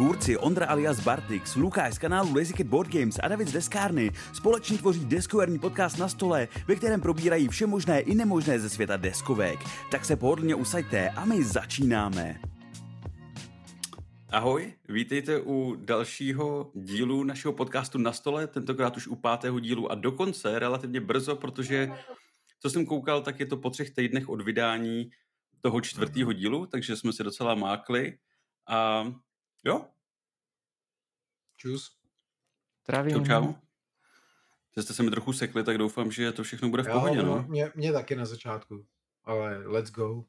tvůrci Ondra alias Bartix, Lukáš z kanálu Lazy Cat Board Games a David z Deskárny společně tvoří deskoherní podcast na stole, ve kterém probírají vše možné i nemožné ze světa deskovek. Tak se pohodlně usaďte a my začínáme. Ahoj, vítejte u dalšího dílu našeho podcastu na stole, tentokrát už u pátého dílu a dokonce relativně brzo, protože co jsem koukal, tak je to po třech týdnech od vydání toho čtvrtého dílu, takže jsme si docela mákli. A jo. Čus. Zdravím. Čau, čau. Že jste se mi trochu sekli, tak doufám, že to všechno bude v pohodě, jo, no. Mě, mě taky na začátku, ale let's go.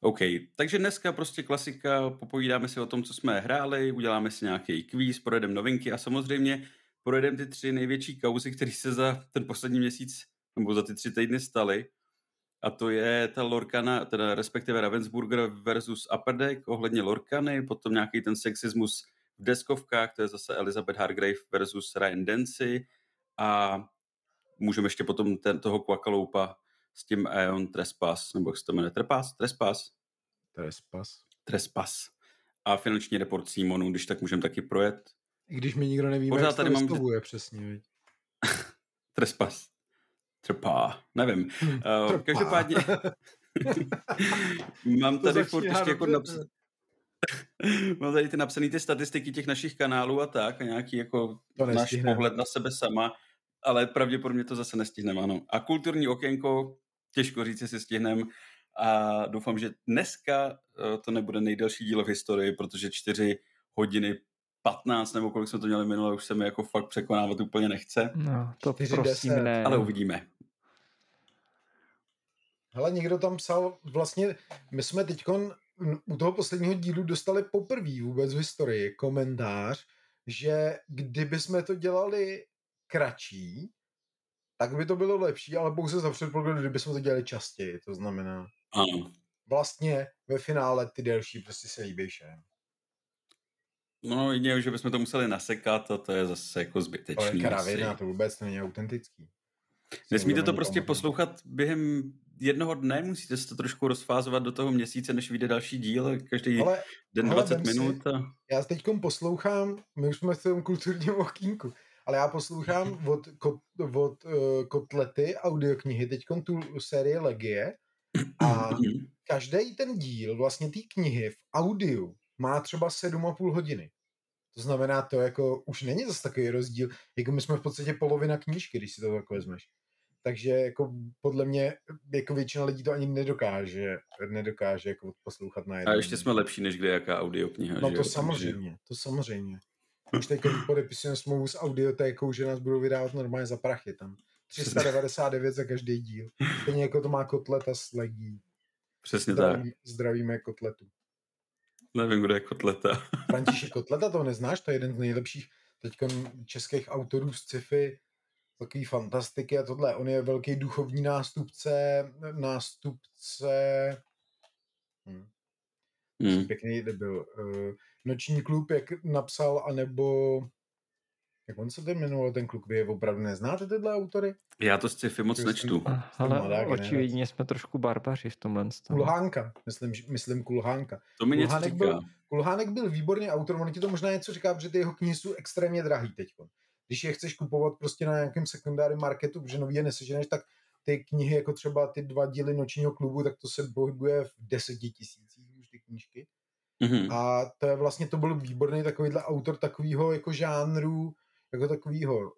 OK, takže dneska prostě klasika, popovídáme si o tom, co jsme hráli, uděláme si nějaký kvíz, projedeme novinky a samozřejmě projedeme ty tři největší kauzy, které se za ten poslední měsíc nebo za ty tři týdny staly. A to je ta Lorkana, teda respektive Ravensburger versus Upper Deck ohledně Lorkany, potom nějaký ten sexismus v deskovkách, to je zase Elizabeth Hargrave versus Ryan Dancy a můžeme ještě potom ten, toho Quakaloupa s tím Aeon Trespass, nebo jak se to jmenuje, Trepas? Trespass? Trespas. Trespass. A finanční report Simonu, když tak můžeme taky projet. I když my nikdo nevíme, Pořád jak tady to mám- přesně? Trespass. Trpá, nevím. Hm, Uh, trpá. každopádně mám tady furt ještě jako dobře. naps... mám tady ty napsané ty statistiky těch našich kanálů a tak a nějaký jako To náš pohled na sebe sama, ale pravděpodobně to zase nestihneme, ano. A kulturní okénko, těžko říct, jestli stihneme a doufám, že dneska eh, to nebude nejdelší díl v historii, protože čtyři hodiny 15 nebo kolik jsme to měli minule, už se mi jako fakt překonávat úplně nechce, No, to Čtyři prosím deset. ne. ale uvidíme. Hele, někdo tam psal, vlastně my jsme teď u toho posledního dílu dostali poprvé vůbec v historii komentář, že kdyby jsme to dělali kratší, tak by to bylo lepší, ale pouze za předpokladu, kdyby jsme to dělali častěji, to znamená Ano. vlastně ve finále ty delší prostě se líbí všem. No, jedině, že bychom to museli nasekat a to je zase jako To je zbytečný. kravina, to vůbec není autentický. Nesmíte to prostě není poslouchat během jednoho dne, musíte se to trošku rozfázovat do toho měsíce, než vyjde další díl, každý Ale den hele, 20 vem si- minut. A... já teď poslouchám, my už jsme v tom kulturním okýnku, ale já poslouchám od, kot, od uh, Kotlety audioknihy, teď tu série Legie a každý ten díl vlastně té knihy v audiu má třeba 7,5 hodiny. To znamená, to jako už není zase takový rozdíl, jako my jsme v podstatě polovina knížky, když si to tak vezmeš. Takže jako podle mě jako většina lidí to ani nedokáže, nedokáže jako poslouchat na a jednom. ještě jsme lepší než kde jaká audiokniha. No že to jo? Samozřejmě, to samozřejmě. Už teď podepisujeme smlouvu s audiotékou, že nás budou vydávat normálně za prachy tam. 399 za každý díl. Stejně jako to má kotleta s legí. Přesně tak. Zdravím, zdravíme kotletu. Nevím, kdo je kotleta. František Kotleta, to neznáš, to je jeden z nejlepších teď českých autorů z sci-fi, takový fantastiky a tohle. On je velký duchovní nástupce, nástupce hm, Hmm. pěkný debil. Uh, Noční klub, jak napsal, anebo jak on se to jmenoval, ten kluk, vy je opravdu neznáte tyhle autory? Já to sci-fi moc Jsem- nečtu. Ale očividně jsme trošku barbaři v tomhle. stavu. Kulhánka, myslím, myslím Kulhánka. To mi něco Kulhánek říká. byl- Kulhánek byl výborný autor, on ti to možná něco říká, protože ty jeho knihy jsou extrémně drahý teď. Když je chceš kupovat prostě na nějakém sekundárním marketu, protože nový je neseženeš, tak ty knihy, jako třeba ty dva díly nočního klubu, tak to se pohybuje v deseti tisících už ty knížky. Mhm. A to je vlastně, to byl výborný takovýhle autor takového jako žánru, jako takového uh,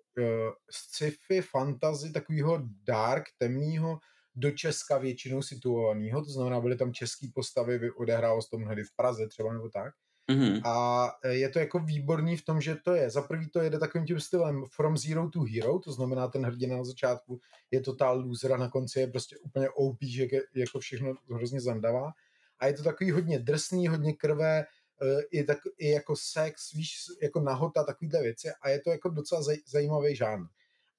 sci-fi, fantasy, takového dark, temného, do Česka většinou situovaného, to znamená, byly tam české postavy, vy- odehrálo se to mnohdy v Praze třeba nebo tak. Mhm. A eh, je to jako výborný v tom, že to je, za prvý to jede takovým tím stylem from zero to hero, to znamená ten hrdina na začátku je totál loser a na konci je prostě úplně OP, že je jako všechno hrozně zandavá. A je to takový hodně drsný, hodně krve, eh, i, tak, i jako sex, víš, jako nahota, takovýhle věci a je to jako docela zaj, zajímavý žánr.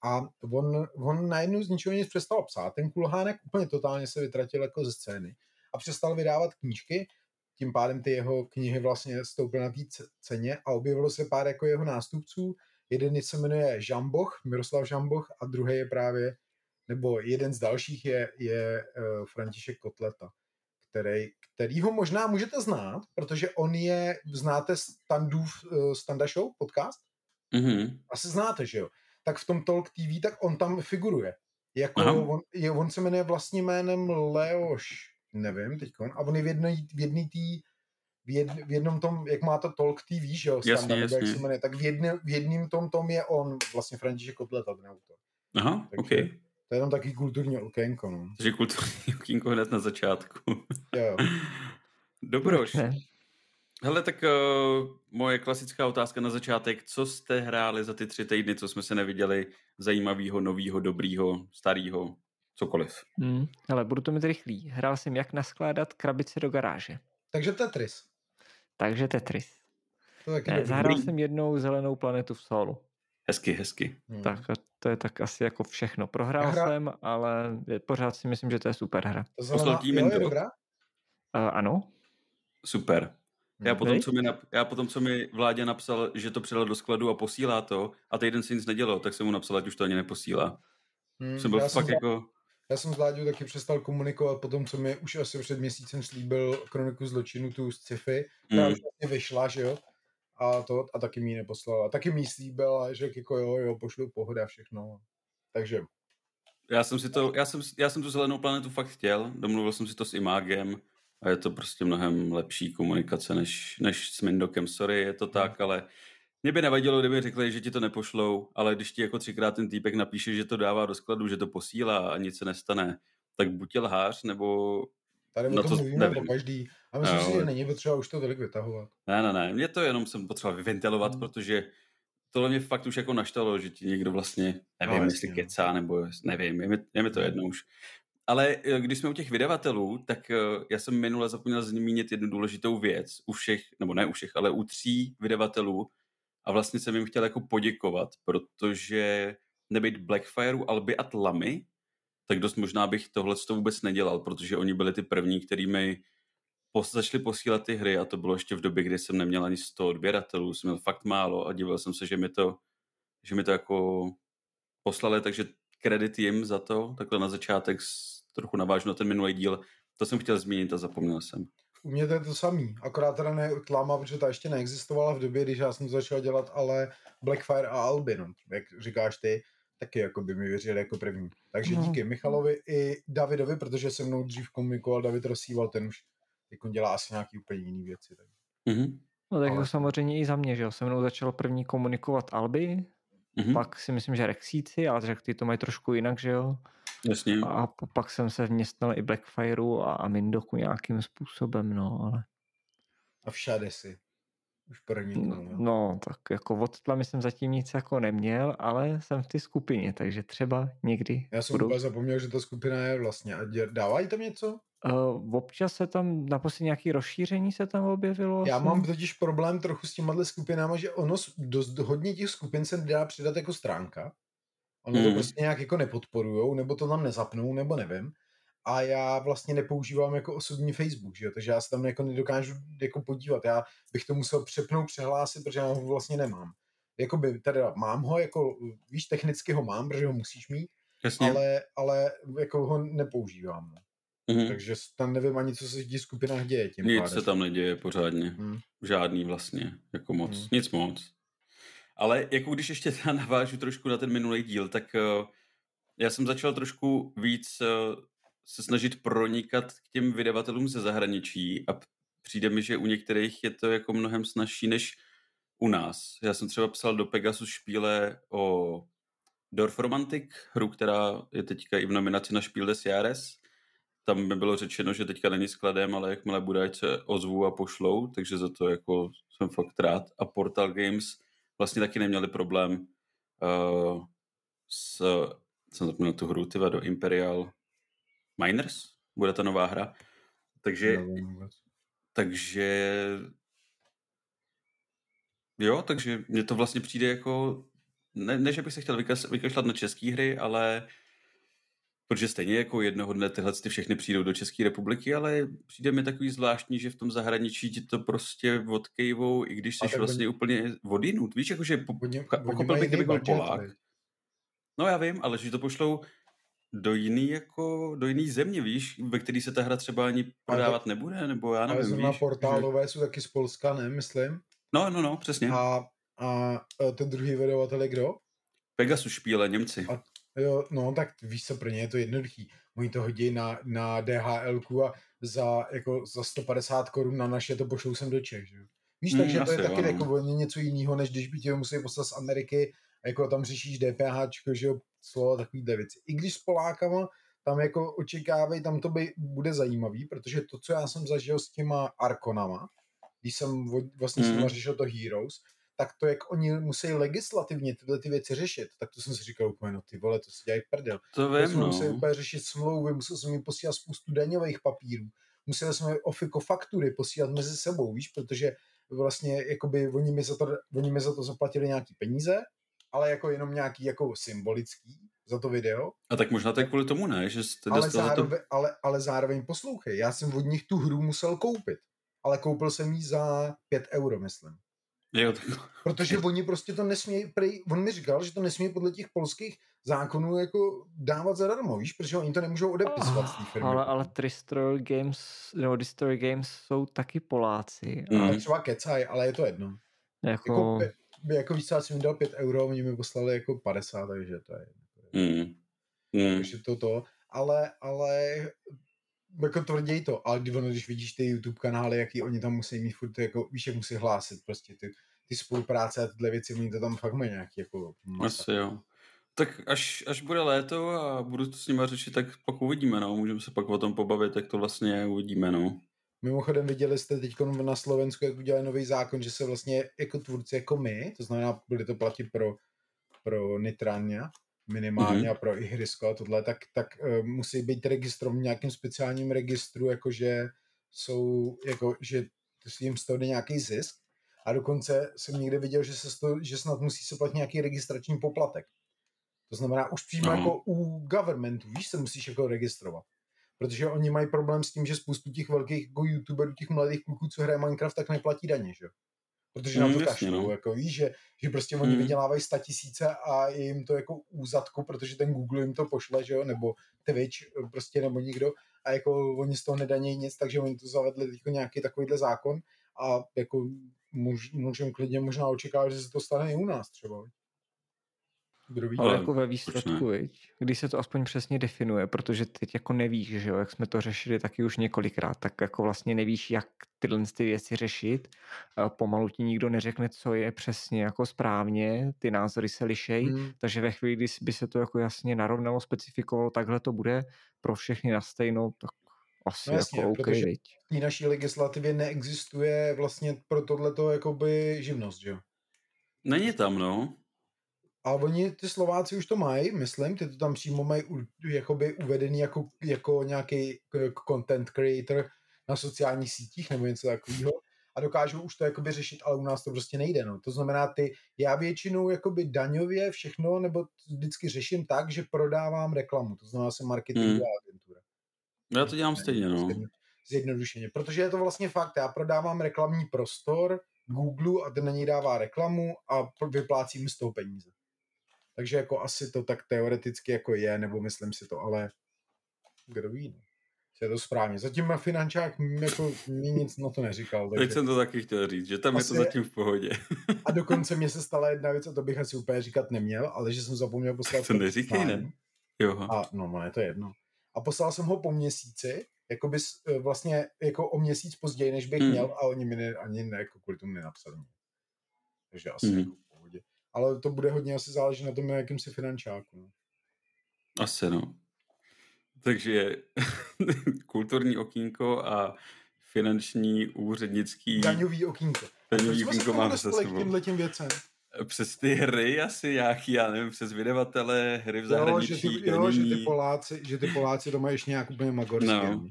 A on, on najednou z ničeho nic přestal psát. Ten kulhánek úplně totálně se vytratil jako ze scény a přestal vydávat knížky, tím pádem ty jeho knihy vlastně stouply na té ce- ceně a objevilo se pár jako jeho nástupců. Jeden se jmenuje Žamboch, Miroslav Žamboch a druhý je právě, nebo jeden z dalších je, je uh, František Kotleta, který, který ho možná můžete znát, protože on je, znáte Standův uh, Standa Show podcast? Mhm. Asi znáte, že jo? Tak v tom Talk TV, tak on tam figuruje. Jako Aha. on, je, on se jmenuje vlastním jménem Leoš, nevím teď, a on je v jedné v jedný tý, v, jed, v jednom tom, jak má to Talk TV, že jo, Jasně, jak jasně. se jmenuje, tak v, jedne, v jedním tom tom je on, vlastně František Kotleta, ten autor. Aha, Takže- OK. To je jenom taky kulturní okénko, no. Takže kulturní okýnko hned na začátku. Jo. Dobroš. Ne. Hele, tak uh, moje klasická otázka na začátek. Co jste hráli za ty tři týdny, co jsme se neviděli? Zajímavého, nového, dobrýho, starého, cokoliv. Hmm. Hele, budu to mít rychlý. Hrál jsem jak naskládat krabice do garáže. Takže Tetris. Takže Tetris. To je taky Ne, zahrál jsem jednou zelenou planetu v solu. Hezky, hezky. Hmm. Tak a to je tak asi jako všechno. Prohrál Hra- jsem, ale je- pořád si myslím, že to je super hra. To Poslal znamená, jo, je dobrá? Uh, ano, Super. Já Hmm. potom, Viď? co mi, nap- já potom, co mi Vládě napsal, že to přidal do skladu a posílá to, a týden si nic nedělal, tak jsem mu napsal, ať už to ani neposílá. Hmm, Jsem byl já, fakt jsem, jako... já jsem s Láďou taky přestal komunikovat po tom, co mi už asi před měsícem slíbil kroniku zločinu tu z sci-fi, která Mm, už vlastně vyšla, že jo? A, to, a taky mi ji neposlal. A taky mi ji slíbil a řekl jako jo, jo, pošlu pohoda a všechno. Takže já jsem si to, já jsem, já jsem tu zelenou planetu fakt chtěl, domluvil jsem si to s Imágem a je to prostě mnohem lepší komunikace než, než s Mindokem. Sorry, je to tak, ale mě by nevadilo, kdyby řekli, že ti to nepošlou, ale když ti jako třikrát ten týpek napíše, že to dává do skladu, že to posílá a nic se nestane, tak buď je lhář, nebo tady No o tom to mluvíme nevím. po každý. A myslím Jo, si, že není potřeba už to tolik vytahovat. Ne, ne, ne, mě to jenom jsem potřeboval vyventilovat, Mm. protože tohle mě fakt už jako naštalo, že ti někdo vlastně, nevím, No, jestli no. kecá, nebo nevím, je mi, je mi to jedno už. Ale eh, když jsme u těch vydavatelů, tak eh, já jsem minule zapomněl zmínit jednu důležitou věc u všech, nebo ne u všech, ale u tří vydavatelů a vlastně jsem jim chtěl jako poděkovat, protože nebýt Blackfireu, Alby a Tlamy, tak dost možná bych tohle to vůbec nedělal, protože oni byli ty první, který mi pos- začali posílat ty hry a to bylo ještě v době, kdy jsem neměl ani 100 odběratelů, jsem měl fakt málo a divil jsem se, že mi to, že mi to jako poslali, takže kredit jim za to, takhle na začátek trochu navážu na ten minulý díl, to jsem chtěl zmínit a zapomněl jsem. U mě to je to samý, akorát teda ne tlama, protože ta ještě neexistovala v době, když já jsem začal dělat, ale Blackfire a Albin, jak říkáš ty, taky jako by mi věřili jako první. Takže No. díky Michalovi i Davidovi, protože se mnou dřív komunikoval David Rosíval, ten už jako dělá asi nějaký úplně jiný věci. Tak. Mhm. No tak Ale- jako samozřejmě i za mě, že jo. Se mnou začal první komunikovat Alby, Mhm. pak si myslím, že Rexíci, ale řekl ty to mají trošku jinak, že jo. Jasně. A pak jsem se vměstnal i Blackfireu a, a Mindoku nějakým způsobem, no, ale A všade si. Už proniknul. no, No, tak jako od tlamy jsem zatím nic jako neměl, ale jsem v té skupině, takže třeba někdy Já jsem budu. zapomněl, že ta skupina je vlastně. A dávají tam něco? Uh, občas se tam, naposledy nějaký rozšíření se tam objevilo. Já mám totiž problém trochu s těma skupinama, že ono dost hodně těch skupin se nedá přidat jako stránka. Ono to Hmm. prostě nějak jako nepodporujou, nebo to tam nezapnou, nebo nevím. A já vlastně nepoužívám jako osobní Facebook, že jo? takže já se tam jako nedokážu jako podívat. Já bych to musel přepnout, přehlásit, protože já ho vlastně nemám. Jakoby, teda mám ho, jako, víš, technicky ho mám, protože ho musíš mít, Jasně. ale, ale jako ho nepoužívám. Mhm. Takže tam nevím ani, co se v těch skupinách děje. Tím Nic pádem. se tam neděje pořádně. Hmm. Žádný vlastně, jako moc. Hmm. Nic moc. Ale jako když ještě navážu trošku na ten minulý díl, tak uh, já jsem začal trošku víc uh, se snažit pronikat k těm vydavatelům ze zahraničí a přijde mi, že u některých je to jako mnohem snažší než u nás. Já jsem třeba psal do Pegasus špíle o Dorfromantik, hru, která je teďka i v nominaci na Spiel des Jahres. Tam mi bylo řečeno, že teďka není skladem, ale jakmile bude, ať se ozvu a pošlou, takže za to jako jsem fakt rád. A Portal Games vlastně taky neměli problém uh, s, jsem zapomněl tu hru, tyva, do Imperial Miners, bude ta nová hra. Takže, takže jo, takže mně to vlastně přijde jako, ne, ne že bych se chtěl vykašlat na české hry, ale protože stejně jako jednoho dne tyhle ty všechny přijdou do České republiky, ale přijde mi takový zvláštní, že v tom zahraničí ti to prostě odkejvou, i když jsi vlastně úplně odinut. Víš, jakože po, Oni, oni pochopil bych, kdyby byl Polák. No já vím, ale že to pošlou do jiný, jako, do jiný země, víš, ve který se ta hra třeba ani prodávat tak, nebude, nebo já nevím, Ale zrovna víš, portálové že... jsou taky z Polska, ne, myslím. No, no, no, přesně. A, a, a ten druhý vydavatel je kdo? Pegasus špíle, Němci. A, jo, no, tak víš co, pro ně je to jednoduchý. Oni to hodí na, na DHL a za, jako, za 150 korun na naše to pošlou sem do Čech, že? Víš, Mm, takže to je taky jo, jako no. něco jiného, než když by tě museli poslat z Ameriky, jako tam řešíš DPH, že jo, slovo takovýhle věci. I když s Polákama tam jako očekávají, tam to by, bude zajímavý, protože to, co já jsem zažil s těma Arkonama, když jsem vlastně s nima Mm. řešil to Heroes, tak to, jak oni musí legislativně tyhle ty věci řešit, tak to jsem si říkal úplně, no ty vole, to si dělají prdel. To vím, jsme museli no. úplně řešit smlouvy, museli jsme jim posílat spoustu daňových papírů, museli jsme ofiko faktury posílat mezi sebou, víš, protože vlastně jakoby oni mi za to, oni mi za to zaplatili nějaký peníze, ale jako jenom nějaký jako symbolický za to video, A tak možná to je kvůli tomu, ne? Že jste ale dostal za to... zároveň, ale, ale zároveň poslouchej, já jsem od nich tu hru musel koupit, ale koupil jsem ji za 5 euro, myslím. Jo, tak... Protože oni prostě to nesmějí, prej, on mi říkal, že to nesmějí podle těch polských zákonů jako dávat zadarmo, víš, protože oni to nemůžou odepisovat z té firmy. Ale, ale Tristro Games, nebo Destroy Games jsou taky Poláci. Mm. A Ale třeba kecaj, ale je to jedno. jako, Jako, jako, jako víc, já jsem jim dal 5 euro, oni mi poslali jako 50, takže to je. Mm. Mm. Takže to to. Ale, ale jako tvrději to, ale když, ono, když vidíš ty YouTube kanály, jaký oni tam musí mít furt, jako, víš, jak musí hlásit prostě ty, ty spolupráce a tyhle věci, oni to tam fakt mají nějaký jako masa. Asi jo. Tak až, až bude léto a budu to s nima řešit, tak pak uvidíme, no. Můžeme se pak o tom pobavit, jak to vlastně uvidíme, no. Mimochodem viděli jste teď na Slovensku, jak udělali nový zákon, že se vlastně jako tvůrci, jako my, to znamená, bude to platit pro, pro Nitrania minimálně Mhm. a pro Ihrisko a tohle, tak, tak uh, musí být registrovaný v nějakým speciálním registru, jakože jsou, jako, že to jim z toho jde nějaký zisk. A dokonce jsem někde viděl, že, se toho, že snad musí se platit nějaký registrační poplatek. To znamená, už přímo Aha. jako u governmentu, víš, se musíš jako registrovat. Protože oni mají problém s tím, že spoustu těch velkých jako youtuberů, těch mladých kluků, co hraje Minecraft, tak neplatí daně, že jo? Protože na Mm, to jasně, kašlou, no. jako víš, že, že prostě oni Mm. vydělávají sta tisíce a je jim to jako úzadku, protože ten Google jim to pošle, že jo, nebo Twitch eh, prostě, nebo nikdo a jako oni z toho nedanějí nic, takže oni to zavedli jako nějaký takovýhle zákon a jako můž, můžeme klidně možná očekávat, že se to stane i u nás třeba. Kdo ví? ale jako ve výsledku, viď, když se to aspoň přesně definuje, protože teď jako nevíš, že jo, jak jsme to řešili taky už několikrát, tak jako vlastně nevíš, jak tyhle ty věci řešit. A Pomalu ti nikdo neřekne, co je přesně jako správně, ty názory se lišej, Hmm. takže ve chvíli, kdy by se to jako jasně narovnalo, specifikovalo, takhle to bude pro všechny na stejno, tak asi No jasně, jako OK, protože- viď. V naší legislativě neexistuje vlastně pro tohleto jakoby živnost, že jo? Není tam, no. A oni, ty Slováci už to mají, myslím, ty to tam přímo mají jakoby uvedený jako, jako nějaký content creator na sociálních sítích nebo něco takového a dokážou už to jakoby řešit, ale u nás to prostě nejde. No. To znamená, ty, já většinou jakoby daňově všechno nebo vždycky řeším tak, že prodávám reklamu, to znamená, jsem marketingová Hmm. agentura. Já to dělám stejně, no. Zjedno- Zjednodušeně. Protože je to vlastně fakt, já prodávám reklamní prostor Google a ten na něj dává reklamu a vyplácím z toho peníze. Takže jako asi to tak teoreticky jako je, nebo myslím si to, ale kdo ví, no. Je to správně. Zatím finančák jako mi nic na to neříkal. Teď Takže... jsem to taky chtěl říct, že tam je Asi- to zatím v pohodě. A dokonce mě se stala jedna věc, a to bych asi úplně říkat neměl, ale že jsem zapomněl poslat To neříkej, ne? Jo. A no, no, je to jedno. A poslal jsem ho po měsíci, jako bys, eh, vlastně jako o měsíc později, než bych Hmm. měl a oni mi ne, ani ne, jako kvůli tomu nenapsali. Takže asi Hmm. jako. Ale to bude hodně asi záležet na tom, jakým si finančáku. No. Asi no. Takže kulturní okýnko a finanční úřednický Daňový okýnko. daňový se okýnko máme k sebou. těmhle těm věcem? Přes ty hry asi nějaký, já nevím, přes vydavatele, hry v Jo, že zahraničí, ty, jo, že ty. Poláci, že ty Poláci to mají ještě nějak úplně magorské. No.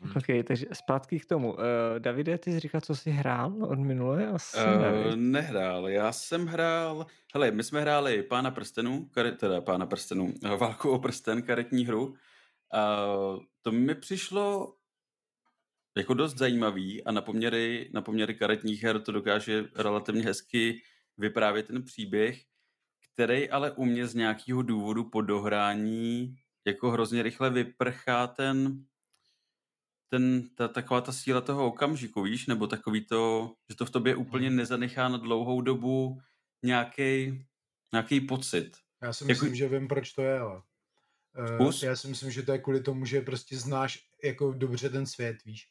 No. OK, takže zpátky k tomu. Uh, Davide, ty jsi říkal, co jsi hrál od minule? Asi Uh, nevím. nehrál, já jsem hrál, hele, my jsme hráli Pána prstenů, kare, teda Pána prstenů, eh, Válku o prsten, karetní hru. A to mi přišlo jako dost zajímavý a na poměry, na poměry karetních her to dokáže relativně hezky vyprávět ten příběh, který ale u mě z nějakého důvodu po dohrání jako hrozně rychle vyprchá ten, ten, ta, taková ta síla toho okamžiku, víš, nebo takový to, že to v tobě úplně Hmm. nezanechá na dlouhou dobu nějaký nějaký pocit. Já si Jako- myslím, že vím, proč to je, ale... Zkus. já si myslím, že to je kvůli tomu, že prostě znáš jako dobře ten svět, víš.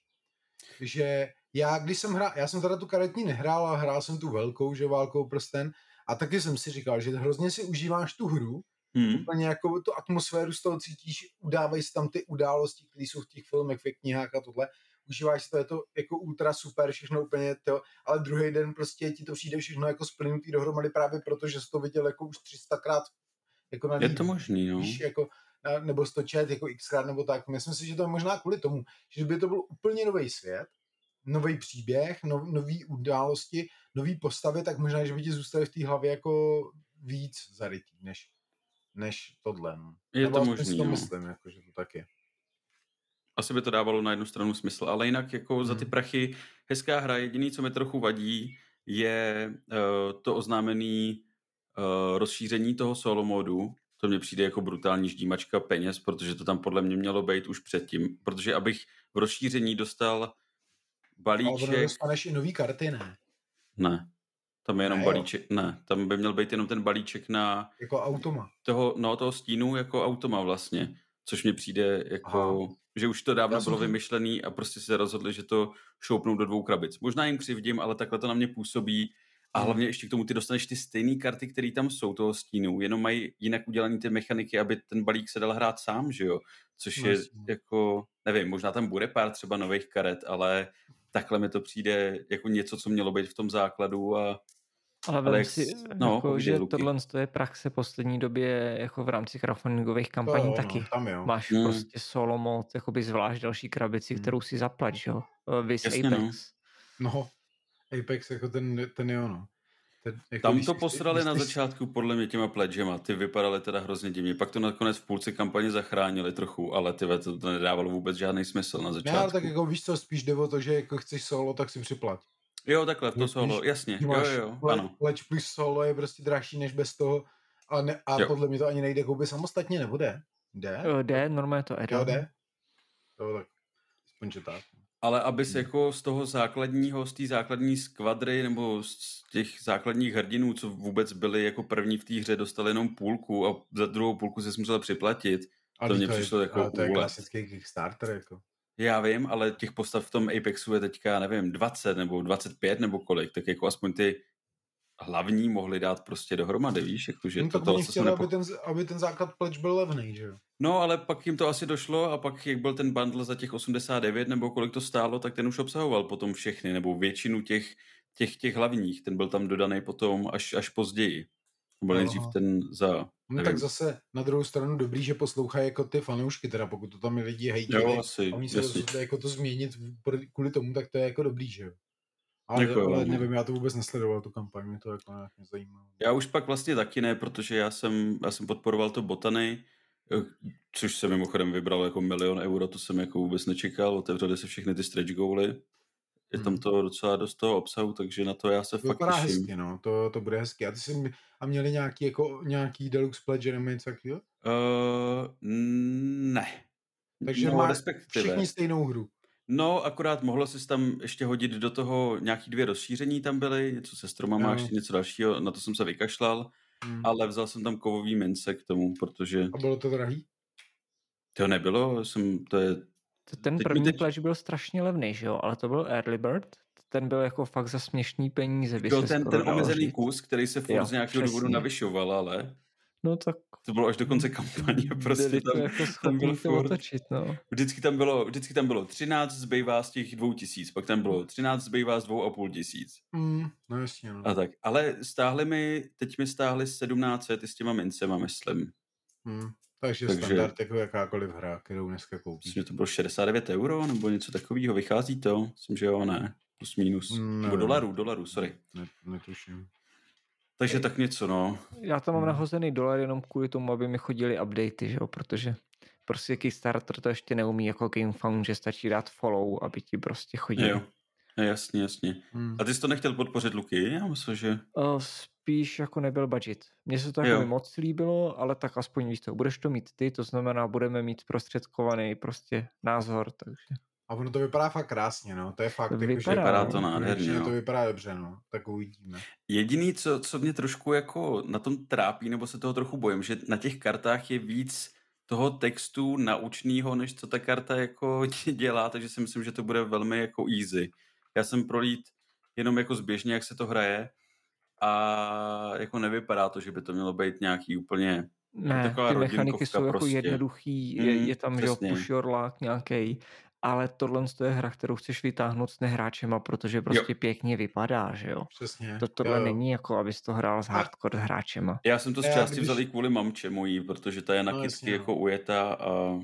Že já, když jsem hrál, já jsem teda tu karetní nehrál, ale hrál jsem tu velkou, že válkou prsten, a taky jsem si říkal, že hrozně si užíváš tu hru, Hmm. úplně jako tu atmosféru z toho cítíš, udávají se tam ty události, které jsou v těch filmech, v knihách a tohle, užíváš si to, je to jako ultra super, všechno úplně to, ale druhý den prostě ti to přijde všechno jako splnutý dohromady právě proto, že jsi to viděl jako už 300krát jako na Je to možný, no. víš, jako, na- nebo jsi to čet jako xkrát nebo tak. Myslím si, že to je možná kvůli tomu, že by to byl úplně nový svět, nový příběh, nov, nový události, nový postavy, tak možná, že by ti zůstaly v té hlavě jako víc zarytý, než, než tohle. No. Je Nebo to možný, to no. myslím, jako, že to tak je. Asi by to dávalo na jednu stranu smysl, ale jinak jako za ty Hmm. prachy hezká hra. Jediný, co mi trochu vadí, je uh, to oznámený uh, rozšíření toho solo modu. To mně přijde jako brutální ždímačka peněz, protože to tam podle mě mělo být už předtím. Protože abych v rozšíření dostal Ale balíček... dostaneš i nový karty, ne? Ne, tam je jenom Ne, jo. balíček. Ne, tam by měl být jenom ten balíček na Jako automa. toho, no, toho stínu jako automa vlastně. Což mi přijde jako, Aha. že už to dávno Já jsem bylo to- vymyšlený a prostě se rozhodli, že to šoupnou do dvou krabic. Možná jim křivdím, ale takhle to na mě působí. A Hmm. hlavně ještě k tomu ty dostaneš ty stejné karty, které tam jsou toho stínu, jenom mají jinak udělané ty mechaniky, aby ten balík se dal hrát sám, že jo? Což No je jasně. jako, nevím, možná tam bude pár třeba nových karet, ale takhle mi to přijde jako něco, co mělo být v tom základu a Ale vem jak si, no, jako, že Luky. tohle je praxe poslední době jako v rámci crowdfundingových kampaní To jo, taky. No, tam jo. Máš Hmm. prostě solo mod, jakoby zvlášť další krabici, Hmm. kterou si zaplať, jo? Eh, Vis Jasně, no. Apex. No, Apex jako ten, ten jo, no. Ten, jako Tam když to jsi- posrali když na začátku podle mě těma pledgema, ty vypadaly teda hrozně divně. Pak to nakonec v půlce kampaně zachránili trochu, ale ty to, to nedávalo vůbec žádný smysl na začátku. tak jako víš co, spíš jde o to, že jako chceš solo, tak si připlať. Jo, takhle, to solo, jasně, Když jo, máš jo, le- ano. Leč plus solo je prostě dražší než bez toho a, ne, a Jo. podle mě to ani nejde koupit samostatně, nebo jde? Jde? Eh, Jde, normálně to Jo, add jde? Jo, tak. Aspoň, že tak. Ale abys Hmm. jako z toho základního, z té základní skvadry nebo z těch základních hrdinů, co vůbec byli jako první v té hře, dostali jenom půlku a za druhou půlku se musel připlatit. Ale To mně přišlo jako ale to je klasický Kickstarter, jako. Já vím, ale těch postav v tom Apexu je teďka, nevím, 20 nebo 25 nebo kolik, tak jako aspoň ty hlavní mohli dát prostě dohromady, víš, jakože No, to, to, co chtěli, nepo... aby ten, aby ten základ pledge byl levný, že jo? No, ale pak jim to asi došlo a pak, jak byl ten bundle za těch 89 nebo kolik to stálo, tak ten už obsahoval potom všechny, nebo většinu těch, těch, těch hlavních. Ten byl tam dodaný potom až, až později. To byl Aha. nejdřív ten za... No tak zase na druhou stranu dobrý, že poslouchají jako ty fanoušky, teda pokud to tam lidi hejtili, Jo, asi, a oni se rozhodli jako to změnit kvůli tomu, tak to je jako dobrý, že jo? Ale, Jako ale no. nevím, já to vůbec nesledoval, tu kampaň, mě to jako nějak nezajímalo. Já už pak vlastně taky ne, protože já jsem, já jsem podporoval to botany, eh, což jsem mimochodem vybral jako milion euro, to jsem jako vůbec nečekal, otevřely se všechny ty stretch goaly. Je tam Mhm. to docela dost toho obsahu, takže na to já se To fakt těším. hezky, no, to, to bude hezky. A ty jsi, a měli nějaký, jako, nějaký deluxe pledge nebo něco takového? Uh, ne. Takže no, má respektive. Všichni stejnou hru. No, akorát mohlo se tam ještě hodit do toho nějaký dvě rozšíření tam byly, něco se stromama, Jo. ještě něco dalšího, na to jsem se vykašlal, Hmm. ale vzal jsem tam kovový mince k tomu, protože A bylo to drahý? to nebylo, jsem, to je, Ten Teď první teď- pledge byl strašně levný, že jo? Ale to byl Early Bird. Ten byl jako fakt za směšný peníze. By byl se ten, ten omezený říct. kus, který se furt Jo, z nějakého důvodu přesně. navyšoval, ale No tak to bylo až do konce kampaně, prostě byli to tam, jako tam byl schopný to furt, otočit, no. vždycky tam bylo, vždycky tam bylo 13 zbývá z těch dvou tisíc, pak tam bylo 13 zbývá z dvou a půl tisíc. Hmm, no jasně, no. A tak, ale stáhli mi, teď mi stáhli 1700 i s těma mincema, myslím. Hmm. Takže, Takže- standard jako jakákoliv hra, kterou dneska koupíš. Myslím, že to bylo 69 euro nebo něco takového. Vychází to? Myslím, že jo, ne. Plus minus. Mm, Nebo nevím. dolarů, dolarů, sorry. Ne, netuším. Takže tak něco, no. Já tam mám Hmm. nahozený dolar jenom kvůli tomu, aby mi chodili updaty, že jo? Protože prostě Kickstarter to ještě neumí jako GameFound, že stačí dát follow, aby ti prostě chodili. Jo. Jasně, jasně. Hmm. A ty jsi to nechtěl podpořit, Luky? Já myslím, že... O, spíš jako nebyl budget. Mně se to jako moc líbilo, ale tak aspoň víš to, budeš to mít ty, to znamená, budeme mít prostředkovaný prostě názor, takže A ono to vypadá fakt krásně, no. To je fakt, jako, že, Vypadá, Vypadá no. to nádherně, jo. to vypadá dobře, no. Tak uvidíme. Jediný, co, co mě trošku jako na tom trápí, nebo se toho trochu bojím, že na těch kartách je víc toho textu naučného, než co ta karta jako dělá, takže si myslím, že to bude velmi jako easy. Já jsem prolít jenom jako zběžně, jak se to hraje a jako nevypadá to, že by to mělo být nějaký úplně ne, taková ty mechaniky jsou jako prostě. jednoduchý, je, Mm, je tam že jo, push your luck nějaký, ale tohle je hra, kterou chceš vytáhnout s nehráčema, protože prostě pěkně vypadá, že jo. Přesně. To, tohle jo, jo. není jako, abys to hrál s A- hardcore hráčema. Já jsem to z části když- vzal i kvůli mamče mojí, protože ta je na No, kytky no. jako ujetá a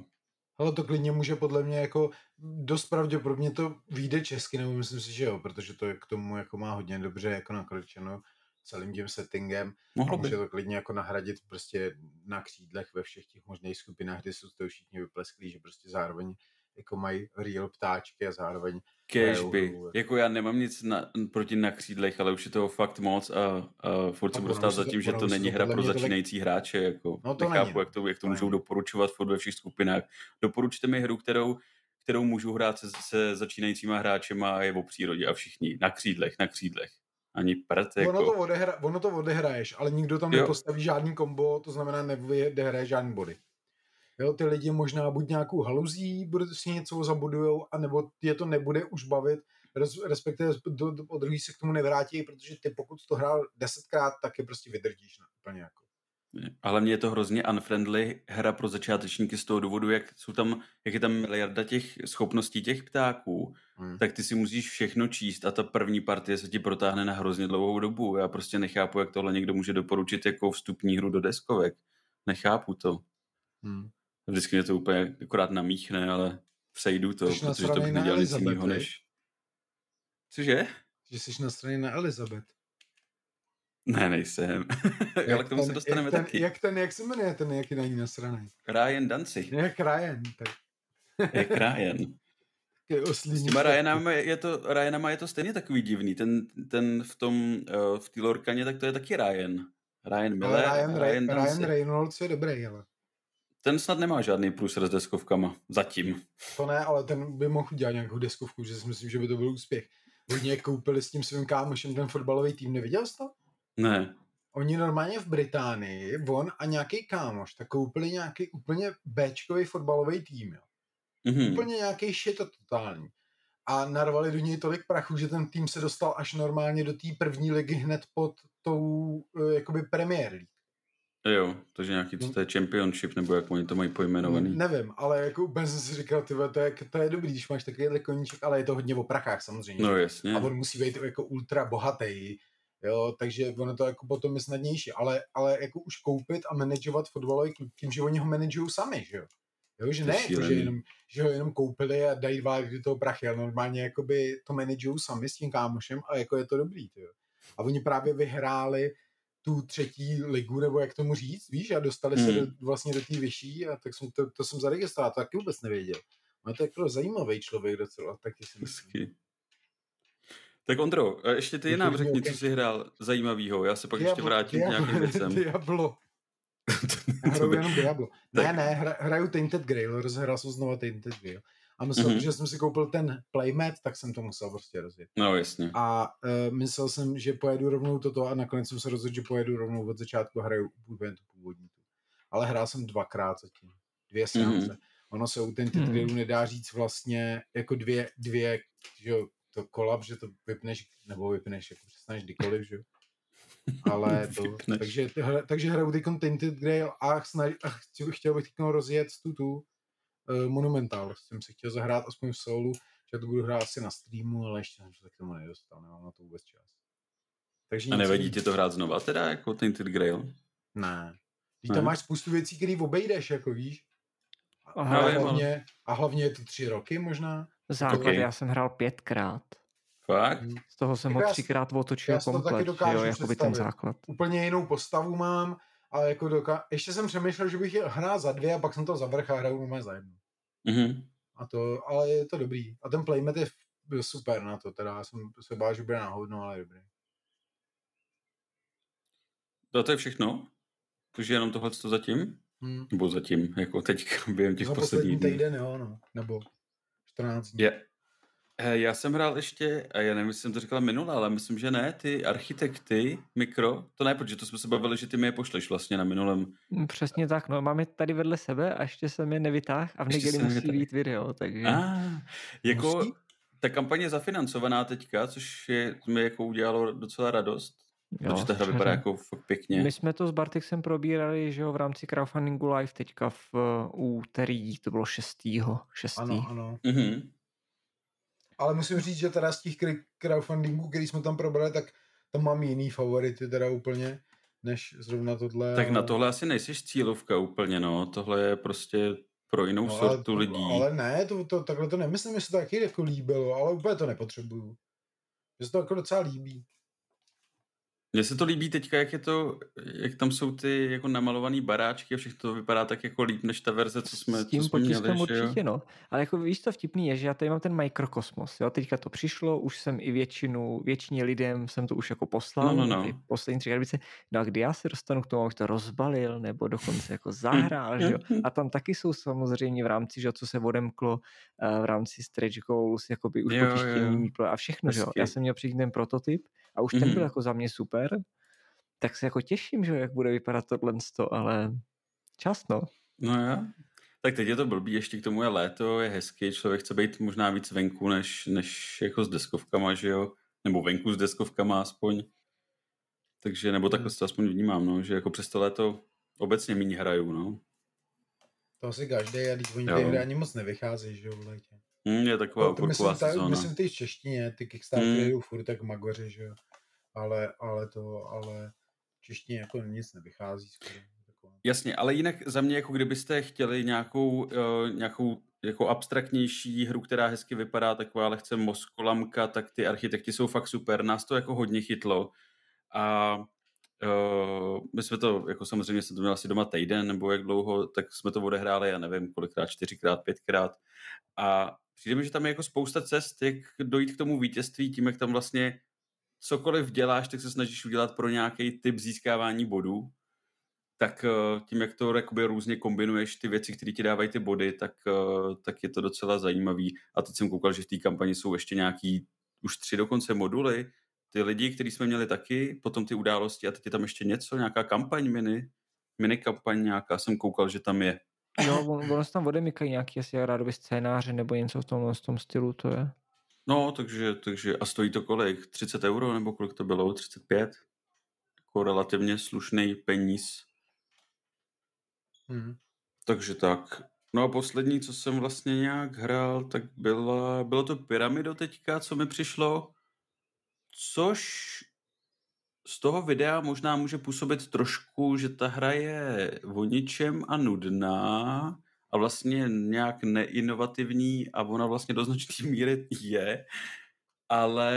Ale to klidně může podle mě jako dost pravděpodobně to vyjde česky, nebo myslím si, že jo, protože to je k tomu jako má hodně dobře jako nakročeno celým tím settingem. mohlo by. může to klidně jako nahradit prostě na křídlech ve všech těch možných skupinách, kde jsou toho všichni vyplesklí, že prostě zároveň jako mají real ptáčky a zároveň Kež by. hru, Jako já nemám nic na, proti na křídlech, ale už je toho fakt moc a, a furt se budu dostat se za to- tím, že to není to hra pro začínající hráče. Jako. No to Nechápu, není, no. jak to, jak to To můžou doporučovat furt ve všech skupinách. Doporučte mi hru, kterou, kterou můžu hrát se, se začínajícíma hráčema a je o přírodě a všichni. Na křídlech, na křídlech. Ani prd, jako. ono, to odehra, ono to odehraješ, ale nikdo tam Jo. nepostaví žádný kombo, to znamená neodehraje žádný body. Jo, ty lidi možná buď nějakou haluzí, bude si něco zabudujou, anebo je to nebude už bavit, res, respektive do, do, od druhý se k tomu nevrátí, protože ty pokud to hrál desetkrát, tak je prostě vydržíš na, úplně jako. A hlavně je to hrozně unfriendly hra pro začátečníky z toho důvodu, jak, jsou tam, jak je tam miliarda těch schopností těch ptáků, Hmm. tak ty si musíš všechno číst a ta první partie se ti protáhne na hrozně dlouhou dobu. Já prostě nechápu, jak tohle někdo může doporučit jako vstupní hru do deskovek. Nechápu to. Hmm. Vždycky mě to úplně akorát namíchne, ale přejdu to, Jsi protože to bych nedělal nic jiného než... Cože? Že jsi na straně na Elizabeth. Ne, nejsem. ale k tomu se dostaneme jak ten, taky. Jak ten, jak se jmenuje ten, jak je na ní nasranej? Ryan Danci. Jak Ryan, tak Jak Ryan. je S těma Ryanama je to, Ryanama je to stejně takový divný. Ten, ten v tom, uh, v té Lorkaně, tak to je taky Ryan. Ryan Miller, Ale Ryan, Ryan, Dancy. Ryan Reynolds je dobrý, ale. Ten snad nemá žádný průser s deskovkama. Zatím. To ne, ale ten by mohl udělat nějakou deskovku, že si myslím, že by to byl úspěch. Oni koupili s tím svým kámošem ten fotbalový tým, neviděl jsi to? Ne. Oni normálně v Británii, on a nějaký kámoš, tak koupili nějaký úplně Bčkový fotbalový tým, jo. Mhm. Úplně nějaký shit a totální. A narvali do něj tolik prachu, že ten tým se dostal až normálně do té první ligy hned pod tou eh, jakoby Premier League. Jo, takže nějaký, co to je championship, nebo jak oni to mají pojmenovaný. Nevím, ale jako úplně jsem si říkal, tyhle, to, je, to je dobrý, když máš takovýhle koníček, ale je to hodně o prachách samozřejmě. No jasně. a on musí být jako ultra bohatý, jo, takže ono to jako potom je snadnější, ale, ale jako už koupit a manažovat fotbalový klub tím, že oni ho manažují sami, že jo. Jo, že To ne, jako, že, jenom, že ho jenom koupili a dají dva do toho prachy, ale normálně jakoby to manažují sami s tím kámošem a jako je to dobrý, jo. A oni právě vyhráli tu třetí ligu, nebo jak tomu říct, víš, a dostali se Hmm. do, vlastně do té vyšší a tak jsem to, to jsem zaregistroval, to taky vůbec nevěděl. No to je jako zajímavý člověk docela, taky si myslím. Tak Ondro, ještě ty nám řekni, co jsi hrál zajímavýho. Já se pak ještě Diablo- vrátím k nějakým Diablo- věcem. Diablo. Já hraju jenom Diablo. Ne, ne, hra, hraju Tainted Grail, rozhrál jsem znova Tainted Grail. A myslel, Mhm. mm-hmm. že jsem si koupil ten playmat, tak jsem to musel prostě rozjet. No jasně. A uh, myslel jsem, že pojedu rovnou toto a nakonec jsem se rozhodl, že pojedu rovnou od začátku a hraju úplně tu původní. Ale hrál jsem dvakrát zatím. Dvě seance. Mm-hmm. Ono se u Tainted Mhm. Grailu nedá říct vlastně jako dvě, dvě že jo, to kolab, že to vypneš, nebo vypneš, jako přestaneš kdykoliv, že jo. Ale to, Vypneš. takže, hra- takže hraju teď Tainted Grail a, snaž, a chtěl, chtěl bych teď rozjet tu tu uh, Monumental. Jsem si chtěl zahrát aspoň v solu, že to budu hrát asi na streamu, ale ještě jsem se k tomu nedostal, nemám na to vůbec čas. Takže A nic nevadí ti to hrát znova, teda jako Tainted Grail? Ne. Ty Ne? tam máš spoustu věcí, které obejdeš, jako víš. A, Aha, hlavně, a hlavně je to tři roky možná. Základ Ok. já jsem hrál pětkrát. Fakt? Z toho jsem Jako ho třikrát otočil já si to taky komplet, dokážu jo, jakoby ten základ. Úplně jinou postavu mám, ale jako doka- ještě jsem přemýšlel, že bych je hrál za dvě a pak jsem to zavrch a hraju normálně za jednu. Mhm. A to, ale je to dobrý. A ten playmat je byl super na to, teda já jsem se bál, že bude náhodno, ale je dobrý. To, to je všechno? Takže jenom tohle to zatím? Hmm. Nebo zatím, jako teď během těch posledních poslední týden, jo, no. Nebo 14 dní. Je. Eh, Já jsem hrál ještě, a já nevím, jestli jsem to říkal minule, ale myslím, že ne, ty architekty, mikro, to ne, protože to jsme se bavili, že ty mi je pošleš vlastně na minulém. Mm, Přesně tak, no. Máme je tady vedle sebe a ještě jsem je nevytáhl a v neděli musí tady- být video, takže... A, jako, Musí? ta kampaně je zafinancovaná teďka, což je, mi jako udělalo docela radost, jo, protože ta hra vypadá jako fakt pěkně. My jsme to s Bartexem probírali, že jo, v rámci crowdfundingu live teďka v uh, úterý, to bylo 6. 6. Ano, ano. Mhm. Ale musím říct, že teda z těch crowdfundingů, který jsme tam probrali, tak tam mám jiný favority teda úplně, než zrovna tohle. Tak na tohle asi nejsiš cílovka úplně, no, tohle je prostě pro jinou No, ale, sortu to- lidí. ale ne, to, to, takhle to nemyslím, že se to taky jako líbilo, ale úplně to nepotřebuju. Mně se to jako docela líbí. Mně se to líbí teďka, jak je to, jak tam jsou ty jako namalovaný baráčky a všechno to vypadá tak jako líp, než ta verze, co jsme, S tím co jsme měli, potiskem jo? určitě, no. Ale jako víš, co vtipný je, že já tady mám ten mikrokosmos, jo. Teďka to přišlo, už jsem i většinu, většině lidem jsem to už jako poslal. No, no, no. Poslední tři krabice. No a kdy já se dostanu k tomu, abych to rozbalil, nebo dokonce jako zahrál, že jo. A tam taky jsou samozřejmě v rámci, že jo, co se odemklo eh, v rámci stretch goals, jakoby už Jo, potištění jo. a všechno, že jo. Já Hezky. jsem měl přijít ten prototyp a už ten byl Mhm. jako za mě super. Tak se jako těším, že jo, jak bude vypadat tohle, ale čas, no. No já. Tak teď je to blbý, ještě k tomu je léto, je hezky, člověk chce být možná víc venku, než, než jako s deskovkama, že jo? Nebo venku s deskovkama aspoň. Takže, nebo takhle to aspoň vnímám, no, že jako přes to léto obecně méně hraju, no. To asi každý, a když oni Jo. ty hry ani moc nevycházejí, že jo, v létě. Hm, je taková No, to myslím, ta, sezóna. myslím ty v češtině, ty Kickstartery Mm. jdou furt tak magoři, že jo. Ale, ale to, ale v češtině jako nic nevychází skoro. Jasně, ale jinak za mě, jako kdybyste chtěli nějakou, uh, nějakou jako abstraktnější hru, která hezky vypadá, taková lehce mozkolamka, tak ty architekti jsou fakt super. Nás to jako hodně chytlo. A uh, my jsme to, jako samozřejmě jsem to měl asi doma týden, nebo jak dlouho, tak jsme to odehráli, já nevím, kolikrát, čtyřikrát, pětkrát. A přijde mi, že tam je jako spousta cest, jak dojít k tomu vítězství, tím, jak tam vlastně cokoliv děláš, tak se snažíš udělat pro nějaký typ získávání bodů tak eh, tím, jak to jakoby různě kombinuješ ty věci, které ti dávají ty body, tak, eh, tak je to docela zajímavý. A teď jsem koukal, že v té kampani jsou ještě nějaký, už tři dokonce moduly. Ty lidi, který jsme měli taky, potom ty události a teď je tam ještě něco, nějaká kampaň mini, mini kampaň nějaká, jsem koukal, že tam je. Jo, on, ono se tam odemykají nějaký asi rádoby scénáře nebo něco v tom, v tom stylu, to je. No, takže, takže a stojí to kolik? 30 euro nebo kolik to bylo? 35? Jako relativně slušný peníz. Hmm. Takže tak. No a poslední, co jsem vlastně nějak hrál, tak byla, bylo to Pyramido teďka, co mi přišlo, což z toho videa možná může působit trošku, že ta hra je o ničem a nudná a vlastně nějak neinovativní a ona vlastně do značné míry je, ale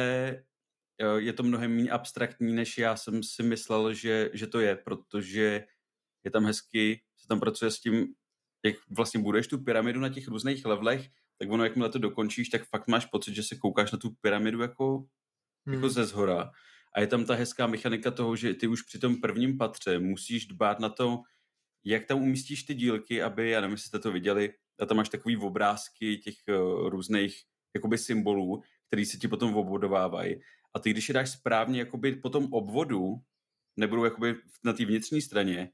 eh, je to mnohem méně abstraktní, než já jsem si myslel, že, že to je, protože je tam hezky, se tam pracuje s tím, jak vlastně budeš tu pyramidu na těch různých levelech, tak ono, jakmile to dokončíš, tak fakt máš pocit, že se koukáš na tu pyramidu jako, Hmm. jako ze zhora. A je tam ta hezká mechanika toho, že ty už při tom prvním patře musíš dbát na to, jak tam umístíš ty dílky, aby, já nevím, jestli jste to viděli, a tam máš takový obrázky těch uh, různých jakoby symbolů, který se ti potom obvodovávají. A ty, když je dáš správně jakoby po tom obvodu, nebudou jakoby na té vnitřní straně,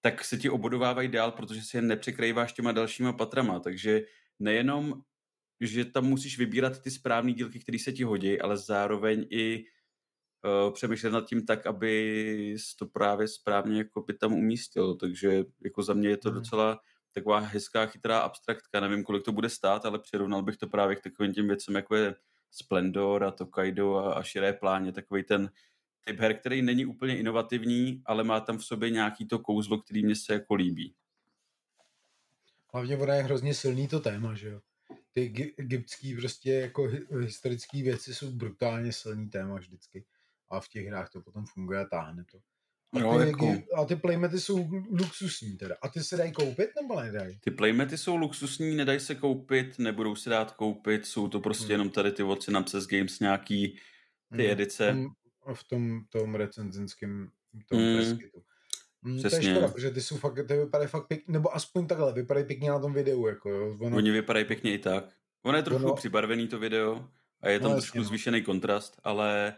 tak se ti obodovávají dál, protože si je nepřekrýváš těma dalšíma patrama. Takže nejenom, že tam musíš vybírat ty správné dílky, které se ti hodí, ale zároveň i přemýšlet nad tím tak, aby to právě správně jako by tam umístil. Takže jako za mě je to Hmm. docela taková hezká, chytrá abstraktka. Nevím, kolik to bude stát, ale přirovnal bych to právě k takovým těm věcem, jako je Splendor a Tokaido a, a Širé pláně, takový ten typ her, který není úplně inovativní, ale má tam v sobě nějaký to kouzlo, který mě se jako líbí. Hlavně ona je hrozně silný to téma, že jo. Ty gy- egyptský prostě jako hi- historické věci jsou brutálně silný téma vždycky. A v těch hrách to potom funguje a táhne to. A Jo, ty, jako- a ty playmety jsou luxusní teda. A ty se dají koupit nebo nedají? Ty playmety jsou luxusní, nedají se koupit, nebudou se dát koupit, jsou to prostě Hmm. jenom tady ty od Synapses Games nějaký ty Hmm. edice. Tom- v tom, tom recenzenském tom Mm. preskytu. Mm, To je Přesně. škoda, protože ty jsou fakt, ty vypadají fakt pěkně, nebo aspoň takhle, vypadají pěkně na tom videu, jako jo. Ono, Oni vypadají pěkně i tak. Ono je trochu Ono- přibarvený to video a je tam No, trošku jasně, no. zvýšený kontrast, ale,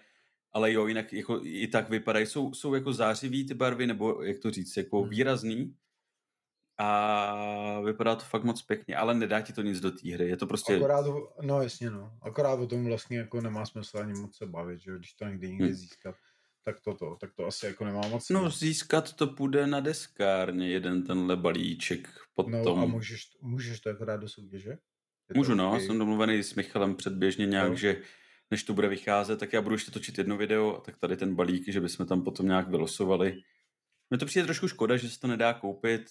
ale jo, jinak jako, i tak vypadají, jsou, jsou jako zářivý ty barvy, nebo jak to říct, jako Hmm. výrazný a vypadá to fakt moc pěkně, ale nedá ti to nic do té hry, je to prostě... akorát, no jasně no, akorát o tom vlastně jako nemá smysl ani moc se bavit, že jo, když to někdy někde Hmm. získat, tak toto, tak to asi jako nemá moc No, získat to půjde na deskárně, jeden tenhle balíček potom. no a můžeš, můžeš to jako dát do soutěže? To Můžu, no, jsem domluvený s Michalem předběžně nějak, Jo. že než to bude vycházet, tak já budu ještě točit jedno video, tak tady ten balík, že bychom tam potom nějak vylosovali. Mně to přijde trošku škoda, že se to nedá koupit,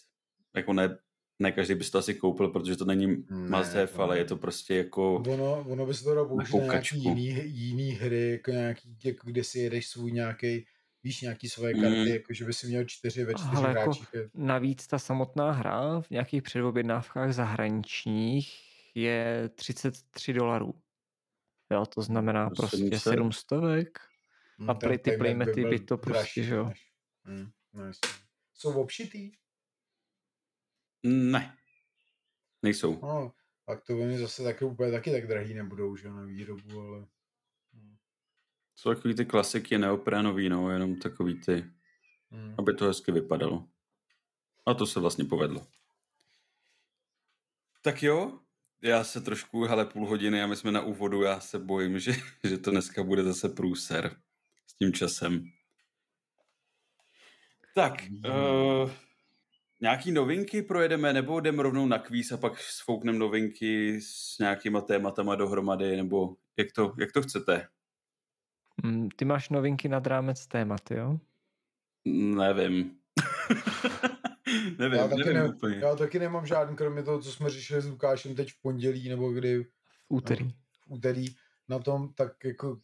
jako ne, ne každý by si to asi koupil, protože to není Ne, must have, ale ne. je to prostě jako... Ono, ono by se to dalo použít na nějaký jiný, jiný hry, jako nějaký, jako kde si jedeš svůj nějaký, víš, nějaký svoje Mm. karty, jako že by si měl čtyři ve čtyři Ale jako hráčích. je- navíc ta samotná hra v nějakých předobjednávkách zahraničních je 33 dolarů. Jo, to znamená Pro prostě 700? 7 stovek. Hm, A ten play- ty playmety by byl to prostě, dražší že jo. než- Hm, no jasně. Jsou obšitý? Ne. Nejsou. No, tak to oni zase taky úplně taky tak drahý nebudou, že jo, na výrobu, ale... hm, Jsou takový ty klasiky neoprenový, no, jenom takový ty, hm. aby to hezky vypadalo. A to se vlastně povedlo. Tak jo, já se trošku, hele, půl hodiny a my jsme na úvodu, já se bojím, že, že to dneska bude zase průser s tím časem. Tak, uh, nějaký novinky projedeme, nebo jdeme rovnou na kvíz a pak sfoukneme novinky s nějakýma tématama dohromady, nebo jak to, jak to chcete? Mm, Ty máš novinky nad rámec témat, jo? Nevím. nevím, Já taky, nevím ne, úplně. já taky nemám žádný, kromě toho, co jsme řešili s Lukášem teď v pondělí, nebo kdy V úterý. v úterý na tom, tak jako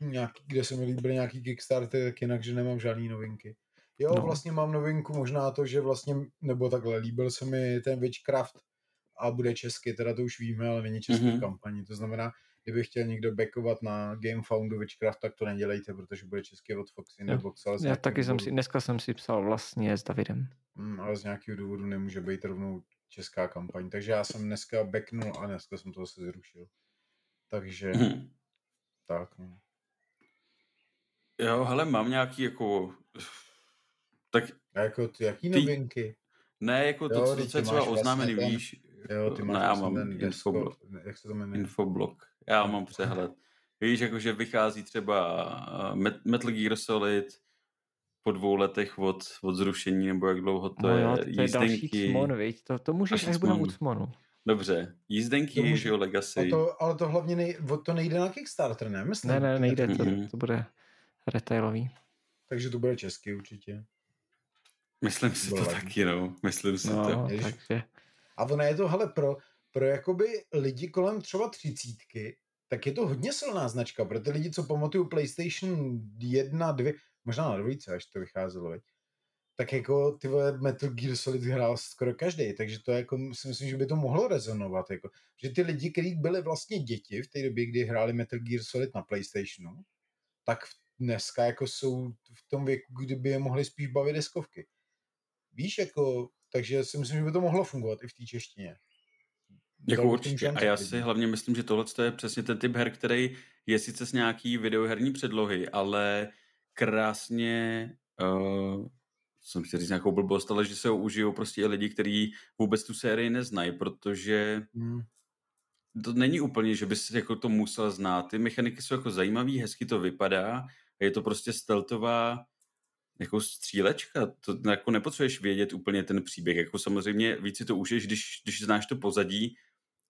nějaký, kde se mi líbily nějaký Kickstarter, tak jinak, že nemám žádný novinky. Jo, No. no. vlastně mám novinku, možná to, že vlastně, nebo takhle, líbil se mi ten Witchcraft a bude česky, teda to už víme, ale není český Mhm. mm-hmm. kampaní, to znamená, kdyby chtěl někdo backovat na GameFoundu Witchcraft, tak to nedělejte, protože bude česky od Foxy Box, ale z Já taky jsem důvodu, si, dneska jsem si psal vlastně s Davidem. mm, ale z nějakého důvodu nemůže být rovnou česká kampaň, takže já jsem dneska backnul a dneska jsem to zase zrušil. Takže Mhm. tak, no. Jo, hele, mám nějaký jako... Tak A jako ty, jaký Ty- novinky? ne, jako to, Jo, co, vždyť co je třeba vlastně oznámený, ten- víš. Jo, ty máš ne, já vlastně mám ten infoblog. desko, jak se to jmenuje? infoblog. Já mám přehled. Víš, jakože vychází třeba uh, Met- Metal Gear Solid po dvou letech od, od zrušení, nebo jak dlouho to no je, jo, to je další jízdenky. cmon, viď? To, to můžeš, až budeme u cmon. cmonu. Dobře, jízdenky, To může- že jo, Legacy. to, ale to hlavně nej, to nejde na Kickstarter, ne? Myslím, Ne, ne, To nejde, to, Mhm. to bude retailový. Takže to bude česky určitě. Myslím si to Bylo. taky, no. Myslím si to. No, Ježiš. takže A ono je to, hele, pro, pro jakoby lidi kolem třeba třicítky, tak je to hodně silná značka. Pro ty lidi, co pamatují PlayStation 1, 2, možná na dvojice, až to vycházelo, veď. tak jako ty vole Metal Gear Solid hrál skoro každý, takže to jako si myslím, že by to mohlo rezonovat. Jako. Že ty lidi, kteří byli vlastně děti v té době, kdy hráli Metal Gear Solid na PlayStationu, tak dneska jako jsou v tom věku, kdyby je mohli spíš bavit deskovky. Víš, jako, takže si myslím, že by to mohlo fungovat i v té češtině. Jako určitě. A já si hlavně myslím, že tohle je přesně ten typ her, který je sice z nějaký videoherní předlohy, ale krásně, uh, jsem chtěl říct nějakou blbost, ale že se ho užijou prostě i lidi, kteří vůbec tu sérii neznají, protože Hmm. to není úplně, že bys jako to musel znát. Ty mechaniky jsou jako zajímavý, hezky to vypadá je to prostě steltová jako střílečka. To jako nepotřebuješ vědět úplně ten příběh. Jako samozřejmě víc si to užiješ, když, když znáš to pozadí,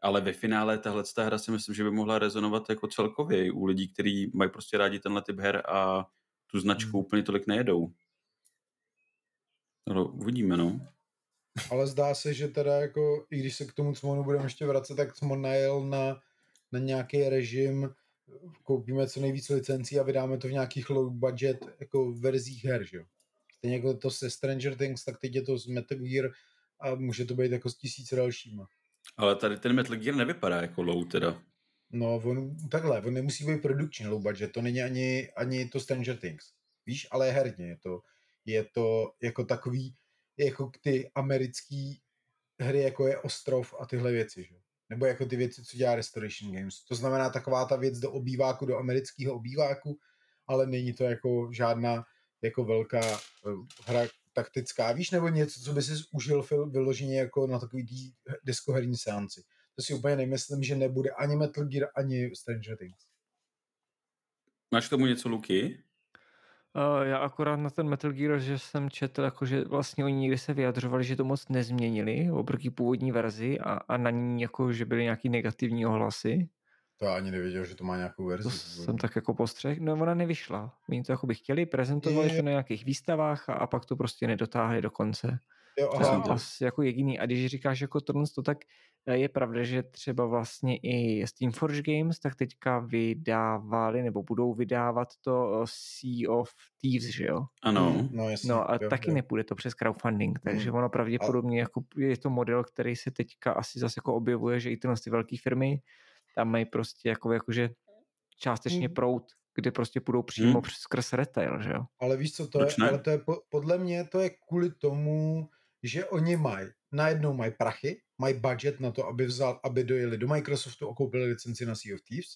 ale ve finále tahle ta hra si myslím, že by mohla rezonovat jako celkově u lidí, kteří mají prostě rádi tenhle typ her a tu značku Hmm. úplně tolik nejedou. No, uvidíme, no. Ale zdá se, že teda jako, i když se k tomu Cmonu budeme ještě vracet, tak Cmon najel na, na nějaký režim, koupíme co nejvíc licencí a vydáme to v nějakých low budget jako verzích her, že jo. Stejně jako to se Stranger Things, tak teď je to z Metal Gear a může to být jako s tisíce dalšíma. Ale tady ten Metal Gear nevypadá jako low teda. No, on, takhle, on nemusí být production low budget, to není ani, ani to Stranger Things. Víš, ale herně je to, je to jako takový, jako ty americký hry, jako je Ostrov a tyhle věci, že? Nebo jako ty věci, co dělá Restoration Games. To znamená taková ta věc do obýváku, do amerického obýváku, ale není to jako žádná jako velká uh, hra taktická, víš, nebo něco, co by si užil vyloženě jako na takový tý diskoherní seanci. To si úplně nemyslím, že nebude ani Metal Gear, ani Stranger Things. Máš k tomu něco, Luky? Uh, já akorát na ten Metal Gear, že jsem četl, jako, že vlastně oni někdy se vyjadřovali, že to moc nezměnili oproti původní verzi a, a na ní jako, že byly nějaký negativní ohlasy. To já ani nevěděl, že to má nějakou verzi. To jsem tak jako postřeh. No ona nevyšla. Oni to jako by chtěli, prezentovali je, to na nějakých výstavách a, a pak to prostě nedotáhli do konce. Jo, aha, to jsem asi jako jediný. A když říkáš jako tohle, to tak eh, je pravda, že třeba vlastně i Steamforge Games tak teďka vydávali nebo budou vydávat to eh, Sea of Thieves, že jo? Ano. No, jasný, no a jo, taky jo. nepůjde to přes crowdfunding, takže hmm. ono pravděpodobně a... jako je to model, který se teďka asi zase jako objevuje, že i tyhle ty velké firmy tam mají prostě jako, jakože částečně hmm. prout, kde prostě půjdou přímo hmm. skrz retail, že jo? Ale víš, co to Proč je? Ne? Ale to je podle mě to je kvůli tomu, že oni mají, najednou mají prachy, mají budget na to, aby vzal, aby dojeli do Microsoftu a koupili licenci na Sea of Thieves,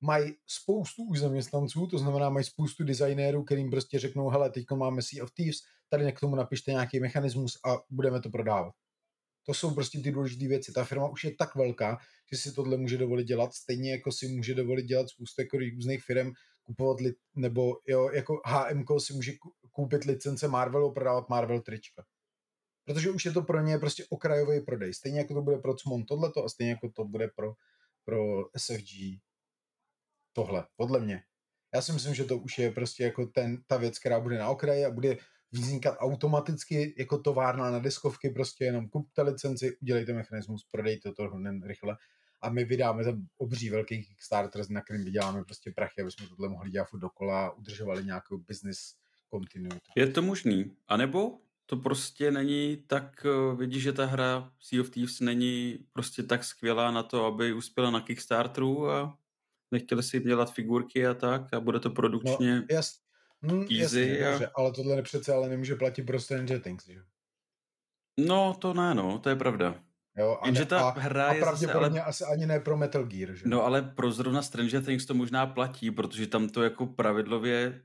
mají spoustu už zaměstnanců, to znamená mají spoustu designérů, kterým prostě řeknou, hele, teď máme Sea of Thieves, tady k tomu napište nějaký mechanismus a budeme to prodávat. To jsou prostě ty důležité věci. Ta firma už je tak velká, že si tohle může dovolit dělat, stejně jako si může dovolit dělat spoustu jako různých firm, kupovat li, nebo jo, jako HM si může koupit licence Marvelu, prodávat Marvel trička. Protože už je to pro ně prostě okrajový prodej. Stejně jako to bude pro Cmon tohleto a stejně jako to bude pro, pro SFG tohle, podle mě. Já si myslím, že to už je prostě jako ten, ta věc, která bude na okraji a bude vznikat automaticky jako továrna na diskovky, prostě jenom kupte licenci, udělejte mechanismus, prodejte to hned rychle a my vydáme ten obří velký Kickstarter, na kterým vyděláme prostě prachy, aby jsme tohle mohli dělat dokola a udržovali nějakou business kontinuitu. Je to možný. A nebo to prostě není tak, eh, vidíš, že ta hra Sea of Thieves není prostě tak skvělá na to, aby uspěla na Kickstarteru a nechtěli si dělat figurky a tak a bude to produkčně no, jas, easy. Jasně, a... dobře, ale tohle přece ale nemůže platit pro Stranger Things, že? No, to ne, no, to je pravda. Jo, a, Jenže ta a, hra a je pravděpodobně zase, ale... asi ani ne pro Metal Gear, že? No ale pro zrovna Stranger Things to možná platí, protože tam to jako pravidlově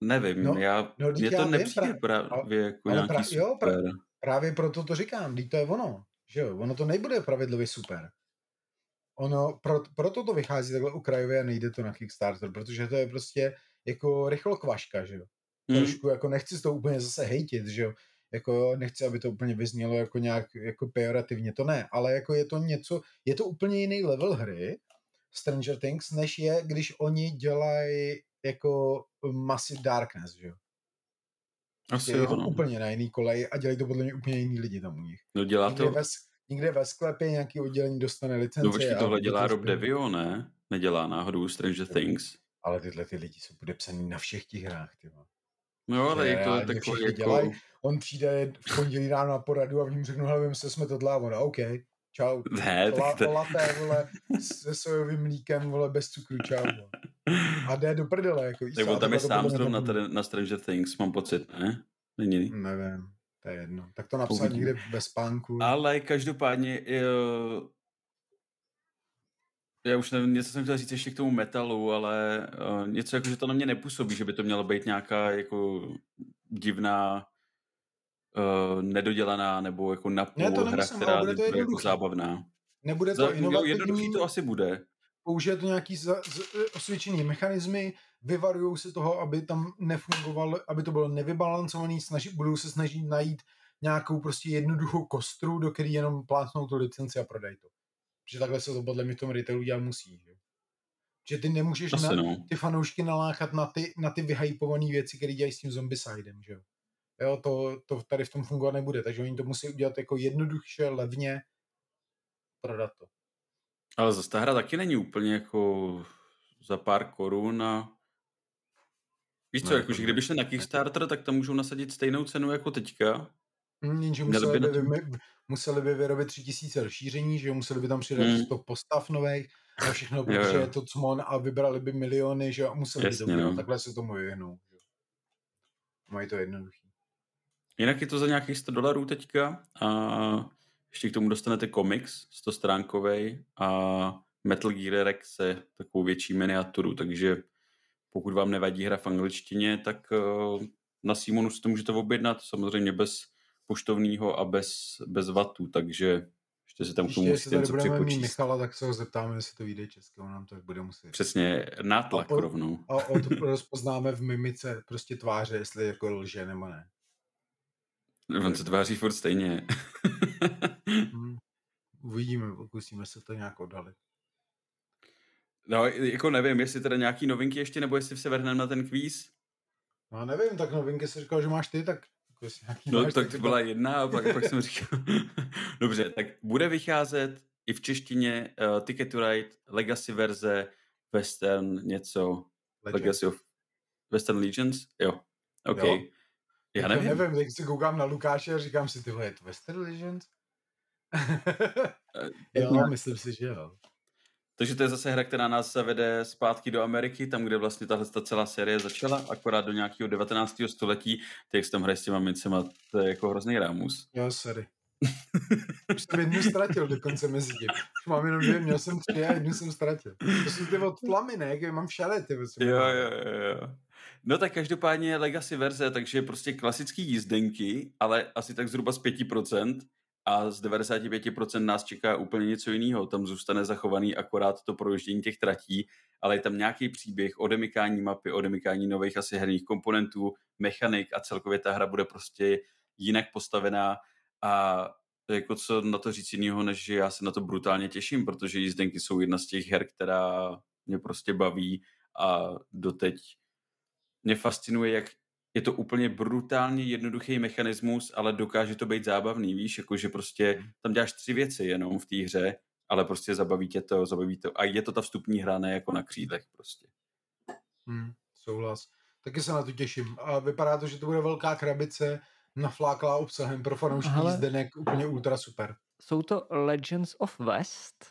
nevím, no, já, no, mně to nepřijde pra, právě jako ale nějaký pra, super. Jo, pra, právě proto to říkám, teď to je ono, že jo, ono to nebude pravidlově super. Ono, pro, proto to vychází takhle ukrajově a nejde to na Kickstarter, protože to je prostě jako rychlokvaška, že jo. Mm. Trošku jako nechci to úplně zase hejtit, že jo jako nechci, aby to úplně vyznělo jako nějak jako pejorativně, to ne, ale jako je to něco, je to úplně jiný level hry, Stranger Things, než je, když oni dělají jako Massive Darkness, že jo. Asi je jo, to no. úplně na jiný kolej a dělají to podle mě úplně jiný lidi tam u nich. No dělá někde to... Ve, někde ve sklepě nějaký oddělení dostane licenci. No počkej, tohle dělá Rob Devio, ne? Nedělá náhodou Stranger Things. Ale tyhle ty lidi jsou podepsaný na všech těch hrách, ty No, ale je to takový jako... Dělaj. On přijde v pondělí ráno na poradu a v něm řeknu, hele, vím, jsme to dlá, ono, OK, čau. Ne, tak to... Laté, vole, se sojovým mlíkem, vole, bez cukru, čau. Vole. A jde do prdele, jako Tak on tam je sám zrovna tady na Stranger Things, mám pocit, ne? Není. Nevím, to je jedno. Tak to napsal někde ve spánku. Ale každopádně jo, já už nevím, něco jsem chtěl říct ještě k tomu metalu, ale uh, něco jako, že to na mě nepůsobí, že by to mělo být nějaká jako divná, uh, nedodělaná nebo jako napůl ne, to hra, která bude to jako zábavná. Nebude to Za, inovativní. Jednoduchý to asi bude. Použije to nějaký za, z, osvědčený mechanismy, vyvarují se toho, aby tam nefungoval, aby to bylo nevybalancovaný, snaží, budou se snažit najít nějakou prostě jednoduchou kostru, do který jenom plátnou tu licenci a prodají to že takhle se to podle mě v tom retailu dělat musí. Že, že ty nemůžeš Asi, na, no. ty fanoušky nalákat na ty, na ty vyhypované věci, které dělají s tím zombisidem, že jo. Jo, to, to tady v tom fungovat nebude, takže oni to musí udělat jako jednoduše, levně, prodat to. Ale zase ta hra taky není úplně jako za pár korun a Víš co, no, jako, že kdyby šli na Kickstarter, tak tam můžou nasadit stejnou cenu jako teďka. Hmm, jenže museli by, by, museli by vyrobit tři tisíce rozšíření, že jo, museli by tam přidat hmm. 100 postav nových a všechno, protože je to cmon a vybrali by miliony, že jo, museli Jasně, by to no. takhle se tomu vyhnout. Mají to jednoduchý. Jinak je to za nějakých 100 dolarů teďka a ještě k tomu dostanete komiks 100 stránkový a Metal Gear Rex je takovou větší miniaturu, takže pokud vám nevadí hra v angličtině, tak uh, na Simonu si to můžete objednat, samozřejmě bez poštovního a bez, bez vatů, takže ještě se tam k tomu musíte něco připočíst. Michala, tak se ho zeptáme, jestli to vyjde česky, on nám to bude muset. Přesně, nátlak a po, rovnou. A o to rozpoznáme v mimice prostě tváře, jestli jako lže nebo ne. On se tváří furt stejně. hmm. Uvidíme, pokusíme se to nějak oddalit. No, jako nevím, jestli teda nějaký novinky ještě, nebo jestli se vrhneme na ten kvíz. No nevím, tak novinky si říkal, že máš ty, tak jako nějaký No máš, tak to byla jedna a pak, pak jsem říkal. Dobře, tak bude vycházet i v češtině uh, Ticket to Ride, Legacy verze, Western něco, Legends. Legacy of Western Legends, jo, OK. Jo. Já nevím. Já nevím, teď si koukám na Lukáše a říkám si, tyhle, je to Western Legends? Eh, jo, myslím si, že jo. Takže to je zase hra, která nás zavede zpátky do Ameriky, tam, kde vlastně tahle ta celá série začala, akorát do nějakého 19. století. Ty, jak se tam hraje s těma mincema, to je jako hrozný rámus. Jo, sorry. Už jsem jednu ztratil dokonce mezi tím. Mám jenom dvě, měl jsem tři a jednu jsem ztratil. To jsou ty od tlamy, ne? Jak mám šale, ty. Jo, jo, jo, jo. No tak každopádně Legacy verze, takže prostě klasický jízdenky, ale asi tak zhruba z 5%, a z 95% nás čeká úplně něco jiného. Tam zůstane zachovaný akorát to projíždění těch tratí, ale je tam nějaký příběh, odemykání mapy, odemykání nových asi herních komponentů, mechanik a celkově ta hra bude prostě jinak postavená a jako co na to říct jiného, než že já se na to brutálně těším, protože jízdenky jsou jedna z těch her, která mě prostě baví a doteď mě fascinuje, jak je to úplně brutálně jednoduchý mechanismus, ale dokáže to být zábavný, víš, jakože prostě hmm. tam děláš tři věci jenom v té hře, ale prostě zabaví tě to, zabaví to. A je to ta vstupní hra, ne jako na křídlech prostě. Hmm, souhlas. Taky se na to těším. A vypadá to, že to bude velká krabice nafláklá obsahem pro fanoušky Hele, jízdenek, úplně ultra super. Jsou to Legends of West?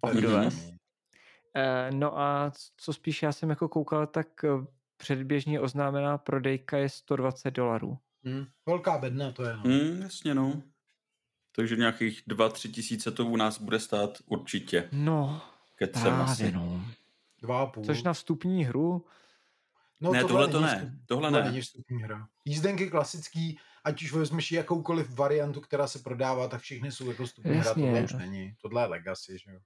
Of the West? Uh, no a co spíš já jsem jako koukal, tak eh, předběžně oznámená prodejka je 120 dolarů. Hmm, velká bedna to je. No. Hmm, jasně no. Takže nějakých 2-3 tisíce to u nás bude stát určitě. No, Kecem právě asi. no. Dva a půl. Což na vstupní hru... No, ne, tohle, to ne. Tohle, tohle ne. není vstupní hra. Jízdenky klasický, ať už vezmeš jakoukoliv variantu, která se prodává, tak všechny jsou jako vstupní Jasně. hra. Tohle už není. Tohle je legacy, že jo.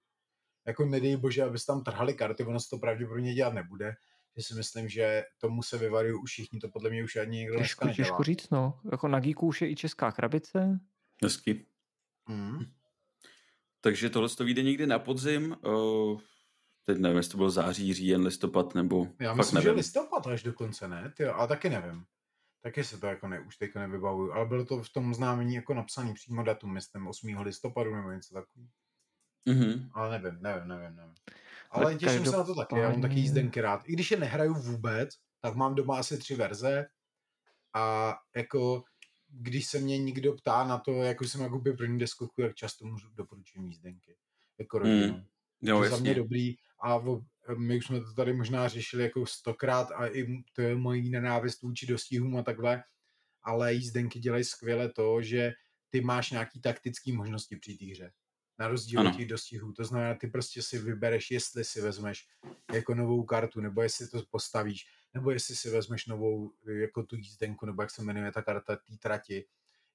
Jako nedej bože, abys tam trhali karty, ono se to pravděpodobně dělat nebude že si myslím, že tomu se vyvarují už všichni, to podle mě už ani někdo těžko, nedělá. Těžko říct, no. Jako na Geeku už je i česká krabice. Hezky. Mm. Takže tohle to vyjde někdy na podzim. Uh, teď nevím, jestli to bylo září, říjen, listopad, nebo Já myslím, nevím. že listopad až dokonce, ne? Ty, a taky nevím. Taky se to jako ne, už teďka nevybavuju, ale bylo to v tom známení jako napsaný přímo datum, myslím 8. listopadu nebo něco takového. Mm-hmm. Ale nevím, nevím, nevím, nevím. Ale těším se na to taky, já mám taky jízdenky rád. I když je nehraju vůbec, tak mám doma asi tři verze a jako když se mě někdo ptá na to, jako jsem jako by první deskoku, jak často můžu doporučím jízdenky. Jako rodinu. Mm. Jo, to za mě dobrý a my už jsme to tady možná řešili jako stokrát a i to je mojí nenávist vůči dostihům a takhle, ale jízdenky dělají skvěle to, že ty máš nějaký taktický možnosti při té hře na rozdíl od těch dostihů. To znamená, ty prostě si vybereš, jestli si vezmeš jako novou kartu, nebo jestli to postavíš, nebo jestli si vezmeš novou jako tu jízdenku, nebo jak se jmenuje ta karta té trati.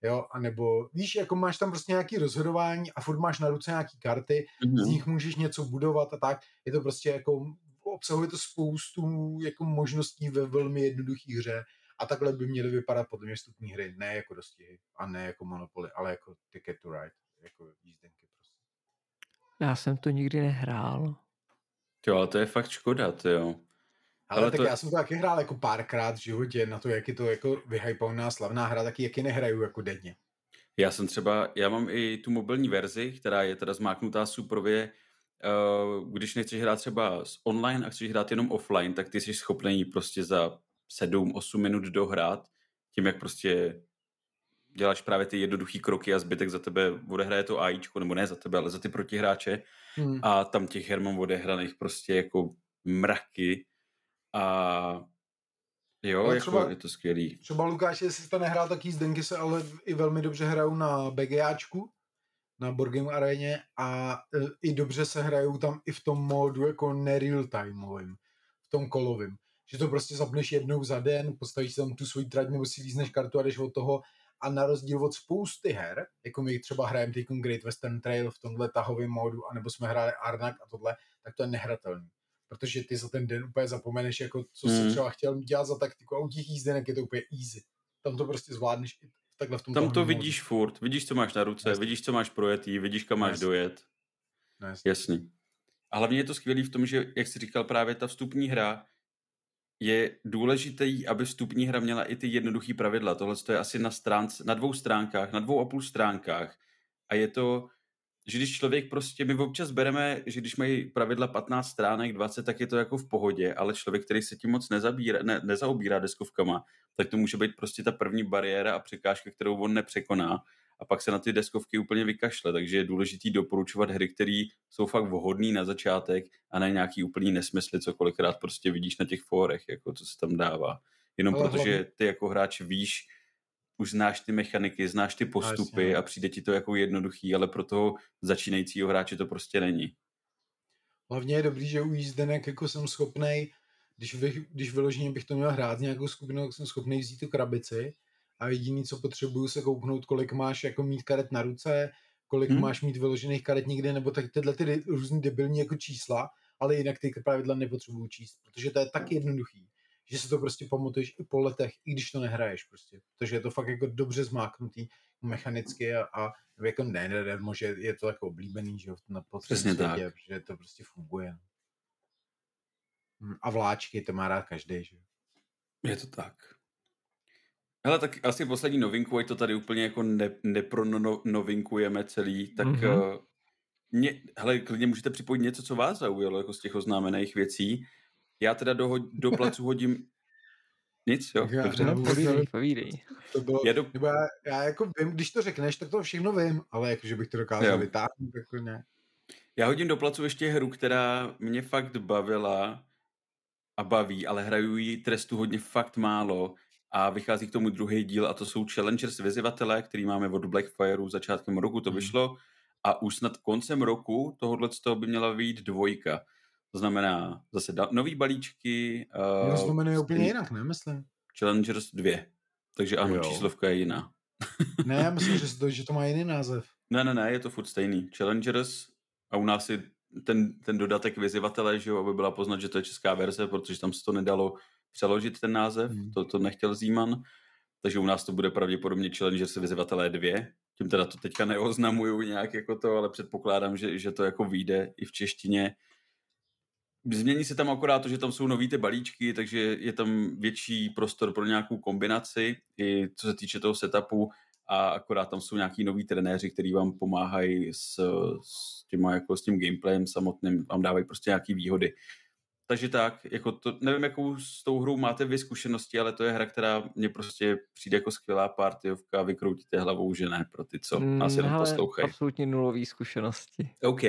Jo, a nebo víš, jako máš tam prostě nějaký rozhodování a furt máš na ruce nějaký karty, mm-hmm. z nich můžeš něco budovat a tak. Je to prostě jako, obsahuje to spoustu jako možností ve velmi jednoduché hře a takhle by měly vypadat podle mě vstupní hry, ne jako dostihy a ne jako Monopoly, ale jako Ticket to Ride, jako jízdenky. Já jsem to nikdy nehrál. Jo, ale to je fakt škoda, to jo. Ale, ale tak to... já jsem to taky hrál jako párkrát v životě na to, jak je to jako vyhypovaná slavná hra, taky jak ji nehraju jako denně. Já jsem třeba, já mám i tu mobilní verzi, která je teda zmáknutá suprově, uh, když nechceš hrát třeba online a chceš hrát jenom offline, tak ty jsi schopný prostě za 7-8 minut dohrát, tím jak prostě děláš právě ty jednoduché kroky a zbytek za tebe odehraje to AIčko, nebo ne za tebe, ale za ty protihráče. Hmm. A tam těch her mám odehraných prostě jako mraky. A Jo, Ale jako třeba- je to skvělý. Třeba Lukáš, jestli jste nehrál, tak jízdenky se ale i velmi dobře hrajou na BGAčku, na Board Game Areně a e, i dobře se hrajou tam i v tom módu jako nereal timeovým, v tom kolovým. Že to prostě zapneš jednou za den, postavíš tam tu svoji trať nebo si lízneš kartu a jdeš od toho a na rozdíl od spousty her, jako my třeba hrajeme teď Great Western Trail v tomhle tahovém módu, anebo jsme hráli Arnak a tohle, tak to je nehratelný. Protože ty za ten den úplně zapomeneš, jako co jsi Hmm. třeba chtěl dělat za taktiku a u těch jízdenek je to úplně easy. Tam to prostě zvládneš i takhle v tom Tam to vidíš furt, vidíš, co máš na ruce, Jasně. vidíš, co máš projetý, vidíš, kam máš Jasně. dojet. módu. No, jasně. Jasný. A hlavně je to skvělé v tom, že, jak jsi říkal, právě ta vstupní hra je důležitý, aby vstupní hra měla i ty jednoduché pravidla. Tohle je asi na, stránce, na dvou stránkách, na dvou a půl stránkách. A je to, že když člověk prostě, my občas bereme, že když mají pravidla 15 stránek, 20, tak je to jako v pohodě, ale člověk, který se tím moc nezabírá, ne, nezaobírá deskovkama, tak to může být prostě ta první bariéra a překážka, kterou on nepřekoná a pak se na ty deskovky úplně vykašle, takže je důležitý doporučovat hry, které jsou fakt vhodné na začátek a ne nějaký úplný nesmysly, co kolikrát prostě vidíš na těch fórech, jako co se tam dává. Jenom Ale protože hlavně- ty jako hráč víš, už znáš ty mechaniky, znáš ty postupy jasně. a přijde ti to jako jednoduchý, ale pro toho začínajícího hráče to prostě není. Hlavně je dobrý, že u jízdenek jako jsem schopnej, když, vy, když vyloženě bych to měl hrát nějakou skupinou, tak jsem schopný vzít tu krabici a jediný, co potřebuju, se kouknout, kolik máš jako mít karet na ruce, kolik Hmm. máš mít vyložených karet někde, nebo tak tyhle ty různý debilní jako čísla, ale jinak ty pravidla nepotřebuju číst, protože to je tak jednoduchý, že si to prostě pamatuješ i po letech, i když to nehraješ prostě. Takže je to fakt jako dobře zmáknutý mechanicky a, a jako ne, ne, ne, že je to jako oblíbený, že jo, na Přesně tak. světě, že to prostě funguje. Hm, A vláčky, to má rád každý, že jo. Je to tak. Hele, tak asi poslední novinku, ať to tady úplně jako ne, nepronovinkujeme celý, tak Mhm. mm-hmm. uh, mě, hele, klidně můžete připojit něco, co vás zaujalo jako z těch oznámených věcí. Já teda do, do placu hodím nic, jo? Já- Dobře. já No, povídej, povídej. To bylo, Já do, já, já, jako vím, když to řekneš, tak to všechno vím, ale jako, že bych to dokázal Jo. vytáhnout, jako ne. Já hodím do placu ještě hru, která mě fakt bavila a baví, ale hraju jí trestu hodně fakt málo a vychází k tomu druhý díl a to jsou Challengers vyzývatele, který máme od Blackfireu začátkem roku, to Hmm. vyšlo a už snad koncem roku tohohle z toho by měla vyjít dvojka. To znamená zase da- nový balíčky. Se to Uh, jmenuje úplně jinak, ne, myslím. Challengers 2. Takže ano, Jo. číslovka je jiná. Ne, já myslím, že to, že to má jiný název. Ne, ne, ne, je to furt stejný. Challengers a u nás je ten, ten dodatek vyzývatele, že jo, aby byla poznat, že to je česká verze, protože tam se to nedalo přeložit ten název, Hmm. to, to nechtěl Zíman, takže u nás to bude pravděpodobně Challengers vyzývatelé 2. Tím teda to teďka neoznamuju nějak jako to, ale předpokládám, že, že to jako vyjde i v češtině. Změní se tam akorát to, že tam jsou nový ty balíčky, takže je tam větší prostor pro nějakou kombinaci, i co se týče toho setupu, a akorát tam jsou nějaký noví trenéři, kteří vám pomáhají s, s, těma, jako s tím gameplayem samotným, vám dávají prostě nějaký výhody. Takže tak, jako to, nevím, jakou s tou hrou máte vy zkušenosti, ale to je hra, která mě prostě přijde jako skvělá partyovka, vykroutíte hlavou, že ne, pro ty, co nás Mm, jenom hele, poslouchají. absolutně nulový zkušenosti. OK,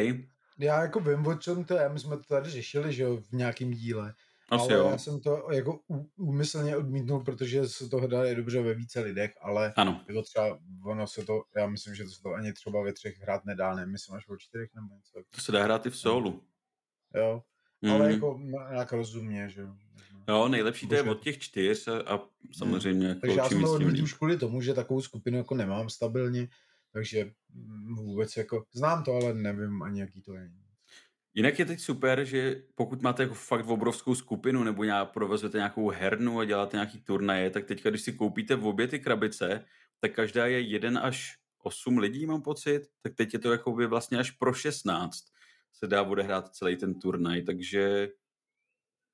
Já jako vím, o čem to je, my jsme to tady řešili, že jo, v nějakém díle. asi ale jo. já jsem to jako úmyslně odmítnul, protože se to hraje dobře ve více lidech, ale Ano, jako třeba ono se to, já myslím, že to se to ani třeba ve třech hrát nedá, ne, myslím až o čtyřech nebo něco. to se dá hrát i v solu. Jo, Mm. ale jako nějak rozumně, že jo. Jo, nejlepší to je od těch čtyř a, a samozřejmě jako Takže já jsem odmítl už kvůli tomu, že takovou skupinu jako nemám stabilně, takže mm, vůbec jako, znám to, ale nevím ani jaký to je. Jinak je teď super, že pokud máte jako fakt obrovskou skupinu nebo nějak, provozujete nějakou hernu a děláte nějaký turnaje, tak teďka, když si koupíte v obě ty krabice, tak každá je jeden až 8 lidí, mám pocit, tak teď je to jako by vlastně až pro 16 se dá odehrát celý ten turnaj, takže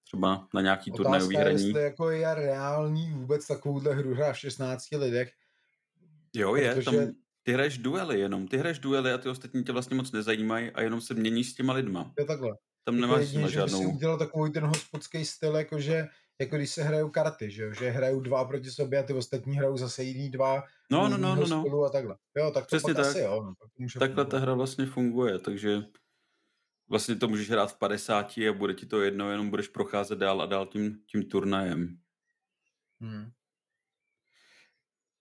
třeba na nějaký turnajový Otázka je, hraní. jestli jako je reálný vůbec takovouhle hru hrát v 16 lidech. Jo, je, protože- tam ty hraješ duely jenom, ty hraješ duely a ty ostatní tě vlastně moc nezajímají a jenom se měníš s těma lidma. Je takhle. Tam Jako nemáš jedině, že žádnou... udělal takový ten hospodský styl, jakože jako když se hrajou karty, že, jo? že hrajou dva proti sobě a ty ostatní hrajou zase jiný dva No, no, no, no, no. a takhle. Jo, tak to Přesně pak tak. asi jo. No, tak to Takhle fungovat. ta hra vlastně funguje, takže vlastně to můžeš hrát v 50 a bude ti to jedno, jenom budeš procházet dál a dál tím, tím turnajem. Hmm.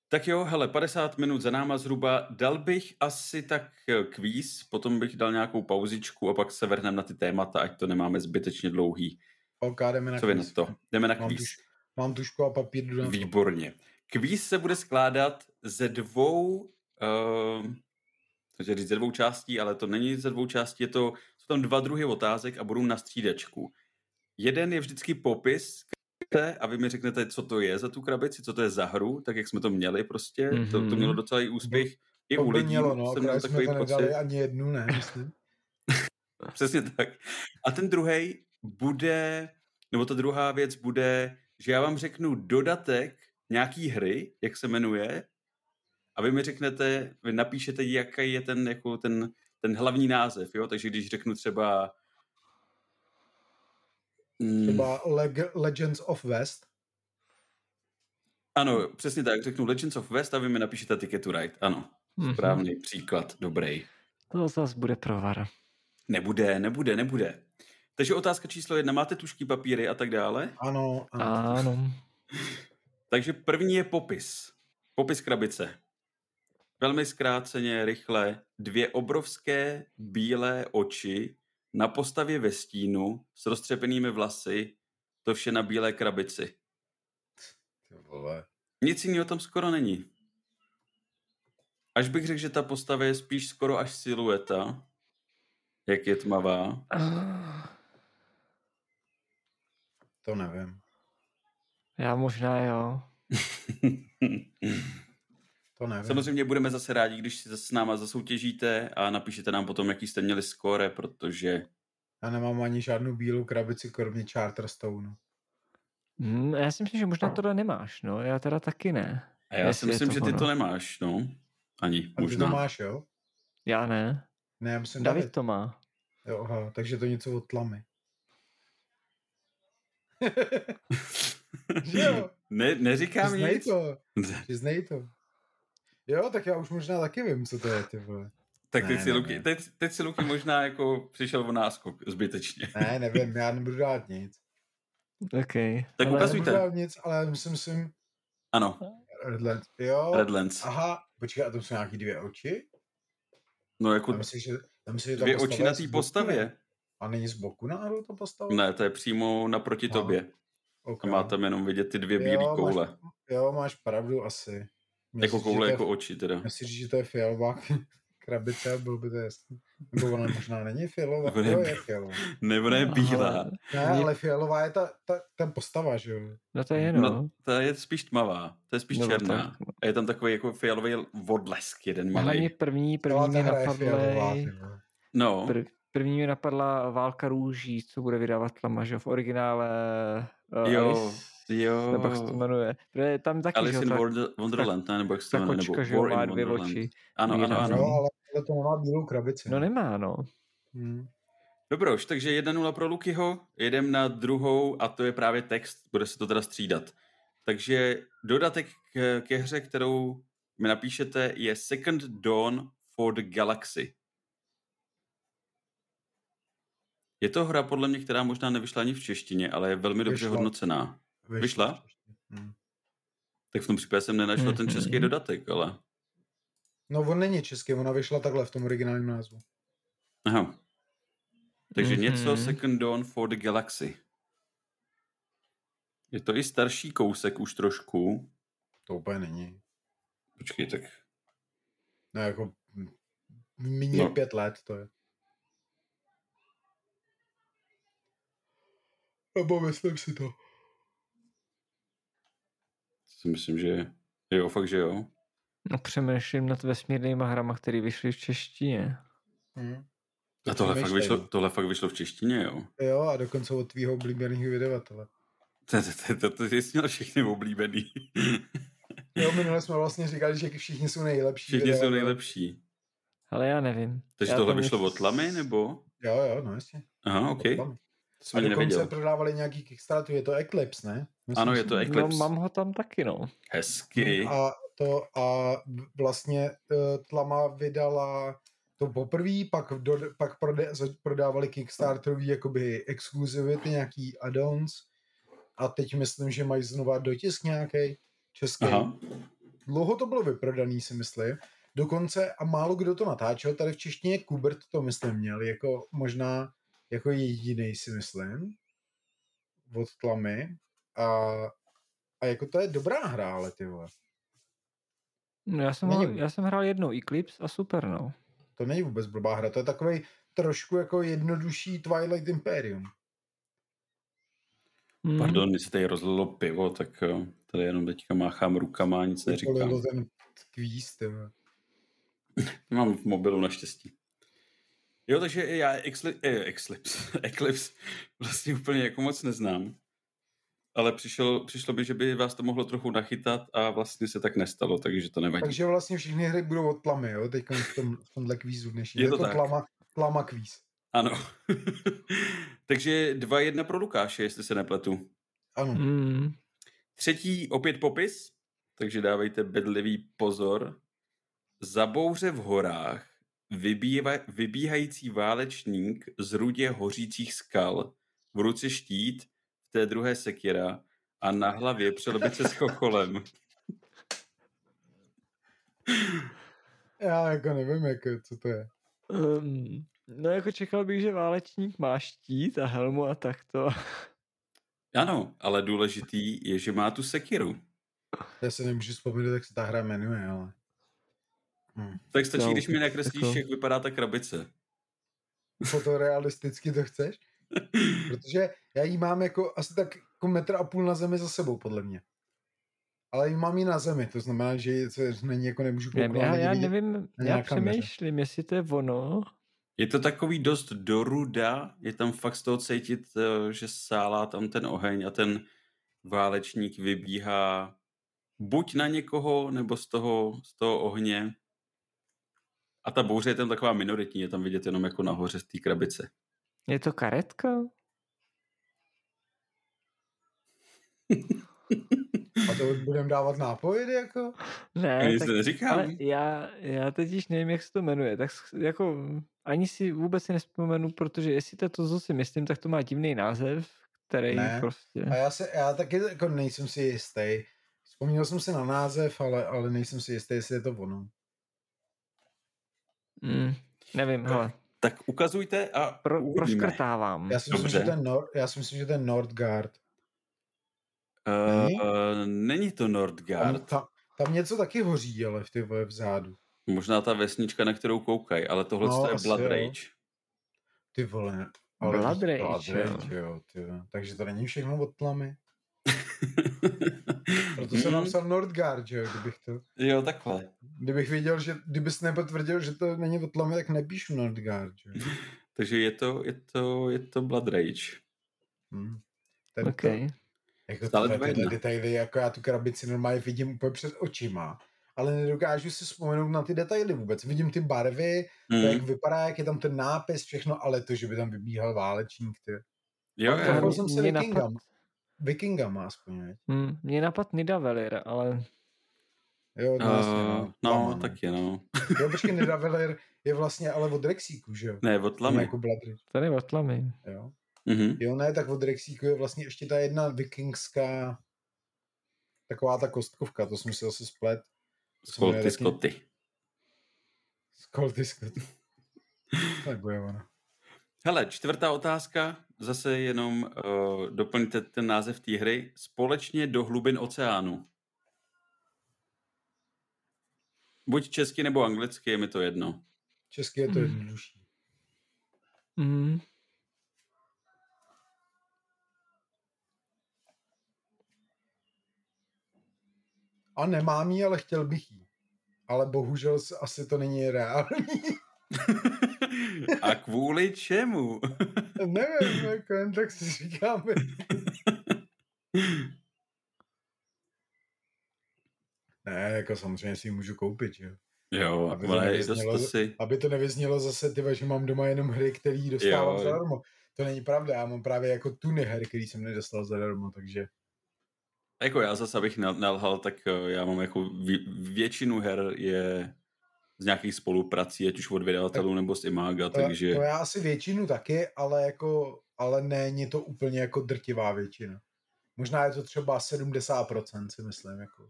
Tak jo, hele, 50 minut za náma zhruba. Dal bych asi tak eh, kvíz, potom bych dal nějakou pauzičku a pak se vrhneme na ty témata, ať to nemáme zbytečně dlouhý. OK, jdeme na Co vy na kvíz. to? Jdeme na Mám, kvíz. tuž, mám tušku a papír, jdu na. Výborně. Kvíz se bude skládat ze dvou, uh, to říct ze dvou částí, ale to není ze dvou částí, je to, jsou tam dva druhy otázek a budou na střídačku. Jeden je vždycky popis a vy mi řeknete, co to je za tu krabici, co to je za hru, tak jak jsme to měli prostě, mm-hmm. to, to Mhm. mělo docela i úspěch. I To u lidí mělo, no, jsem měl jsme takový to pocit. ani jednu, ne, myslím. Přesně tak. A ten druhý bude, nebo ta druhá věc bude, že já vám řeknu dodatek nějaký hry, jak se jmenuje, a vy mi řeknete, vy napíšete, jaký je ten, jako ten, ten hlavní název, jo? Takže když řeknu třeba... Mm, Třeba Leg- Legends of West. ano, přesně tak, řeknu Legends of West a vy mi napíšete Ticket to Ride. Ano, Mhm. správný příklad, dobrý. To zase bude provar. Nebude, nebude, nebude. Takže otázka číslo jedna, máte tušky, papíry a tak dále? Ano, ano. Ano. Takže první je popis. Popis krabice. Velmi zkráceně, rychle. Dvě obrovské bílé oči na postavě ve stínu s roztřepenými vlasy, to vše na bílé krabici. Ty vole. Nic jiného tam skoro není. Až bych řekl, že ta postava je spíš skoro až silueta, jak je tmavá. To nevím. Já možná jo. To nevím. Samozřejmě budeme zase rádi, když si s náma zasoutěžíte a napíšete nám potom, jaký jste měli skóre, protože Já nemám ani žádnou bílou krabici, kromě Charterstone. Hm, já si myslím, že možná tohle nemáš, no. Já teda taky ne. A já si myslím, to že ty ono. to nemáš, no. Ani, A ty možná. to máš, jo? Já ne. Ne, já myslím David David. to má. Jo, aha, takže to něco od tlamy. Jo? ne, neříkám Přiznej nic. to. Přiznej to. Jo, tak já už možná taky vím, co to je, ty vole. tak teď, Ne, si ne, Luky, ne. teď, teď si Luky možná jako přišel o náskok zbytečně. Ne, nevím, já nebudu dát nic. OK. Tak Ale- ukazujte. Nebudu dát nic, ale myslím si, Ano, Redlands. Jo, Redlands. aha, počkej, a tam jsou nějaký dvě oči? No jako Já myslím, že, já myslím, že dvě oči na té postavě. A není z boku náhodou ta postava? Ne, to je přímo naproti Aha. tobě. Ok. A má tam jenom vidět ty dvě bílé koule. Máš, jo, máš pravdu asi. Měl Jako koule, jako to oči teda. Měl si říct, že to je fialová krabice, bylo by to jasný. Nebo ona možná není fialová. Nebo ne- Jo, je fialová. Nebo ne bílá. Ale- Ne, Mě- ale fialová je ta, ta, ta postava, že jo? No to je no. No, to je spíš tmavá, to je spíš Nebo černá. no. A je tam takový jako fialový odlesk jeden Hlavně malý. první, Celá první ta napadly, ty vole. No, prv, první mi napadla Válka růží, co bude vydávat Tlama, že v originále uh, Jo, Alice, jo. nebo jak se to jmenuje. To je tam taky, Alice že in jo, ta, Wonder- Wonderland, ne? Nebo jak se to jmenuje? kočka, Nebo War in má dvě Wonderland. oči. Ano, ano, ano. Jo, ale to nemá bílou krabici. No nemá, no. Hmm. Dobroš, takže 1-0 pro Lukyho, jedem na druhou a to je právě text, bude se to teda střídat. Takže dodatek k, ke hře, kterou mi napíšete, je Second Dawn for the Galaxy. Je to hra podle mě, která možná nevyšla ani v češtině, ale je velmi dobře Vyšla. hodnocená. Vyšla? Hmm. Tak v tom případě jsem nenašel ten český Mhm. dodatek, ale... No on není český, ona vyšla takhle v tom originálním názvu. Aha. Takže Mhm. něco Second Dawn for the Galaxy. Je to i starší kousek už trošku. To úplně není. Počkej, tak No jako méně No. no. pět let to je. Nebo myslím si to. Si myslím, že jo, fakt, že jo. No přemýšlím nad vesmírnýma hrama, které vyšly v češtině. Hmm. A tohle fakt, vyšlo, no. tohle fakt vyšlo v češtině, jo. Jo, a dokonce od tvýho oblíbeného vydavatele. To, to, to, to, to jsi měl všechny oblíbený. Jo, minule jsme vlastně říkali, že všichni jsou nejlepší. Všichni jsou nejlepší. Ale já nevím. Takže já tohle to vyšlo od Lamy, nebo? Jo, jo, no jasně. Aha, OK. Jsem A ani dokonce nevěděl. prodávali nějaký Kickstarter, je to Eclipse, ne? Myslím Ano, je to No, Eclipse. mám ho tam taky, no. Hezky. A to a vlastně eh, Tlama vydala to poprvé, pak, do, pak prode, prodávali Kickstarterový jakoby exkluzivity, nějaký add-ons a teď myslím, že mají znova dotisk nějaký český. Aha. Dlouho to bylo vyprodaný, si myslím. Dokonce, a málo kdo to natáčel, tady v češtině Kubert to myslím měl, jako možná jako jediný si myslím, od tlamy. A, a jako to je dobrá hra, ale ty vole. No, já, jsem Není- ho, já jsem hrál jednou Eclipse a super, no. To není vůbec blbá hra, to je takový trošku jako jednodušší Twilight Imperium. Mm. Pardon, když se tady rozlilo pivo, tak eh, tady jenom teďka máchám rukama a nic neříkám. Vypolilo ten kvíz, ty vole. Mám v mobilu naštěstí. Jo, takže já Exli- eh, Eclipse, Eclipse vlastně úplně jako moc neznám. Ale přišel, přišlo by, že by vás to mohlo trochu nachytat a vlastně se tak nestalo, takže to nevadí. Takže vlastně všechny hry budou od tlamy, jo, teď v, tom, v tomhle kvízu dnešní. Je Je to to tak. tlama, tlama kvíz. Ano. takže 2-1 pro Lukáše, jestli se nepletu. Ano. Mm. Třetí opět popis, takže dávejte bedlivý pozor. Za bouře v horách vybíva, vybíhající válečník z rudě hořících skal, v ruce štít, v té druhé sekira a na hlavě přelobice s chocholem. Já jako nevím, jako, co to je. Um, no jako čekal bych, že válečník má štít a helmu a takto. Ano, ale důležitý je, že má tu sekiru. Já se nemůžu vzpomenout, jak se ta hra jmenuje, ale... Hm. Tak stačí, No, když mi nakreslíš, jako- jak vypadá ta krabice. Fotorealisticky to chceš? Protože já ji mám jako asi tak jako metr a půl na zemi za sebou, podle mě. Ale ji mám i na zemi, to znamená, že se není jako nemůžu Ne, kouknout. já, já nevím, já přemýšlím, jestli to je ono. Je to takový dost doruda, je tam fakt z toho cítit, eh, že sálá tam ten oheň a ten válečník vybíhá buď na někoho, nebo z toho, z toho ohně. A ta bouře je tam taková minoritní, je tam vidět jenom jako nahoře z té krabice. Je to karetka? A to budeme dávat nápovědy, jako? Ne, tak, neříkám. ale já, já teď již nevím, jak se to jmenuje, tak jako ani si vůbec si nespomenu, protože jestli to je to, co si myslím, tak to má divný název, který Ne. prostě... A já, se, já taky jako nejsem si jistý. Vzpomněl jsem si na název, ale, ale nejsem si jistý, jestli je to ono. Mm, nevím, hele, Tak ukazujte a pro, uvidíme. proškrtávám. Já si myslím, že ten, Nor- já si myslím, že ten Nordgard. Uh, Není? není to Tam, Nordgard. tam, tam něco taky hoří, ale v ty vole vzadu. Možná ta vesnička, na kterou koukají, ale tohle No, je Blood jo. Rage. Ty vole. Ale Blood Rage, Blood jo. Rage, jo. ty vole. Takže to není všechno od tlamy. Proto jsem Hmm, napsal Nordgard, že jo, kdybych to... Jo, takhle. Kdybych věděl, že kdybys nepotvrdil, že to není od tlamy, tak nepíšu Nordgard, že jo. Takže je to, je to, je to Blood Rage. Hm. Tento, Okay. Jako Stále tyhle, tyhle detaily, jako já tu krabici normálně vidím úplně před očima, ale nedokážu si vzpomenout na ty detaily vůbec. Vidím ty barvy, to, jak Mm. vypadá, jak je tam ten nápis, všechno, ale to, že by tam vybíhal válečník, ty. Jo, Mě- jsem se mě vikingama. napad- Vikingama aspoň, veď? Hm, mě napad Nidavellir, ale Jo, no, vlastně, Uh, no, no, Tlama, taky no. Jo, počkej, Nidavellir je vlastně ale od Rexíku, že jo? Ne, od Tam tlamy. Jako je od tlamy. jo. Mhm. Jo, ne, tak od Rexíku je vlastně ještě ta jedna vikingská taková ta kostkovka, to jsem si zase splet. Skolty, skoty. Skolty, Scott. tak bude ono. Hele, čtvrtá otázka, zase jenom uh, doplňte ten název té hry. Společně do hlubin oceánu. Buď česky nebo anglicky, je mi to jedno. Česky je to Hmm. jednodušší. Mm. A nemám jí, ale chtěl bych jí. Ale bohužel asi to není reální. A kvůli čemu? Nevím, jako jen tak si říkáme. Ne, jako samozřejmě si ji můžu koupit, jo. jo, Aby to nevyznělo- asi... Aby to nevyznělo zase, ty, že mám doma jenom hry, které dostávám Jo. zadarmo. To není pravda, já mám právě jako tuny her, který jsem nedostal zadarmo, takže Jako já zase, abych nel- nelhal, tak eh, já mám jako vě- většinu her je z nějakých spoluprací, ať už od vydavatelů nebo z Imaga, to, takže... to já asi většinu taky, ale jako, ale není to úplně jako drtivá většina. Možná je to třeba 70% si myslím. Jako.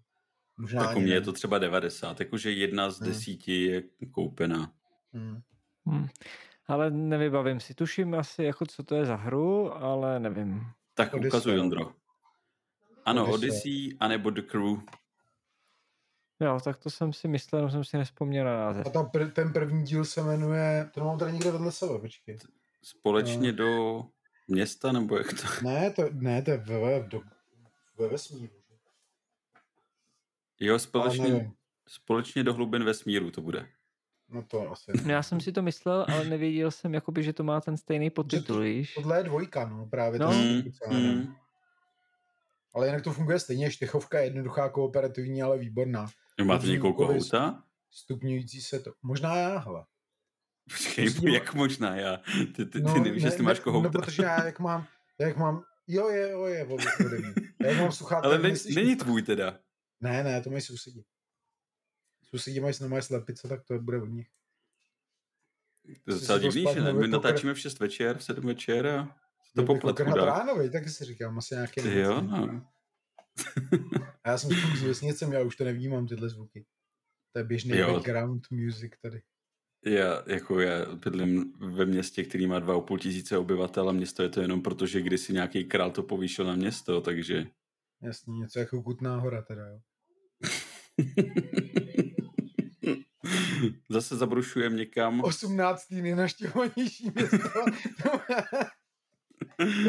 Možná tak u mě je ne. to třeba 90, jakože jedna z Hmm. desíti je koupená. Hmm. Hm. Ale nevybavím si. Tuším asi, jako co to je za hru, ale nevím. Tak Odyssey. ukazuj, Ondro. Ano, Odyssey. Odyssey, anebo The Crew. Jo, tak to jsem si myslel, jenom jsem si nespomněl na název. A ta pr- ten první díl se jmenuje, to mám tady někde vedle sebe, počkej. Společně No. do města, nebo jak to? Ne, to, ne, to je ve, ve, do, ve vesmíru. Jo, společně, společně do hlubin vesmíru to bude. No to asi. No, Já jsem si to myslel, ale nevěděl jsem, jakoby, že to má ten stejný podtitul, víš? Tohle je dvojka, no, právě No. to Mm, mm. Ale jinak to funguje stejně, štychovka je jednoduchá, kooperativní, ale výborná. Máte někoho kohouta? Stupňující se to. Možná já, hele. Počkej, Musím- jak možná já? Ty, ty, ty nevíš, jestli máš No, kohouta. protože já jak mám, já jak mám, jo je, jo je, ode mě. Já jak mám sluchátka, Ale ne, není tvůj teda. Ne, ne, to mají sousedi. Sousedi mají normálně slepice, tak to bude od nich. To je docela divný, že ne? My natáčíme v 6 večer, v 7 večer a to Byl bych poplet kokrhat chudák. ráno, vej, taky si říkám, asi nějaký Ty jo, no. A já jsem spolu s vesnicem, já už to nevnímám, tyhle zvuky. To je běžný Jo. background music tady. Já, jako já bydlím ve městě, který má 2,5 tisíce obyvatel a město je to jenom proto, že kdysi nějaký král to povýšil na město, takže... Jasně, něco jako Kutná hora teda, jo. Zase zabrušujem někam. 18. nejnaštěvovanější město.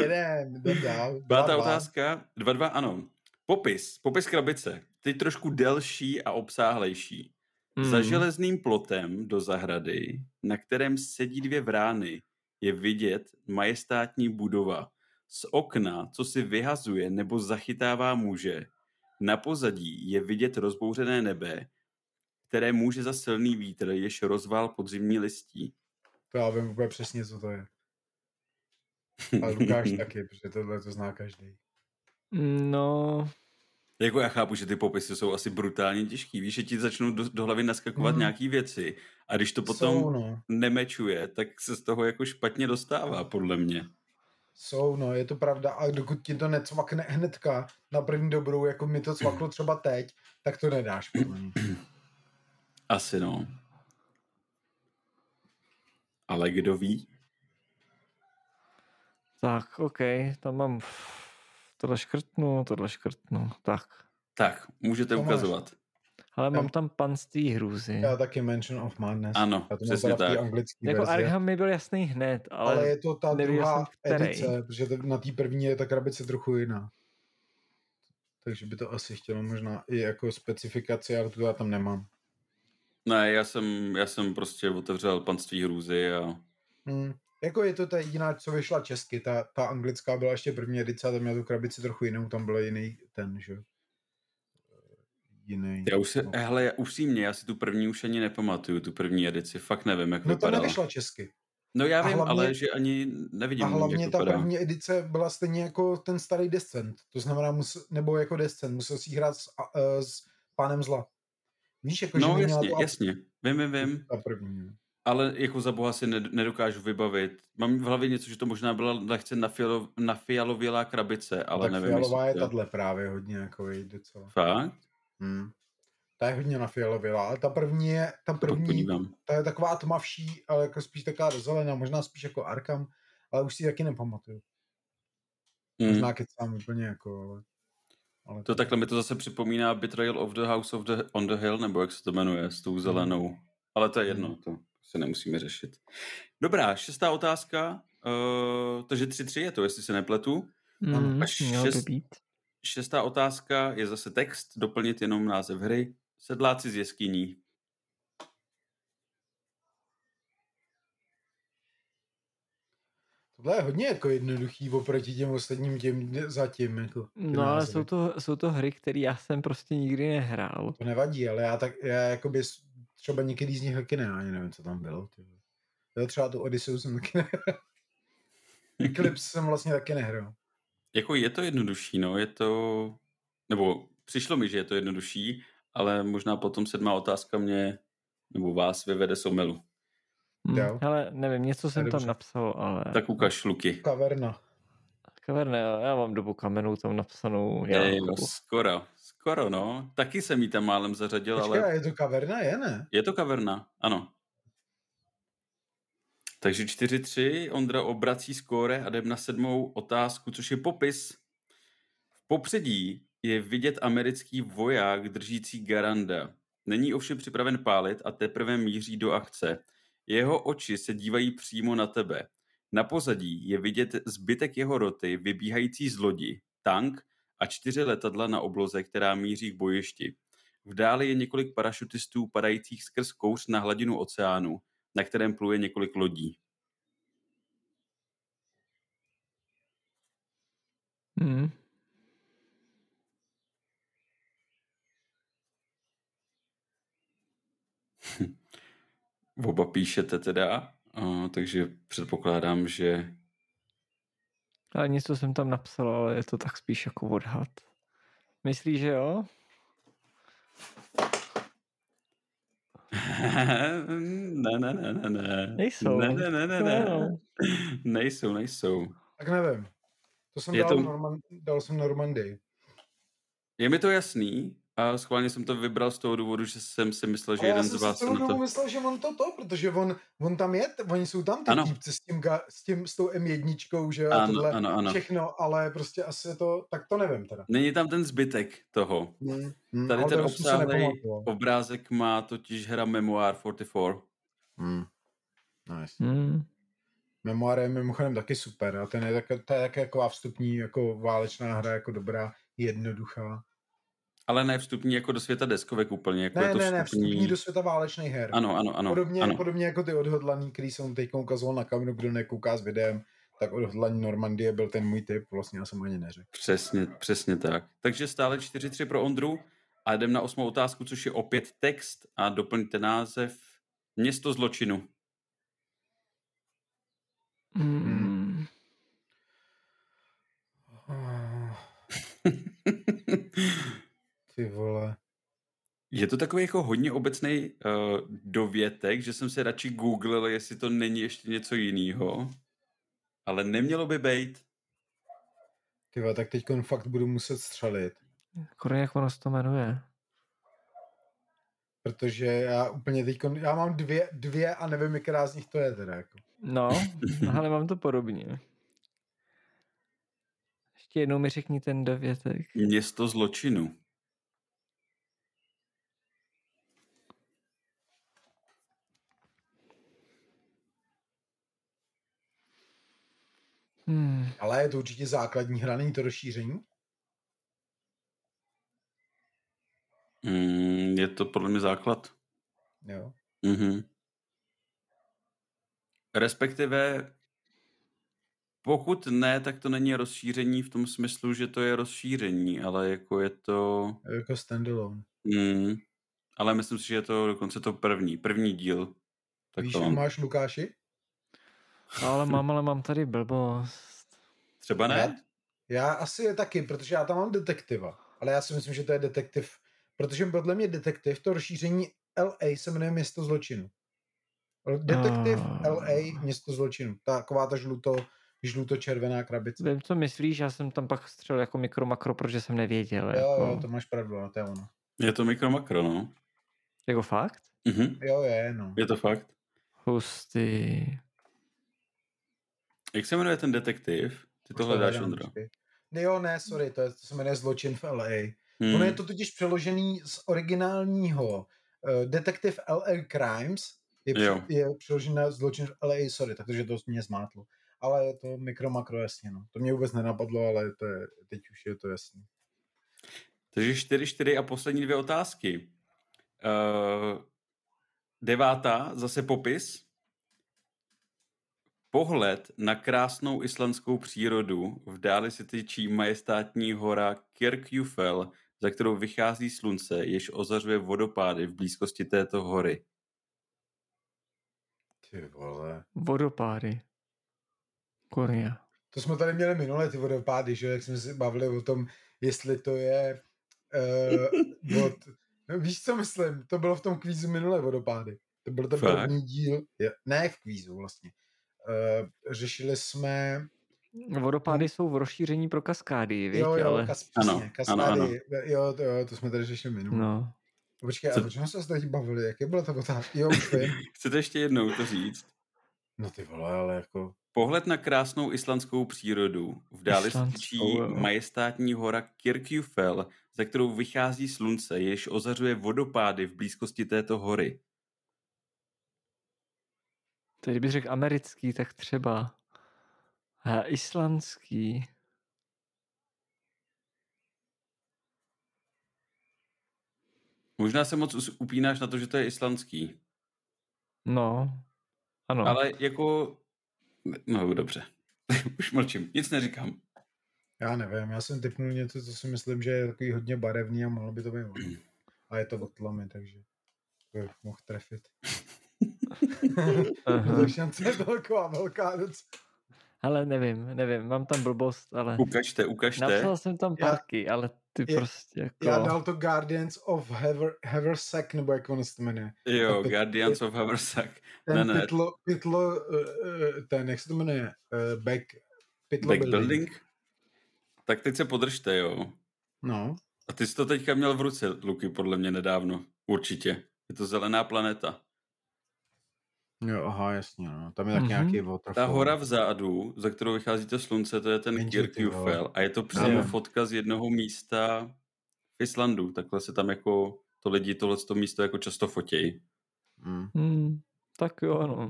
Jeden, jdem dál. Byla Dva, ta dva. otázka? 2-2, ano. Popis. Popis krabice. Teď trošku delší a obsáhlejší. Mm. Za železným plotem do zahrady, na kterém sedí dvě vrány, je vidět majestátní budova. Z okna, co si vyhazuje nebo zachytává muže. Na pozadí je vidět rozbouřené nebe, které může za silný vítr, jež rozval podzimní listí. To já vím úplně přesně, co to je. A Lukáš taky, protože tohle to zná každý. No, Jako já chápu, že ty popisy jsou asi brutálně těžký. Víš, že ti začnou do, do hlavy naskakovat Mhm. nějaký věci a když to potom Jsou, no. nemečuje, tak se z toho jako špatně dostává, podle mě. Jsou, no, je to pravda. A dokud ti to necvakne hnedka na první dobrou, jako mi to cvaklo třeba teď, tak to nedáš. podle mě. Asi no. Ale kdo ví? Tak, OK, tam mám tohle škrtnu, tohle škrtnu, tak. Tak, můžete To máš. ukazovat. Ale Já- mám tam panství hrůzy. Já taky Mansion of Madness. Ano, Já to přesně tak. Jako verzi. Arkham mi byl jasný hned, ale, ale, je to ta druhá jsem, edice, protože to- na té první je ta krabice trochu jiná. Takže by to asi chtělo možná i jako specifikaci, ale tu já tam nemám. Ne, já jsem, já jsem prostě otevřel panství hrůzy a Hmm. Jako je to ta jediná, co vyšla česky, ta, ta anglická byla ještě první edice a tam měla tu krabici trochu jinou, tam byl jiný ten, že. Jiný. já už se, no. hele, já upřímně, já si tu první už ani nepamatuju, tu první edici, fakt nevím, jak No vypadala. nevyšla česky. No já A vím, hlavně- ale že ani nevidím, A hlavně jak ta vypadá. první edice byla stejně jako ten starý Descent. To znamená, musel, nebo jako Descent, musel si hrát s, eh, s pánem zla. Víš, jako No že jasně, tu jasně, vím, vím, vím, Ta první. Ale jako za boha si ned- nedokážu vybavit. Mám v hlavě něco, že to možná byla lehce nafialo, nafialovělá krabice, ale tak nevím, fialová je tahle právě hodně jako vej, docela. Fakt? Hmm. Ta je hodně na fialovělá, ale ta první je, ta první, ta je taková tmavší, ale jako spíš taková rozelená, možná spíš jako Arkham, ale už si ji taky nepamatuju. Hmm. Možná kecám úplně jako, ale... ale To takhle mi to zase připomíná Betrayal of the House of the, on the Hill, nebo jak se to jmenuje, s tou zelenou. Ale to je jedno, Hmm. to se nemusíme řešit. Dobrá, šestá otázka. Uh, takže 3-3 je to, jestli se nepletu. mm, šest- být. Šestá otázka je zase text, doplnit jenom název hry. Sedláci z jeskyní. Tohle je hodně jako jednoduchý oproti těm ostatním těm zatím. Jako, No ale názvy. jsou to, jsou to hry, které já jsem prostě nikdy nehrál. To nevadí, ale já, tak, já jakoby třeba některý z nich taky ne, ani nevím, co tam bylo. Jo, třeba tu Odysseu jsem taky nehrál. Eclipse jsem vlastně taky nehrál. Jako je to jednodušší, no, je to... Nebo přišlo mi, že je to jednodušší, ale možná potom sedmá otázka mě, nebo vás vyvede z omelu. Hm, Jo. ale nevím, něco jsem tam napsal, ale... Tak ukaž luky. Kaverna. Kaverna, já mám dobu kamenů tam napsanou. Ne, Janku. jo, skoro, skoro, no. Taky jsem jí tam málem zařadil, Počkej, ale je to kaverna, je ne? je to kaverna, ano. Takže 4-3, Ondra obrací skóre a jdem na sedmou otázku, což je popis. V popředí je vidět americký voják držící garanda. Není ovšem připraven pálit a teprve míří do akce. Jeho oči se dívají přímo na tebe. Na pozadí je vidět zbytek jeho roty vybíhající z lodi, tank a čtyři letadla na obloze, která míří k bojišti. V dáli je několik parašutistů padajících skrz kouř na hladinu oceánu, na kterém pluje několik lodí. Hmm. Oba píšete teda, takže předpokládám, že Ale něco jsem tam napsal, ale je to tak spíš jako odhad. Myslíš, že jo? ne, ne, ne, ne, ne. Nejsou. Ne, ne, ne, ne, ne. Nejsou, nejsou. Tak nevím. To jsem Je dal, to- to... Norman, dal jsem Normandii. Je mi to jasný a schválně jsem to vybral z toho důvodu, že jsem si myslel, že Ale já jeden jsem z si vás se celou na dobu to... myslel, že on to to, protože on, on tam je, oni jsou tam ty Ano. týpci s tím, ga, s tím, s tou M1, že jo, a Ano, tohle ano, ano. všechno, ale prostě asi je to, tak to nevím teda. Není tam ten zbytek toho. Hmm. Hmm, Tady ale ten jsem nepamatoval. obrázek má totiž hra Memoir 44. Hmm. Nice. Hmm. Memoir je mimochodem taky super, a ten je tak, to je taky jako vstupní, jako válečná hra, jako dobrá, jednoduchá. Ale ne vstupní jako do světa deskovek úplně, jako je Ne, to ne, ne, vstupní... vstupní do světa válečných her. Ano, ano, ano. podobně, ano. podobně jako ty odhodlaný, který jsem teď ukazoval na kameru, kdo nekouká s videem, tak odhodlaný Normandie byl ten můj typ, vlastně já jsem ani neřekl. Přesně, přesně tak. Takže stále 4-3 pro Ondru a jdem na osmou otázku, což je opět text a doplňte název Město zločinu. Hmm. Ty vole. Je to takový jako hodně obecný uh, dovětek, že jsem se radši googlil, jestli to není ještě něco jiného. Ale nemělo by být. Ty vole, tak teď fakt budu muset střelit. Korně, jak ono se to jmenuje. Protože já úplně teď, já mám dvě, dvě a nevím, která z nich to je teda. Jako. No, ale mám to podobně. Ještě jednou mi řekni ten dovětek. Město zločinu. Ale je to určitě základní hra, není to rozšíření? Mm, je to podle mě základ. Jo. Mhm. Respektive, pokud ne, tak to není rozšíření v tom smyslu, že to je rozšíření, ale jako je to... Jako standalone. Mm, ale myslím si, že je to dokonce to první, první díl. Tak Víš, to mám. máš Lukáši? Ale mám, ale mám tady blbost. Třeba ne? Já asi je taky, protože já tam mám detektiva. Ale já si myslím, že to je detektiv. Protože podle mě detektiv, to rozšíření LA se jmenuje Město zločinu. Detektiv Ah. LA Město zločinu. Taková ta žluto, žluto-červená krabice. Vím, co myslíš, já jsem tam pak střelil jako mikro makro, protože jsem nevěděl. Jo, jako, jo, to máš pravdu, no, to je ono. Je to mikro makro, no. jako fakt? Mhm. Jo, je, no. Je to fakt. Hustý. Jak se jmenuje ten detektiv? Ty to hledáš, Ondro. Ne, jo, ne, sorry, to, je, to se jmenuje Zločin v LA. Hmm. Ono je to totiž přeložený z originálního uh, Detective LA Crimes, je, Jo. je přeložené zločin v LA, sorry, takže to mě zmátlo. Ale je to mikro makro jasně, no. To mě vůbec nenapadlo, ale to je, teď už je to jasný. Takže 4-4 a poslední dvě otázky. Uh, devátá, zase popis. Pohled na krásnou islandskou přírodu v dáli se tyčí majestátní hora Kirkjufell, za kterou vychází slunce, jež ozařuje vodopády v blízkosti této hory. Ty vole. Vodopády. Korně. To jsme tady měli minule, ty vodopády, že jak jsme se bavili o tom, jestli to je uh, od, no, víš, co myslím? To bylo v tom kvízu minule vodopády. To byl ten první díl. Ne v kvízu vlastně. Uh, řešili jsme Vodopády jsou v rozšíření pro kaskády, věď, Jo, jo, ale... kas, Ano, přesně, ano, kaskády, ano. jo, to, jo, to jsme tady řešili minule. No. Počkej, Co- a o čem jsme se teď bavili? Jaké byla ta otázka? Jo, už vím. Chcete ještě jednou to říct? No ty vole, ale jako... Pohled na krásnou islandskou přírodu. V tyčí jo. majestátní hora Kirkjufell, ze kterou vychází slunce, jež ozařuje vodopády v blízkosti této hory. Teď kdybych řekl americký, tak třeba a islandský. Možná se moc upínáš na to, že to je islandský. No, ano. Ale jako... No dobře. Už mlčím. Nic neříkám. Já nevím, já jsem typnul něco, co si myslím, že je takový hodně barevný a mohlo by to být ono. A je to od tlamy, takže bych mohl trefit. Aha. Takže šance je velká, velká docela. Ale nevím, nevím, mám tam blbost, ale Ukažte, ukažte. napsal jsem tam Já- parky, ale ty je- prostě jako... Já dal to Guardians of Haver, Haversack, nebo jak ono se to jmenuje. Jo, Tak- Guardians of Haversack. Ten Ne, ne. Pitlo, pitlo, uh, uh, ten, jak se to jmenuje? Uh, back, pitlo Back building? Tak teď se podržte, jo. No, A ty jsi to teďka měl v ruce, Luky, podle mě nedávno. Určitě. Je to zelená planeta. Jo, aha, jasně, no. Tam je tak Mhm. nějaký waterfall. Ta hora vzadu, za kterou vychází to slunce, to je ten Kirkjufell. A je to přímo fotka z jednoho místa v Islandu. Takhle se tam jako to lidi tohle místo jako často fotějí. Mm. Hmm, tak jo, no.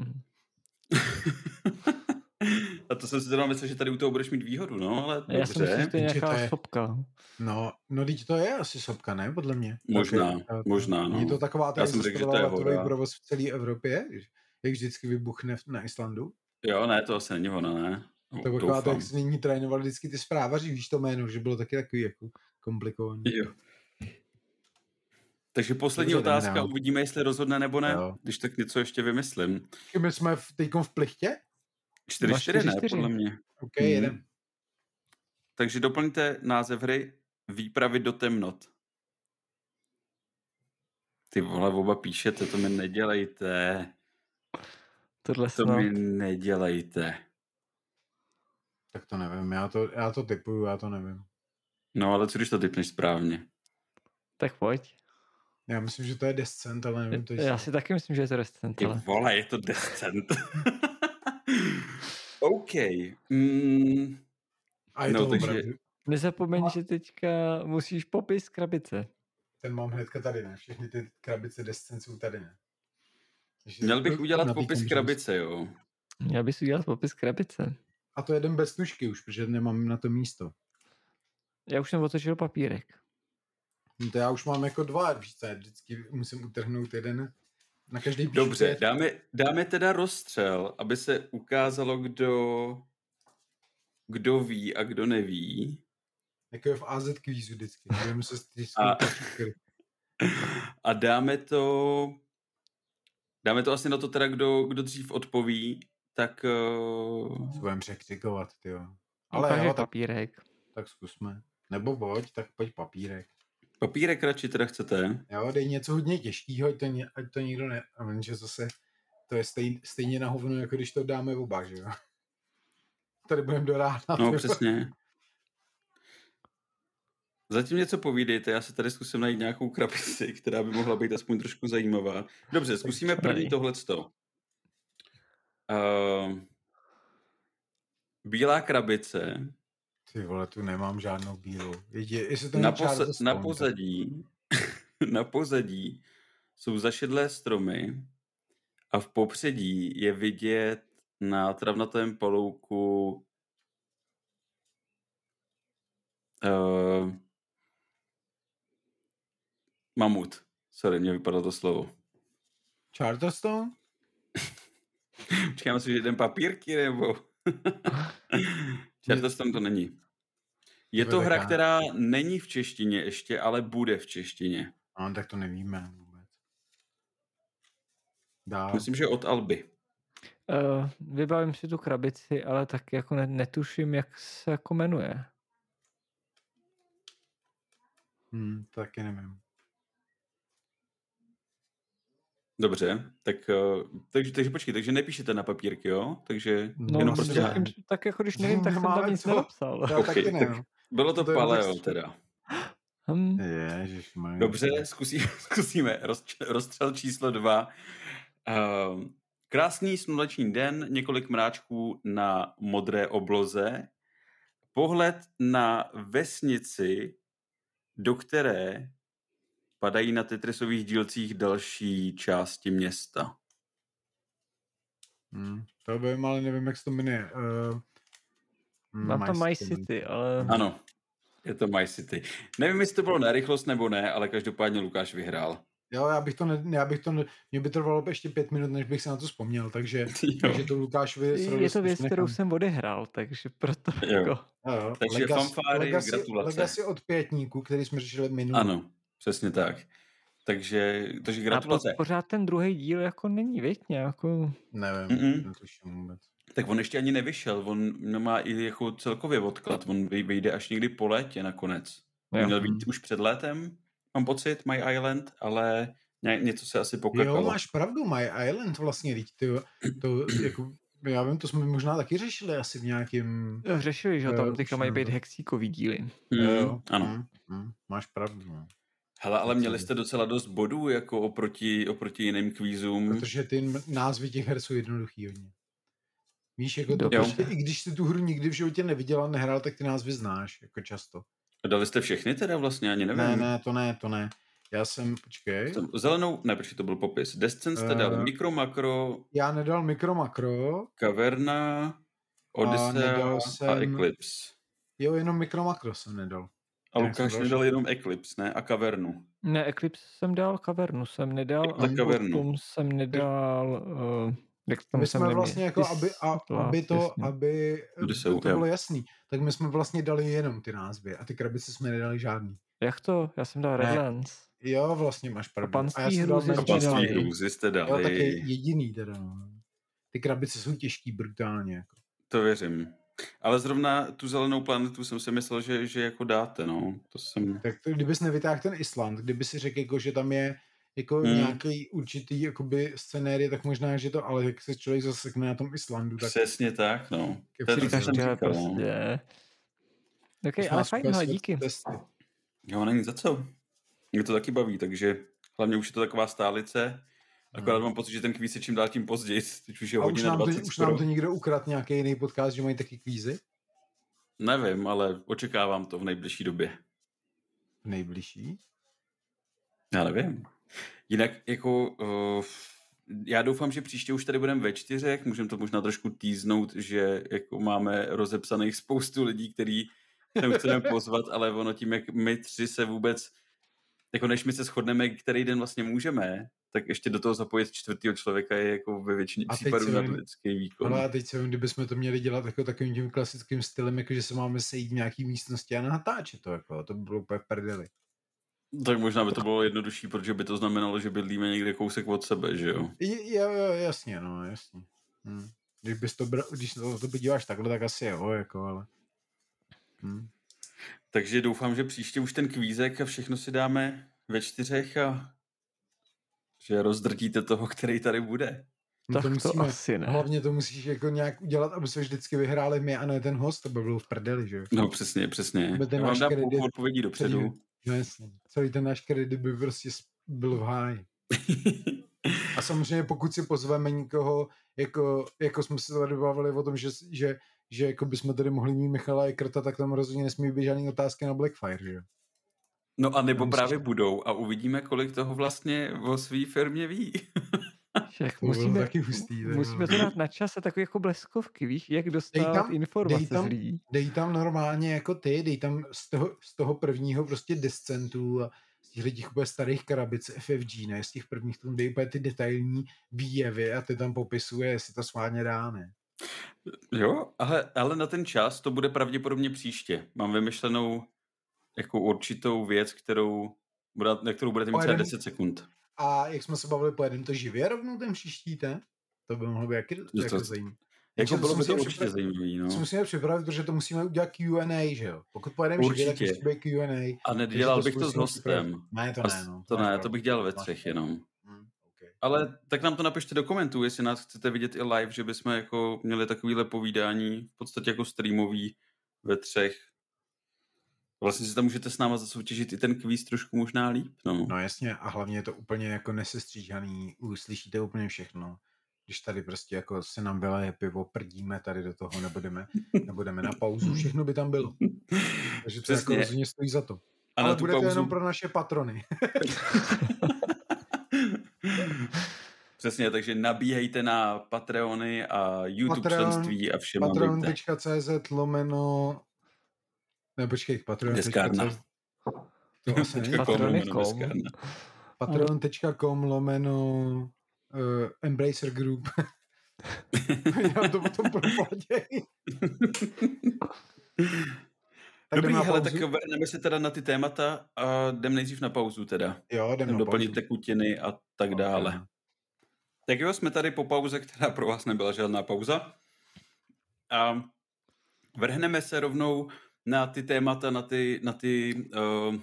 A to jsem si teda myslel, že tady u toho budeš mít výhodu, no, ale Já jsem myslel, že dobře. to je nějaká to je- sopka. No, no teď to je asi sopka, ne? Podle mě. Možná, Tak je- možná, no. Je to taková ta Já jsem řekl, že to je provoz v celé Evropě, jak vždycky vybuchne na Islandu. Jo, ne, to asi není ono, ne. To je taková ta, doufám. jak se nyní trénovali vždycky ty zprávaři, víš to jméno, že bylo taky takový jako komplikovaný. Jo. Takže poslední Dobře, otázka, dál. uvidíme, jestli rozhodne nebo ne. Jo. Když tak něco ještě vymyslím. My jsme v, teďkom v plichtě? 4-4 ne, 4-4. podle mě. OK, Mhm. jedem. Takže doplňte název hry Výpravy do temnot. Ty vole, oba píšete, to mi nedělejte. Tohle To snad. mi nedělejte. Tak to nevím, já to, já to typuju, já to nevím. No ale co když to typneš správně? Tak pojď. Já myslím, že to je Descent, ale nevím to Já si taky myslím, že je to Descent, Ty ale... vole, je to Descent. OK. Mm, A je no, to takže- opravdu. Nezapomeň, že teďka musíš popis krabice. Ten mám hnedka tady, ne? Všechny ty krabice Descent jsou tady, ne? Měl bych udělat popis krabice, jo. Měl bys udělat popis krabice. A to jedem bez tušky už, protože nemám na to místo. Já už jsem otočil papírek. No to já už mám jako dva, já vždycky musím utrhnout jeden na každý píšu Dobře, dáme, dáme teda rozstřel, aby se ukázalo, kdo, kdo ví a kdo neví. Jako je v AZ kvízu vždycky. Budeme se stisknout A-. A dáme to, dáme to asi na to teda, kdo, kdo dřív odpoví, tak uh, budeme překřikovat, ty jo. Ale Ale jo, tak, papírek. tak zkusme. Nebo pojď, tak pojď papírek. papírek radši teda chcete. Jo, dej něco hodně těžkýho, ať to, ně- ať to nikdo ne... A vím, že zase to je stej, stejně na hovno, jako když to dáme oba, že jo. Tady budeme do rána. No, přesně. Zatím něco povídejte, já se tady zkusím najít nějakou krabici, která by mohla být aspoň trošku zajímavá. Dobře, zkusíme první tohleto. Uh, bílá krabice, Ty vole, tu nemám žádnou bílou. Je, jestli to na, poza- na pozadí, na pozadí jsou zašedlé stromy a v popředí je vidět na travnatém palouku uh, mamut. Sorry, mě vypadlo to slovo. Charterstone? Počkáme si, že jeden papírky, nebo... Charterstone to není. Je to hra, která není v češtině ještě, ale bude v češtině. No, tak to nevíme vůbec. Dál. Myslím, že od Alby. Uh, vybavím si tu krabici, ale tak jako ne, netuším, jak se jako jmenuje. Hmm, taky nevím. Dobře, tak, uh, takže, takže počkej, takže nepíšete na papírky, jo? Takže No, jenom prostě... zatím, tak jako když nevím, tak jsem tam nic co? nenapsal. Já Ok, taky ne. tak bylo to To je paleo vůbec- teda. Hm, Ježišmarja. Dobře, zkusí, zkusíme. Roz, rozstřel číslo dva. Um, krásný sluneční den, několik mráčků na modré obloze, pohled na vesnici, do které padají na Tetrisových dílcích další části města. Hmm, to vím, ale nevím, jak se to jmenuje. Uh, Mám tam My City, ale Ano, je to My City. Nevím, jestli to bylo na rychlost nebo ne, ale každopádně Lukáš vyhrál. Jo, já bych to, ne, já bych to, ne, mě by trvalo ještě pět minut, než bych se na to vzpomněl, takže, Jo. takže to Lukášovi je to věc, kterou jsem odehrál, takže proto Jo. jako... Jo, jo. Takže fanfáry, legacy, gratulace. Legacy od pětníku, který jsme řešili minulý. Ano, přesně tak. Takže, takže A gratulace. po, pořád ten druhý díl jako není, viď, nějakou... Nevím, Mm-mm. netuším vůbec. Tak on ještě ani nevyšel, on má i jako celkově odklad, on vy- vyjde až někdy po létě nakonec. On Jo. měl být už před létem, mám pocit, My Island, ale ně, něco se asi pokakalo. Jo, máš pravdu, My Island vlastně, teď to, to jako, já vím, to jsme možná taky řešili asi v nějakým... Řešili, že jo, Jo, tam už teďka mají být hexíkový díly. Mm, ano. Mm, mm, máš pravdu, no. Hele, ale měli jste docela dost bodů jako oproti, oproti jiným kvízům. Protože ty názvy těch her jsou jednoduchý hodně. Víš, jako to prostě, i když jsi tu hru nikdy v životě neviděl a nehrál, tak ty názvy znáš, jako často. Dali jste všechny teda vlastně, ani nevím. Ne, ne, to ne, to ne. Já jsem, počkej, Jsem- Zelenou, ne, počkej, to byl popis. Descent jste Eh. dal mikro, makro, já nedal mikro makro, kaverna, Odyssea nedal a, jsem- Eclipse. jo, jenom mikro makro jsem nedal. A Lukáš jsem dal nedal jenom Eclipse, ne? A kavernu. Ne, Eclipse jsem dal, kavernu jsem nedal a kavernu. potom jsem nedal... Uh, jak tam My jsem jsme neměl, vlastně jako, aby, a, aby to, jasně. aby to, to jo. bylo jasný, tak my jsme vlastně dali jenom ty názvy a ty krabice jsme nedali žádný. Jak to? Já jsem dal. Redlands. Jo, vlastně máš pravdu. A panství dali. Island. hrůzy jste Jo, dali. tak je jediný teda, no. Ty krabice jsou těžký brutálně. Jako. To věřím. Ale zrovna tu zelenou planetu jsem si myslel, že, že jako dáte, no. To jsem... Tak to, kdybys nevytáhl ten Island, kdyby si řekl, jako, že tam je jako Hmm. nějaký určitý jakoby, scenérie, tak možná, že to, ale jak se člověk zasekne na tom Islandu, tak Přesně tak, no. jak To je to, Říkáš, co jsem že říkal, no. prostě... Okay, možná ale fajn, svět díky. testy. Jo, není za co. Mě to taky baví, takže hlavně už je to taková stálice. Akorát Hmm. mám pocit, že ten kvíz je čím dál tím později. Teď už je A už hodina nám, to, 20 už skoro. nám to někdo ukradl nějaký jiný podcast, že mají taky kvízy? Nevím, ale očekávám to v nejbližší době. Nejbližší. Já nevím. Jinak jako... Uh, já doufám, že příště už tady budeme ve čtyřech, můžeme to možná trošku týznout, že jako máme rozepsaných spoustu lidí, který sem chceme pozvat, ale ono tím, jak my tři se vůbec, jako než my se shodneme, který den vlastně můžeme, tak ještě do toho zapojit čtvrtého člověka je jako ve většině A případů na lidský výkon. Ale a teď se vím, kdybychom to měli dělat jako takovým tím klasickým stylem, jako že se máme sejít v nějaký místnosti a natáčet to, jako, to by bylo úplně prdeli. Tak možná by to bylo jednodušší, protože by to znamenalo, že bydlíme někde kousek od sebe, že jo? Jo, jo, jasně, no, jasně. Hm. Když bys to, bra, když to, to podíváš takhle, tak asi jo, jako, ale... Hm. Takže doufám, že příště už ten kvízek a všechno si dáme ve čtyřech a že rozdrtíte toho, který tady bude. No tak to asi ne. Hlavně to musíš jako nějak udělat, aby se vždycky vyhráli my a ne ten host, to by bylo v prdeli, že jo? No přesně, přesně. Aby ten Já vám dám kredit- odpovědí dopředu. No jasně. Celý ten náš kredit by prostě byl v háji. A samozřejmě pokud si pozveme někoho, jako, jako jsme se tady bavili o tom, že, že, že jako bychom tady mohli mít Michala Ekrta, tak tam rozhodně nesmí být žádný otázky na Blackfire, že jo? No a nebo Musíš- právě budou a uvidíme, kolik toho vlastně o své firmě ví. Však musíme, taky hustý, tak musíme to dát na čas a takové jako bleskovky, víš, jak dostat tam- informace dej tam- z lidí. Dej tam normálně jako ty, dej tam z toho, z toho prvního prostě descentu a z těch těch úplně starých krabic FFG, ne, z těch prvních tam dej úplně ty detailní výjevy a ty tam popisuje, jestli to sválně dá, ne. Jo, ale, ale na ten čas to bude pravděpodobně příště. Mám vymyšlenou jako určitou věc, kterou, bude, na kterou budete mít třeba Pojedem- 10 sekund. A jak jsme se bavili, pojedeme to živě rovnou ten příští ten? To by mohlo být jaký, to- jako zajímavé. Jako to bylo by to musíme určitě zajímavý, No. no. musíme připravit, protože to musíme udělat Q&A, že jo? Pokud pojedeme živě, tak musí být Q&A. A nedělal bych to s hostem. Ne, to ne, no. To ne, to bych dělal ve třech jenom. Okay. Ale tak nám to napište do komentů, jestli nás chcete vidět i live, že bychom jako měli takovýhle povídání, v podstatě jako streamový ve třech. Vlastně si tam můžete s náma zasoutěžit i ten kvíz trošku možná líp. No. no jasně, a hlavně je to úplně jako nesestříhaný, uslyšíte úplně všechno. Když tady prostě jako se nám vyleje pivo, prdíme tady do toho, nebudeme, nebudeme na pauzu, všechno by tam bylo. Takže to Přesně. jako rozhodně stojí za to. A Ale bude pauzu... to jenom pro naše patrony. Přesně, takže nabíhejte na Patreony a YouTube Patreon, členství a všem. Patreon.cz lomeno ne, počkej, Patreon.cz To asi není Patreon.com Patreon.com lomeno uh, Embracer Group Já to potom propladěj. Tak Dobrý, hele, tak vrhneme se teda na ty témata a jdem nejdřív na pauzu teda. Jo, jdem na Doplnit pauzu. tekutiny a tak okay. dále. Tak jo, jsme tady po pauze, která pro vás nebyla žádná pauza. A vrhneme se rovnou na ty témata, na ty, na ty uh,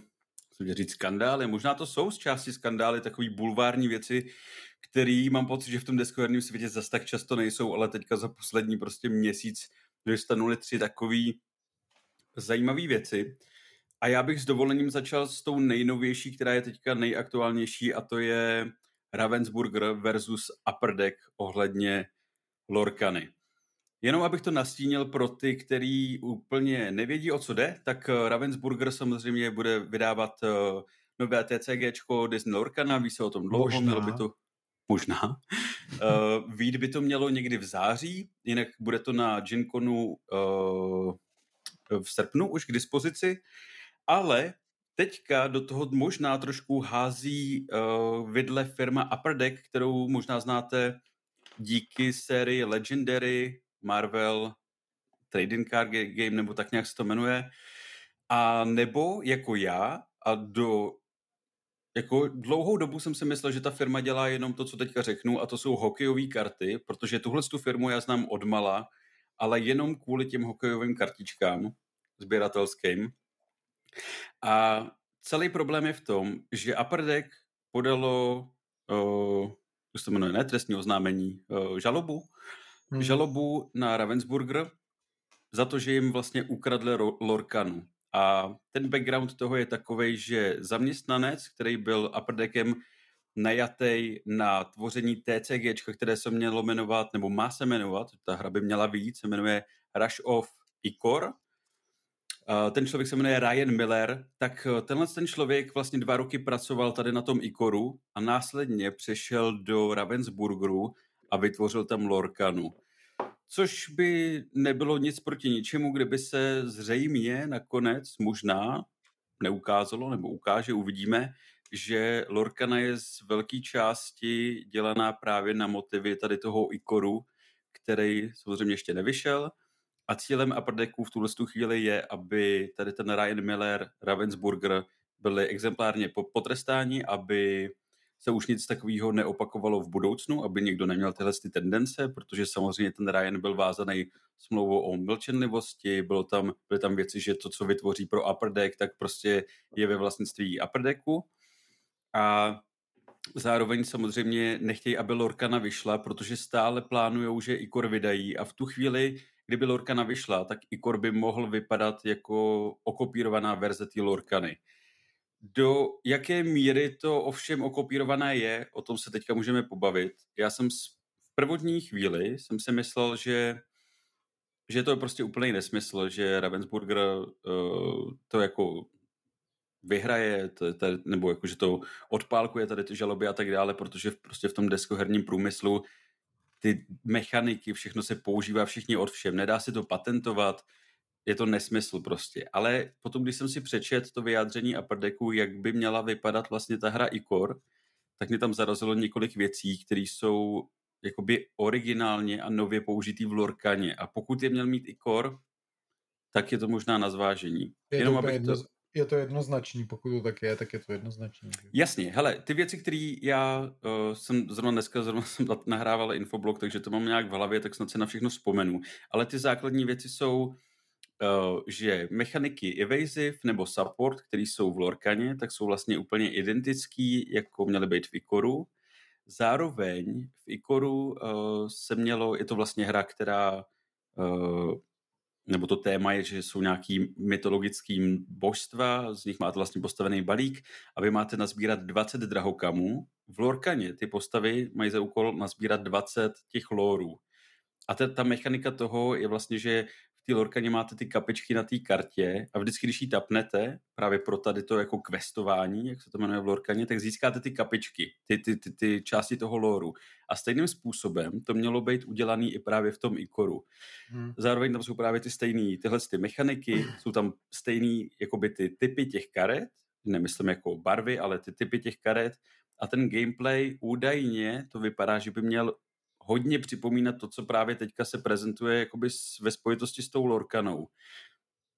co říct, skandály. Možná to jsou z části skandály, takový bulvární věci, který mám pocit, že v tom deskoherním světě zase tak často nejsou, ale teďka za poslední prostě měsíc vystanuli tři takový zajímavé věci. A já bych s dovolením začal s tou nejnovější, která je teďka nejaktuálnější a to je Ravensburger versus Upper Deck ohledně Lorkany. Jenom abych to nastínil pro ty, kteří úplně nevědí, o co jde, tak eh, Ravensburger samozřejmě bude vydávat uh, nové TCGčko Disney Lorkana, ví se o tom dlouho, Možná. mělo by to Možná. Uh, Vít by to mělo někdy v září, jinak bude to na GenConu uh, v srpnu už k dispozici, ale teďka do toho možná trošku hází uh, vidle firma Upper Deck, kterou možná znáte díky sérii Legendary, Marvel, Trading Card Game, nebo tak nějak se to jmenuje. A nebo jako já a do jako dlouhou dobu jsem si myslel, že ta firma dělá jenom to, co teďka řeknu, a to jsou hokejové karty, protože tuhle tu firmu já znám od mala, ale jenom kvůli těm hokejovým kartičkám sběratelským. A celý problém je v tom, že Upper podalo, uh, jak se to jmenuje, ne trestní oznámení, uh, žalobu, hmm. žalobu na Ravensburger za to, že jim vlastně ukradli Lorkanu. A ten background toho je takový, že zaměstnanec, který byl Upper Deckem najatý na tvoření TCG, které se mělo jmenovat, nebo má se jmenovat, ta hra by měla víc, se jmenuje Rush of Ikor. Ten člověk se jmenuje Ryan Miller, tak eh, tenhle ten člověk vlastně dva roky pracoval tady na tom Ikoru a následně přešel do Ravensburgeru a vytvořil tam Lorkanu. Což by nebylo nic proti ničemu, kdyby se zřejmě nakonec možná neukázalo, nebo ukáže, uvidíme, že Lorkana je z velké části dělaná právě na motivy tady toho Ikoru, který samozřejmě ještě nevyšel. A cílem Upper Decku v tuhle chvíli je, aby tady ten Ryan Miller, Ravensburger byli exemplárně potrestáni, aby se už nic takového neopakovalo v budoucnu, aby někdo neměl tyhle ty tendence, protože samozřejmě ten Ryan byl vázaný smlouvou o mlčenlivosti, bylo tam, byly tam věci, že to, co vytvoří pro Upper Deck, tak prostě je ve vlastnictví Upper Decku. A zároveň samozřejmě nechtějí, aby Lorkana vyšla, protože stále plánují, že Ikor vydají a v tu chvíli, kdyby Lorkana vyšla, tak Ikor by mohl vypadat jako okopírovaná verze té Lorkany. Do jaké míry to ovšem okopírované je, o tom se teďka můžeme pobavit. Já jsem v prvotní chvíli jsem si myslel, že že to je prostě úplný nesmysl, že Ravensburger uh, to jako vyhraje, to, to, nebo jako, že to odpálkuje tady ty žaloby a tak dále, protože v, prostě v tom deskoherním průmyslu ty mechaniky, všechno se používá všichni od všem, nedá se to patentovat, je to nesmysl prostě. Ale potom, když jsem si přečet to vyjádření Upper jak by měla vypadat vlastně ta hra Ikor, tak mě tam zarazilo několik věcí, které jsou jakoby originálně a nově použitý v Lorkaně. A pokud je měl mít Ikor, tak je to možná na zvážení. Je Jenom to, jedno, to... je to jednoznačný, pokud to tak je, tak je to jednoznačný. Jasně, hele, ty věci, které já uh, jsem zrovna dneska zrovna jsem nahrával infoblog, takže to mám nějak v hlavě, tak snad se na všechno vzpomenu. Ale ty základní věci jsou že mechaniky evasive nebo support, které jsou v Lorkaně, tak jsou vlastně úplně identický, jako měly být v Ikoru. Zároveň v Ikoru uh, se mělo, je to vlastně hra, která, uh, nebo to téma je, že jsou nějaký mytologický božstva, z nich máte vlastně postavený balík a vy máte nazbírat 20 drahokamů. V Lorkaně ty postavy mají za úkol nazbírat 20 těch lorů. A ta, ta mechanika toho je vlastně, že té lorkaně máte ty kapičky na té kartě a vždycky, když ji tapnete, právě pro tady to jako questování, jak se to jmenuje v lorkaně, tak získáte ty kapičky, ty, ty, ty, ty části toho loru. A stejným způsobem to mělo být udělaný i právě v tom ikoru. Hmm. Zároveň tam jsou právě ty stejné tyhle ty mechaniky, jsou tam stejný jakoby ty typy těch karet, nemyslím jako barvy, ale ty typy těch karet a ten gameplay údajně to vypadá, že by měl hodně připomínat to, co právě teďka se prezentuje jakoby ve spojitosti s tou Lorkanou.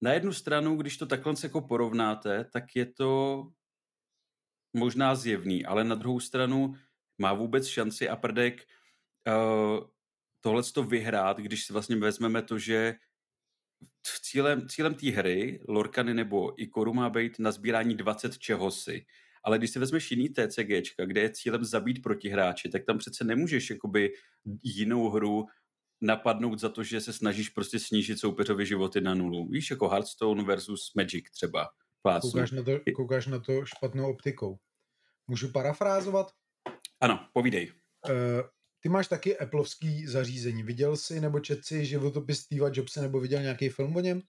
Na jednu stranu, když to takhle jako porovnáte, tak je to možná zjevný, ale na druhou stranu má vůbec šanci a prdek uh, tohle to vyhrát, když si vlastně vezmeme to, že cílem, cílem té hry Lorkany nebo Ikoru má být na sbírání 20 čehosi ale když si vezmeš jiný TCG, kde je cílem zabít protihráče, tak tam přece nemůžeš jakoby jinou hru napadnout za to, že se snažíš prostě snížit soupeřovi životy na nulu. Víš, jako Hearthstone versus Magic třeba. Koukáš na, to, koukáš na to špatnou optikou. Můžu parafrázovat? Ano, povídej. Uh, ty máš taky Appleovský zařízení. Viděl jsi nebo četl si životopis Steve Jobse nebo viděl nějaký film o něm?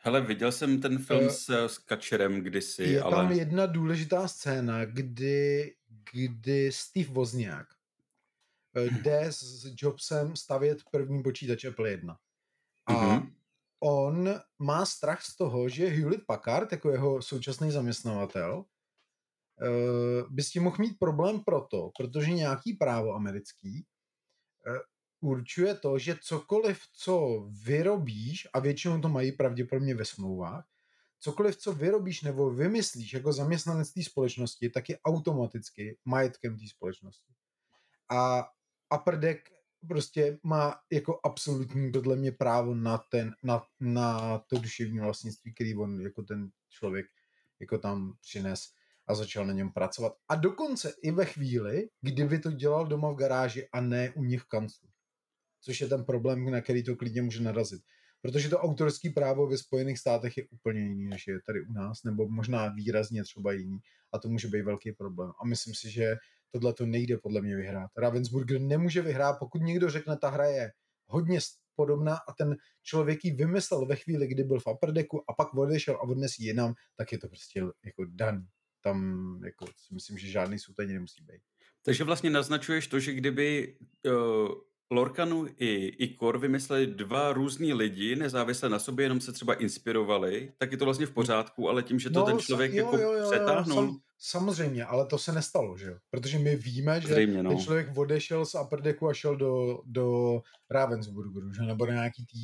Hele, viděl jsem ten film uh, s, s Kačerem kdysi, je ale... tam jedna důležitá scéna, kdy, kdy Steve Wozniak eh, jde s Jobsem stavět první počítač Apple 1. A mm-hmm. on má strach z toho, že Hewlett Packard, jako jeho současný zaměstnavatel, uh, by s tím mohl mít problém proto, protože nějaký právo americký určuje to, že cokoliv, co vyrobíš, a většinou to mají pravděpodobně ve smlouvách, cokoliv, co vyrobíš nebo vymyslíš jako zaměstnanec té společnosti, tak je automaticky majetkem té společnosti. A Upper Deck prostě má jako absolutní podle mě právo na, ten, na, na to duševní vlastnictví, který on jako ten člověk jako tam přines a začal na něm pracovat. A dokonce i ve chvíli, kdyby to dělal doma v garáži a ne u nich v kanclu což je ten problém, na který to klidně může narazit. Protože to autorské právo ve Spojených státech je úplně jiný, než je tady u nás, nebo možná výrazně třeba jiný. A to může být velký problém. A myslím si, že tohle to nejde podle mě vyhrát. Ravensburger nemůže vyhrát, pokud někdo řekne, ta hra je hodně podobná a ten člověk ji vymyslel ve chvíli, kdy byl v upper decku a pak odešel a odnes jinam, tak je to prostě jako daný. Tam jako si myslím, že žádný soutěž nemusí být. Takže vlastně naznačuješ to, že kdyby uh Lorkanu i Ikor vymysleli dva různý lidi, nezávisle na sobě, jenom se třeba inspirovali, tak je to vlastně v pořádku, ale tím, že to no, ten člověk jo, jako jo, jo, přetáhnul... Sam, samozřejmě, ale to se nestalo, že jo? Protože my víme, že Zřejmě, no. ten člověk odešel z Upper a šel do, do Ravensburgeru, že? Nebo nějaký tý...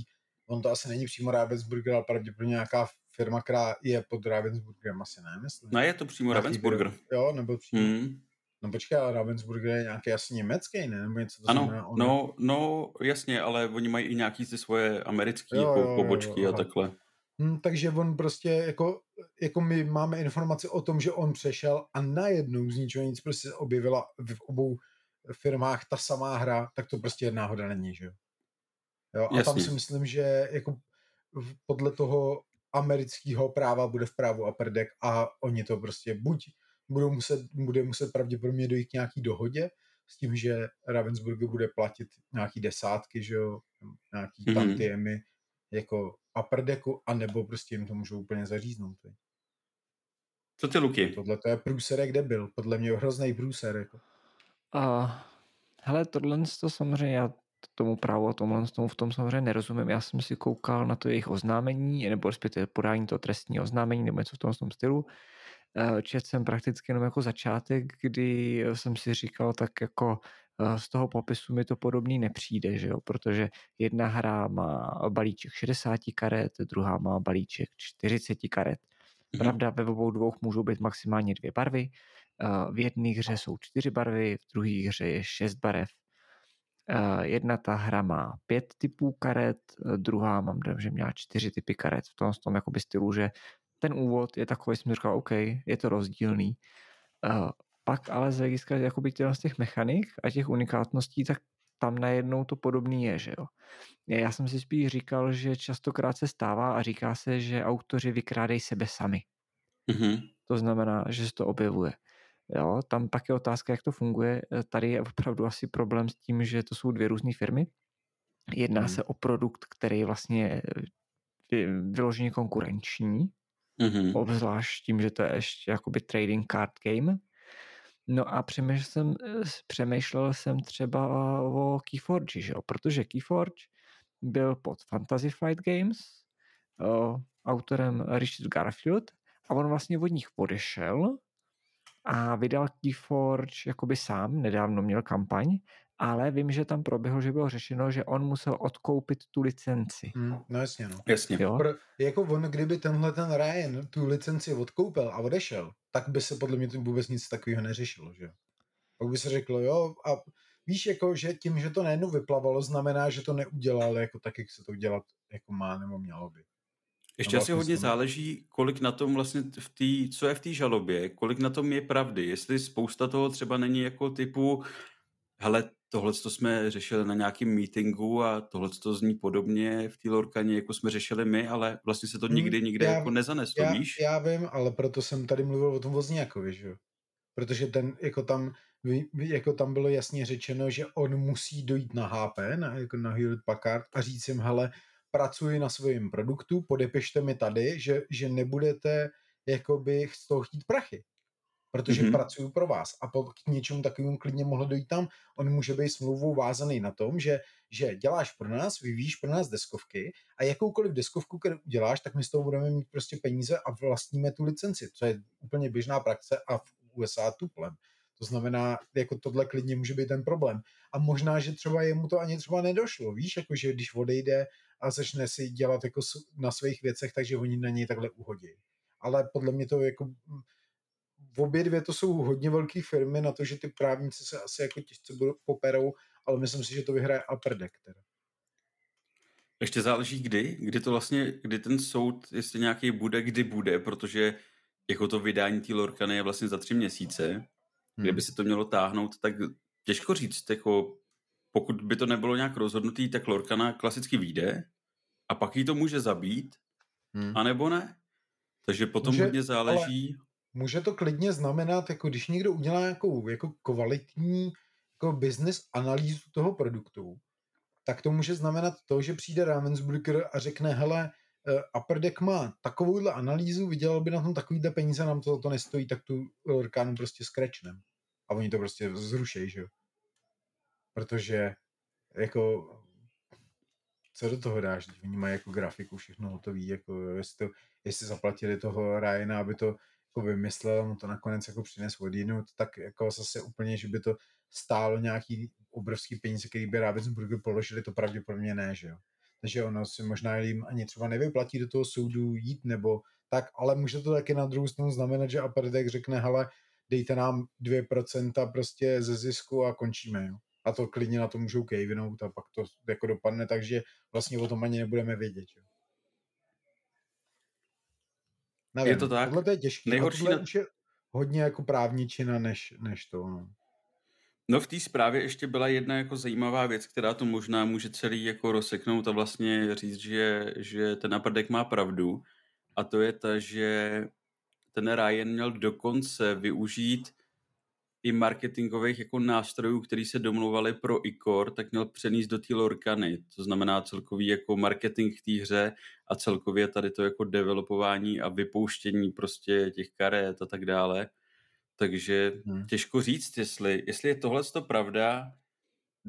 On to asi není přímo Ravensburger, ale pravděpodobně nějaká firma, která je pod Ravensburgerem, asi ne, myslím. No je to přímo Ravensburger. Jo, nebo přímo. Mm. No počkej, ale Ravensburger je nějaký asi německý, ne? Nebo něco to ano, znamená, on... no, no jasně, ale oni mají i nějaký ty svoje americké jo, jo, pobočky jo, jo, a takhle. Hmm, takže on prostě jako, jako my máme informaci o tom, že on přešel a najednou z ničeho nic prostě objevila v obou firmách ta samá hra, tak to prostě náhoda není, že jo? jo a Jasně. tam si myslím, že jako podle toho amerického práva bude v právu upper deck a oni to prostě buď budou muset, bude muset pravděpodobně dojít k nějaký dohodě s tím, že Ravensburg bude platit nějaký desátky, že jo, nějaký mm-hmm. tantiemy jako upper decku, anebo prostě jim to můžou úplně zaříznout. Vy. Co ty, Luky? Tohle to je průserek, kde byl. Podle mě hrozný průser. Jako. Uh, hele, tohle to samozřejmě, já tomu právu a tomhle tomu v tom samozřejmě nerozumím. Já jsem si koukal na to jejich oznámení, nebo respektive podání toho trestního oznámení, nebo něco v tom, v tom stylu. Eh, četl jsem prakticky jenom jako začátek, kdy jsem si říkal, tak jako eh, z toho popisu mi to podobný nepřijde, že jo? protože jedna hra má balíček 60 karet, druhá má balíček 40 karet. Mhm. Pravda, ve obou dvou můžou být maximálně dvě barvy. Eh, v jedné hře jsou čtyři barvy, v druhé hře je šest barev. Jedna ta hra má pět typů karet, druhá mám, že měla čtyři typy karet v tom, v tom jakoby stylu, že ten úvod je takový, jsem říkal, OK, je to rozdílný. Uh, pak ale z hlediska jakoby z těch mechanik a těch unikátností, tak tam najednou to podobný je, že jo. Já jsem si spíš říkal, že častokrát se stává a říká se, že autoři vykrádají sebe sami. Mm-hmm. To znamená, že se to objevuje. Jo, tam pak je otázka, jak to funguje. Tady je opravdu asi problém s tím, že to jsou dvě různé firmy. Jedná hmm. se o produkt, který je vlastně vyloženě konkurenční, mm-hmm. obzvlášť tím, že to je ještě jakoby trading card game. No a přemýšlel jsem, přemýšlel jsem třeba o Keyforge, že jo? protože Keyforge byl pod Fantasy Flight Games, o, autorem Richard Garfield a on vlastně od nich odešel a vydal Keyforge jakoby sám, nedávno měl kampaň, ale vím, že tam proběhlo, že bylo řešeno, že on musel odkoupit tu licenci. Hmm, no jasně, no. Jasně. Jo? Pro, jako on, kdyby tenhle ten Ryan tu licenci odkoupil a odešel, tak by se podle mě tím vůbec nic takového neřešilo, že Pak by se řeklo, jo, a víš, jako, že tím, že to najednou vyplavalo, znamená, že to neudělal jako tak, jak se to dělat jako má nebo mělo by. Ještě asi hodně záleží, kolik na tom vlastně v tý, co je v té žalobě, kolik na tom je pravdy. Jestli spousta toho třeba není jako typu, hele, tohle to jsme řešili na nějakém meetingu a tohle to zní podobně v té Lorkaně, jako jsme řešili my, ale vlastně se to hmm, nikdy nikde já, jako nezaneslo, já, víš? Já vím, ale proto jsem tady mluvil o tom Vozňákovi, že jo? Protože ten, jako tam, jako tam bylo jasně řečeno, že on musí dojít na HP, na, jako na Hewlett Packard a říct jim, hele, pracuji na svém produktu, podepište mi tady, že, že nebudete jakoby z toho chtít prachy protože mm-hmm. pracuju pro vás. A po, k něčemu takovému klidně mohlo dojít tam. On může být smlouvou vázaný na tom, že, že děláš pro nás, vyvíjíš pro nás deskovky a jakoukoliv deskovku, kterou uděláš, tak my z toho budeme mít prostě peníze a vlastníme tu licenci, co je úplně běžná praxe a v USA tuplem. To znamená, jako tohle klidně může být ten problém. A možná, že třeba jemu to ani třeba nedošlo, víš, jako že když odejde a začne si dělat jako na svých věcech, takže oni na něj takhle uhodí. Ale podle mě to jako v obě dvě to jsou hodně velké firmy na to, že ty právníci se asi jako těžce poperou, ale myslím si, že to vyhraje Upper Deck teda. Ještě záleží kdy, kdy to vlastně, kdy ten soud, jestli nějaký bude, kdy bude, protože jako to vydání té Lorkany je vlastně za tři měsíce, hmm. kdyby se to mělo táhnout, tak těžko říct, jako pokud by to nebylo nějak rozhodnutý, tak Lorkana klasicky vyjde a pak jí to může zabít, hmm. anebo ne. Takže potom může, hodně záleží. Ale může to klidně znamenat, jako když někdo udělá nějakou jako kvalitní jako business analýzu toho produktu, tak to může znamenat to, že přijde Ravensbrücker a řekne, hele, uh, Upper Deck má takovouhle analýzu, vydělal by na tom takovýhle peníze, nám to, to nestojí, tak tu orkánu prostě skrečnem. A oni to prostě zrušejí, že jo. Protože jako co do toho dáš, oni mají jako grafiku, všechno hotový, jako jestli, to, jestli zaplatili toho Ryana, aby to jako vymyslel, mu to nakonec jako přines odjinut, tak jako zase úplně, že by to stálo nějaký obrovský peníze, který by Ravensburger položili, to pravděpodobně ne, že jo. Takže ono si možná jim ani třeba nevyplatí do toho soudu jít nebo tak, ale může to taky na druhou stranu znamenat, že Aperdek řekne, hele, dejte nám 2% prostě ze zisku a končíme, jo. A to klidně na to můžou kejvinout a pak to jako dopadne, takže vlastně o tom ani nebudeme vědět, jo. Nevím, je to tak. Tohle to je těžké. Nejhorší na... už je hodně jako právničina než, než to. No. No v té zprávě ještě byla jedna jako zajímavá věc, která to možná může celý jako rozseknout a vlastně říct, že, že ten naprdek má pravdu. A to je ta, že ten Ryan měl dokonce využít i marketingových jako nástrojů, který se domluvali pro ICOR, tak měl přenést do té Lorkany. To znamená celkový jako marketing v té hře a celkově tady to jako developování a vypouštění prostě těch karet a tak dále. Takže hmm. těžko říct, jestli, jestli je tohle to pravda,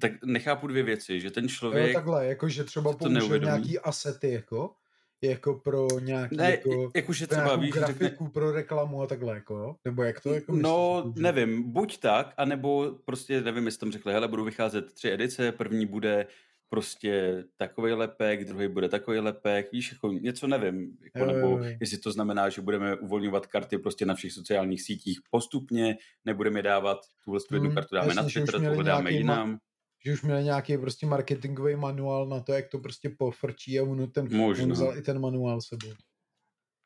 tak nechápu dvě věci, že ten člověk... Jo, takhle, jako že třeba použil nějaký asety, jako, jako pro nějaký ne, jako, jak už je třeba, víš, grafiku řekne... pro reklamu a takhle, jako, nebo jak to jako No, myslíš, nevím, buď tak, anebo prostě, nevím, jestli tam řekli, hele, budou vycházet tři edice, první bude prostě takový lepek, druhý bude takový lepek, víš, jako něco nevím, jako, jo, nebo jo, jo. jestli to znamená, že budeme uvolňovat karty prostě na všech sociálních sítích postupně, nebudeme dávat tuhle jednu mm, kartu dáme jasně, na Twitter, tuhle dáme jinam že už měli nějaký prostě marketingový manuál na to, jak to prostě pofrčí a on ten on vzal i ten manuál sebou.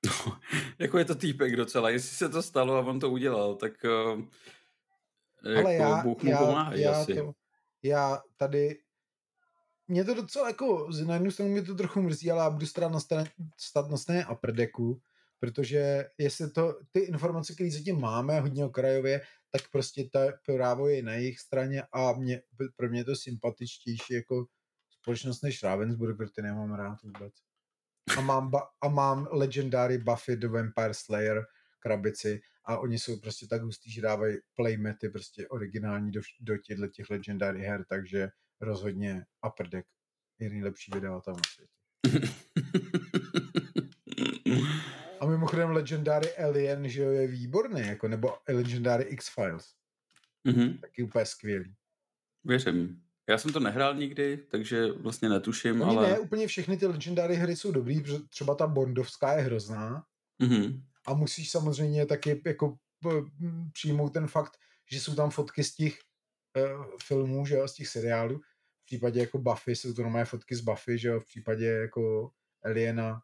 No, jako je to týpek docela, jestli se to stalo a on to udělal, tak uh, jako já, Bůh mu já, pomáhají já, asi. to, já tady mě to docela jako, na jednu stranu mě to trochu mrzí, ale já budu stát na straně, stát na straně Aperdeku, protože jestli to, ty informace, které zatím máme hodně okrajově, tak prostě ta právo je na jejich straně a mě, pro mě je to sympatičtější jako společnost než Ravensburg, protože nemám rád vůbec. A mám, ba- a mám Legendary Buffy the Vampire Slayer krabici a oni jsou prostě tak hustý, že dávají playmety prostě originální do, do těchto těch Legendary her, takže rozhodně Upper Deck je nejlepší vydavatel na světě. Mimochodem Legendary Alien, že jo, je výborný, jako, nebo Legendary X-Files. Mm-hmm. Taky úplně skvělý. Věřím. Já jsem to nehrál nikdy, takže vlastně netuším, Oni ale... ne, úplně všechny ty Legendary hry jsou dobrý, protože třeba ta Bondovská je hrozná. Mm-hmm. A musíš samozřejmě taky jako přijmout ten fakt, že jsou tam fotky z těch uh, filmů, že jo, z těch seriálů. V případě jako Buffy jsou to normálně fotky z Buffy, že jo, v případě jako Aliena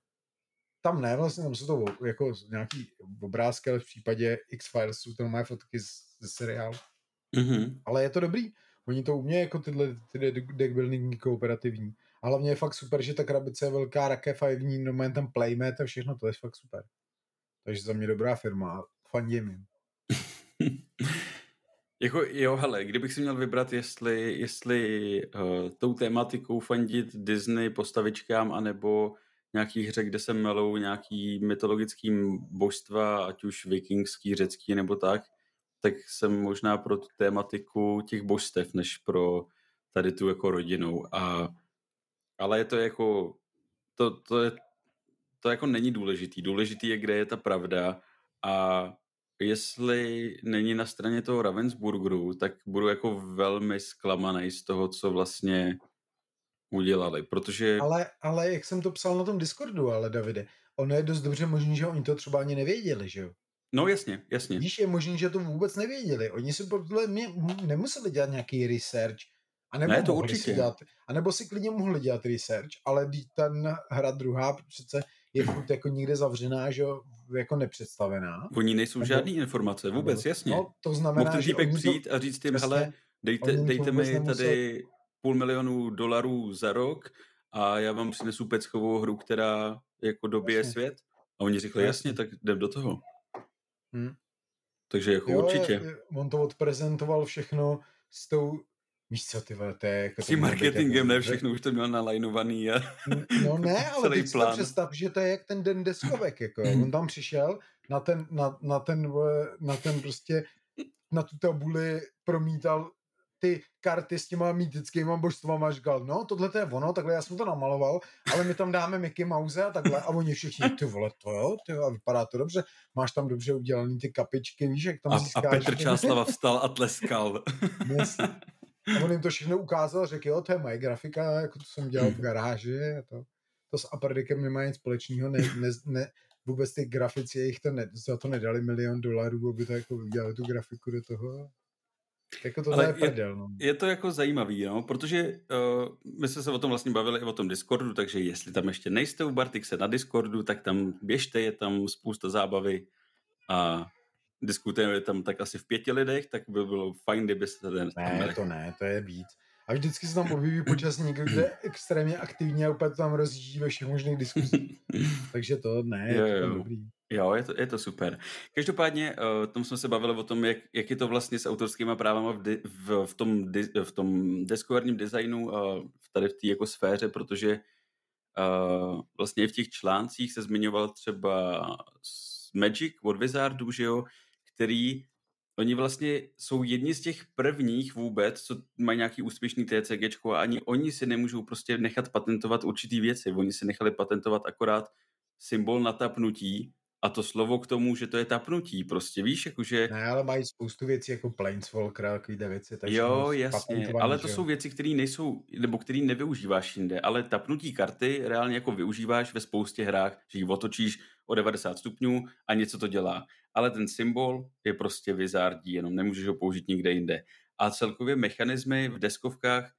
tam ne, vlastně tam jsou to jako nějaký obrázky, ale v případě X-Files jsou to normálně fotky z, ze seriálu. Mm-hmm. Ale je to dobrý. Oni to umějí jako tyhle ty deckbuildingy kooperativní. A hlavně je fakt super, že ta krabice je velká, rakev a je v ní normálně ten playmat a všechno, to je fakt super. Takže za mě dobrá firma. Fandím jim. jako jo, hele, kdybych si měl vybrat, jestli, jestli uh, tou tématikou fandit Disney postavičkám, anebo nějaký hře, kde se melou nějaký mytologický božstva, ať už vikingský, řecký nebo tak, tak jsem možná pro tu tématiku těch božstev, než pro tady tu jako rodinou. A, ale je to jako, to, to, je, to jako není důležitý. Důležitý je, kde je ta pravda a jestli není na straně toho Ravensburgeru, tak budu jako velmi zklamaný z toho, co vlastně udělali, protože... Ale, ale jak jsem to psal na tom Discordu, ale Davide, ono je dost dobře možný, že oni to třeba ani nevěděli, že jo? No jasně, jasně. Víš, je možný, že to vůbec nevěděli. Oni si podle mě nemuseli dělat nějaký research, a nebo ne, to určitě. Si dělat, a nebo si klidně mohli dělat research, ale ten hra druhá přece je furt jako nikde zavřená, že jo, jako nepředstavená. Oni nejsou nebo, žádný informace, vůbec, nebo, jasně. No, to znamená, Mohl ten že přijít to, a říct jim, hele, dejte, dejte mi tady půl milionu dolarů za rok a já vám přinesu peckovou hru, která jako dobije jasně. svět. A oni řekli, jasně, tak jdem do toho. Hmm. Takže jako jo, určitě. On to odprezentoval všechno s tou Víš co, ty to je jako... S tím marketingem, jako, ne všechno, už to měl nalajnovaný a No ne, ale teď si představ, že to je jak ten den deskovek, jako On tam přišel na ten, na, na ten, na ten prostě, na tu tabuli promítal ty karty s těma mýtickýma božstvama říkal, no tohle to je ono, takhle já jsem to namaloval, ale my tam dáme Mickey Mouse a takhle a oni všichni, ty vole, to jo, ty a vypadá to dobře, máš tam dobře udělaný ty kapičky, víš, jak tam a, získáš. A Petr Čáslava vstal a tleskal. a on jim to všechno ukázal, řekl, jo, to je moje grafika, jako to jsem dělal v garáži a to, to s Apardikem nemá nic společného, ne, ne, ne, vůbec ty grafici, jich to ne, za to nedali milion dolarů, aby to jako udělali tu grafiku do toho. Jako to Ale je, prdel, no. je to jako zajímavý, no, protože uh, my jsme se o tom vlastně bavili i o tom Discordu, takže jestli tam ještě nejste u Bartix na Discordu, tak tam běžte, je tam spousta zábavy a diskutujeme tam tak asi v pěti lidech, tak by bylo fajn, kdyby se tady... Ne, to ne, to je víc. A vždycky se tam objeví počas někdo, kde je extrémně aktivní a úplně to tam rozjíždí ve všech možných diskuzích. Takže to ne, jo, je to jo. dobrý. Jo, je to, je to super. Každopádně, uh, tom jsme se bavili o tom, jak, jak je to vlastně s autorskými právama v, di, v, v, tom, di, v tom deskoverním designu uh, tady v té jako sféře, protože uh, vlastně v těch článcích se zmiňoval třeba Magic od Wizardů, že jo, který Oni vlastně jsou jedni z těch prvních vůbec, co mají nějaký úspěšný TCG a ani oni si nemůžou prostě nechat patentovat určitý věci. Oni si nechali patentovat akorát symbol na tapnutí a to slovo k tomu, že to je tapnutí, prostě víš, jakože... Ne, ale mají spoustu věcí jako Planeswalker a takovýhle věci. Takže jo, jasně, ale to jo. jsou věci, které nejsou, nebo které nevyužíváš jinde, ale tapnutí karty reálně jako využíváš ve spoustě hrách, že ji otočíš o 90 stupňů a něco to dělá. Ale ten symbol je prostě vizardí, jenom nemůžeš ho použít nikde jinde. A celkově mechanismy v deskovkách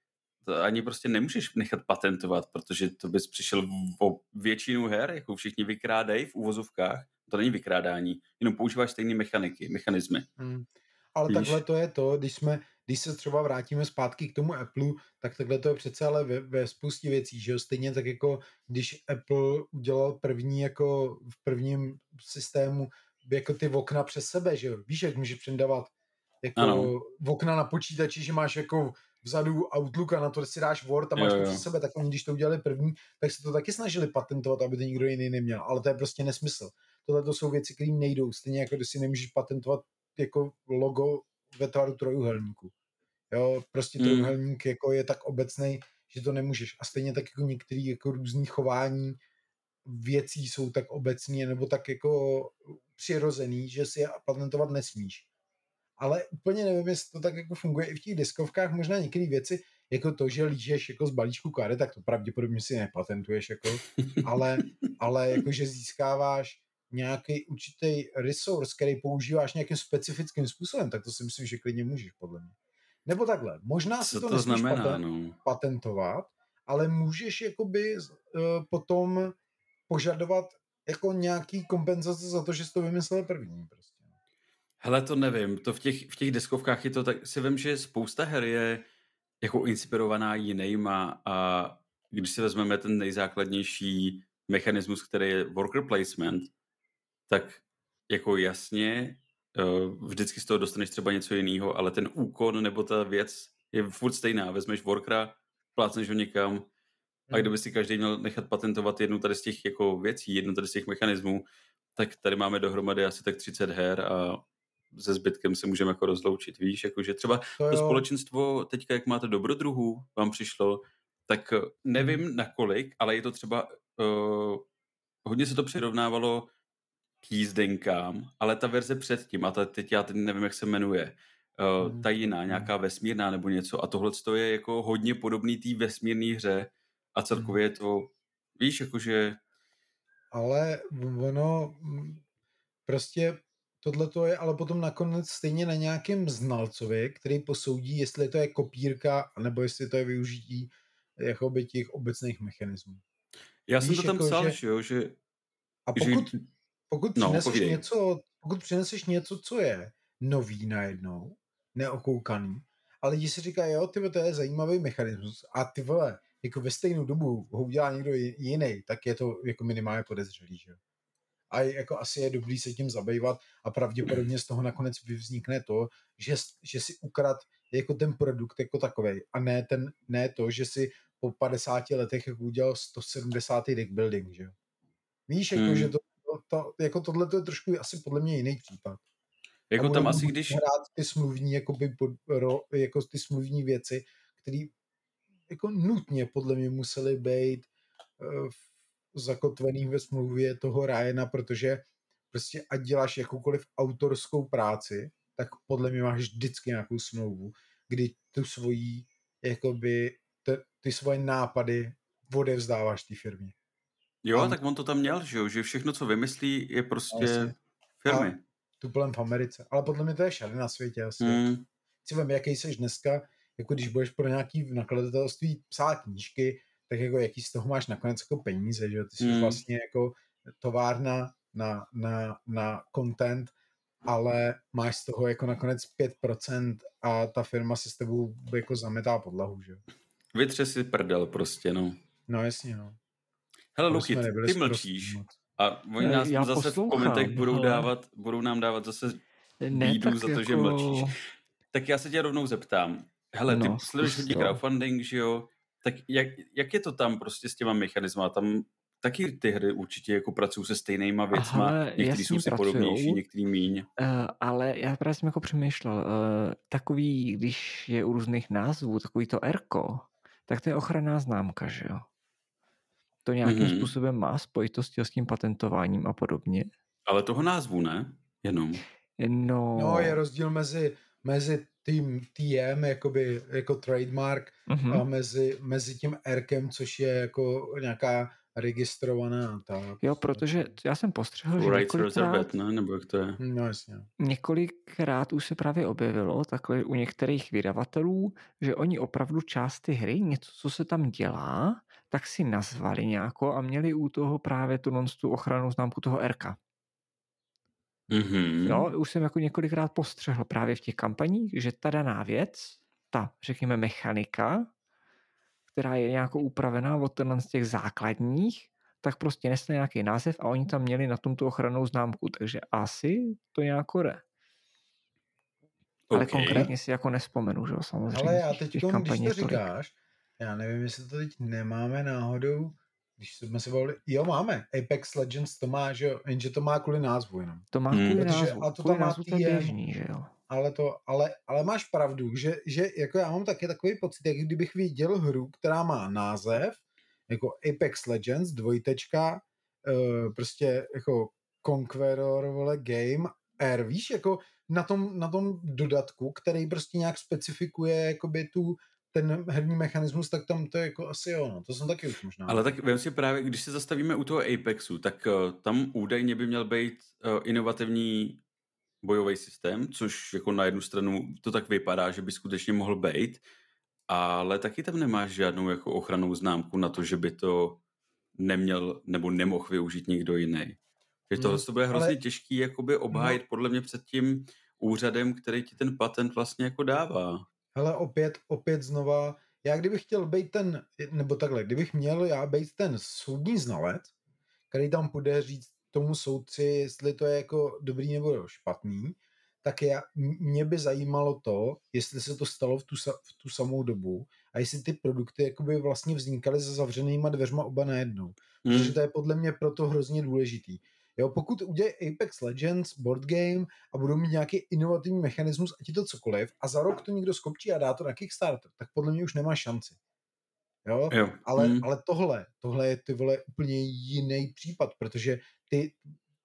to ani prostě nemůžeš nechat patentovat, protože to bys přišel o většinu her, jako všichni vykrádají v úvozovkách, to není vykrádání, jenom používáš stejné mechaniky, mechanismy. Hmm. ale Víš? takhle to je to, když jsme, když se třeba vrátíme zpátky k tomu Apple, tak takhle to je přece ale ve, ve spoustě věcí, že jo, stejně tak jako když Apple udělal první jako v prvním systému jako ty okna přes sebe, že jo, víš, jak můžeš předávat jako Ano. okna na počítači, že máš jako vzadu Outlook a na to si dáš Word a máš Jo, to jo. přes sebe, tak oni když to udělali první, tak se to taky snažili patentovat, aby to nikdo jiný neměl, ale to je prostě nesmysl. Tohle to jsou věci, které nejdou, stejně jako když si nemůžeš patentovat jako logo ve tvaru trojuhelníku. Jo, prostě Hmm. trojuhelník jako je tak obecný, že to nemůžeš. A stejně tak jako některé jako různý chování věcí jsou tak obecní nebo tak jako přirozený, že si je patentovat nesmíš. Ale úplně nevím, jestli to tak jako funguje i v těch diskovkách, možná některé věci, jako to, že lížeš jako z balíčku karet, tak to pravděpodobně si nepatentuješ, jako, ale, ale jako, že získáváš nějaký určitý resource, který používáš nějakým specifickým způsobem, tak to si myslím, že klidně můžeš, podle mě. Nebo takhle, možná si Co to, to znamená, patent, no? patentovat, ale můžeš jakoby uh, potom požadovat jako nějaký kompenzace za to, že jsi to vymyslel první. Prostě. Hele, to nevím, to v těch, v těch deskovkách je to tak, si vím, že spousta her je jako inspirovaná jinýma a když si vezmeme ten nejzákladnější mechanismus, který je worker placement, tak jako jasně, eh, vždycky z toho dostaneš třeba něco jiného, ale ten úkon nebo ta věc je furt stejná. Vezmeš workera, plácneš ho někam a Hmm. kdyby si každý měl nechat patentovat jednu tady z těch jako věcí, jednu tady z těch mechanismů, tak tady máme dohromady asi tak 30 her a se zbytkem se můžeme jako rozloučit, víš, jakože třeba To to společenstvo teďka, jak máte dobrodruhů, vám přišlo, tak eh, nevím Hmm. na kolik, ale je to třeba, uh, hodně se to přirovnávalo k jízdenkám, ale ta verze předtím, a ta, teď já teď nevím, jak se jmenuje, uh, Hmm. ta jiná, Hmm. nějaká vesmírná nebo něco, a tohle je jako hodně podobný té vesmírné hře a celkově je to, víš, jakože, Ale ono prostě tohle to je ale potom nakonec stejně na nějakém znalcovi, který posoudí, jestli to je kopírka, nebo jestli to je využití jakoby těch obecných mechanismů. já jsem Víš, to tam jako, psal, že- že jo, že, A že pokud, pokud no, přineseš povídej. něco, pokud přineseš něco, co je nový najednou, neokoukaný, a lidi si říkají, jo, ty to je zajímavý mechanismus a ty vole, jako ve stejnou dobu ho udělá někdo ji- jiný, tak je to jako minimálně podezřelý, že jo. A je- jako asi je dobrý se tím zabývat a pravděpodobně z toho nakonec vznikne to, že, že si ukrad jako ten produkt jako takový a ne, ten, ne to, že si po 50 letech jako udělal 170. deck building, že jo. Víš, jako, Hmm. že to, to, jako tohle to je trošku asi podle mě jiný případ. jako tam asi, když, hrát ty smluvní, jakoby, pod, ro, jako ty smluvní věci, které jako nutně podle mě musely být uh, zakotvený ve smluvě toho Ryana, protože prostě ať děláš jakoukoliv autorskou práci, tak podle mě máš vždycky nějakou smlouvu, kdy tu svojí, jakoby, te, ty svoje nápady odevzdáváš té firmě. jo, a- tak on to tam měl, že jo, že všechno, co vymyslí, je prostě Jasně. firmy. Tuplem v Americe. Ale podle mě to je všade na světě asi. Hmm. si vem, jaký jsi dneska, jako když budeš pro nějaký nakladatelství psát knížky, tak jako jaký z toho máš nakonec jako peníze, že jo? Ty jsi Mm. vlastně jako továrna na, na, na content, ale máš z toho jako nakonec 5% a ta firma se s tebou jako zametá podlahu, že jo? Vytře si prdel prostě, no. No jasně, no. Hele, Luky, jsme ty, ty mlčíš moc. a oni nás já zase v komentech budou ale- dávat, budou nám dávat zase Ne, bídu za to, že jako... mlčíš. Tak já se tě rovnou zeptám. Hele, ty No, sleduješ zkus hodně to. crowdfunding, že jo? Tak jak, jak je to tam prostě s těma mechanismy? Tam taky ty hry určitě jako pracují se stejnýma věcma. Některý jsou si podobnější, některý míň. Uh, ale já právě jsem jako přemýšlel, uh, takový, když je u různých názvů, takový to Rko, tak to je ochranná známka, že jo? To nějakým Mhm. mm-hmm. způsobem má spojitosti s tím patentováním a podobně. Ale toho názvu ne? Jenom. No, No, je rozdíl mezi, mezi tím TM, jakoby, jako trademark, mhm. a mezi, mezi tím Rkem, což je jako nějaká registrovaná ta... Jo, protože já jsem postřehl, že několikrát, ne? Nebo jak to je? No jasně. několikrát už se právě objevilo takhle u některých vydavatelů, že oni opravdu část ty hry, něco, co se tam dělá, tak si nazvali nějako a měli u toho právě tu, tu ochranu známku toho RK. Mm-hmm. Jo, už jsem jako několikrát postřehl právě v těch kampaních, že ta daná věc, ta, řekněme, mechanika, která je nějakou upravená od tenhle z těch základních, tak prostě nesne nějaký název a oni tam měli na tom tu ochranou známku, takže asi to nějak jde. Ale OK. konkrétně si jako nespomenu, že jo, samozřejmě. Ale já teď, těch když kampaní to říkáš, já nevím, jestli to teď nemáme náhodou, když jsme se bavili, jo máme, Apex Legends to má, že jo, jenže to má kvůli názvu jenom. To má Hmm. kvůli Protože- názvu. a to kvůli tam má názvu to je běžný, že jo. Ale, to, ale, ale máš pravdu, že, že jako já mám taky takový pocit, jak kdybych viděl hru, která má název, jako Apex Legends, dvojtečka, uh, prostě jako Conqueror, vole, Game, R, víš, jako na tom, na tom dodatku, který prostě nějak specifikuje jakoby tu, ten herní mechanismus, tak tam to je jako asi jo, no. to jsem taky už možná. Ale tak vem si právě, když se zastavíme u toho Apexu, tak uh, tam údajně by měl být uh, inovativní bojový systém, což jako na jednu stranu to tak vypadá, že by skutečně mohl být, ale taky tam nemáš žádnou jako ochranou známku na to, že by to neměl nebo nemohl využít někdo jiný. Že tohle Hmm, to bude hrozně ale- těžký jakoby obhájit podle mě před tím úřadem, který ti ten patent vlastně jako dává. Hele, opět, opět znova, já kdybych chtěl být ten, nebo takhle, kdybych měl já být ten soudní znalec, který tam bude říct tomu soudci, jestli to je jako dobrý nebo špatný, tak já, mě by zajímalo to, jestli se to stalo v tu, v tu samou dobu a jestli ty produkty jakoby vlastně vznikaly za zavřenýma dveřma oba najednou. Hmm. Protože to je podle mě proto hrozně důležitý. Jo, pokud udělají Apex Legends, board game a budou mít nějaký inovativní mechanismus, ať je to cokoliv, a za rok to někdo skopčí a dá to na Kickstarter, tak podle mě už nemá šanci. Jo? Jo. Ale, hmm. ale tohle, tohle je ty vole úplně jiný případ, protože ty,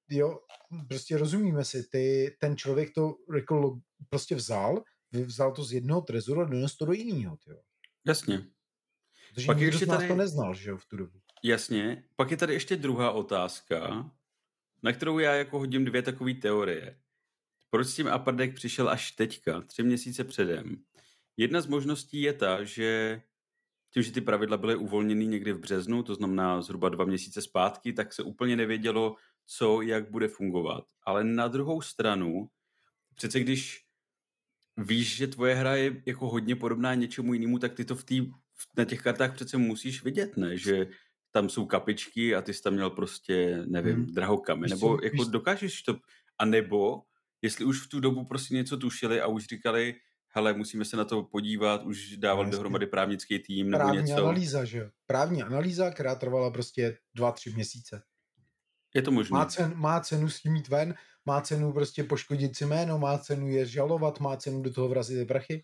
jo, prostě rozumíme si, ty, ten člověk to jako lo- prostě vzal, vzal to z jednoho trezoru a donesl to do jiného, jo. Jasně. Protože Pak nikdo ještě z nás tady- to neznal, že jo, v tu dobu. Jasně. Pak je tady ještě druhá otázka, na kterou já jako hodím dvě takové teorie. Proč s tím Upper Deck přišel až teďka, tři měsíce předem? Jedna z možností je ta, že tím, že ty pravidla byly uvolněny někdy v březnu, to znamená zhruba dva měsíce zpátky, tak se úplně nevědělo, co, jak bude fungovat. Ale na druhou stranu, přece když víš, že tvoje hra je jako hodně podobná něčemu jinému, tak ty to v tý, na těch kartách přece musíš vidět, ne? Že tam jsou kapičky a ty jsi tam měl prostě, nevím, Hmm. drahokamy, Víš nebo co, jako víš- dokážeš to, a nebo jestli už v tu dobu prostě něco tušili a už říkali, hele, musíme se na to podívat, už dával Jasně. dohromady právnický tým nebo Právní něco. analýza, že jo. Právní analýza, která trvala prostě dva, tři měsíce. Je to možné. Má, cen, má cenu s tím jít ven, má cenu prostě poškodit si jméno, má cenu je žalovat, má cenu do toho vrazit prachy.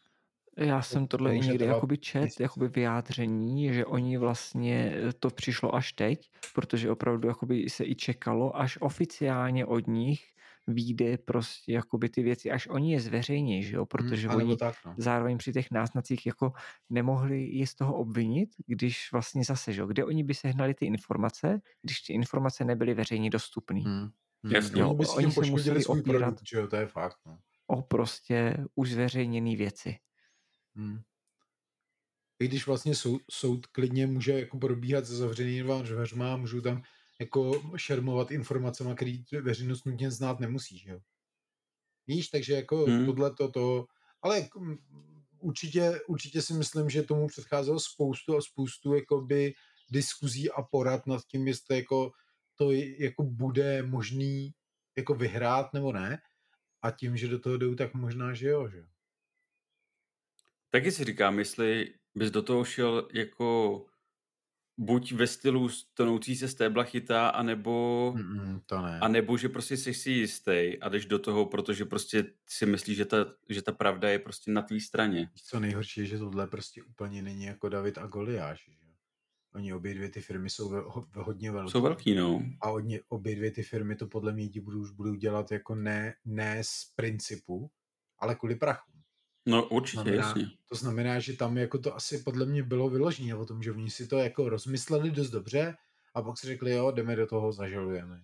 Já jsem tohle i někdy jakoby čet, jakoby vyjádření, že oni vlastně eh, to přišlo až teď, protože opravdu jakoby se i čekalo, až oficiálně od nich vyjde prostě jakoby ty věci, až oni je zveřejní, že jo, protože Hmm, oni tak, no. zároveň při těch náznacích jako nemohli je z toho obvinit, když vlastně zase, že jo, kde oni by sehnali ty informace, když ty informace nebyly veřejně dostupné. Hmm. Jasně. Oni by si Oni tím se poškodili museli svůj opírat. produkt, že jo, to je fakt, no. O prostě už zveřejněné věci. Hmm. I když vlastně soud, soud klidně může jako probíhat se zavřenýma dveřma, můžou tam jako šermovat informacemi, které veřejnost nutně znát nemusí, že jo. Víš, takže jako Hmm. tohle to, to, ale jako, mm, určitě, určitě si myslím, že tomu předcházelo spoustu a spoustu jakoby diskuzí a porad nad tím, jestli jako to jako bude možný jako vyhrát nebo ne. A tím, že do toho jdou, tak možná, že jo, že jo. Taky si říkám, jestli bys do toho šel jako buď ve stylu tonoucí se stébla chytá, anebo, Mm-mm, to ne. a nebo že prostě jsi si jistý a jdeš do toho, protože prostě si myslíš, že ta, že ta pravda je prostě na tvý straně. Co nejhorší je, že tohle prostě úplně není jako David a Goliáš, že. Oni obě dvě ty firmy jsou ve, ho, ve hodně velké. Jsou velký, no. A oni, obě dvě ty firmy to podle mě ti budou, už budou dělat jako ne, ne z principu, ale kvůli prachu. No určitě, Znamená- jasně. To znamená, že tam jako to asi podle mě bylo vyloženě o tom, že oni si to jako rozmysleli dost dobře a pak si řekli, jo, jdeme do toho, zažalujeme.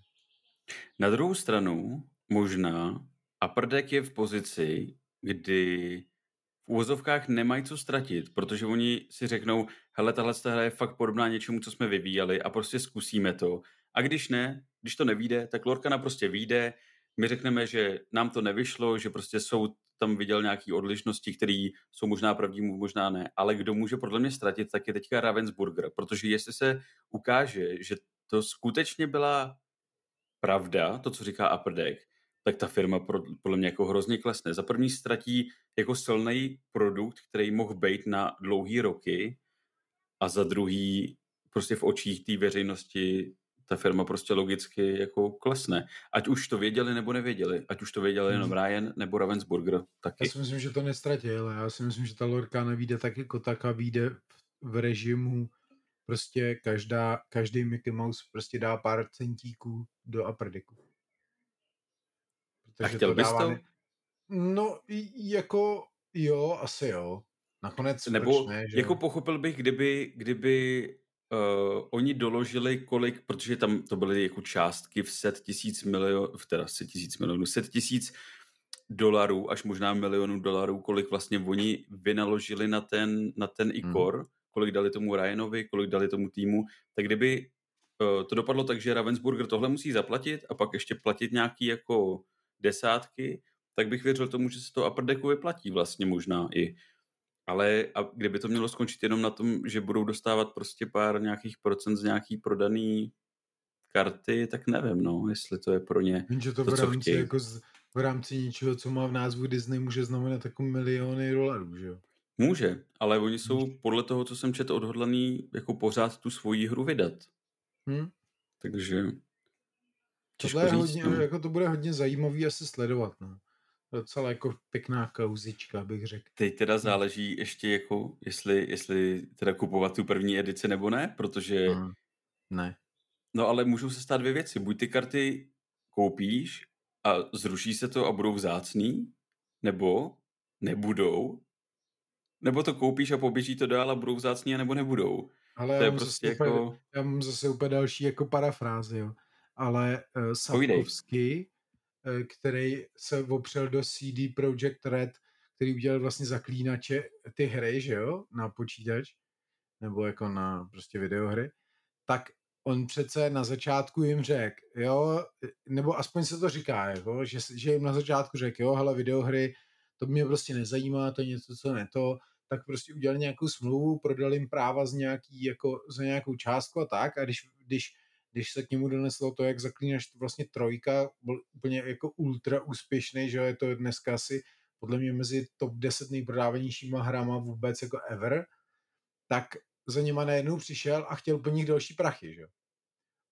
Na druhou stranu, možná, Upper Deck je v pozici, kdy v úvozovkách nemají co ztratit, protože oni si řeknou, hele, tahle hra je fakt podobná něčemu, co jsme vyvíjeli a prostě zkusíme to. A když ne, když to nevíde, tak Lorkana prostě vyjde, my řekneme, že nám to nevyšlo, že prostě jsou tam viděl nějaké odlišnosti, které jsou možná pravdivé, možná ne. Ale kdo může podle mě ztratit, tak je teďka Ravensburger, protože jestli se ukáže, že to skutečně byla pravda, to, co říká Upper Deck, tak ta firma podle mě jako hrozně klesne. Za první ztratí jako silný produkt, který mohl být na dlouhý roky a za druhý prostě v očích té veřejnosti ta firma prostě logicky jako klesne. Ať už to věděli nebo nevěděli. Ať už to věděli jenom hmm. Ryan nebo Ravensburger taky. Já si myslím, že to nestratí, ale já si myslím, že ta lorka nevíde tak jako tak a vyjde v režimu prostě každá, každý Mickey Mouse prostě dá pár centíků do aperdiku. Protože a chtěl to bys to? No, jako jo, asi jo. Nakonec Nebo ne, že jako pochopil bych, kdyby, kdyby uh, oni doložili kolik, protože tam to byly jako částky v set tisíc milionů, teda set tisíc milionů, set tisíc dolarů, až možná milionů dolarů, kolik vlastně oni vynaložili na ten, na ten ikor, hmm. kolik dali tomu Ryanovi, kolik dali tomu týmu, tak kdyby uh, to dopadlo tak, že Ravensburger tohle musí zaplatit a pak ještě platit nějaký jako desátky, tak bych věřil tomu, že se to upper decku vyplatí vlastně možná i. Ale a kdyby to mělo skončit jenom na tom, že budou dostávat prostě pár nějakých procent z nějaký prodaný karty, tak nevím, no, jestli to je pro ně Vím, že to, to v rámci, jako z, v rámci něčeho, co má v názvu Disney, může znamenat jako miliony dolarů, že jo? Může, ale oni jsou podle toho, co jsem četl, odhodlaný jako pořád tu svoji hru vydat. Hmm? Takže Tohle je hodně, no. jako to bude hodně zajímavý asi sledovat, no docela jako pěkná kauzička, bych řekl. Teď teda záleží ještě jako, jestli, jestli teda kupovat tu první edici nebo ne, protože... Hmm. Ne. No ale můžou se stát dvě věci. Buď ty karty koupíš a zruší se to a budou vzácný, nebo nebudou, nebo to koupíš a poběží to dál a budou vzácný a nebo nebudou. Ale to já, je prostě jako... úplně, já mám zase úplně další jako parafrázi, jo. Ale uh, Sapkovsky Eh, který se opřel do CD Projekt Red, který udělal vlastně zaklínače ty hry, že jo, na počítač, nebo jako na prostě videohry, tak on přece na začátku jim řekl, jo, nebo aspoň se to říká, jako, že, že jim na začátku řekl, jo, hele, videohry, to mě prostě nezajímá, to je něco, co ne to, tak prostě udělali nějakou smlouvu, prodali jim práva z nějaký, jako, za nějakou částku a tak, a když, když když se k němu doneslo to, jak zaklínaš vlastně trojka, byl úplně jako ultra úspěšný, že je to dneska asi podle mě mezi top 10 nejprodávanějšíma hrama vůbec jako ever, tak za něma najednou přišel a chtěl po nich další prachy, že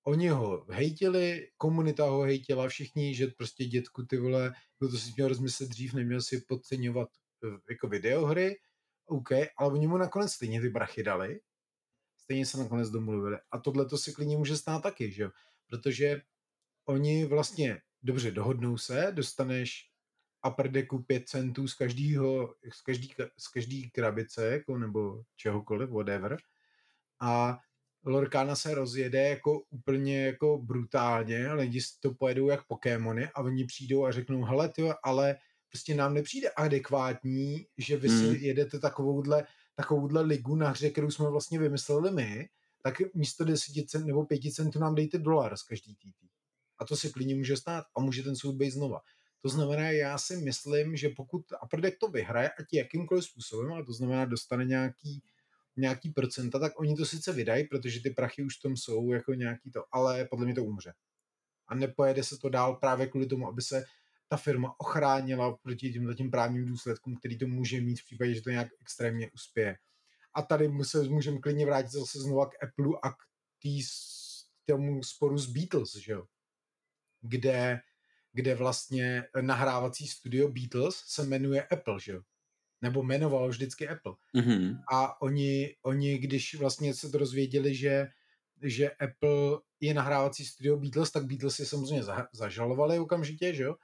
Oni ho hejtili, komunita ho hejtila, všichni, že prostě dětku ty vole, jako to si měl rozmyslet dřív, neměl si podceňovat eh, jako videohry, OK, ale oni mu nakonec stejně ty brachy dali stejně se nakonec domluvili. A tohle to si klidně může stát taky, že jo? Protože oni vlastně, dobře, dohodnou se, dostaneš upper decku 5 centů z každýho, z každý, z každý krabice, jako, nebo čehokoliv, whatever. A Lorkána se rozjede jako úplně jako brutálně, lidi to pojedou jak Pokémony a oni přijdou a řeknou, hele tyjo, ale prostě nám nepřijde adekvátní, že vy si hmm. jedete takovouhle takovouhle ligu na hře, kterou jsme vlastně vymysleli my, tak místo 10 cent nebo 5 centů nám dejte dolar z každý TT. A to se klidně může stát a může ten soud být znova. To znamená, já si myslím, že pokud Upper to vyhraje, ať jakýmkoliv způsobem, a to znamená, dostane nějaký, nějaký procenta, tak oni to sice vydají, protože ty prachy už v tom jsou jako nějaký to, ale podle mě to umře. A nepojede se to dál právě kvůli tomu, aby se ta firma ochránila proti těm tím právním důsledkům, který to může mít v případě, že to nějak extrémně uspěje. A tady se můžeme klidně vrátit zase znova k Apple a k tý, tomu sporu s Beatles, že jo? Kde, kde vlastně nahrávací studio Beatles se jmenuje Apple, že jo? Nebo jmenovalo vždycky Apple. Mm-hmm. A oni, oni, když vlastně se to rozvěděli, že že Apple je nahrávací studio Beatles, tak Beatles je samozřejmě zažalovali okamžitě, že jo?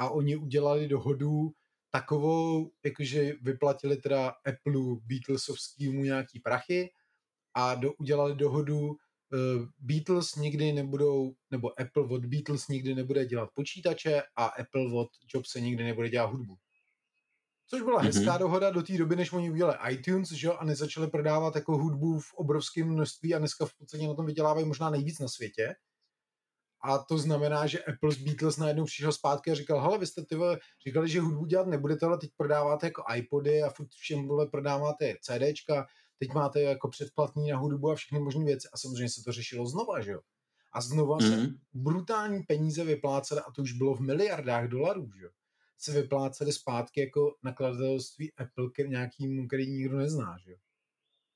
A oni udělali dohodu takovou, jakože vyplatili teda Apple Beatlesovskýmu nějaký prachy a do, udělali dohodu uh, Beatles nikdy nebudou, nebo Apple od Beatles nikdy nebude dělat počítače a Apple od Jobse nikdy nebude dělat hudbu. Což byla mm-hmm. hezká dohoda do té doby, než oni udělali iTunes, že a nezačali prodávat jako hudbu v obrovském množství a dneska v podstatě na tom vydělávají možná nejvíc na světě A to znamená, že Apple z Beatles najednou přišel zpátky a říkal, hele, vy jste ty vole, říkali, že hudbu dělat nebudete, ale teď prodáváte jako iPody a furt všem vole prodáváte CDčka, teď máte jako předplatní na hudbu a všechny možné věci. A samozřejmě se to řešilo znova, že jo? A znova mm-hmm. se Mhm. brutální peníze vyplácely, a to už bylo v miliardách dolarů, že jo? Se vyplácely zpátky jako nakladatelství Apple k nějakým, který nikdo nezná, že jo?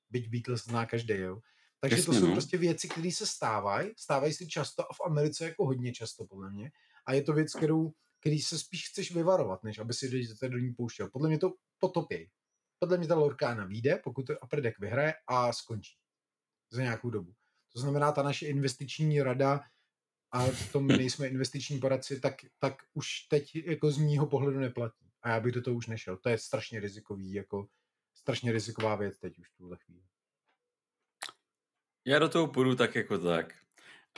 Byť Beatles zná každý, jo? Takže Jasně, to jsou no. prostě věci, které se stávají, stávají si často a v Americe jako hodně často, podle mě. A je to věc, kterou, který se spíš chceš vyvarovat, než aby si do, do ní pouštěl. Podle mě to potopěj. Podle mě ta Lorkána vyjde, pokud to Upper Deck vyhraje a skončí. Za nějakou dobu. To znamená, ta naše investiční rada, a v tom nejsme investiční poradci, tak, tak už teď jako z mýho pohledu neplatí. A já bych do toho už nešel. To je strašně rizikový, jako strašně riziková věc teď už v tuhle chvíli. Já do toho půjdu tak jako tak.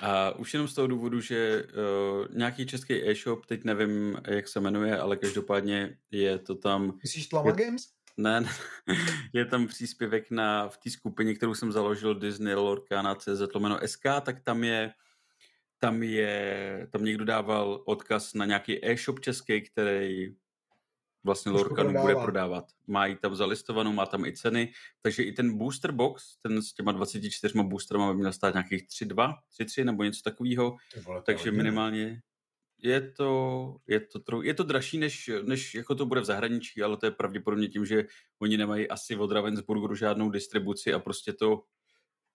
A už jenom z toho důvodu, že uh, nějaký český e-shop, teď nevím, jak se jmenuje, ale každopádně je to tam... Myslíš Tlama Je- Games? Ne, ne, je tam příspěvek na, v té skupině, kterou jsem založil, Disney Lorcana CZ lomeno SK, tak tam je, tam je, tam někdo dával odkaz na nějaký e-shop český, který vlastně to Lorcanu bude prodávat. Má ji tam zalistovanou, má tam i ceny, takže i ten booster box, ten s těma 24 boosterama by měl stát nějakých 3,2, 3,3 nebo něco takového, to takže minimálně je to, je to, tro, je to dražší, než, než jako to bude v zahraničí, ale to je pravděpodobně tím, že oni nemají asi od Ravensburgeru žádnou distribuci a prostě to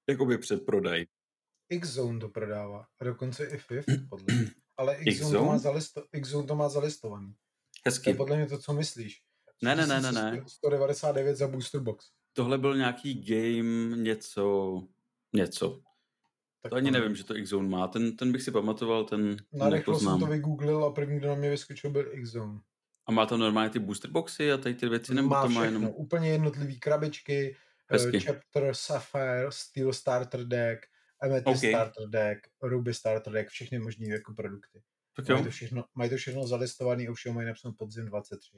jakoby předprodaj. X-Zone to prodává. A dokonce i FIF, podle mě. Ale X-Zone, to X-Zone? má, zalisto, X-Zone to má zalistovaný. To je Hezky. podle mě to, co myslíš. Ne, ne, ne, ne, ne. 199 za booster box. Tohle byl nějaký game, něco, něco. Tak To ani nevím, že to X-Zone má. Ten, ten bych si pamatoval, ten Na rychlo jsem to vygooglil a první, kdo na mě vyskočil, byl X-Zone. A má tam normálně ty booster boxy a tady ty věci, nebo má to má všechno, jenom... úplně jednotlivý krabičky, eh, Hezky. Chapter, Sapphire, Steel Starter Deck, Amethyst OK. Starter Deck, Ruby Starter Deck, všechny možné jako produkty. Tak Mají jo, to, všechno, mají to všechno zalistovaný, už mají napsáno podzim 23.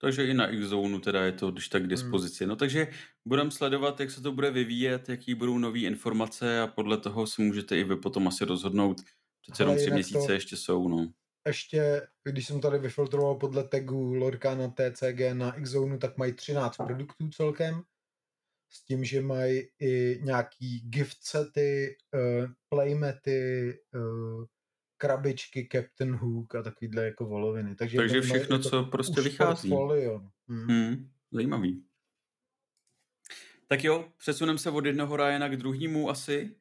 takže i na X-Zone teda je to když tak k Hmm. dispozici. No takže budeme sledovat, jak se to bude vyvíjet, jaký budou nové informace a podle toho si můžete i vy potom asi rozhodnout. Přece jenom tři měsíce to- ještě jsou, no. ještě, když jsem tady vyfiltroval podle tagu Lorcana TCG na Xzone, tak mají 13 produktů celkem. S tím, že mají i nějaký gift sety, uh, playmety, uh, krabičky Captain Hook a takovýhle jako voloviny. Takže, Takže všechno, jako co prostě vychází. portfolio. Hmm. Hmm, zajímavý. Tak jo, přesuneme se od jednoho Ryana k druhému asi.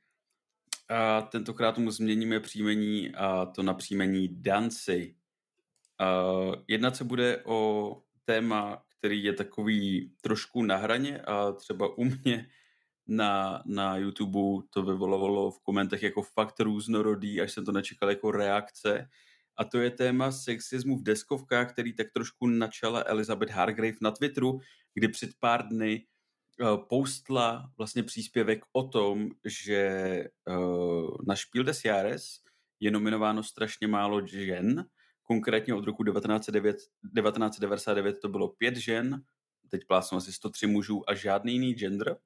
A tentokrát mu změníme příjmení a to na příjmení Dancy. A jednat se bude o téma, který je takový trošku na hraně a třeba u mě na, na YouTube to vyvolovalo v komentech jako fakt různorodý, až jsem to nečekal jako reakce. A to je téma sexismu v deskovkách, který tak trošku načala Elizabeth Hargrave na Twitteru, kdy před pár dny uh, postla vlastně příspěvek o tom, že uh, na Spiel des Jahres je nominováno strašně málo žen, konkrétně od roku 1909, 1999 to bylo pět žen, teď plásnu asi 103 mužů a žádný jiný gender.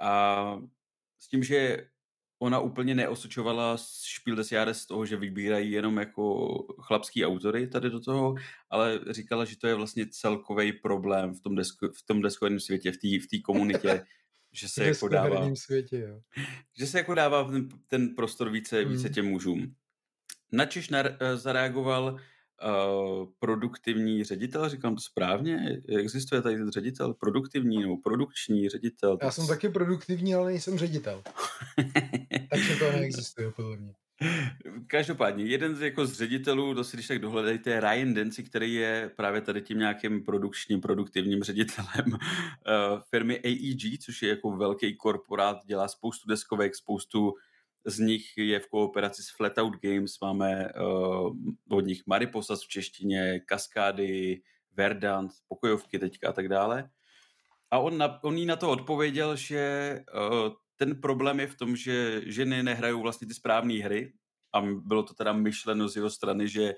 A s tím, že ona úplně neosočovala Spiel des Jahres z toho, že vybírají jenom jako chlapský autory tady do toho, ale říkala, že to je vlastně celkový problém v tom, desko, v tom deskovém světě, v té v komunitě, že se jako dává, světě, jo. že se jako dává ten, ten prostor více, více Mm. těm mužům. Načež nar, eh, zareagoval uh, produktivní ředitel, říkám to správně, existuje tady ten ředitel, produktivní nebo produkční ředitel. Já jsem taky produktivní, ale nejsem ředitel. Takže to neexistuje, podle mě. Každopádně, jeden z, jako z ředitelů, to si když tak dohledejte, je Ryan Denci, který je právě tady tím nějakým produkčním, produktivním ředitelem uh, firmy AEG, což je jako velký korporát, dělá spoustu deskovek, spoustu z nich je v kooperaci s Flatout Games, máme uh, od nich Mariposas v češtině, Kaskády, Verdant, pokojovky teďka a tak dále. A on, na, on jí na to odpověděl, že uh, ten problém je v tom, že ženy nehrajou vlastně ty správné hry a bylo to teda myšleno z jeho strany, že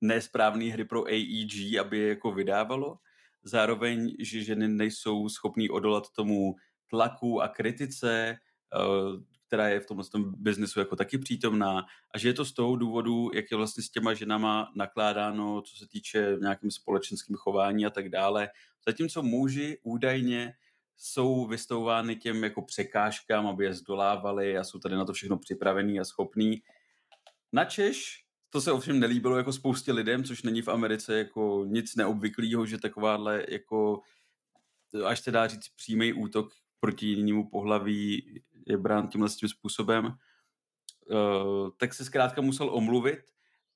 nesprávné hry pro AEG, aby je jako vydávalo. Zároveň, že ženy nejsou schopný odolat tomu tlaku a kritice, uh, která je v tomhle tom biznesu jako taky přítomná a že je to z toho důvodu, jak je vlastně s těma ženama nakládáno, co se týče nějakým společenským chování a tak dále. Zatímco muži údajně jsou vystouvány těm jako překážkám, aby je zdolávali a jsou tady na to všechno připravený a schopný. Na Češ to se ovšem nelíbilo jako spoustě lidem, což není v Americe jako nic neobvyklého, že takováhle jako až se dá říct přímý útok proti jinému pohlaví je brán tímhle tím způsobem, uh, tak se zkrátka musel omluvit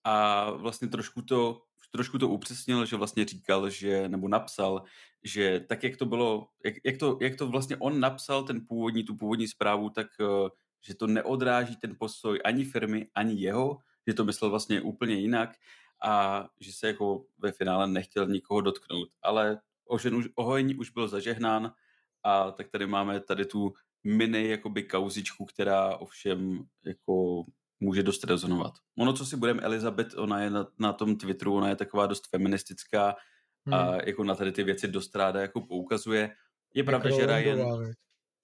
a vlastně trošku to, trošku to upřesnil, že vlastně říkal, že, nebo napsal, že tak, jak to bylo, jak, jak, to, jak to vlastně on napsal, ten původní, tu původní zprávu, tak uh, že to neodráží ten postoj ani firmy, ani jeho, že to myslel vlastně úplně jinak a že se jako ve finále nechtěl nikoho dotknout. Ale ožen už, už byl zažehnán a tak tady máme tady tu mini jakoby kauzičku, která ovšem jako může dost rezonovat. Ono, co si budeme, Elizabeth, ona je na, na tom Twitteru, ona je taková dost feministická hmm. a jako na tady ty věci dost ráda jako poukazuje. Je pravda, že Ryan...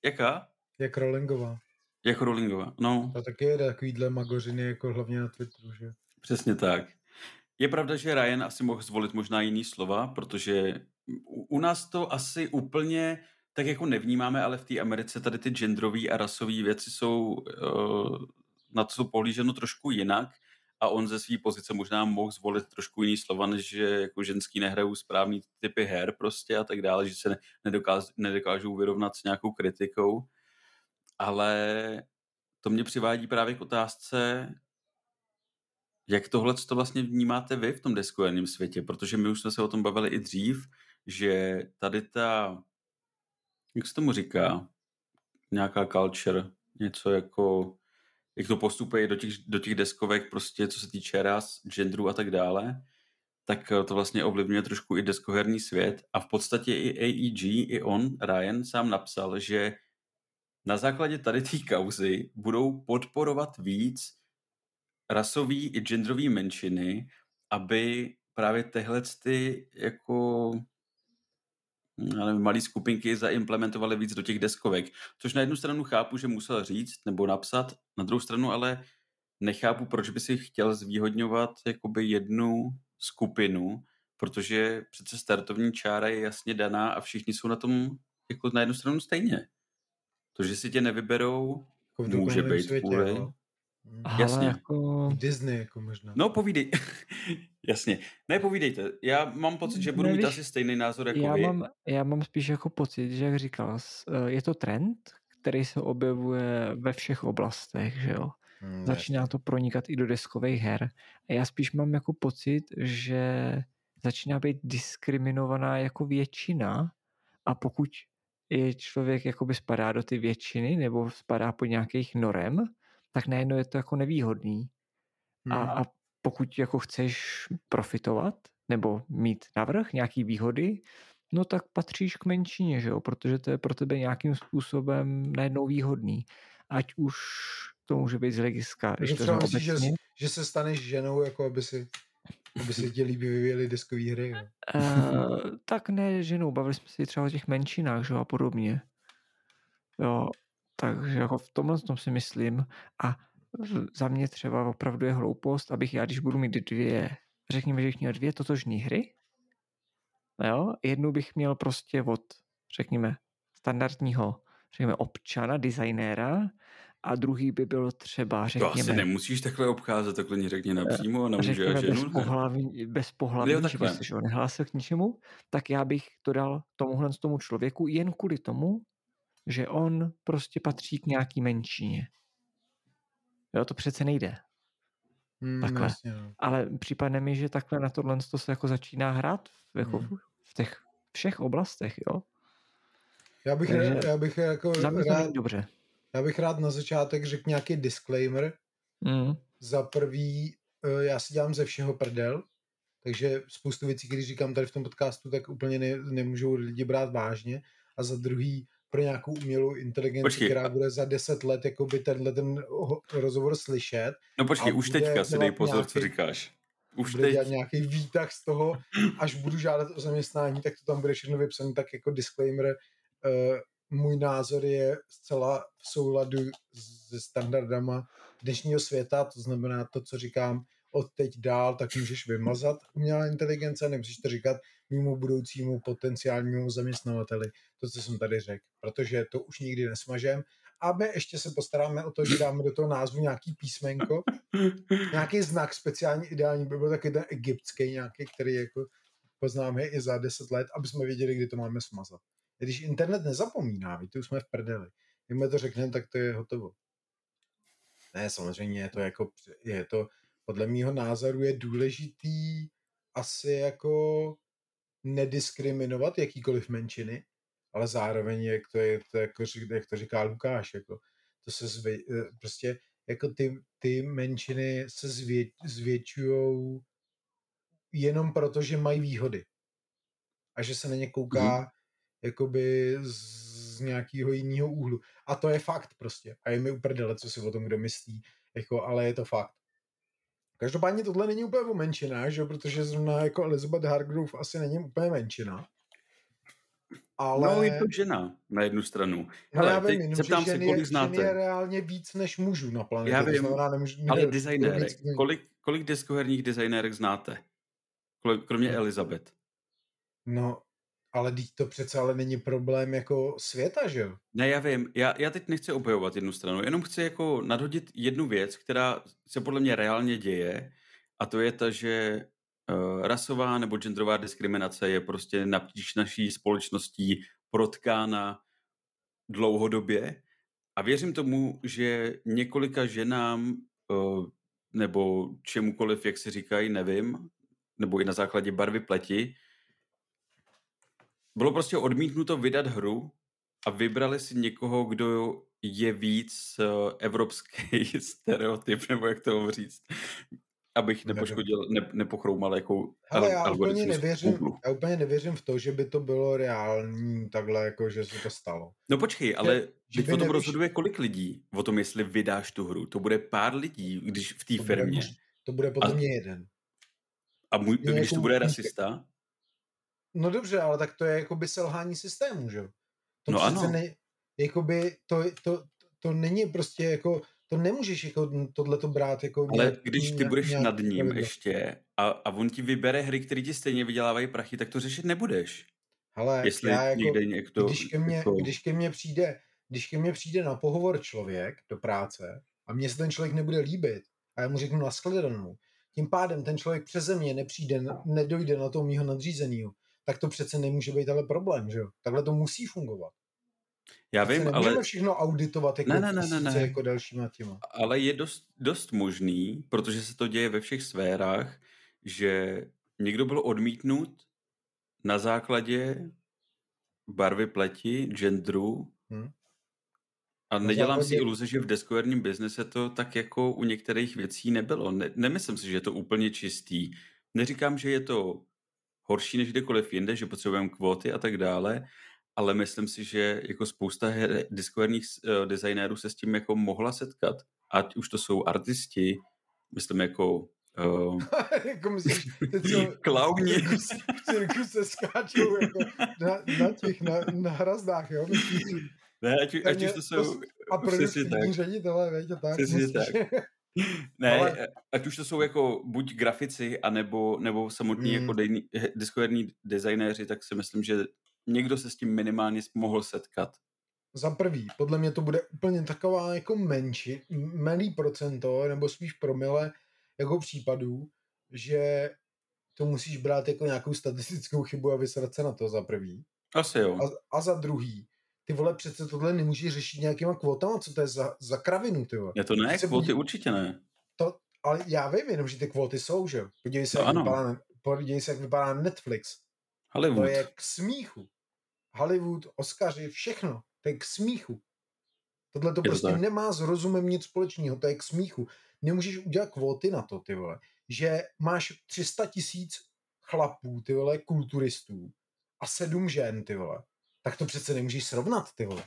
Jaká? Jak Rowlingová. Jak Rowlingová, no. A taky je takovýhle magořiny jako hlavně na Twitteru, že? Přesně tak. Je pravda, že Ryan asi mohl zvolit možná jiný slova, protože u, u nás to asi úplně tak jako nevnímáme, ale v té Americe tady ty genderové a rasové věci jsou uh, na to pohlíženo trošku jinak a on ze své pozice možná mohl zvolit trošku jiný slova, než že jako ženský nehrajou správný typy her prostě a tak dále, že se nedokáž, nedokážou vyrovnat s nějakou kritikou. Ale to mě přivádí právě k otázce, jak tohle to vlastně vnímáte vy v tom deskovaném světě, protože my už jsme se o tom bavili i dřív, že tady ta jak se tomu říká, nějaká culture, něco jako, jak to postupuje do těch, do těch deskovek, prostě co se týče ras, genderu a tak dále, tak to vlastně ovlivňuje trošku i deskoherní svět. A v podstatě i AEG, i on, Ryan, sám napsal, že na základě tady té kauzy budou podporovat víc rasový i genderový menšiny, aby právě tyhle ty jako malé skupinky zaimplementovali víc do těch deskovek. Což na jednu stranu chápu, že musel říct nebo napsat, na druhou stranu ale nechápu, proč by si chtěl zvýhodňovat jakoby jednu skupinu, protože přece startovní čára je jasně daná a všichni jsou na tom jako na jednu stranu stejně. To, že si tě nevyberou, jako může být světě, kvůli... Ale Jasně. Jako... Disney jako možná. No povídej. Jasně. Ne, povídejte. Já mám pocit, že budu Nevíš, mít asi stejný názor jako já vy. Mám, já mám spíš jako pocit, že jak říkal, eh, je to trend, který se objevuje ve všech oblastech, že jo. Hmm, začíná to pronikat i do deskových her. A já spíš mám jako pocit, že začíná být diskriminovaná jako většina a pokud je člověk jakoby spadá do ty většiny nebo spadá pod nějakých norem, tak najednou je to jako nevýhodný. Hmm. A, a pokud jako chceš profitovat nebo mít navrh nějaký výhody, no tak patříš k menšině, že jo? protože to je pro tebe nějakým způsobem najednou výhodný. Ať už to může být z hlediska. Takže třeba myslíš, že, že se staneš ženou, jako aby si aby se ti líbí vyvíjeli deskové hry. Jo? Uh, tak ne ženou, bavili jsme si třeba o těch menšinách že a podobně. Jo, takže jako v tomhle tom si myslím a za mě třeba opravdu je hloupost, abych já, když budu mít dvě, řekněme, že bych měl dvě totožní hry, jo, jednu bych měl prostě od, řekněme, standardního, řekněme, občana, designéra a druhý by byl třeba, řekněme... To asi nemusíš takhle obcházet, takhle řekni napřímo, na muže a ženu. Bez pohlaví, bez pohlaví jo, že se nehlásil k ničemu, tak já bych to dal tomuhle tomu člověku jen kvůli tomu, že on prostě patří k nějaký menšině. Jo, to přece nejde. Hmm, takhle. Jasně, no. Ale připadne mi, že takhle na tohle to se jako začíná hrát v, jako hmm. v těch všech oblastech, jo. Já bych, Takže já bych jako za mě rád, dobře. Já bych rád na začátek řekl nějaký disclaimer. Hmm. Za prvý, eh, já si dělám ze všeho prdel, takže spoustu věcí, když říkám tady v tom podcastu, tak úplně ne, nemůžou lidi brát vážně. A za druhý, pro nějakou umělou inteligenci, počkej. která bude za deset let jakoby tenhle ten rozhovor slyšet. No počkej, už teďka si dej pozor, nějaký, co říkáš. Už bude teď. dělat nějaký výtah z toho, až budu žádat o zaměstnání, tak to tam bude všechno vypsané tak jako disclaimer. Uh, můj názor je zcela v souladu se standardama dnešního světa, to znamená to, co říkám od teď dál, tak můžeš vymazat umělá inteligence, nemusíš to říkat mimo budoucímu potenciálnímu zaměstnavateli, to, co jsem tady řekl, protože to už nikdy nesmažem. A my ještě se postaráme o to, že dáme do toho názvu nějaký písmenko, nějaký znak speciální, ideální by byl taky ten egyptský nějaký, který jako poznáme i za 10 let, aby jsme věděli, kdy to máme smazat. Když internet nezapomíná, víte, už jsme v prdeli. Když to řekneme, tak to je hotovo. Ne, samozřejmě je to jako, je to, podle mýho názoru je důležitý asi jako nediskriminovat jakýkoliv menšiny, ale zároveň, jak to, je, to jako, jak to říká Lukáš, jako, to se zvě, eh, prostě jako ty, ty menšiny se zvě, zvětšují jenom proto, že mají výhody. A že se na ně kouká mm. jakoby z nějakého jiného úhlu. A to je fakt prostě. A je mi uprdele, co si o tom kdo myslí. Jako, ale je to fakt. Každopádně tohle není úplně o menšinách, že? protože zrovna jako Elizabeth Hargrove asi není úplně menšina. Ale... No, je to žena na jednu stranu. Hele, já vím, jenom, že ženy, kolik znáte. je reálně víc než mužů na planetě. Já vím, znamená, nemůžu, ale designérek. Kolik, kolik deskoherních designérek znáte? Kromě Elizabeth. No, ale teď to přece ale není problém jako světa, že jo? Ne, já vím. Já, já teď nechci obhajovat jednu stranu, jenom chci jako nadhodit jednu věc, která se podle mě reálně děje a to je ta, že rasová nebo genderová diskriminace je prostě napříč naší společností protkána dlouhodobě. A věřím tomu, že několika ženám uh, nebo čemukoliv, jak si říkají, nevím, nebo i na základě barvy pleti, bylo prostě odmítnuto vydat hru a vybrali si někoho, kdo je víc uh, evropský stereotyp, nebo jak to říct, abych nepoškodil, ne, nepochroumal jako Ale já úplně, nevěřím, já úplně nevěřím v to, že by to bylo reální takhle, jako že se to stalo. No počkej, ale že, teď o tom rozhoduje kolik lidí, o tom, jestli vydáš tu hru. To bude pár lidí, když v té firmě. Bude, to bude podle a... mě jeden. A můj, když jako to bude rasista? No dobře, ale tak to je jakoby selhání systému, že jo? To no ano. Ne, jakoby to, to, to není prostě jako, to nemůžeš jako tohleto brát jako... Ale nějak, když ty budeš nějak, nad ním pravidlo. ještě a, a on ti vybere hry, které ti stejně vydělávají prachy, tak to řešit nebudeš. Ale Jestli já jako, někde někdo, když, ke mně, jako... když ke mně přijde, když ke mně přijde na pohovor člověk do práce a mně se ten člověk nebude líbit a já mu řeknu nashledanou, tím pádem ten člověk přeze mě nepřijde, nedojde na toho mýho nadřízeného, tak to přece nemůže být ale problém, že jo? Takhle to musí fungovat. Já vím, ale... všechno auditovat jako, ne, ne, ne, ne, ne. jako dalšíma těma. Ale je dost, dost možný, protože se to děje ve všech sférách, že někdo byl odmítnut na základě barvy pleti, genderu hmm. a nedělám si iluze, že v deskoherním biznese to tak jako u některých věcí nebylo. Ne, nemyslím si, že je to úplně čistý. Neříkám, že je to horší než kdekoliv jinde, že potřebujeme kvóty a tak dále, ale myslím si, že jako spousta diskoherních uh, designérů se s tím jako mohla setkat. Ať už to jsou artisti, myslím jako Uh, jako myslíš, co... Klauni. V cirku se skáčou jako na, na těch, na, na hrazdách, jo? Ne, ať, ať už to jsou... A produkční ředitele, veď, tak. Přesně tak. Ne, ale... Eh, ať už to jsou jako buď grafici, anebo, nebo samotní mm. jako diskoherní designéři, tak si myslím, že někdo se s tím minimálně mohl setkat. Za prvý, podle mě to bude úplně taková jako menší, malý procento, nebo spíš promile jako případů, že to musíš brát jako nějakou statistickou chybu a vysrat se na to za prvý. Asi jo. A, a za druhý, ty vole, přece tohle nemůžeš řešit nějakýma kvotama, co to je za, za kravinu, ty vole. Je to ne, kvóty určitě ne. To, ale já vím jenom, že ty kvóty jsou, že Podívej se, no, jak, ano. vypadá, podívej se jak vypadá Netflix. Hollywood. To je k smíchu. Hollywood, Oscary, všechno. To je k smíchu. Tohle to prostě to nemá s rozumem nic společného, to je k smíchu. Nemůžeš udělat kvóty na to, ty vole, že máš 300 tisíc chlapů, ty vole, kulturistů a sedm žen, ty vole tak to přece nemůžeš srovnat, ty vole.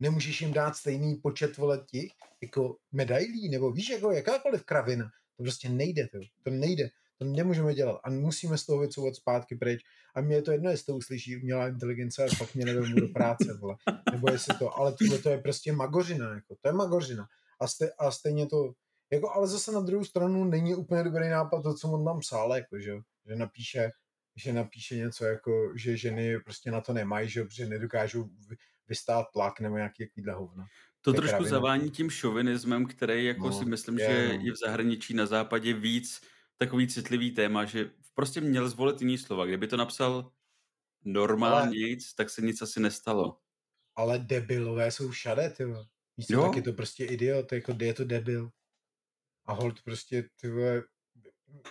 Nemůžeš jim dát stejný počet, vole, těch, jako medailí, nebo víš, jako jakákoliv kravina. To prostě nejde, ty, to nejde. To nemůžeme dělat a musíme z toho vycouvat zpátky pryč. A mě je to jedno, jestli to uslyší umělá inteligence a pak mě nevím do práce, vole. nebo jestli to, ale tohle to je prostě magořina, jako, to je magořina. A, ste, a stejně to, jako, ale zase na druhou stranu není úplně dobrý nápad to, co on tam psal, jako, že, že napíše, že napíše něco jako, že ženy prostě na to nemají, že, že nedokážou vystát tlak nebo nějaký takovýhle hovno. To trošku kravina. zavání tím šovinismem, který jako no, si myslím, je, že no. je v zahraničí na západě víc takový citlivý téma, že prostě měl zvolit jiný slova. Kdyby to napsal normálně, ale, tak se nic asi nestalo. Ale debilové jsou všade, ty Místo tak je to prostě idiot, jako je to debil. A hold prostě, ty vole,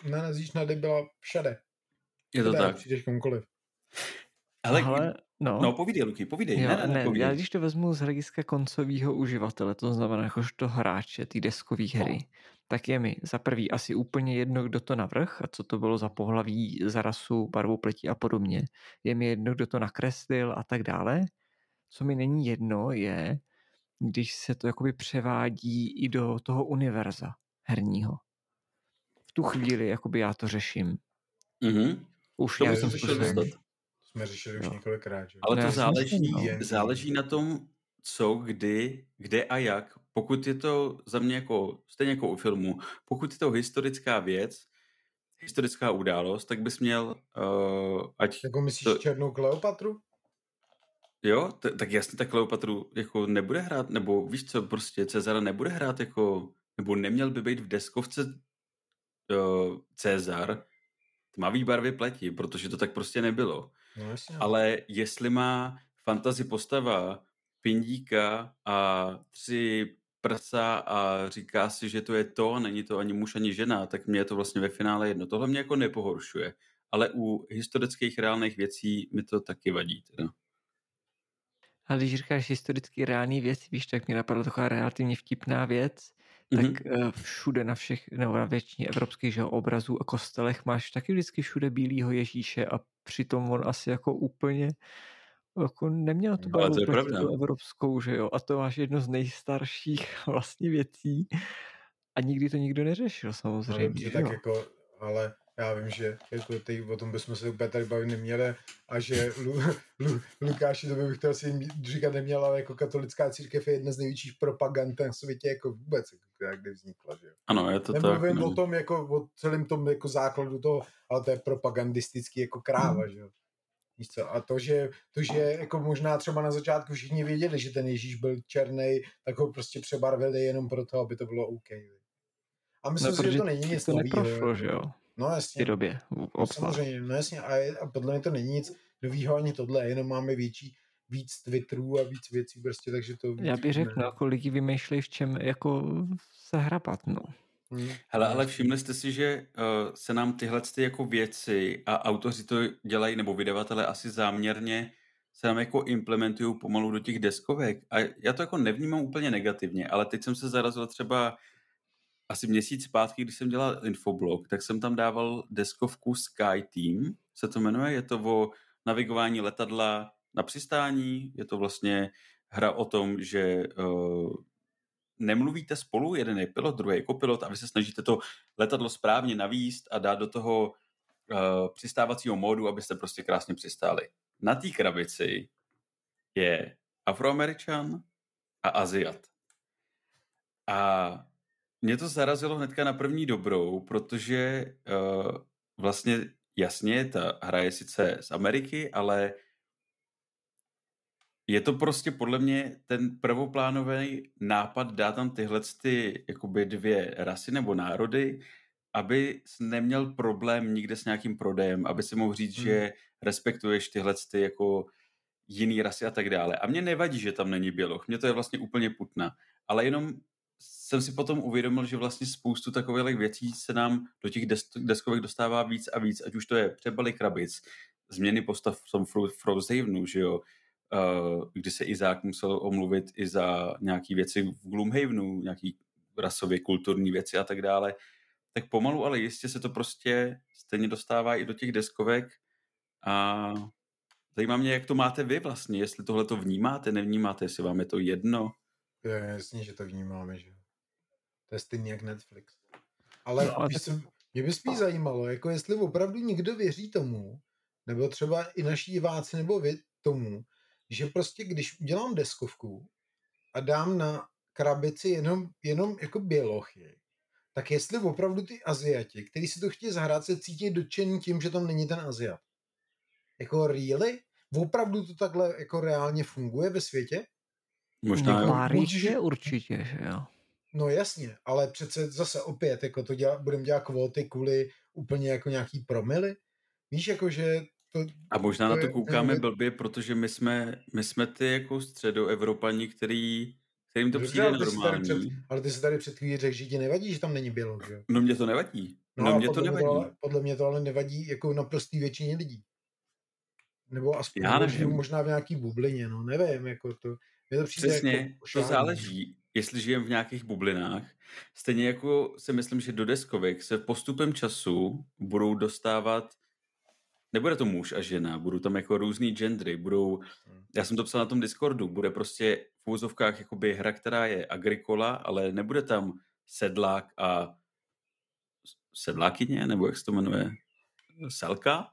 nanazíš na debila všade. Je to tak. Přijdeš komukoliv. Ale, Ale no. no, povídej, Luky, povídej. Jo, ne, ne, ne, povídej. já když to vezmu z hlediska koncového uživatele, to znamená jakožto hráče té deskové no. hry, no. Tak je mi za prvý asi úplně jedno, kdo to navrh a co to bylo za pohlaví, za rasu, barvu pleti a podobně. Je mi jedno, kdo to nakreslil a tak dále. Co mi není jedno je, když se to jakoby převádí i do toho univerza herního. V tu chvíli jakoby já to řeším. Mm-hmm. Už to nějakým způsobem. Jsme řešili už několikrát. Že? Ale to no, záleží, no. záleží na tom, co, kdy, kde a jak. Pokud je to za mě jako, stejně jako u filmu, pokud je to historická věc, historická událost, tak bys měl, uh, ať... Jako myslíš to... Černou Kleopatru? Jo, t- tak jasně, tak Kleopatru jako nebude hrát, nebo víš co, prostě Cezara nebude hrát jako, nebo neměl by být v deskovce uh, Cezar tmavý barvy pleti, protože to tak prostě nebylo. No, jasně. Ale jestli má fantazi postava pindíka a tři prsa a říká si, že to je to a není to ani muž, ani žena, tak mě je to vlastně ve finále jedno. Tohle mě jako nepohoršuje. Ale u historických reálných věcí mi to taky vadí. Teda. Ale když říkáš historicky reální věc, víš, tak mi napadla taková relativně vtipná věc, tak mm-hmm. všude na všech, nebo na většině evropských že, obrazů a kostelech máš taky vždycky všude bílýho Ježíše a přitom on asi jako úplně jako neměl tu barvu no. evropskou, že jo, a to máš jedno z nejstarších vlastně věcí a nikdy to nikdo neřešil samozřejmě. No, dobře, tak jako, ale já vím, že jako teď o tom bychom se úplně tady bavit neměli a že Lu, Lu, Lukáši, to bych to asi říkat neměl, ale jako katolická církev je jedna z největších propagand na světě jako vůbec, jako, kde vznikla, že Ano, je to Nemluvím tak. Nemluvím o tom, jako o celém tom jako základu toho, ale to je propagandistický jako kráva, že jo. Víš co? A to, že, to, že jako možná třeba na začátku všichni věděli, že ten Ježíš byl černý, tak ho prostě přebarvili jenom proto, aby to bylo OK. A myslím no, si, že to není nic to neprošlo, že jo? No jasně. V té době. No, samozřejmě, no jasně. A, je, a podle mě to není nic novýho ani tohle, jenom máme větší víc Twitterů a víc věcí prostě, takže to... Já bych řekl, no, jako lidi vymýšlejí v čem jako se hrabat, no. Hmm. Hele, ale všimli jste si, že uh, se nám tyhle ty jako věci a autoři to dělají, nebo vydavatelé asi záměrně se nám jako implementují pomalu do těch deskovek. A já to jako nevnímám úplně negativně, ale teď jsem se zarazil třeba asi měsíc zpátky, když jsem dělal infoblog, tak jsem tam dával deskovku Sky Team, se to jmenuje, je to o navigování letadla na přistání, je to vlastně hra o tom, že uh, nemluvíte spolu, jeden je pilot, druhý je kopilot a vy se snažíte to letadlo správně navíst a dát do toho uh, přistávacího módu, abyste prostě krásně přistáli. Na té krabici je Afroameričan a Aziat. A mě to zarazilo hnedka na první dobrou, protože uh, vlastně jasně, ta hra je sice z Ameriky, ale je to prostě podle mě ten prvoplánový nápad dát tam tyhle ty jakoby dvě rasy nebo národy, aby neměl problém nikde s nějakým prodejem, aby si mohl říct, hmm. že respektuješ tyhle ty jako jiný rasy a tak dále. A mě nevadí, že tam není běloch, mě to je vlastně úplně putna, ale jenom jsem si potom uvědomil, že vlastně spoustu takových věcí se nám do těch deskovek dostává víc a víc, ať už to je přebaly krabic, změny postav v tom Frozehavenu, že jo, kdy se Izák musel omluvit i za nějaké věci v Gloomhavenu, nějaký rasově kulturní věci a tak dále, tak pomalu, ale jistě se to prostě stejně dostává i do těch deskovek a zajímá mě, jak to máte vy vlastně, jestli tohle to vnímáte, nevnímáte, jestli vám je to jedno. Je jasně, že to vnímáme, že to je stejný jak Netflix. Ale, no, ale tak... jsem, Mě by spíš zajímalo, jako jestli opravdu někdo věří tomu, nebo třeba i naši diváci nebo vy tomu, že prostě když udělám deskovku a dám na krabici jenom, jenom jako bělochy, tak jestli opravdu ty Aziati, kteří si to chtějí zahrát, se cítí dotčený tím, že tam není ten Aziat. Jako really? Opravdu to takhle jako reálně funguje ve světě? Možná no, jo. je určitě, že jo. No jasně, ale přece zase opět, jako to dělá, budeme dělat kvóty kvůli úplně jako nějaký promily. Víš, jako že to, A možná to na to je- koukáme je- blbě, protože my jsme, my jsme ty jako středoevropani, který, kterým to přijde normální. před- Ale ty se tady před chvílí řekl, že ti nevadí, že tam není bělok, že? No mě to nevadí. No, No, mě to podle, mě to nevadí. ale, podle mě to ale nevadí jako naprostý většině lidí. Nebo aspoň Já nevím. možná v nějaký bublině, no nevím, jako to, mě to přijde Přesně, jako to záleží, jestli žijeme v nějakých bublinách. Stejně jako si myslím, že do deskovek se postupem času budou dostávat, nebude to muž a žena, budou tam jako různý gendry, budou, Hmm. já jsem to psal na tom Discordu, bude prostě v úzovkách jakoby hra, která je agrikola, ale nebude tam sedlák a sedlákyně, nebo jak se to jmenuje, selka,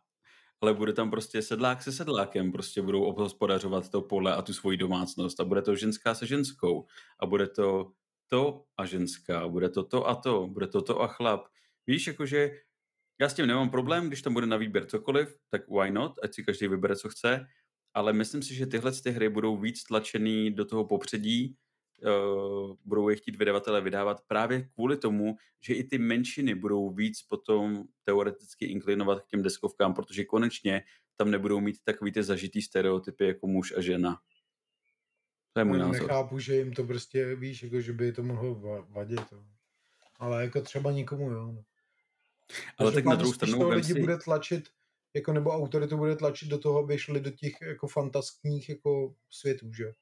ale bude tam prostě sedlák se sedlákem, prostě budou obhospodařovat to pole a tu svoji domácnost a bude to ženská se ženskou a bude to to a ženská, bude to to a to, bude to to a chlap. Víš, jakože já s tím nemám problém, když tam bude na výběr cokoliv, tak why not, ať si každý vybere, co chce, ale myslím si, že tyhle ty hry budou víc tlačený do toho popředí, uh, budou je chtít vydavatelé vydávat právě kvůli tomu, že i ty menšiny budou víc potom teoreticky inklinovat k těm deskovkám, protože konečně tam nebudou mít takový ty zažitý stereotypy jako muž a žena. To je můj Já názor. Nechápu, že jim to prostě, víš, jako že by to mohlo va- vadit. Ale jako třeba nikomu, jo. Ale tak na druhou stranu lidi si, bude tlačit, jako nebo autory to bude tlačit do toho, aby šli do těch jako fantaskních jako světů, že?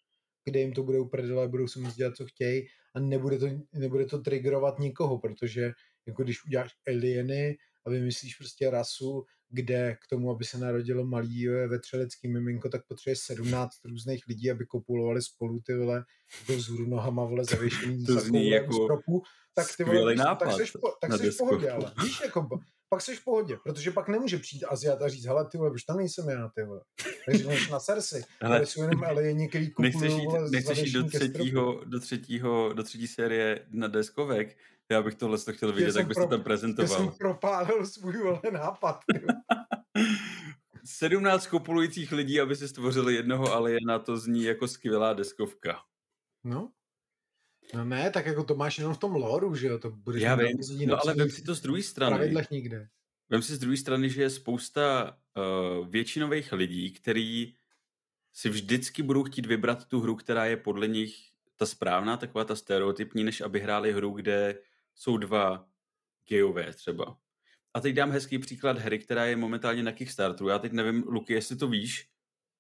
Kde jim to bude uprdele, budou si moct dělat, co chtějí a nebude to, nebude to triggerovat nikoho, protože jako když uděláš alieny a vymyslíš prostě rasu, kde k tomu, aby se narodilo malý eh, vetřelecký miminko, tak potřebuje 17 různých lidí, aby kopulovali spolu ty vole do vzhůru nohama, vole, zavěšený To zní jako stropu, tak ty vole, víš, tak nápad seš, po, tak seš v pohodě, ale víš, jako, pak seš v pohodě, protože pak nemůže přijít Aziat a říct, hele, ty vole, už tam nejsem já, ty vole. Takže jdeš na Hele, ale jsou jenom alieni, který nechceš kupujou, jít, vole, nechceš jít do třetího, do třetího, do třetí série na deskovek, já bych tohle to chtěl vidět, jsem jak bys to pro- tam Já jsem prezentoval. propálil svůj vole nápad. ty vole. 17 kopulujících lidí, aby si stvořili jednoho aliena, to zní jako skvělá deskovka. No. No ne, tak jako to máš jenom v tom loru, že jo, to budeš Já vím, no ale vem si to z druhé strany. pravidlech nikde. Vem si z druhé strany, že je spousta uh, většinových lidí, který si vždycky budou chtít vybrat tu hru, která je podle nich ta správná, taková ta stereotypní, než aby hráli hru, kde jsou dva gejové třeba. A teď dám hezký příklad hry, která je momentálně na Kickstarteru. Já teď nevím, Luky, jestli to víš,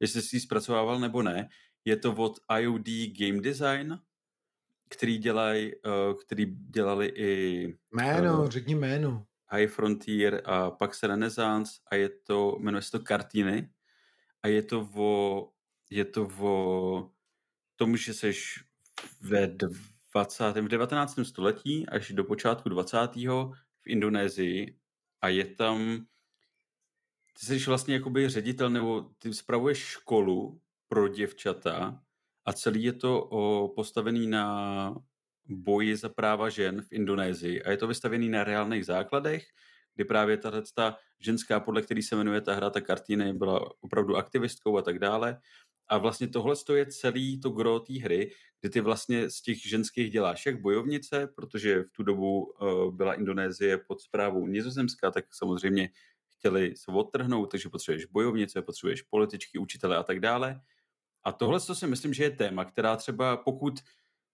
jestli jsi ji zpracovával nebo ne. Je to od IOD Game Design, který, dělaj, uh, který dělali i Jméno, Eh, řekni jméno. High Frontier a Pax Renaissance a je to, jmenuje se to Kartiny a je to o, je to o tom, že seš ve 20. v 19. století až do počátku 20. v Indonésii a je tam ty jsi vlastně jakoby ředitel nebo ty spravuješ školu pro děvčata a celý je to o, postavený na boji za práva žen v Indonésii a je to vystavený na reálných základech, kdy právě tahle ta ženská, podle který se jmenuje ta hra, ta kartiny, byla opravdu aktivistkou a tak dále. A vlastně tohle je celý to gro té hry, kdy ty vlastně z těch ženských děláš jak bojovnice, protože v tu dobu uh, byla Indonésie pod zprávou Nizozemska, tak samozřejmě chtěli se odtrhnout, takže potřebuješ bojovnice, potřebuješ političky, učitele a tak dále. A tohle to si myslím, že je téma, která třeba pokud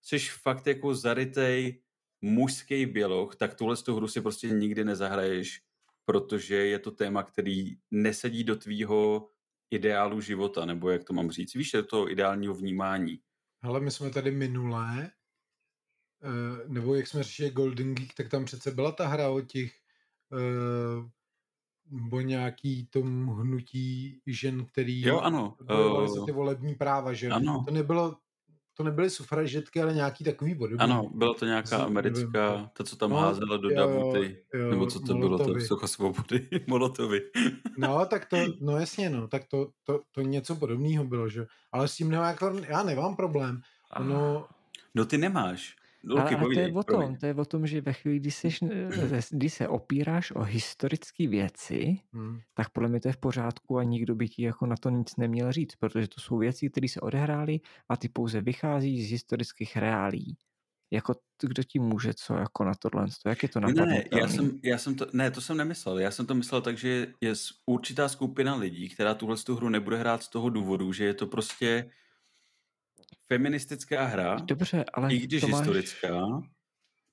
jsi fakt jako zarytej mužský běloch, tak tuhle tu hru si prostě nikdy nezahraješ, protože je to téma, který nesedí do tvýho ideálu života, nebo jak to mám říct. Víš, do toho ideálního vnímání. Hele, my jsme tady minulé, eh, nebo jak jsme řešili Golden Geek, tak tam přece byla ta hra o těch eh, o nějaký tom hnutí žen, který Jo, ano. bojovali za Uh, ty volební práva, že ano. To nebylo, to nebyly sufražetky, ale nějaký takový body. Ano, byla to nějaká americká, nevím. to, co tam No, házela do jo, davu ty, jo, nebo co to bylo, to socha svobody, molotovy. No, tak to, no jasně, no, tak to, to, to něco podobného bylo, že? Ale s tím nemá, jako, já nemám problém. Ono, No ty nemáš. No, Ale, ale to je o tom, to je o tom, že ve chvíli, kdy, seš, když se opíráš o historické věci, hm, tak podle mě to je v pořádku a nikdo by ti jako na to nic neměl říct, protože to jsou věci, které se odehrály a ty pouze vychází z historických reálí. Jako kdo ti může co jako na tohle, jak je to Ne, ne, ne, já jsem, já jsem to, ne, to jsem nemyslel. Já jsem to myslel tak, že je určitá skupina lidí, která tuhle tu hru nebude hrát z toho důvodu, že je to prostě feministická hra, Dobře, ale i když to máš, historická.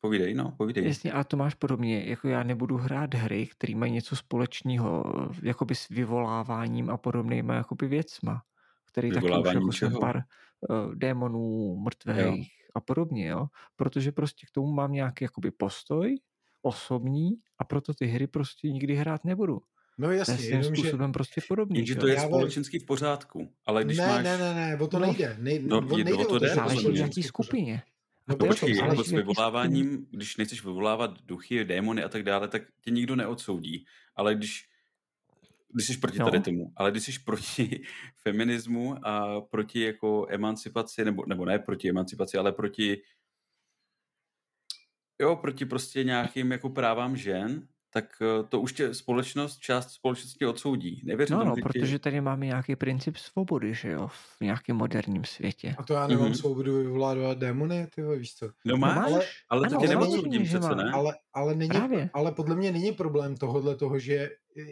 Povídej, no, povídej. Jasně, a to máš podobně, jako já nebudu hrát hry, které mají něco společného, jakoby s vyvoláváním a podobnýma jakoby věcma, který taky už jako jsem pár uh, démonů, mrtvých a podobně, jo. Protože prostě k tomu mám nějaký jakoby postoj osobní a proto ty hry prostě nikdy hrát nebudu. No To je jasně, jenomže, způsobem prostě podobný, že to je Já společensky v pořádku, ale když ne, máš... ne, ne, ne, o to No, nejde. Nej, no, o, je- nejde o to to, jde, že Záleží v rozhodně. jaký skupině. A No to No je to, počkej, jako s vyvoláváním, když nechceš vyvolávat duchy, démony a tak dále, tak tě nikdo neodsoudí. Ale když, když jsi proti No. tady tomu, ale když jsi proti feminismu a proti jako emancipaci, nebo, nebo ne proti emancipaci, ale proti jo, proti prostě nějakým jako právám žen, tak eh, to už tě společnost, část společnosti odsoudí. Nevěřím No, tomu, no, že protože tě... tady máme nějaký princip svobody, že jo, v nějakém moderním světě. A to já nemám Mhm. svobodu vyvolávat démony, ty víš co. No No máš, ale- ale to ano, tě ale neodsoudím přece, ne? Ale, ale, není, Právě. ale podle mě není problém tohohle toho, že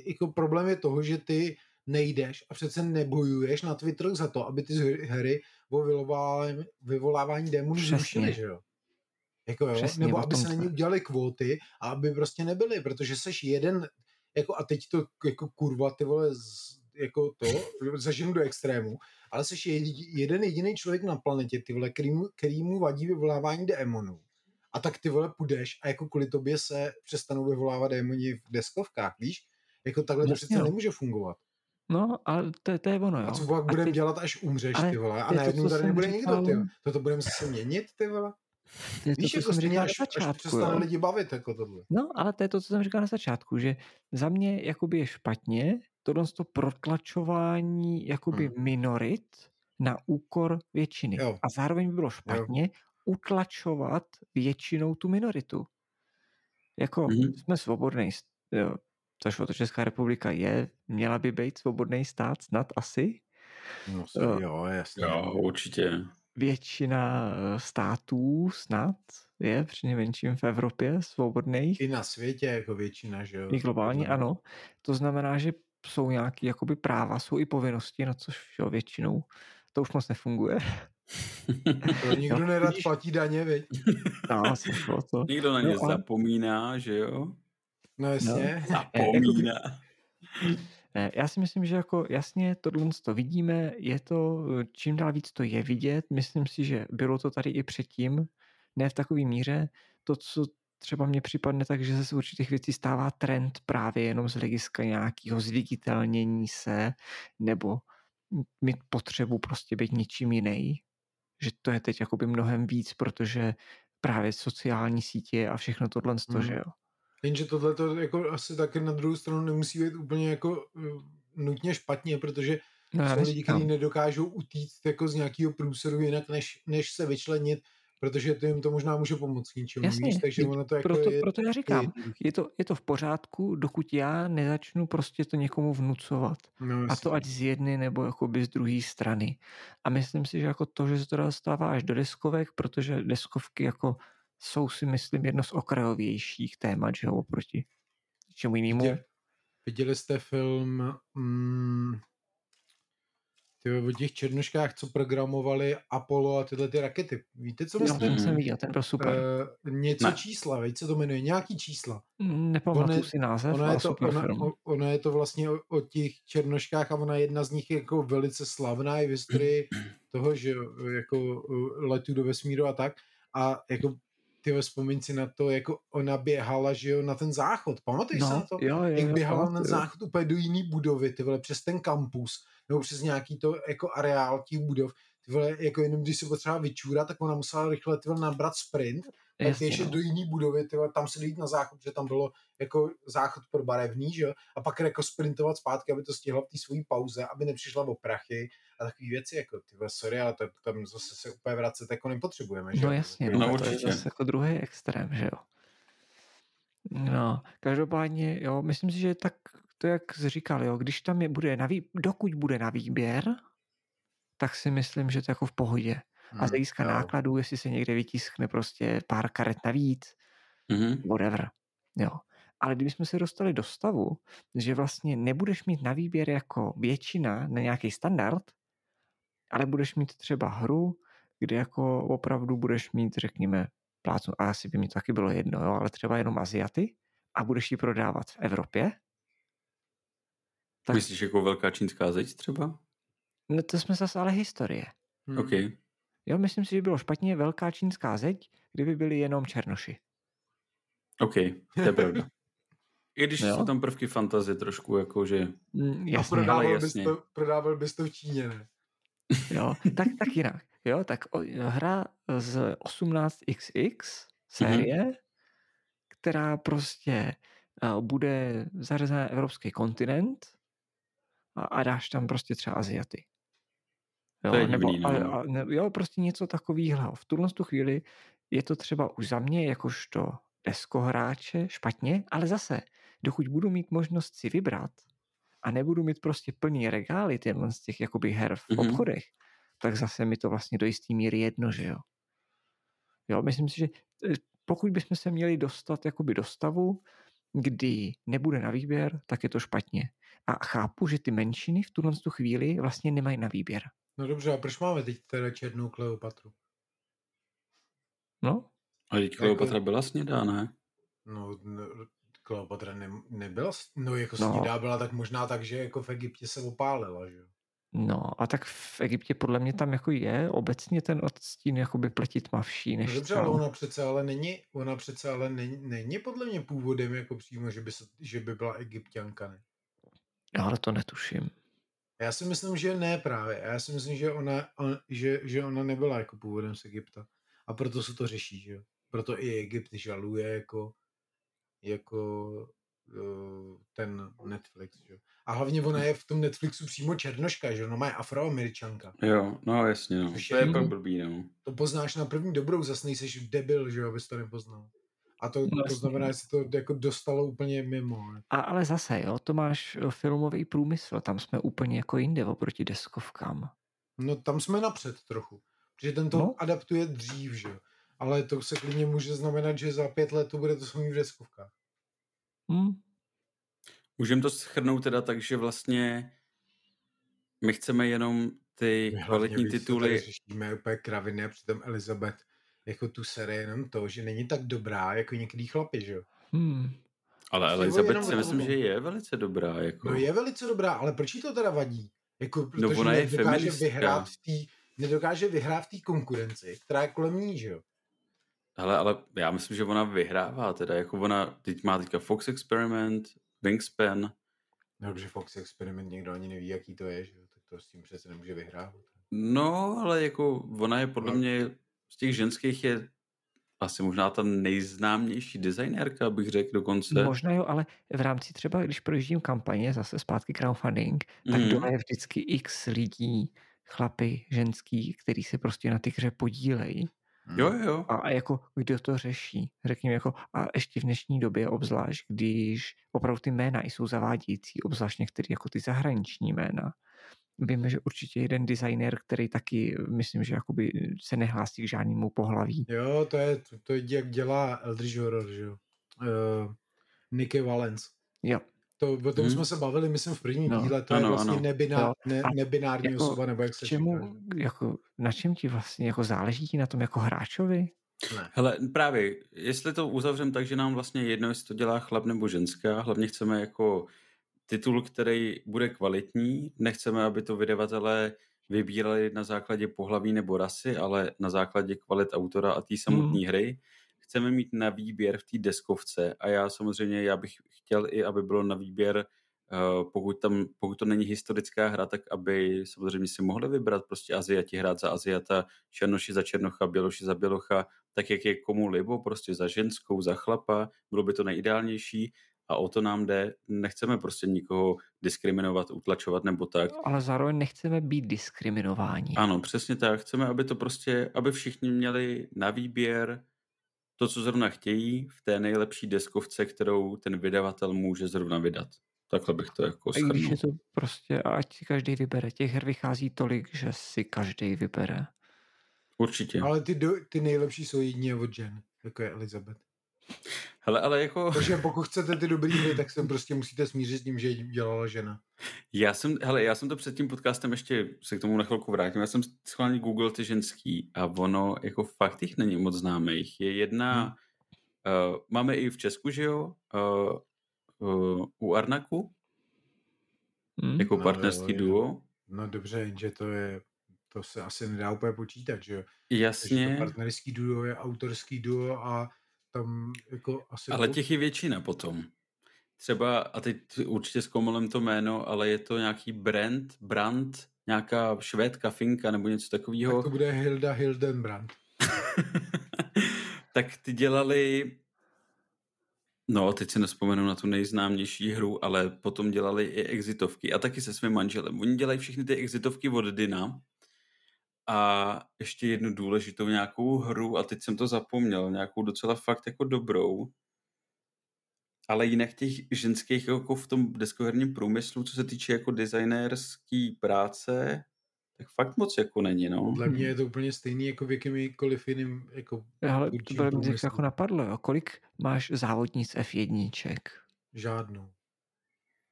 jako problém je toho, že ty nejdeš a přece nebojuješ na Twitteru za to, aby ty z- hry o vyvolávání, démonů zrušily, že jo? Jako jo? Přesně, Nebo aby se na to ně je. udělaly kvóty a aby prostě nebyly, protože seš jeden, jako a teď to jako kurva, ty vole, z, jako to, zaženu do extrému, ale seš jeden jediný člověk na planetě, ty vole, který mu, který mu vadí vyvolávání démonů. A tak ty vole půjdeš a jako kvůli tobě se přestanou vyvolávat démoni v deskovkách, víš? Jako takhle to přece no. nemůže fungovat. No, ale to, to je ono, jo. A co pak budeme teď- dělat, až umřeš, ale ty vole? A to je to, najednou tady nebude nikdo, ty vole. Toto budeme se měnit, ty vole? To je to, Víš, co jako jsem říkal na až, až začátku, jo. lidi bavit, jako tohle. No, ale to je to, co jsem říkal na začátku, že za mě jakoby je špatně tohle to protlačování jakoby Hmm. minorit na úkor většiny. Jo. A zároveň by bylo špatně utlačovat většinou tu minoritu. Jako Mhm. jsme svobodný, jo, což o to Česká republika je, měla by být svobodný stát, snad asi. No, Jo. jo, jasně. Jo, určitě. Většina eh, států snad je přinejmenším v Evropě svobodných. I na světě, jako většina, že jo? I globálně, ano. To znamená, že jsou nějaké jakoby práva, jsou i povinnosti, na což jo, většinou to už moc nefunguje. To nikdo Jo, nerad platí daně, viď? No, to. Nikdo na No, ně ale- zapomíná, že jo? No jasně. Zapomíná. Ne, já si myslím, že jako jasně tohle to vidíme, je to, eh, čím dál víc to je vidět, myslím si, že bylo to tady i předtím, ne v takové míře, to, co třeba mně připadne tak, že se z určitých věcí stává trend právě jenom z hlediska nějakého zviditelnění se, nebo mít potřebu prostě být něčím jiný, že to je teď jakoby mnohem víc, protože právě sociální sítě a všechno tohle, to, Mhm. že jo. Jenže tohle to jako asi taky na druhou stranu nemusí být úplně jako uh, nutně špatně, protože No, jsou lidi, kteří nedokážou utíct jako z nějakého průseru jinak, než, než se vyčlenit, protože to jim to možná může pomoct něčemu, Jasně, víš? takže ono to jako proto, je, proto já říkám, je to, je to v pořádku, dokud já nezačnu prostě to někomu vnucovat. No, A to ať z jedny nebo jakoby z druhé strany. A myslím si, že jako to, že se to dostává až do deskovek, protože deskovky jako jsou si myslím jedno z okrajovějších témat, že jo, oproti čemu jinému. Viděli, viděli jste film mm, ty, o těch černoškách, co programovali Apollo a tyhle ty rakety. Víte, co Jo, myslím? ten jsem viděl, ten byl super. Uh, něco Ne. čísla, veď se to jmenuje, nějaký čísla. Nepamatuju si název, Ono ale je, to, super ono, film. o- ono je to vlastně o, o těch černoškách a ona je jedna z nich jako velice slavná i v historii toho, že jo, jako uh, letu do vesmíru a tak. A jako ty vzpomeň si na to, jako ona běhala, že jo, na ten záchod. Pamatuješ se na No, to? jo, jo, jak jo, běhala na ten pamatuju. záchod úplně do jiný budovy, ty vole, přes ten kampus, nebo přes nějaký to jako areál těch budov. ty vole, jako jenom když se potřeba vyčůrat, tak ona musela rychle ty vole, nabrat sprint, tak Jasně, ještě no. do jiný budovy, ty vole, tam se jít na záchod, protože tam bylo jako záchod pro barevný, že jo, a pak jako sprintovat zpátky, aby to stihla v té svojí pauze, aby nepřišla o prachy a takové věci, jako ty sorry, ale to, tam zase se úplně vracet jako nepotřebujeme, že No jasně, No, no, to je určitě. zase jako druhý extrém, že jo. No, každopádně, jo, myslím si, že tak to, jak jsi říkal, jo, když tam je, bude na vý, dokud bude na výběr, tak si myslím, že to je jako v pohodě. A z hlediska Hmm, jo. nákladů, jestli se někde vytiskne prostě pár karet navíc, Mhm. whatever. Jo. Ale kdybychom se dostali do stavu, že vlastně nebudeš mít na výběr jako většina na nějaký standard, ale budeš mít třeba hru, kde jako opravdu budeš mít, řekněme, plácnu, a asi by mi to taky bylo jedno, jo, ale třeba jenom Aziaty a budeš ji prodávat v Evropě, tak Myslíš jako velká čínská zeď třeba? no to jsme zase ale historie. Hmm. OK. Jo, myslím si, že bylo špatně velká čínská zeď, kdyby byli jenom černoši. OK, to je pravda. I když Jo. jsou tam prvky fantazie trošku, jako že... Mm, A jasně, prodával ale bys, jasně. to, prodával bys to v Číně, ne? Jo, tak, tak jinak. Jo, tak o, hra z 18XX série, která prostě uh, bude zařazena na evropský kontinent a, a dáš tam prostě třeba Aziaty. Jo, To je nebo, divný, no. a, a, ne, jo, prostě něco takového. V tuhle tu chvíli je to třeba už za mě jakožto deskohráče špatně, ale zase, dokud budu mít možnost si vybrat a nebudu mít prostě plný regály těchto z těch jakoby her v Mhm. obchodech, tak zase mi to vlastně do jistý míry jedno, že jo. Jo, myslím si, že eh, pokud bychom se měli dostat jakoby do stavu, kdy nebude na výběr, tak je to špatně. A chápu, že ty menšiny v tuhle tu chvíli vlastně nemají na výběr. No dobře, a proč máme teď teda černou Kleopatru? No, Ale teď Kleopatra byla snědá, ne? No Kleopatra ne, nebyla, no jako No. no. snídá byla tak možná tak, že jako v Egyptě se opálila, že jo? no a tak v Egyptě podle mě tam jako je obecně ten odstín jakoby pleti tmavší No než dobře, tam. ale ona přece ale není, ona přece ale není, není podle mě původem jako přímo, že by, se, že by byla egyptianka, ne? Ale to netuším. Já si myslím, že ne právě. Já si myslím, že ona, on, že, že ona nebyla jako původem z Egypta. A proto se to řeší, že jo? Proto i Egypt žaluje jako, jako uh, ten Netflix, že jo? A hlavně ona je v tom Netflixu přímo černoška, že jo? Ona má afroameričanka. Jo, no jasně, no. Což To je- je pak blbý, no. To poznáš na první dobrou, zas nejseš debil, že jo, abys to nepoznal. A to, No to znamená, že se to jako dostalo úplně mimo. A, ale zase, jo, to máš eh, filmový průmysl, tam jsme úplně jako jinde oproti deskovkám. No tam jsme napřed trochu. Protože ten to no. adaptuje dřív, že jo. Ale to se klidně může znamenat, že za pět let to bude to samý v deskovkách. Hm? Můžeme to schrnout teda tak, že vlastně my chceme jenom ty My kvalitní víš co, tituly. Řešíme úplně kraviny a přitom Elizabeth jako tu sérii jenom to, že není tak dobrá jako některý chlapi, že jo. Hm. Ale Prostě Elizabeth si myslím, že je velice dobrá. Jako. No je velice dobrá, ale proč jí to teda vadí? Jako, protože ona je nedokáže feministka. vyhrát v té nedokáže vyhrát v té konkurenci, která je kolem ní, že jo. Hele, ale já myslím, že ona vyhrává teda, jako ona teď má teďka Fox Experiment, Wingspan, No, Dobře, Fox Experiment někdo ani neví, jaký to je, že jo, tak to s tím přece nemůže vyhrávat. no, ale jako ona je podle No. mě z těch ženských je asi možná ta nejznámější designérka, bych řekl dokonce. Možná jo, ale v rámci třeba, když projíždím kampaně, zase zpátky crowdfunding, tak Mhm. dole je vždycky x lidí, chlapy, ženský, který se prostě na ty hře podílejí. Jo, jo. A, a jako kdo to řeší? Řekněme jako, a ještě v dnešní době obzvlášť, když opravdu ty jména jsou zavádějící, obzvlášť některé jako ty zahraniční jména. Víme, že určitě jeden designer, který taky, myslím, že jakoby se nehlásí k žádnému pohlaví. Jo, to je, to, to je jak dělá Eldritch Horror, že jo. Uh, Nicky Valence. Jo, To, o tom Hmm. jsme se bavili, myslím, v prvním No, díle, to je ano, vlastně ano. nebiná, Jo. ne, nebinární jako osoba, nebo jak se čemu, říká. jako, na čem ti vlastně jako záleží ti na tom jako hráčovi? Ne. Hele, právě, jestli to uzavřem tak, že nám vlastně je jedno, jestli to dělá chlap nebo ženská, hlavně chceme jako titul, který bude kvalitní, nechceme, aby to vydavatelé vybírali na základě pohlaví nebo rasy, ale na základě kvalit autora a té samotné Hmm. hry. Chceme mít na výběr v té deskovce a já samozřejmě, já bych chtěl i, aby bylo na výběr Uh, pokud, tam, pokud to není historická hra, tak aby samozřejmě si mohli vybrat prostě Aziati hrát za Aziata, Černoši za Černocha, Běloši za Bělocha, tak jak je komu libo, prostě za ženskou, za chlapa, bylo by to nejideálnější a o to nám jde. Nechceme prostě nikoho diskriminovat, utlačovat nebo tak. Ale zároveň nechceme být diskriminováni. Ano, přesně tak. Chceme, aby to prostě, aby všichni měli na výběr to, co zrovna chtějí v té nejlepší deskovce, kterou ten vydavatel může zrovna vydat. Takhle bych to jako A když je to prostě, ať si každý vybere. Těch her vychází tolik, že si každý vybere. Určitě. Ale ty, do, ty nejlepší jsou jedině od žen, jako je Elizabeth. Hele, ale jako... Takže pokud chcete ty dobrý hry, tak se prostě musíte smířit s tím, že dělala žena. Já jsem, hele, já jsem to před tím podcastem ještě se k tomu na chvilku vrátím. Já jsem schválně Google ty ženský a ono jako fakt jich není moc známých. Je jedna, hmm. uh, máme i v Česku, že jo, uh, uh, u Arnaku, hmm. jako no, partnerský jo, duo. No dobře, jenže to je, to se asi nedá úplně počítat, že jo. Jasně. Takže to partnerský duo je autorský duo a tam jako asi... Ale těch je většina potom. Třeba, a teď určitě zkoumolem to jméno, ale je to nějaký brand, brand, nějaká švédka, finka nebo něco takového. Tak to bude Hilda Hildenbrand. tak ty dělali, no teď si nespomenu na tu nejznámější hru, ale potom dělali i exitovky a taky se svým manželem. Oni dělají všechny ty exitovky od Dina, a ještě jednu důležitou nějakou hru, a teď jsem to zapomněl, nějakou docela fakt jako dobrou, ale jinak těch ženských jako v tom deskoherním průmyslu, co se týče jako designérský práce, tak fakt moc jako není, no. Podle mě je to úplně stejný jako v jakýmkoliv jiným jako Ale to mě jako napadlo, jo. kolik máš závodnic F1? Žádnou.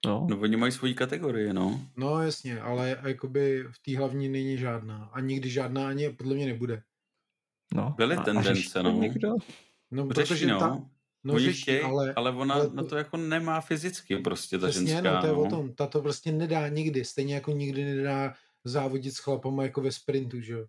No. no oni mají svoji kategorii, no. No jasně, ale jakoby v té hlavní není žádná. A nikdy žádná ani podle mě nebude. No. Byly tendence, no. Někdo? No, Řeší, protože no. ta, No, Oni řeší, chtěj, ale, ale ona ale to, na to jako nemá fyzicky prostě ta přesně, ženská. no, to je no. o tom. Ta to prostě nedá nikdy. Stejně jako nikdy nedá závodit s chlapama jako ve sprintu, že jo.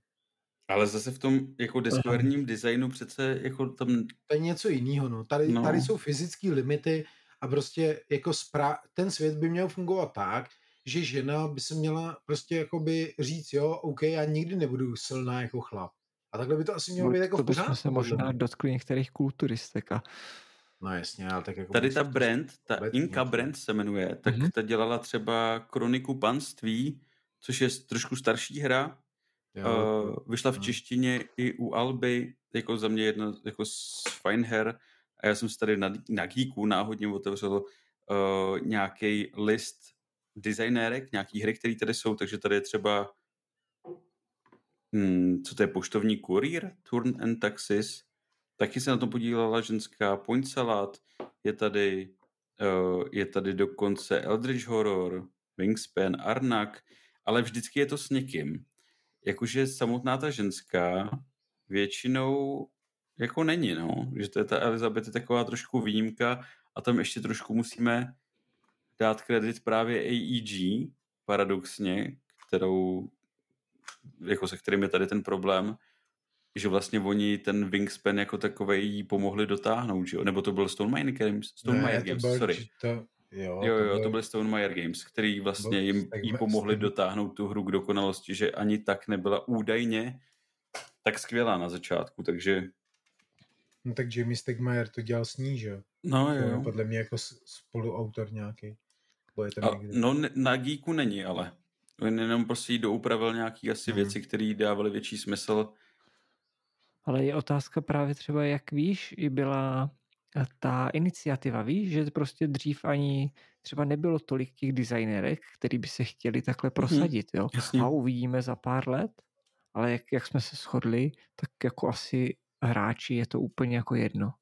Ale zase v tom jako deskoherním designu přece jako tam... To je něco jiného, no. Tady, no. tady jsou fyzické limity a prostě jako spra- ten svět by měl fungovat tak, že žena by se měla prostě jakoby říct, jo, OK, já nikdy nebudu silná jako chlap. A takhle by to asi mělo no, být jako to v pořádku. se možná dotkli některých kulturistek a No jasně, ale tak jako... Tady ta brand, ta Inka brand se jmenuje, tak mm-hmm. ta dělala třeba Kroniku panství, což je trošku starší hra. Jo, uh, vyšla v češtině i u Alby, jako za mě jedna jako z fajn her. A já jsem si tady na, na Geeku náhodně otevřel uh, nějaký list designérek, nějaký hry, které tady jsou, takže tady je třeba hmm, co to je, poštovní kurýr, Turn and Taxis, taky se na to podílela ženská Point Salad, je tady, uh, je tady dokonce Eldritch Horror, Wingspan, Arnak, ale vždycky je to s někým. Jakože samotná ta ženská většinou jako není, no. Že to je ta Elizabeth je taková trošku výjimka a tam ještě trošku musíme dát kredit právě AEG, paradoxně, kterou, jako se kterým je tady ten problém, že vlastně oni ten Wingspan jako takovej jí pomohli dotáhnout, že jo? Nebo to byl Stone Mine Games? Stone ne, Games, byl, sorry. To, jo, jo, jo, to, to byl Stone Meyer Games, který vlastně jim jí pomohli dotáhnout tu hru k dokonalosti, že ani tak nebyla údajně tak skvělá na začátku, takže No tak Jamie Stegmaier to dělal s ní, že jo? No jo. jo. Podle mě jako spoluautor nějaký. je tam A, no na Geeku není, ale. On jenom prostě jí doupravil nějaký asi hmm. věci, které dávaly větší smysl. Ale je otázka právě třeba, jak víš, i byla ta iniciativa, víš, že prostě dřív ani třeba nebylo tolik těch designérek, který by se chtěli takhle mhm. prosadit, jo. Jasně. A uvidíme za pár let, ale jak, jak jsme se shodli, tak jako asi hráči je to úplně jako jedno.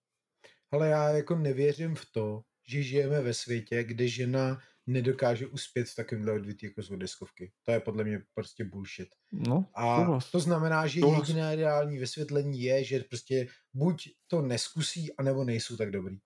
Ale já jako nevěřím v to, že žijeme ve světě, kde žena nedokáže uspět v takovémhle odvětví jako z deskovky. To je podle mě prostě bullshit. No, a to znamená, že to jediné ideální vysvětlení je, že prostě buď to neskusí, anebo nejsou tak dobrý.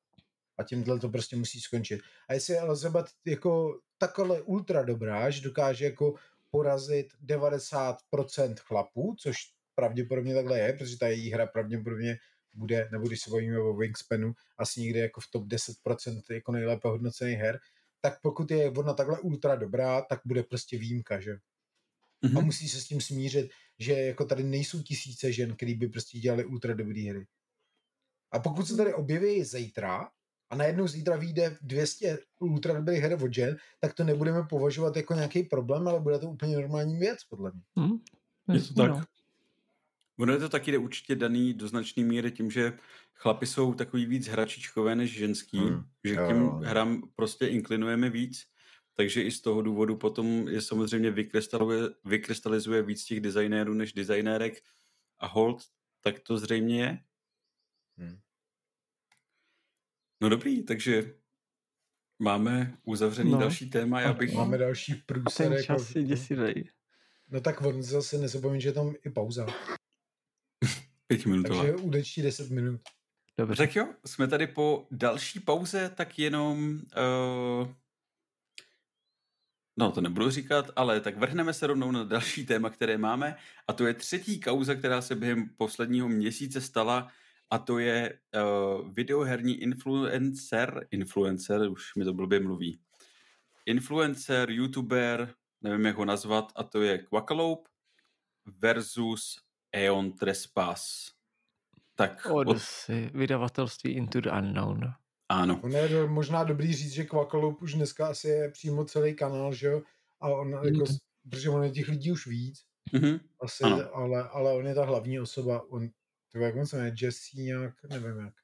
A tímhle to prostě musí skončit. A jestli je Elizabeth jako takhle ultra dobrá, že dokáže jako porazit 90% chlapů, což pravděpodobně takhle je, protože ta její hra pravděpodobně bude, nebo když se bavíme o Wingspanu, asi někde jako v top 10% jako nejlépe hodnocených her, tak pokud je ona takhle ultra dobrá, tak bude prostě výjimka, že? Mm-hmm. A Mhm. musí se s tím smířit, že jako tady nejsou tisíce žen, který by prostě dělali ultra dobré hry. A pokud se tady objeví zítra a najednou zítra vyjde 200 ultra dobrých her od žen, tak to nebudeme považovat jako nějaký problém, ale bude to úplně normální věc, podle mě. Hm? Je to tak. no. Ono je to taky jde určitě daný do značné míry tím, že chlapi jsou takový víc hračičkové než ženský, Hmm. že Jo, k těm hrám prostě inklinujeme víc, takže i z toho důvodu potom je samozřejmě vykrystaluje, vykrystalizuje víc těch designérů než designérek a hold, tak to zřejmě je. Hmm. No dobrý, takže máme uzavřený No. další téma, já bych... Máme další A průser. ten Jako, čas je děsivej. no tak on zase nezapomeň, že je tam i pauza. Pět minut. Takže udečtí 10 minut. Dobře. Tak jo, jsme tady po další pauze, tak jenom... Uh, no, to nebudu říkat, ale tak vrhneme se rovnou na další téma, které máme, a to je třetí kauza, která se během posledního měsíce stala, a to je uh, videoherní influencer, influencer, už mi to blbě mluví, influencer, youtuber, nevím, jak ho nazvat, a to je Quackalope versus Eon Trespass. Tak od, Odyssey, vydavatelství Into the Unknown. ano. Ono je do- možná dobrý říct, že Quackalope už dneska asi je přímo celý kanál, že jo? A on jako, Mhm. protože on je těch lidí už víc, Mhm. asi, Ano. ale, ale on je ta hlavní osoba, on, to jak on se jmenuje, Jesse nějak, nevím jak.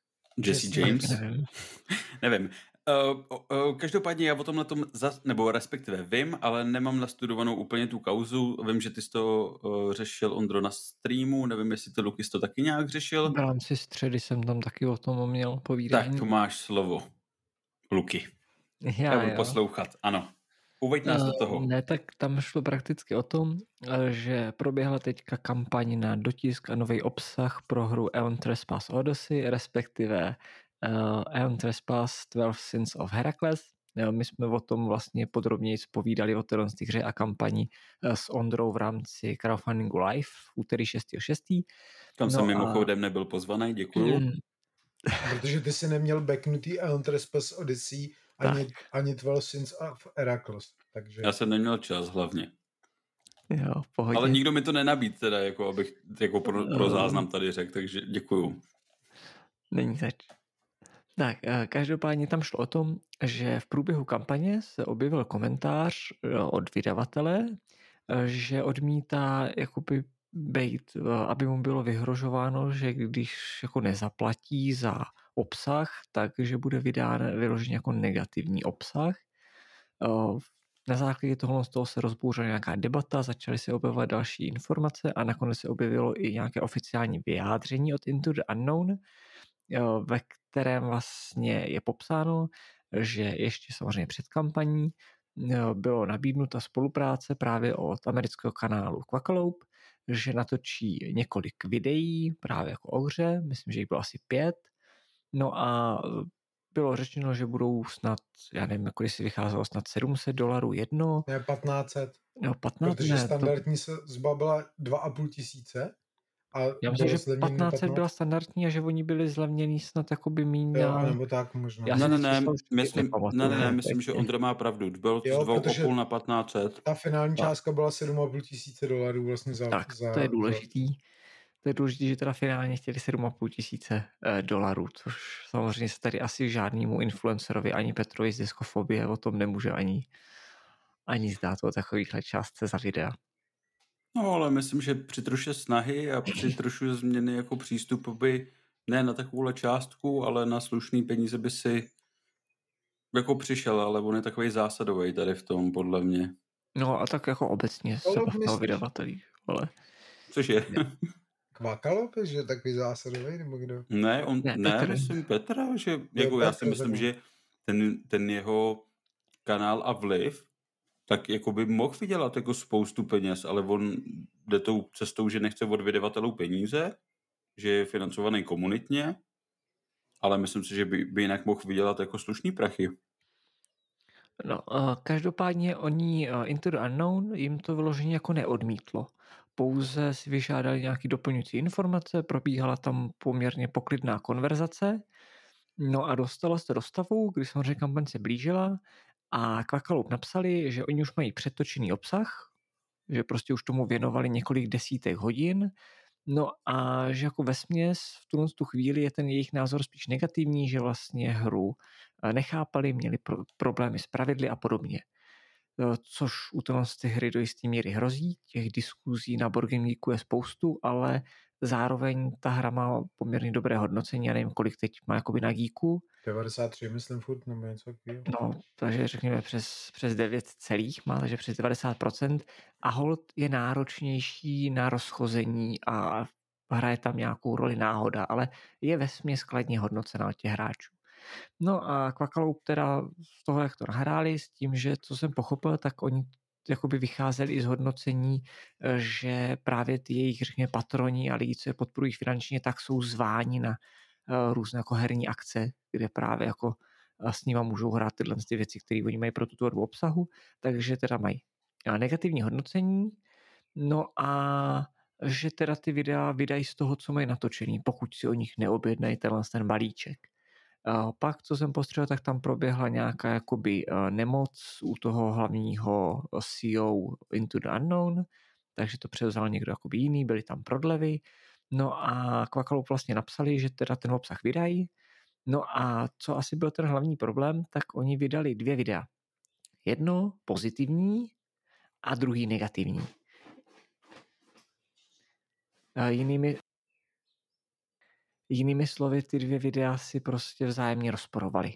Jesse Jesse James? Nevím. Nevím. Uh, uh, každopádně já o tom na tom, zas, nebo respektive vím, ale nemám nastudovanou úplně tu kauzu. Vím, že ty jsi to uh, řešil, Ondro, na streamu, nevím, jestli to Lukis to taky nějak řešil. V rámci středy jsem tam taky o tom měl povídání. Tak tu máš slovo, Luky. Já já, budu já. poslouchat, ano. Uveď nás do Eh, toho. Ne, tak tam šlo prakticky o tom, že proběhla teďka kampaň na dotisk a nový obsah pro hru Eon Trespass Odyssey, respektive uh, Eon Trespass 12 Sins of Heracles. Jo, My jsme o tom vlastně podrobněji povídali o téhle hře a kampani eh, s Ondrou v rámci crowdfundingu live v úterý 6.6. Tam jsem no a- mimochodem nebyl pozvaný, děkuju. Mm, Protože ty si neměl backnutý Elon Trespass Odyssey ani, ani 12 Sins of Heracles. Takže Já jsem neměl čas hlavně. jo, pohodě. Ale nikdo mi to nenabít, teda, jako abych jako pro, pro Eh. záznam tady řekl, takže děkuju. Není zač. Tak, eh, každopádně tam šlo o tom, že v průběhu kampaně se objevil komentář eh, od vydavatele, eh, že odmítá jakoby eh, aby mu bylo vyhrožováno, že když jako nezaplatí za obsah, takže bude vydán vyloženě jako negativní obsah. Na základě tohle z toho se rozbouřila nějaká debata, začaly se objevovat další informace a nakonec se objevilo i nějaké oficiální vyjádření od Into the Unknown, ve kterém vlastně je popsáno, že ještě samozřejmě před kampaní bylo nabídnuta spolupráce právě od amerického kanálu Quackalope, že natočí několik videí právě jako o hře, myslím, že jich bylo asi pět, no a bylo řečeno, že budou snad, já nevím, jako si vycházelo snad 700 dolarů jedno, ne 1500, no 15 protože ne, to, standardní se zba byla 2,5 tisíce. A já myslím, že zlevněný 1500 byla standardní a že oni byli zlevněný snad jakoby míň Jo, nebo tak možná. Já Ne, si ne, to ne, už taky myslím, ne, ne, ne, no, myslím, že. Ondra má pravdu. Bylo to Jo, z 2,5 protože- na 1500. Ta finální Tak. částka byla 7,5 tisíce dolarů vlastně za... Tak, za to je za- důležitý. To je důležité, že teda finálně chtěli 7,5 tisíce eh, dolarů, což samozřejmě se tady asi žádnému influencerovi ani Petrovi z diskofobie o tom nemůže ani, ani zdát o takovýchhle částce za videa. No, ale myslím, že při troše snahy a při trošku změny jako přístupu by ne na takovouhle částku, ale na slušný peníze by si jako přišel, ale on je takový zásadový tady v tom, podle mě. No a tak jako obecně se Ale bavíme o vydavatelích, ale Což je. Kvakalop, že je takový zásadový, nebo kdo? Ne, on, Ne, ne, Petr. myslím Petra, že jako já Petr, si myslím, že ten, ten jeho kanál a vliv, tak jako by mohl vydělat jako spoustu peněz, ale on jde tou cestou, že nechce od vydavatelů peníze, že je financovaný komunitně, ale myslím si, že by, by jinak mohl vydělat jako slušný prachy. No, každopádně oni Into the Unknown jim to vyloženě jako neodmítlo. Pouze si vyžádali nějaký doplňující informace, probíhala tam poměrně poklidná konverzace, no a dostalo se do stavu, kdy samozřejmě kampaň se blížila A Kvakaloup napsali, že oni už mají přetočený obsah, že prostě už tomu věnovali několik desítek hodin, no a že jako ve směs v tuhle tu chvíli je ten jejich názor spíš negativní, že vlastně hru eh, nechápali, měli pro, problémy s pravidly a podobně. Eh, což u té hry do jisté míry hrozí. Těch diskuzí na Board je spoustu, ale zároveň ta hra má poměrně dobré hodnocení, já nevím, kolik teď má jakoby na Geeku. 93, myslím, furt, nebo něco takového. No, takže řekněme přes, přes 9 celých má, takže přes 90% a hold je náročnější na rozchození a hraje tam nějakou roli náhoda, ale je ve skladně hodnocená od těch hráčů. No a Kvakaloup teda z toho, jak to nahráli, s tím, že co jsem pochopil, tak oni jakoby vycházeli i z hodnocení, eh, že právě ty jejich, řekněme, patroni a lidi, co je podporují finančně, tak jsou zváni na eh, různé jako herní akce, kde právě jako eh, s nima můžou hrát tyhle ty věci, které oni mají pro tu tvorbu obsahu, takže teda mají negativní hodnocení, no a že teda ty videa vydají z toho, co mají natočený, pokud si o nich neobjednají tenhle ten balíček. A pak, co jsem postřehl, tak tam proběhla nějaká jakoby eh, nemoc u toho hlavního CEO Into the Unknown, takže to převzal někdo jakoby jiný, byly tam prodlevy. No a Kvakaloup vlastně napsali, že teda ten obsah vydají. No a co asi byl ten hlavní problém, tak oni vydali dvě videa. Jedno pozitivní a druhý negativní. Jinými, Jinými slovy, ty dvě videa si prostě vzájemně rozporovaly.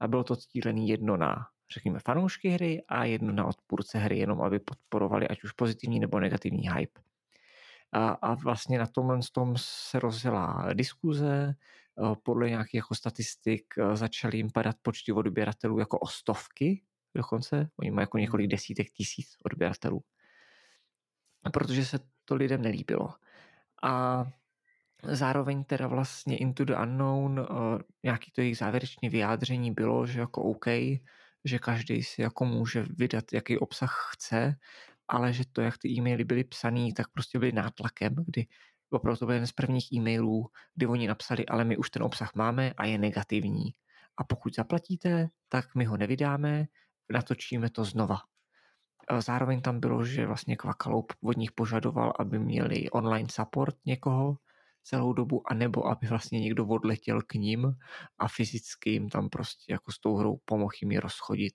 A bylo to cílený jedno na, řekněme, fanoušky hry a jedno na odpůrce hry, jenom aby podporovali ať už pozitivní nebo negativní hype. A, a vlastně na tomhle tom se rozjela diskuze, podle nějakých jako statistik začaly jim padat počty odběratelů jako o stovky dokonce, oni mají jako několik desítek tisíc odběratelů. Protože se to lidem nelíbilo. A Zároveň teda vlastně Into the Unknown, uh, nějaký to jejich závěrečné vyjádření bylo, že jako OK, že každý si jako může vydat, jaký obsah chce, ale že to, jak ty e-maily byly psaný, tak prostě byly nátlakem, kdy opravdu to byl jeden z prvních e-mailů, kdy oni napsali, ale my už ten obsah máme a je negativní. A pokud zaplatíte, tak my ho nevydáme, natočíme to znova. Zároveň tam bylo, že vlastně Kvakaloup od nich požadoval, aby měli online support někoho, celou dobu, anebo aby vlastně někdo odletěl k ním a fyzicky jim tam prostě jako s tou hrou pomohl jim je rozchodit.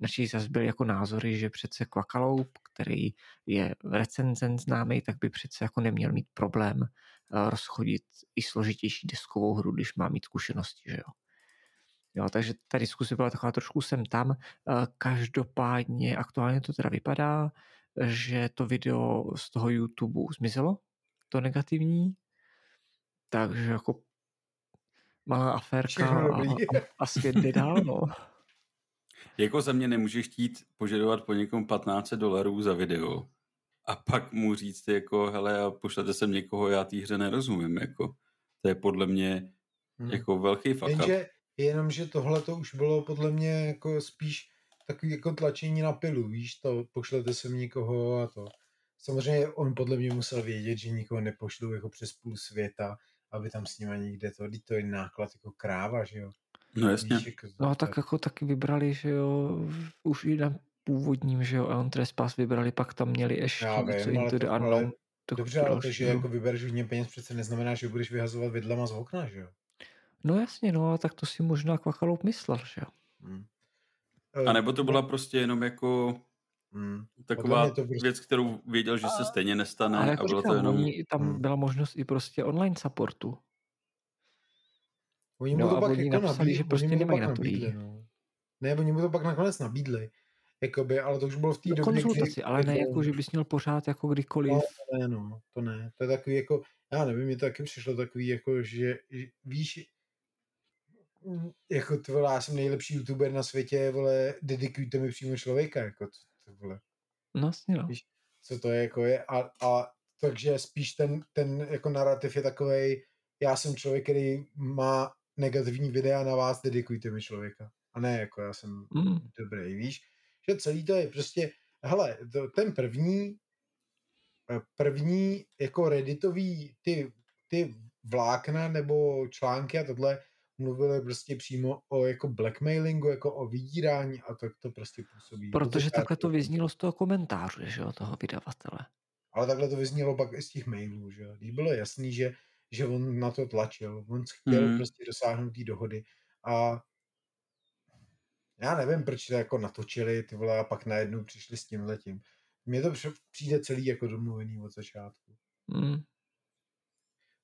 Naši zase byly jako názory, že přece Kvakaloup, který je recenzent známý, tak by přece jako neměl mít problém eh, rozchodit i složitější deskovou hru, když má mít zkušenosti, že jo. Jo, takže ta diskuse byla taková trošku sem tam. Eh, každopádně aktuálně to teda vypadá, že to video z toho YouTube zmizelo, to negativní, takže jako malá aférka a, a svět jde dál, no. Jako za mě nemůžeš chtít požadovat po někom 15 dolarů za video a pak mu říct jako, hele, a pošlete sem někoho, já té hře nerozumím, jako. To je podle mě hmm. jako velký fakt. Jenže, jenom, že tohle to už bylo podle mě jako spíš takový jako tlačení na pilu, víš, to pošlete sem někoho a to. Samozřejmě on podle mě musel vědět, že nikoho nepošlu jako přes půl světa, aby tam s nimi někde to, to je náklad jako kráva, že jo. No jasně. Víš, jako, no tak, tak jako taky vybrali, že jo, už i na původním, že jo, Eon Trespass vybrali, pak tam měli ještě Já vím, co Into the Unknown. To dobře, ale to, že no. jako vybereš hodně peněz, přece neznamená, že budeš vyhazovat vidlema z okna, že jo? No jasně, no a tak to si možná Kvachaloup myslel, že jo. Hmm. A nebo to byla prostě jenom jako Hmm. Taková to prostě... věc, kterou věděl, že se stejně nestane. A, jako a bylo říkám, to jenom... Oni, tam hmm. byla možnost i prostě online supportu. Oni mu no, to pak jako napsali, nabídli, že prostě nemají na to no. Ne, oni mu to pak nakonec nabídli. Jakoby, ale to už bylo v té no, době, konzultaci, kdy, ale ne jako, že bys měl pořád jako kdykoliv. No, ne, no, to ne. To je takový jako, já nevím, mě to taky přišlo takový jako, že, že víš, jako ty vole, já jsem nejlepší youtuber na světě, vole, dedikujte mi přímo člověka, jako to, to vole. No, vlastně, no. Víš, co to je, jako je, a, a takže spíš ten, ten jako narrativ je takový, já jsem člověk, který má negativní videa na vás, dedikujte mi člověka. A ne, jako já jsem mm. dobrý, víš? Že celý to je prostě, hele, to, ten první, eh, první jako redditový ty, ty vlákna nebo články a tohle, mluvili prostě přímo o jako blackmailingu, jako o vydírání a tak to prostě působí. Protože takhle to vyznělo z toho komentářu, že jo, toho vydavatele. Ale takhle to vyznělo pak i z těch mailů, že jo. Když bylo jasný, že, že on na to tlačil, on chtěl mm. prostě dosáhnout té dohody a já nevím, proč to jako natočili ty vole a pak najednou přišli s tím letím. Mně to přijde celý jako domluvený od začátku. Mm.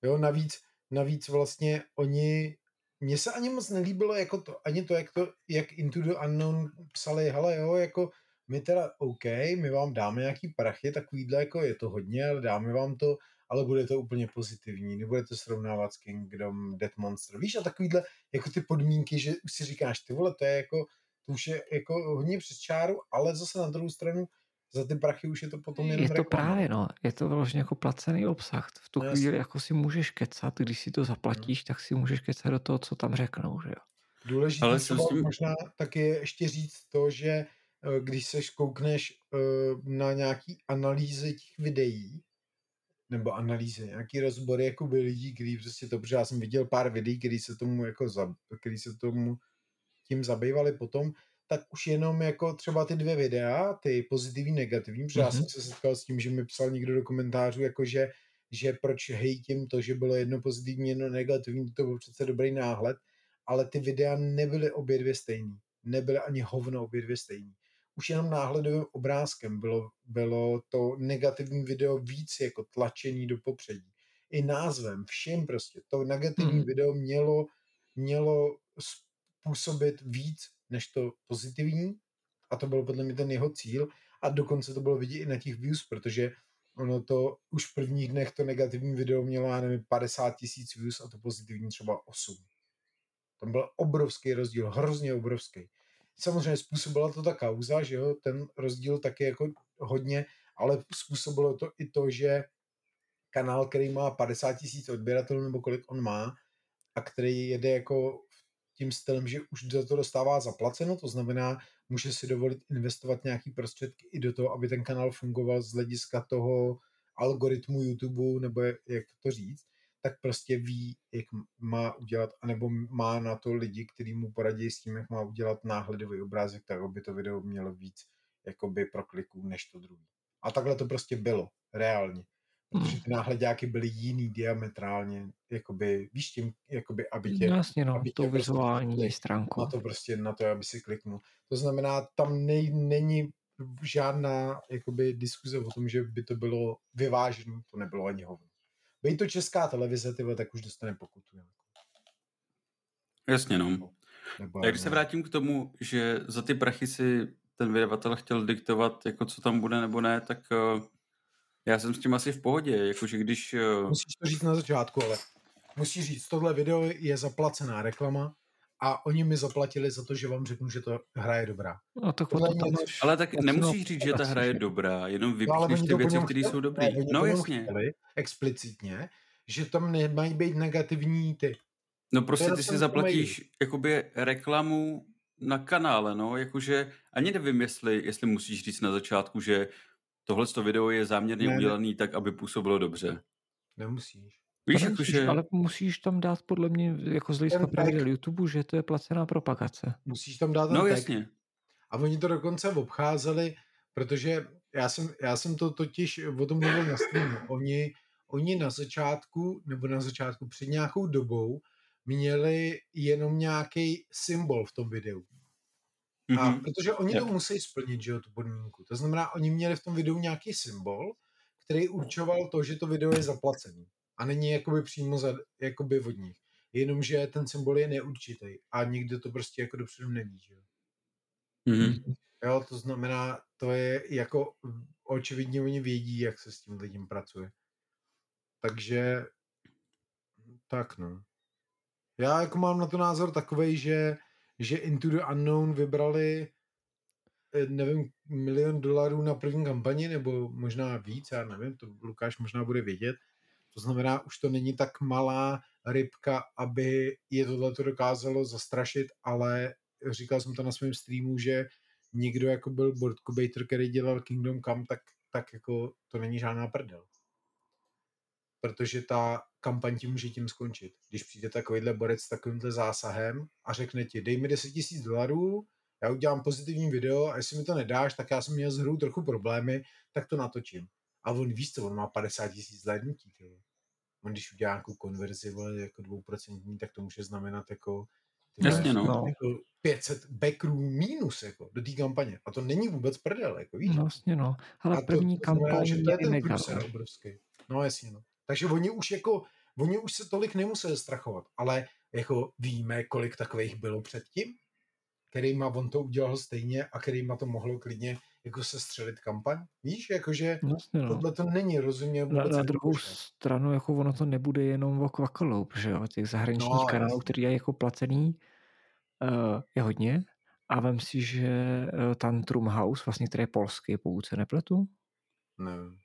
Jo, navíc, navíc vlastně oni, mně se ani moc nelíbilo jako to, ani to, jak to, jak Into the Unknown psali, hele jo, jako my teda OK, my vám dáme nějaký prachy, takovýhle jako je to hodně, ale dáme vám to, ale bude to úplně pozitivní, nebude to srovnávat s Kingdom Dead Monster. Víš, a takovýhle jako ty podmínky, že už si říkáš, ty vole, to je jako, to už je jako hodně přes čáru, ale zase na druhou stranu za ty prachy už je to potom jenom Je to reklama. právě, no. Je to vlastně jako placený obsah. V tu no, chvíli jako si můžeš kecat, když si to zaplatíš, no. tak si můžeš kecat do toho, co tam řeknou, že jo. Důležité Ale třeba tím... možná taky ještě říct to, že eh, když se koukneš eh, na nějaký analýzy těch videí, nebo analýzy, nějaký rozbory jako by lidí, kteří prostě to, protože já jsem viděl pár videí, který se tomu jako, za, který se tomu tím zabývali potom, tak už jenom jako třeba ty dvě videa, ty pozitivní, negativní, protože mm-hmm. já jsem se setkal s tím, že mi psal někdo do komentářů, jako že, že proč hejtím to, že bylo jedno pozitivní, jedno negativní, to byl přece dobrý náhled, ale ty videa nebyly obě dvě stejný. Nebyly ani hovno obě dvě stejný. Už jenom náhledovým obrázkem bylo, bylo to negativní video víc jako tlačení do popředí. I názvem, všem prostě. To negativní mm. video mělo, mělo způsobit víc než to pozitivní a to byl podle mě ten jeho cíl a dokonce to bylo vidět i na těch views, protože ono to už v prvních dnech to negativní video mělo, já nevím, 50 tisíc views a to pozitivní třeba 8. Tam byl obrovský rozdíl, hrozně obrovský. Samozřejmě způsobila to ta kauza, že jo, ten rozdíl taky jako hodně, ale způsobilo to i to, že kanál, který má 50 tisíc odběratelů, nebo kolik on má, a který jede jako tím stylem, že už za to dostává zaplaceno, to znamená, může si dovolit investovat nějaký prostředky i do toho, aby ten kanál fungoval z hlediska toho algoritmu YouTube, nebo jak to říct, tak prostě ví, jak má udělat, anebo má na to lidi, kteří mu poradí s tím, jak má udělat náhledový obrázek, tak aby to video mělo víc jakoby prokliků než to druhý. A takhle to prostě bylo, reálně protože hmm. ty náhledáky byly jiný diametrálně, jakoby, víš tím, jakoby, aby tě... No jasně, no, aby tou prostě vizuální prostě stránku. Na to prostě, na to, aby si kliknul. To znamená, tam nej, není žádná jakoby, diskuze o tom, že by to bylo vyvážené, to nebylo ani hovno. Bej to česká televize, tyhle, tak už dostane pokutu. Jako. Jasně, no. Nebo, Jak když se vrátím k tomu, že za ty prachy si ten vydavatel chtěl diktovat, jako co tam bude nebo ne, tak uh, já jsem s tím asi v pohodě, jakože když... Uh... Musíš to říct na začátku, ale musíš říct, tohle video je zaplacená reklama a oni mi zaplatili za to, že vám řeknu, že to hra je dobrá. No, tak to tam, ale tak nemusíš říct, že ta hra je dobrá, jenom no, vypíšeš no, ty věci, které jsou dobré. No jasně. Explicitně, že tam nemají být negativní ty. No prostě ty si zaplatíš jakoby reklamu na kanále, no, jakože ani nevím, jestli, jestli musíš říct na začátku, že tohle video je záměrně ne, udělaný ne. tak, aby působilo dobře. Nemusíš. Víš, jako, že... Ale musíš tam dát podle mě jako z hlediska pravidel YouTube, že to je placená propagace. Musíš tam dát ten No tag. jasně. A oni to dokonce obcházeli, protože já jsem, já jsem to totiž o tom mluvil na streamu. Oni, oni na začátku, nebo na začátku před nějakou dobou, měli jenom nějaký symbol v tom videu. Mm-hmm. A protože oni to musí splnit, že jo, tu podmínku. To znamená, oni měli v tom videu nějaký symbol, který určoval to, že to video je zaplacený. A není jakoby přímo za, jakoby od nich. Jenomže ten symbol je neurčitý a nikdo to prostě jako dopředu neví, že jo. Mm-hmm. Jo, to znamená, to je jako očividně oni vědí, jak se s tím lidem pracuje. Takže tak no. Já jako mám na to názor takový, že že Into the Unknown vybrali eh, nevím, milion dolarů na první kampani, nebo možná víc, já nevím, to Lukáš možná bude vědět. To znamená, už to není tak malá rybka, aby je tohle to dokázalo zastrašit, ale říkal jsem to na svém streamu, že někdo jako byl Board Cubator, který dělal Kingdom Come, tak, tak jako to není žádná prdel. Protože ta kampaň tím může tím skončit. Když přijde takovýhle borec s takovýmhle zásahem a řekne ti, dej mi 10 tisíc dolarů, já udělám pozitivní video a jestli mi to nedáš, tak já jsem měl s hrou trochu problémy, tak to natočím. A on víš co, on má 50 tisíc zhlédnutí. On když udělá nějakou konverzi, vole, jako dvouprocentní, tak to může znamenat jako, Jasně, no. jako 500 backrů mínus jako, do té kampaně. A to není vůbec prdel, jako víš. No, vlastně no. Ale první to znamená, kampaň že to je je mega. průser obrovský. No jasně, no. Takže oni už jako, oni už se tolik nemuseli strachovat, ale jako víme, kolik takových bylo předtím, kterýma on to udělal stejně a kterýma to mohlo klidně jako se střelit kampaň. Víš, jakože Vlastně no. tohle to není rozumě Na, vůbec na druhou jednoduché. stranu, jako ono to nebude jenom o Quackalope, že jo? Těch zahraničních No, kanálů, který je jako placený, uh, je hodně. A vem si, že uh, Tantrum House, vlastně, který je polský, pokud se nepletu. Nevím.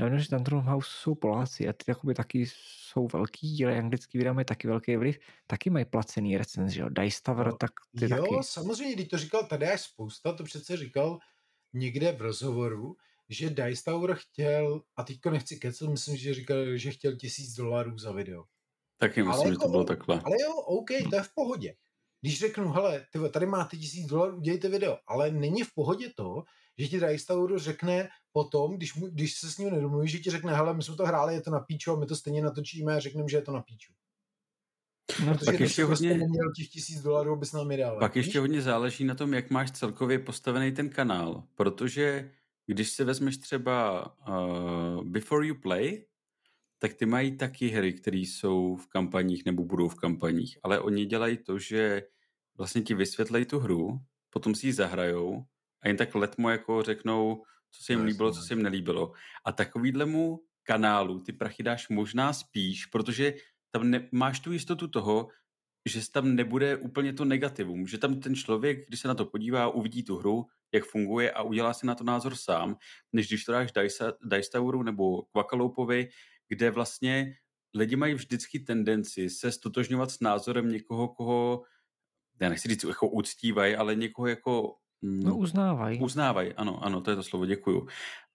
Já vím, že Tantrum House jsou Poláci a ty jakoby taky jsou velký, dělají anglický videa, mají taky velký vliv, taky mají placený recenz, že jo? Dice Tower, No, tak ty jo, taky. samozřejmě, když to říkal tady až spousta, to přece říkal někde v rozhovoru, že Dice Tower chtěl, a teďko nechci kecat, myslím, že říkal, že chtěl tisíc dolarů za video. Taky Ale myslím, že jako- to bylo takhle. Ale jo, OK, to je v pohodě. Když řeknu, hele, tady máte tisíc dolarů, dějte video, ale není v pohodě to, že ti Dice Tower řekne potom, když, mu, když se s ním nedomluvíš, že ti řekne, hele, my jsme to hráli, je to na píču, a my to stejně natočíme a řekneme, že je to na píču. No, Protože Pak ještě prostě hodně- neměl těch tisíc dolarů, abys nám je dal. Pak víš? ještě hodně záleží na tom, jak máš celkově postavený ten kanál, protože když si vezmeš třeba uh, Before You Play, tak ty mají taky hry, které jsou v kampaních nebo budou v kampaních, ale oni dělají to, že vlastně ti vysvětlejí tu hru, potom si ji zahrajou a jen tak letmo jako řeknou, co se jim No, líbilo, jasně, co no. se jim nelíbilo. A takovýhlemu kanálu ty prachy dáš možná spíš, protože tam ne, máš tu jistotu toho, že tam nebude úplně to negativum, že tam ten člověk, když se na to podívá, uvidí tu hru, jak funguje a udělá si na to názor sám, než když to dáš Dice, Toweru nebo Quackalopovi, kde vlastně lidi mají vždycky tendenci se stotožňovat s názorem někoho, koho, já nechci říct jako uctívají, ale někoho jako no uznávají. Uznávají, ano, ano, to je to slovo, děkuju.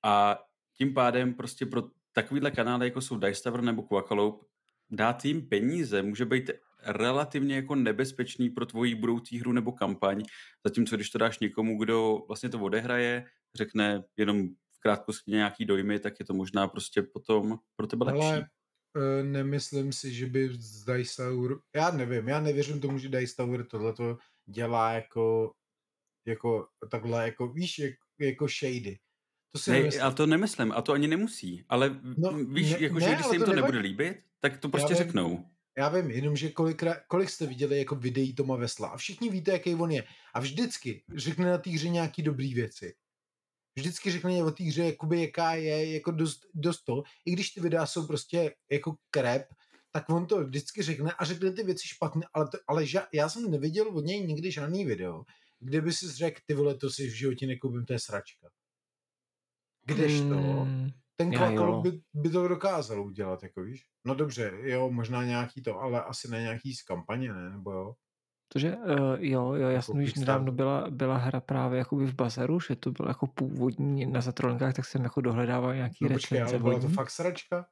A tím pádem prostě pro takovýhle kanály, jako jsou Dice Tower nebo Quackalope, dát jim peníze může být relativně jako nebezpečný pro tvoji budoucí hru nebo kampaň, zatímco když to dáš někomu, kdo vlastně to odehraje, řekne jenom v krátkosti nějaký dojmy, tak je to možná prostě potom pro tebe lepší. Ale e, nemyslím si, že by z Dice Tower, já nevím, já nevěřím tomu, že Dice Tower tohleto dělá jako, jako takhle, jako víš, jak, jako shady. To si Ne, nemyslím. ale to nemyslím, a to ani nemusí. Ale No, víš, ne- jako, že ne, když se jim to nevadí. nebude líbit, tak to prostě vím. řeknou. Já vím, jenomže kolikrát, kolik jste viděli jako videí Toma Vesla a všichni víte, jaký on je. A vždycky řekne na té hře nějaký dobrý věci. Vždycky řekne o té hře, jakoby, jaká je, jako dost, dost to. I když ty videa jsou prostě jako krep, tak on to vždycky řekne a řekne ty věci špatně, ale, to, ale ža, já jsem neviděl od něj nikdy žádný video, kde by si řekl, ty vole, to si v životě nekoupím, to je sračka. Kdežto, Hmm, ten jo. by, by to dokázal udělat, jako víš. No dobře, jo, možná nějaký to, ale asi ne nějaký z kampaně, ne? Nebo jo? Protože uh, jo, jo, já Jako jsem Kickstarter. nedávno byla, byla hra právě jakoby v bazaru, že to bylo jako původní na zatrolinkách, tak jsem jako dohledával nějaký No počkej, recenze ale byla to fakt sračka?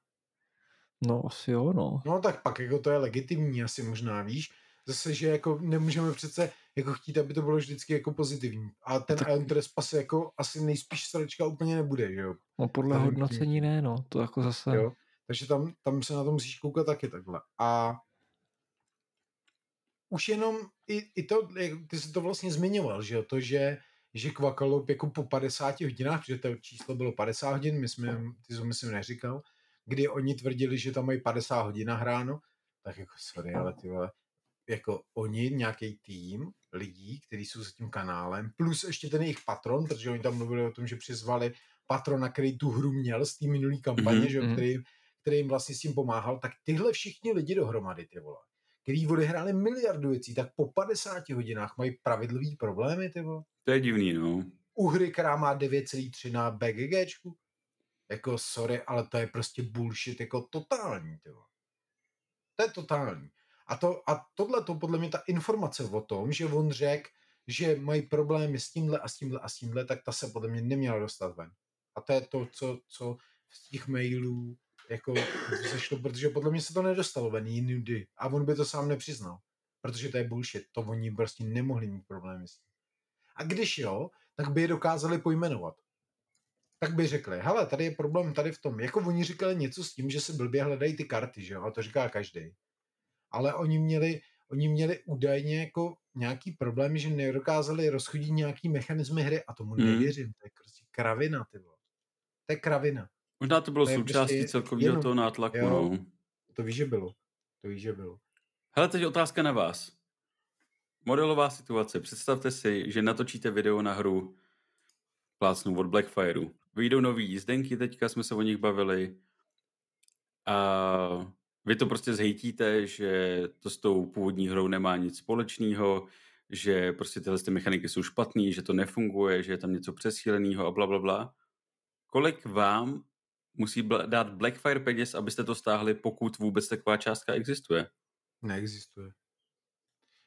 No asi jo, no. No tak pak jako to je legitimní asi možná, víš? Zase, že jako nemůžeme přece jako chtít, aby to bylo vždycky jako pozitivní. A ten Tak- Ion Trespass jako asi nejspíš sračka úplně nebude, že jo? no podle k hodnocení ne, no. To jako zase... jo? Takže tam, tam se na to musíš koukat taky takhle. A už jenom i, i to, jak ty jsi to vlastně zmiňoval, že jo, to, že, že Kvakalop jako po 50 hodinách, protože to číslo bylo 50 hodin, my jsme, ty jsi myslím neříkal, kdy oni tvrdili, že tam mají 50 hodin nahráno, tak jako sorry, ale ty vole, jako oni, nějaký tým lidí, kteří jsou s tím kanálem, plus ještě ten jejich patron, protože oni tam mluvili o tom, že přizvali patrona, který tu hru měl z té minulé kampaně, Mhm, že mhm. který, který jim vlastně s tím pomáhal, tak tyhle všichni lidi dohromady, ty vole, který odehráli miliardu věcí, tak po 50 hodinách mají pravidlový problémy, ty vole. To je divný, no. U hry, která má 9,3 na BGGčku, jako sorry, ale to je prostě bullshit, jako totální, ty vole. To je totální. A, to, a tohle to podle mě ta informace o tom, že on řekl, že mají problémy s tímhle a s tímhle a s tímhle, tak ta se podle mě neměla dostat ven. A to je to, co, co z těch mailů jako zešlo, protože podle mě se to nedostalo ven jiný a on by to sám nepřiznal, protože to je bullshit, to oni prostě nemohli mít problémy s tím. A když jo, tak by je dokázali pojmenovat. Tak by řekli, hele, tady je problém tady v tom. Jako oni říkali něco s tím, že se blbě hledají ty karty, že jo, a to říká každý. Ale oni měli, oni měli údajně jako nějaký problémy, že nedokázali rozchodit nějaký mechanismy hry a tomu hmm. nevěřím, to je prostě kravina, ty vole. To je kravina. Možná to bylo to součástí prostě celkového toho nátlaku, jo, no. To víš, že bylo. To víš, že bylo. Hele, teď otázka na vás. Modelová situace. Představte si, že natočíte video na hru plácnu od Blackfireu. Vyjdou nový jízdenky, teďka jsme se o nich bavili. A vy to prostě zhejtíte, že to s tou původní hrou nemá nic společného, že prostě tyhle ty mechaniky jsou špatný, že to nefunguje, že je tam něco přesíleného a bla, bla, bla. Kolik vám musí dát Blackfire peněz, abyste to stáhli, pokud vůbec taková částka existuje? Neexistuje.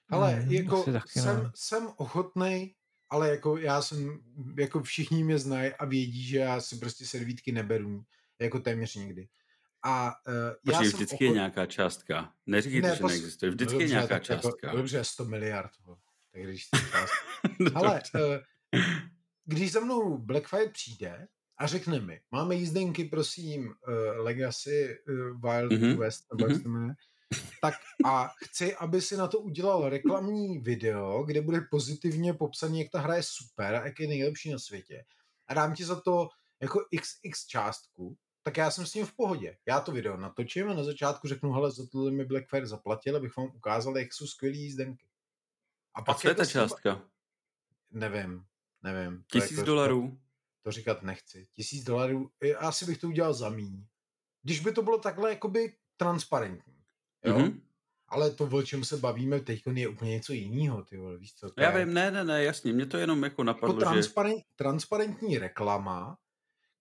Ale hmm, jako jsem, jsem ochotný, ale jako já jsem, jako všichni mě znají a vědí, že já si prostě servítky neberu, jako téměř nikdy. A uh, já jsem vždycky ochot... je nějaká částka. Neříkejte, ne, že pos... neexistuje. Vždycky dobře, je nějaká jako částka. Jako, dobře, 100 miliard. Tak když Ale uh, když za mnou Blackfire přijde a řekne mi, máme jízdenky, prosím, uh, Legacy uh, Wild mm-hmm. West, nebo mm-hmm tak a chci, aby si na to udělal reklamní video, kde bude pozitivně popsaný, jak ta hra je super a jak je nejlepší na světě. A dám ti za to jako xx částku, tak já jsem s ním v pohodě. Já to video natočím a na začátku řeknu, hele, za tohle mi Blackfire zaplatil, abych vám ukázal, jak jsou skvělý jízdenky. A, pak a co je ta částka? Nevím, nevím. Tisíc jako dolarů? To říkat nechci. Tisíc dolarů, asi bych to udělal za míň. Když by to bylo takhle jakoby transparentní. Jo? Mm-hmm. Ale to, o čem se bavíme teď, je úplně něco jiného, ty vole, víš co? To Já je... vím, ne, ne, ne, jasně, mě to jenom jako napadlo, jako transparent, že... transparentní reklama,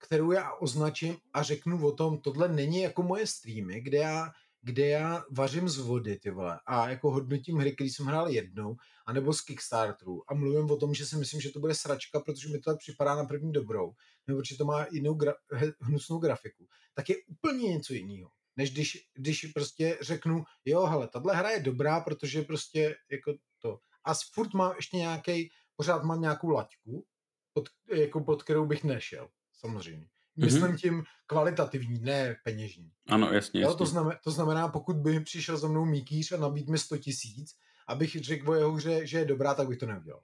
kterou já označím a řeknu o tom, tohle není jako moje streamy, kde já, kde já vařím z vody, ty vole, a jako hodnotím hry, který jsem hrál jednou, anebo z Kickstarteru. A mluvím o tom, že si myslím, že to bude sračka, protože mi to připadá na první dobrou, nebo že to má jinou gra- hnusnou grafiku, tak je úplně něco jiného než když, když prostě řeknu, jo, hele, tahle hra je dobrá, protože prostě jako to. A furt mám ještě nějaký, pořád mám nějakou laťku, pod, jako pod kterou bych nešel, samozřejmě. Mhm. Myslím mm-hmm. tím kvalitativní, ne peněžní. Ano, jasně, jo, To, znamená, to znamená, pokud by přišel za mnou Mikýř a nabít mi 100 tisíc, abych řekl o jeho hře, že je dobrá, tak bych to neudělal.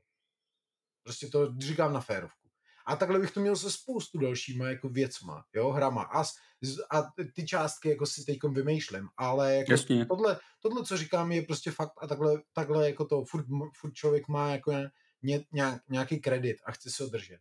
Prostě to říkám na férovku. A takhle bych to měl se spoustu dalšíma jako věcma, jo, hrama. A, a ty částky jako si teď vymýšlím, ale jako tohle, tohle, co říkám, je prostě fakt a takhle, takhle jako to, furt, furt člověk má jako ně, nějak, nějaký kredit a chce se ho držet.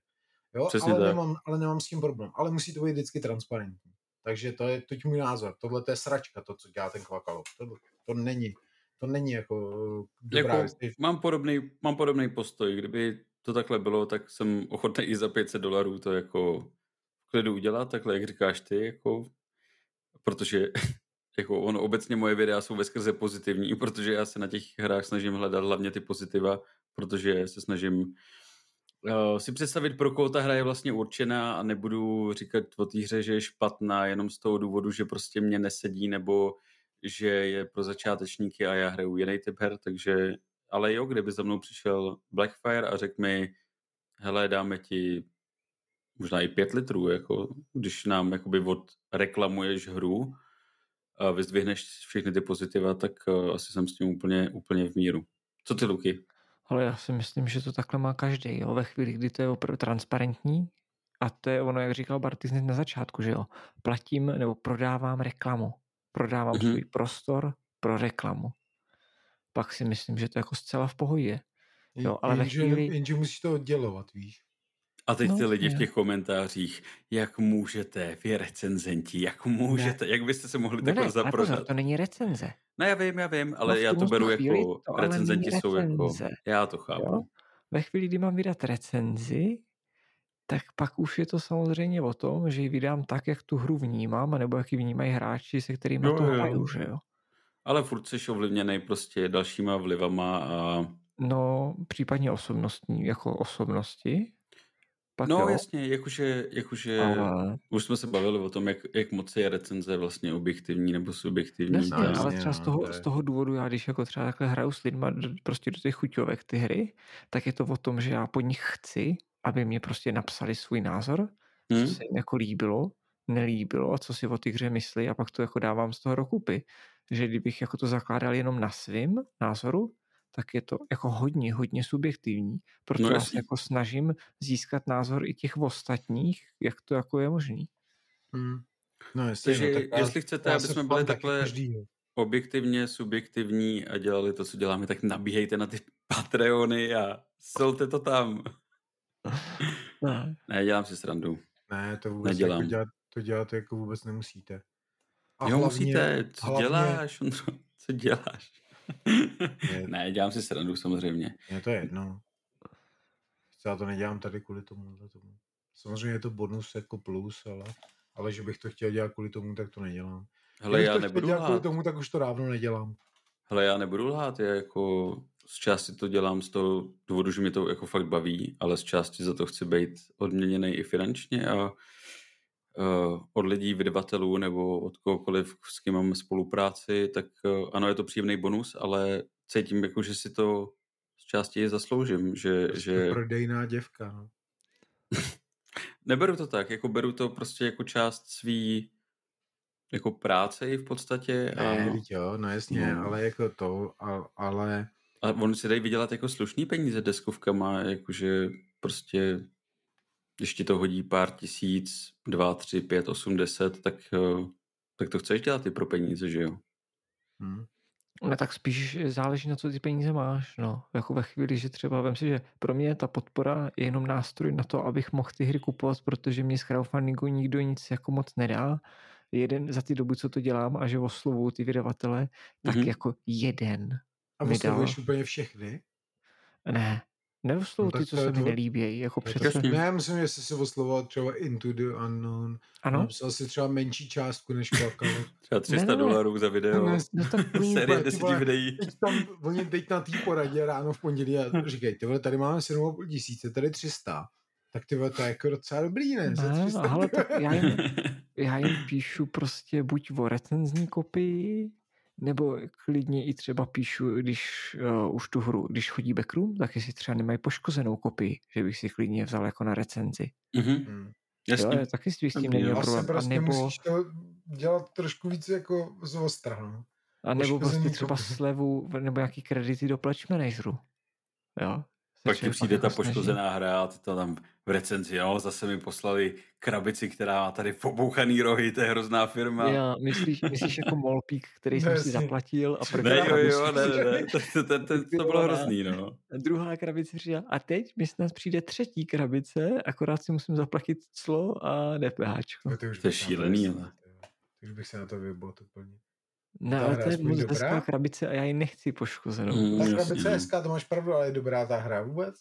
Jo, ale nemám, ale nemám s tím problém. Ale musí to být vždycky transparentní. Takže to je teď můj názor. Tohle to je sračka, to, co dělá ten Kvakalov. To, to není, to není jako dobrá jako, mám, podobný, mám podobný postoj. Kdyby to takhle bylo, tak jsem ochotný i za 500 dolarů to jako v klidu udělat, takhle jak říkáš ty, jako, protože jako ono obecně moje videa jsou veskrze pozitivní, protože já se na těch hrách snažím hledat hlavně ty pozitiva, protože se snažím uh, si představit, pro koho ta hra je vlastně určená a nebudu říkat o té hře, že je špatná jenom z toho důvodu, že prostě mě nesedí nebo že je pro začátečníky a já hraju jiný typ her, takže ale jo, kdyby za mnou přišel Blackfire a řekl mi, hele, dáme ti možná i pět litrů, jako, když nám jakoby reklamuješ hru a vyzdvihneš všechny ty pozitiva, tak uh, asi jsem s tím úplně, úplně v míru. Co ty, Luky? Ale já si myslím, že to takhle má každý. Jo? Ve chvíli, kdy to je opravdu transparentní, a to je ono, jak říkal Barty na začátku, že jo, platím nebo prodávám reklamu. Prodávám mm-hmm. svůj prostor pro reklamu pak si myslím, že to je jako zcela v pohodě. Jo, ale jenže, chvíli... jenže musíš to oddělovat, víš. A teď no, ty lidi je. v těch komentářích, jak můžete, vy recenzenti, jak můžete, ne. jak byste se mohli takhle zaprodat. To není recenze. No já vím, já vím, ale no já to beru jako, to recenzenti jsou jako, já to chápu. Jo? Ve chvíli, kdy mám vydat recenzi, tak pak už je to samozřejmě o tom, že ji vydám tak, jak tu hru vnímám, nebo jak ji vnímají hráči, se kterými to hraju, že jo. Ale furt jsi ovlivněný prostě dalšíma vlivama a... No, případně osobnostní, jako osobnosti. Pak No jo. jasně, jakože, jakože Ale, už jsme se bavili o tom, jak, jak moc je recenze vlastně objektivní nebo subjektivní. jasně, No, jasně, ale třeba z no, toho, to z toho důvodu, já když jako třeba takhle hraju s lidma do, prostě do těch chuťovek ty hry, tak je to o tom, že já po nich chci, aby mě prostě napsali svůj názor, co Hm? se jim jako líbilo, nelíbilo a co si o té hře myslí a pak to jako dávám z toho dokupy. Že kdybych jako to zakládal jenom na svým názoru, tak je to jako hodně, hodně subjektivní. Proto No já se jako snažím získat názor i těch ostatních, jak to jako je možný. Hmm. No jasně, Takže no, tak já- jestli chcete, aby jsme byli takhle každýho. objektivně, subjektivní a dělali to, co děláme, tak nabíhejte na ty Patreony a solte to tam. Ne. Ne, dělám si srandu. Ne, to vůbec Nedělám. jako dělat, to dělat jako vůbec nemusíte. A jo, musíte. Co hlavně- děláš, Ondro? Co děláš? Je- ne, dělám si srandu samozřejmě. Je to jedno. Já to nedělám tady kvůli tomu. tomu. Samozřejmě je to bonus jako plus, ale, ale že bych to chtěl dělat kvůli tomu, tak to nedělám. Hele, já to nebudu dělat kvůli tomu, tak už to dávno nedělám. Hele, já nebudu lhát, já jako z části to dělám z toho důvodu, že mi to jako fakt baví, ale z části za to chci být odměněný i finančně a od lidí, vydavatelů nebo od kohokoliv, s kým mám spolupráci, tak uh, ano, je to příjemný bonus, ale cítím jako, že si to z části zasloužím, že, Prostě že prodejná děvka. No. neberu to tak, jako beru to prostě jako část svý jako práce i v podstatě a, Ne, jo, no jasně, No. ale jako to, a, ale a on si dají vydělat jako slušný peníze deskovkama, jakože prostě když ti to hodí pár tisíc, dva, tři, pět, osm, deset, tak, eh, tak to chceš dělat i pro peníze, že jo? hm, No tak spíš záleží na co ty peníze máš, no. Jako ve chvíli, že třeba vem si, že pro mě ta podpora je jenom nástroj na to, abych mohl ty hry kupovat, protože mě z crowdfundingu nikdo nic jako moc nedá. Jeden za ty dobu, co to dělám a že oslovuju ty vydavatele, tak Mhm. jako jeden a oslovuješ úplně všechny? Ne, neoslovuju No ty, co to se mi to- nelíbí. Jako to, ne, já myslím, že jsi si oslovoval třeba Into the Unknown. ano, Napsal si třeba menší částku než Kvakalo. Třeba 300 ne, ne. dolarů za video, Ne, no tak oni série úplně, ty deseti vole, videí. Teď tam, oni teď na té poradě ráno v pondělí a říkají, ty vole, tady máme 7,5 tisíce, tady 300. Tak ty vole, to je jako docela dobrý, ne? Za ne, 300 ale tak já jim, já jim píšu prostě buď o recenzní kopii, nebo klidně i třeba píšu, když uh, už tu hru, když chodí backroom, tak jestli třeba nemají poškozenou kopii, že bych si klidně vzal jako na recenzi. Mhm, Hmm. Jo, Jasně. je, taky s tím jo. Asi problém. A prostě nebo, musíš to dělat trošku víc jako z ostra, no. a nebo prostě třeba kopie. slevu, nebo nějaký kredity do Pledge Manageru. Jo. Pak ti přijde ta jako snaží. poškozená hra a ty to tam v recenzi, jo, zase mi poslali krabici, která má tady pobouchaný rohy, to je hrozná firma. Jo, myslíš, myslíš jako Molpík, který jsem si zaplatil a první Ne, jo, krabici jo, ne, ne, ne, to, to, to, to, to bylo hrozný, no. Druhá krabice říká, a teď mi snad přijde třetí krabice, akorát si musím zaplatit clo a DPH. Už To je šílený, ale. Už bych se na to vybot úplně. Ne, Ta ale to je moc hezká krabice a já ji nechci poškozenou. Mm, Ta krabice je no. hezká, to máš pravdu, ale je dobrá ta hra vůbec?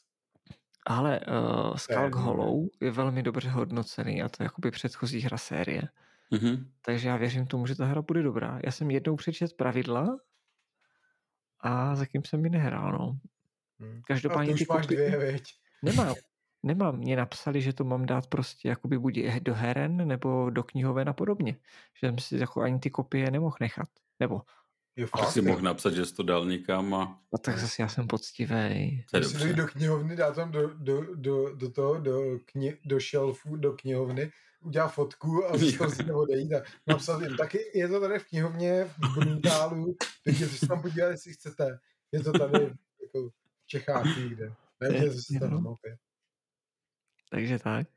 Ale uh, jedno, ne? Hollow je velmi dobře hodnocený a to je jakoby předchozí hra série. Mhm. Takže já věřím tomu, že ta hra bude dobrá. Já jsem jednou přečet pravidla a zatím jsem ji nehrál, no. Hm. Každopádně a ty ty už máš kopy- dvě, veď. Nemám. Nemám. Mě napsali, že to mám dát prostě jakoby buď do heren nebo do knihoven a podobně. Že jsem si jako ani ty kopie nemohl nechat. Nebo, Jo, fakt, si jo. mohl napsat, že jsi to dal někam a a tak zase já jsem dobře. dojít do knihovny, dá tam do, do, do, do toho, do, kni, do šelfu, do knihovny, udělá fotku a z si odejít a napsat jim. Taky je to tady v knihovně v Bruntálu, takže se tam podívat, jestli chcete. Je to tady jako v Čechách někde. Nevím, jestli se tam mapě. Takže tak.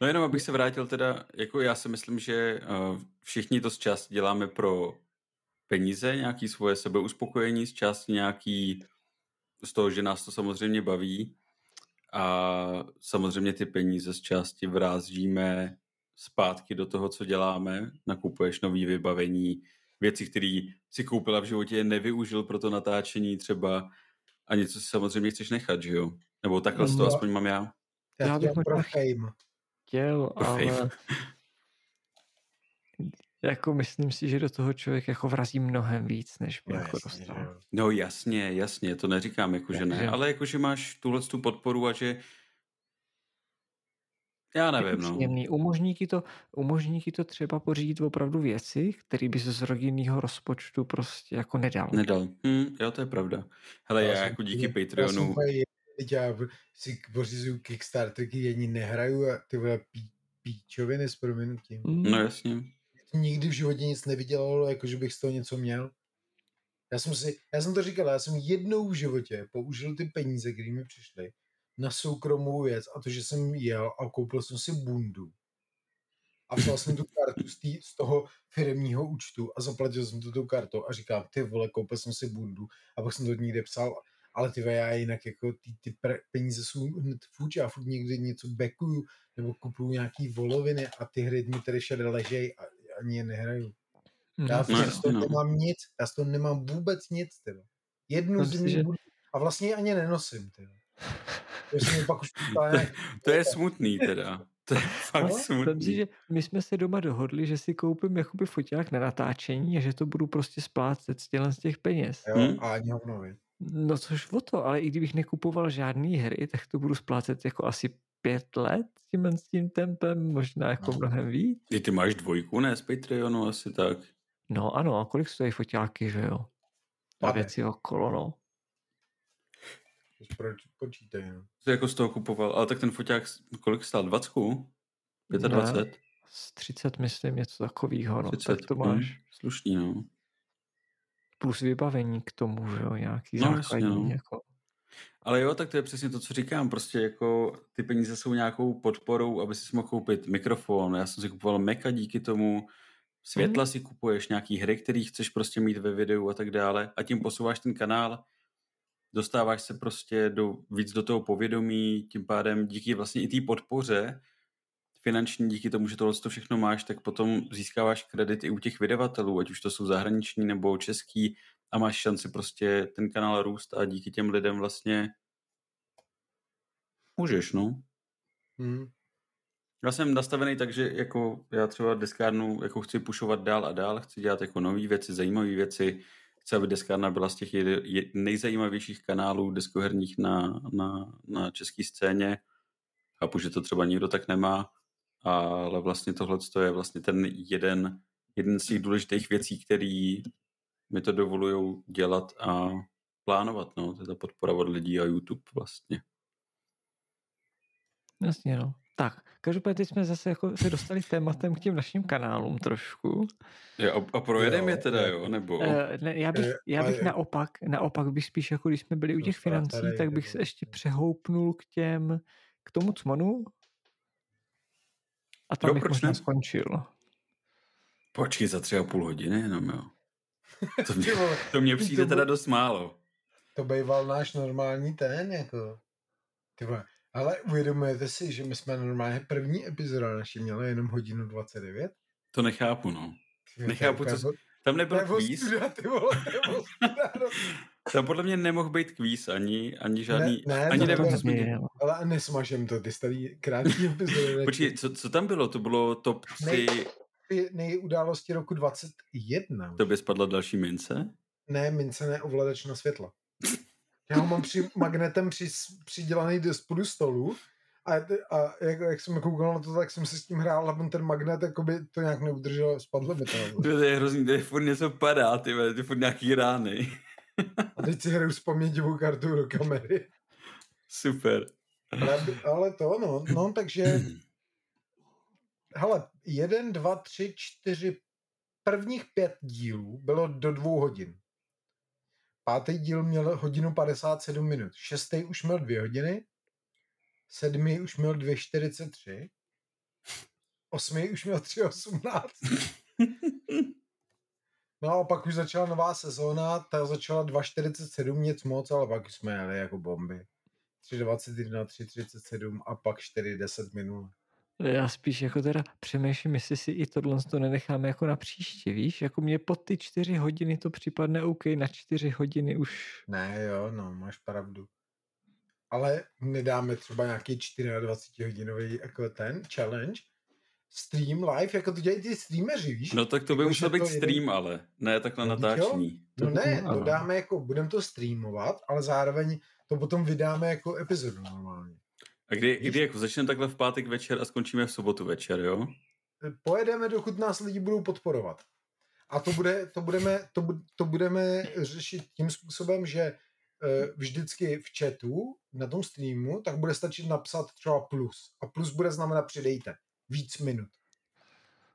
No jenom abych se vrátil teda, jako já si myslím, že uh, všichni to z části děláme pro peníze, nějaký svoje sebeuspokojení, z části nějaký z toho, že nás to samozřejmě baví a samozřejmě ty peníze z části vrázíme zpátky do toho, co děláme, nakupuješ nový vybavení, věci, které si koupila v životě, nevyužil pro to natáčení třeba a něco si samozřejmě chceš nechat, že jo? Nebo takhle to No. aspoň mám já. Já, Já to bych možná fame. Chtěl, fame. ale jako myslím si, že do toho člověk jako vrazí mnohem víc, než by No, jako jasně, dostal. No jasně, jasně, to neříkám jako, že ne, ale jako, že máš tuhle tu podporu a že Já Jako nevím, no. příjemný. Umožní ti to, umožní ti to třeba pořídit opravdu věci, které by z rodinného rozpočtu prostě jako nedal. Nedal. Hm, jo, to je pravda. Hele, já, jsem jako díky úplně- Já jsem Patreonu, teď já si pořizuju Kickstarterky, ani nehraju a ty vole pí, píčoviny s prominutím. Mm. no jasně. Nikdy v životě nic nevydělalo, jako že bych z toho něco měl. Já jsem si, já jsem to říkal, já jsem jednou v životě použil ty peníze, které mi přišly, na soukromou věc a to, že jsem jel a koupil jsem si bundu. A vzal jsem tu kartu z, tý, z toho firmního účtu a zaplatil jsem to tou kartou a říkám, ty vole, koupil jsem si bundu a pak jsem to někde psal, ale ty já jinak jako ty, ty pre, peníze jsou hned fuč, já furt někdy něco backuju nebo kupuju nějaký voloviny a ty hry mi tady všade ležej a ani je nehraju. Já Mm. No, no, z toho no. nemám nic, já z toho nemám vůbec nic, tyjo. Jednu si, zimní že- a vlastně ji ani nenosím, tyjo. To pak už To je smutný teda. To je fakt No, Vem si, smutný. že my jsme se doma dohodli, že si koupím jakoby foťák na natáčení a že to budu prostě splácet z z těch peněz. jo, Hm? a ani hovno. No což o to, ale i kdybych nekupoval žádný hry, tak to budu splácet jako asi pět let tímhle s tím tempem, možná jako No. mnohem víc. Ty, ty máš dvojku, ne, z Patreonu asi tak. No ano, a kolik stojí foťáky, že jo? A věci okolo, no. Proč počítaj, no. Jsi jako z toho kupoval, ale tak ten foťák, kolik stál, 20? 25? Z 30 myslím, něco takového, no. 30, tak to hm, máš. Slušný, no. Plus vybavení k tomu, že jo, nějaký No, jasně, základní, no. jako. Ale jo, tak to je přesně to, co říkám. Prostě jako ty peníze jsou nějakou podporou, aby si mohl koupit mikrofon. Já jsem si kupoval Maca díky tomu. Světla si kupuješ, nějaký hry, který chceš prostě mít ve videu a tak dále. A tím posouváš ten kanál, dostáváš se prostě do, víc do toho povědomí, tím pádem díky vlastně i té podpoře finanční, díky tomu, že tohle to všechno máš, tak potom získáváš kredit i u těch vydavatelů, ať už to jsou zahraniční nebo český a máš šanci prostě ten kanál růst a díky těm lidem vlastně můžeš, no. Hm. Já jsem nastavený tak, že jako já třeba deskárnu jako chci pušovat dál a dál, chci dělat jako nové věci, zajímavé věci, chci, aby deskárna byla z těch je, nejzajímavějších kanálů deskoherních na, na, na české scéně. Chápu, že to třeba nikdo tak nemá, ale vlastně tohle je vlastně ten jeden, jeden z těch důležitých věcí, který mi to dovolují dělat a plánovat, no, to je ta podpora od lidí a YouTube vlastně. Jasně, no. Tak, každopádně teď jsme zase jako se dostali tématem k těm našim kanálům trošku. Jo, a, a projedeme je teda, jo. nebo? Uh, ne, já bych, Eh, já bych naopak, naopak bych spíš, jako když jsme byli u těch financí, tak bych se ještě přehoupnul k těm, k tomu cmonu a tam Jo, bych proč možná ne? skončil. Počkej za tři a půl hodiny jenom, jo. To mě, to mě přijde teda dost málo. to býval náš normální ten, jako. Ty vole, ale uvědomujete si, že my jsme normálně první epizoda naši měli jenom hodinu 29? To nechápu, no. Ty, Nechápu, co- Tam nebyl je kvíz, ostuda, ty vole, to je ostuda, no. tam podle mě nemohl být kvíz, ani, ani žádný, Ne, ne, ani nevím, co jsme... Změnil. Ale nesmažem to, ty starý krátký epizody. Počkej, co, co tam bylo? To bylo top 3, Ty nejudálosti roku 21. to by spadla další mince? Ne, mince ne, ovladač na světla. Já ho mám při, magnetem při, přidělaný do spodu stolu a, a jak, jak, jsem koukal na to, tak jsem si s tím hrál a ten magnet jakoby to nějak neudržel, spadlo mi to. To je hrozný, to je furt něco padá, ty vole, ty furt nějaký rány. A teď si hraju s paměťovou kartou do kamery. Super. Ale, ale to, no, no, takže hele, jeden, dva, tři, čtyři, prvních pět dílů bylo do dvou hodin. Pátý díl měl hodinu 57 minut. Šestý už měl dvě hodiny. Sedmý už měl 2,43. Osmý už měl 3,18. No a pak už začala nová sezóna, ta začala 2,47, nic moc, ale pak jsme jeli jako bomby. 3,21, 3,37 a pak 4,10 minut. Já spíš jako teda přemýšlím, jestli si i tohle to nenecháme jako na příště, víš? Jako mě pod ty čtyři hodiny to připadne OK, na čtyři hodiny už... Ne, jo, no, máš pravdu. Ale nedáme třeba nějaký 24 hodinový jako ten challenge, stream live, jako to dělají ty streameři, víš? No tak to by Jako, musel být to jeden- stream, ale ne takhle No, natáčení. No ne, to- ano. to dáme jako, budeme to streamovat, ale zároveň to potom vydáme jako epizodu normálně. A kdy, kdy jako začneme takhle v pátek večer a skončíme v sobotu večer, jo? Pojedeme, dokud nás lidi budou podporovat. A to, bude, to, budeme, to, to budeme řešit tím způsobem, že eh, vždycky v chatu na tom streamu, tak bude stačit napsat třeba plus. A plus bude znamenat přidejte víc minut.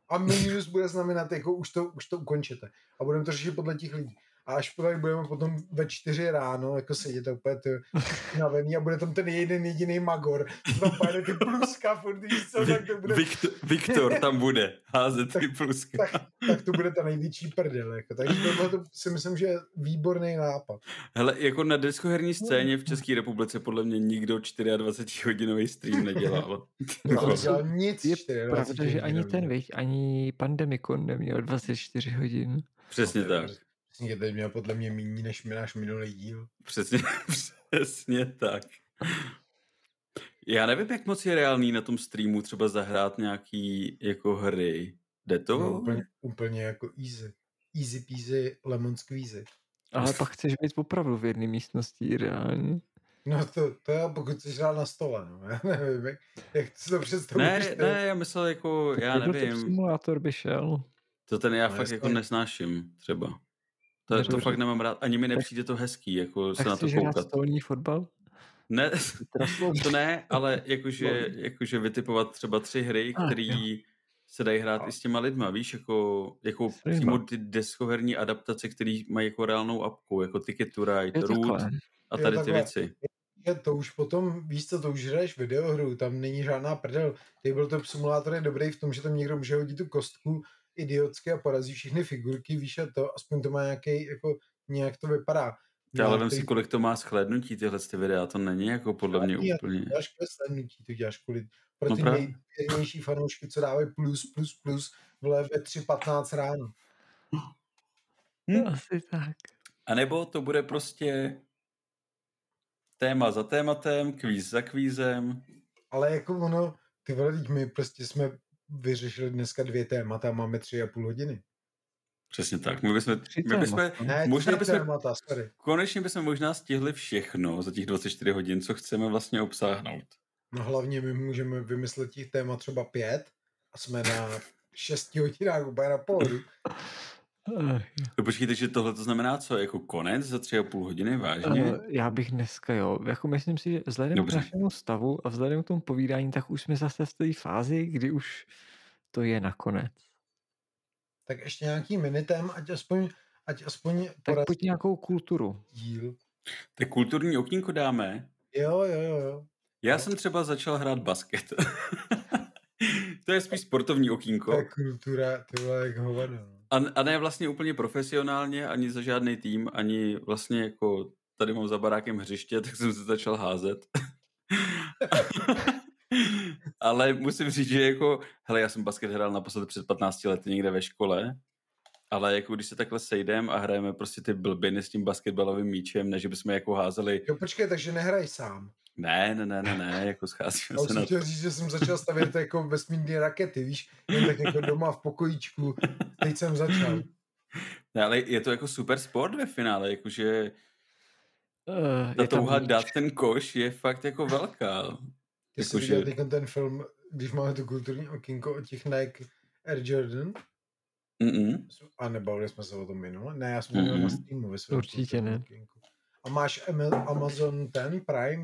A minus bude znamenat, jako už to, už to ukončete. A budeme to řešit podle těch lidí a až tady budeme potom ve čtyři ráno jako sedět úplně ty navený a bude tam ten jeden jediný magor, co tam pojede ty pluska, furt, víš co, tak to bude... Viktor, Viktor tam bude házet ty pluska. Tak, tak, to bude ta největší prdel, jako. takže tohle to si myslím, že je výborný nápad. Hele, jako na deskoherní scéně v České republice podle mě nikdo 24-hodinový stream nedělal. No, nedělal nic je pravda, že ani ten, viď, ani Pandemikon neměl 24 hodin. Přesně no, tak. Přesně, teď měl podle mě méně než náš minulý díl. Přesně, přesně tak. Já nevím, jak moc je reálný na tom streamu třeba zahrát nějaký jako hry. Jde to? No, úplně, úplně jako easy. Easy peasy, lemon squeezy. Ale pak chceš být opravdu v jedné místnosti reálně. No to, to já pokud chceš hrát na stole, no. Já nevím, jak, jak to představuješ. Ne, ne, já myslel jako, já nevím. simulátor by šel. To ten já no, fakt jako nesnáším třeba. To, to fakt nemám rád. Ani mi nepřijde to hezký, jako se na to koukat. stolní fotbal? Ne, to ne, ale jakože, jakože vytipovat třeba tři hry, které se dají hrát i s těma lidma, víš, jako, jako přímo ty deskoherní adaptace, které mají jako reálnou apku, jako Ticket to Ride, Root a tady ty věci. Je, to už potom, víš co, to už hraješ videohru, tam není žádná prdel. Tabletop simulátor je dobrý v tom, že tam někdo může hodit tu kostku, idiotské a porazí všechny figurky, víš, a to aspoň to má nějaký, jako nějak to vypadá. Já ale vím si, kolik to má shlednutí tyhle ty videa, to není jako podle mě úplně. To děláš kvůli shlednutí, to děláš kvůli pro no ty no nejvěrnější fanoušky, co dávají plus, plus, plus, vole ve 3.15 ráno. Hm? Asi tak. A nebo to bude prostě téma za tématem, kvíz za kvízem. Ale jako ono, ty vole, my prostě jsme vyřešili dneska dvě témata a máme tři a půl hodiny. Přesně tak. My bychom, my bychom ne, možná bychom, témata, sorry. konečně bychom možná stihli všechno za těch 24 hodin, co chceme vlastně obsáhnout. No hlavně my můžeme vymyslet těch témat třeba pět a jsme na šesti hodinách úplně na pohodu. No počkejte, že tohle to znamená co? Jako konec za tři a půl hodiny, vážně? Uh, já bych dneska, jo. Jako myslím si, že vzhledem Dobře. k našemu stavu a vzhledem k tomu povídání, tak už jsme zase v té fázi, kdy už to je nakonec. Tak ještě nějaký minitem, ať aspoň, ať aspoň tak pojď nějakou kulturu. Díl. Tak kulturní okýnko dáme. Jo, jo, jo. jo. Já jsem třeba začal hrát basket. to je spíš sportovní okýnko. To je kultura, to bylo jak hovado. A, a ne vlastně úplně profesionálně, ani za žádný tým, ani vlastně jako tady mám za barákem hřiště, tak jsem se začal házet. ale musím říct, že jako, hele, já jsem basket hrál naposledy před 15 lety někde ve škole, ale jako když se takhle sejdeme a hrajeme prostě ty blbiny s tím basketbalovým míčem, než bychom jako házeli. Jo, počkej, takže nehraj sám. Ne, ne, ne, ne, ne, jako scházíme se na to. říct, že jsem začal stavět jako vesmírné rakety, víš, jen tak jako doma v pokojíčku, teď jsem začal. Ne, ale je to jako super sport ve finále, jakože uh, ta touha dát ten koš je fakt jako velká. Ty jako jsi viděl že... ten film, když máme tu kulturní okýnko o těch Nike Air Jordan? Mm-mm. A nebavili jsme se o tom minule? Ne, já jsem měl na Steamu. Určitě ne. Okýnku. A máš Amazon ten Prime?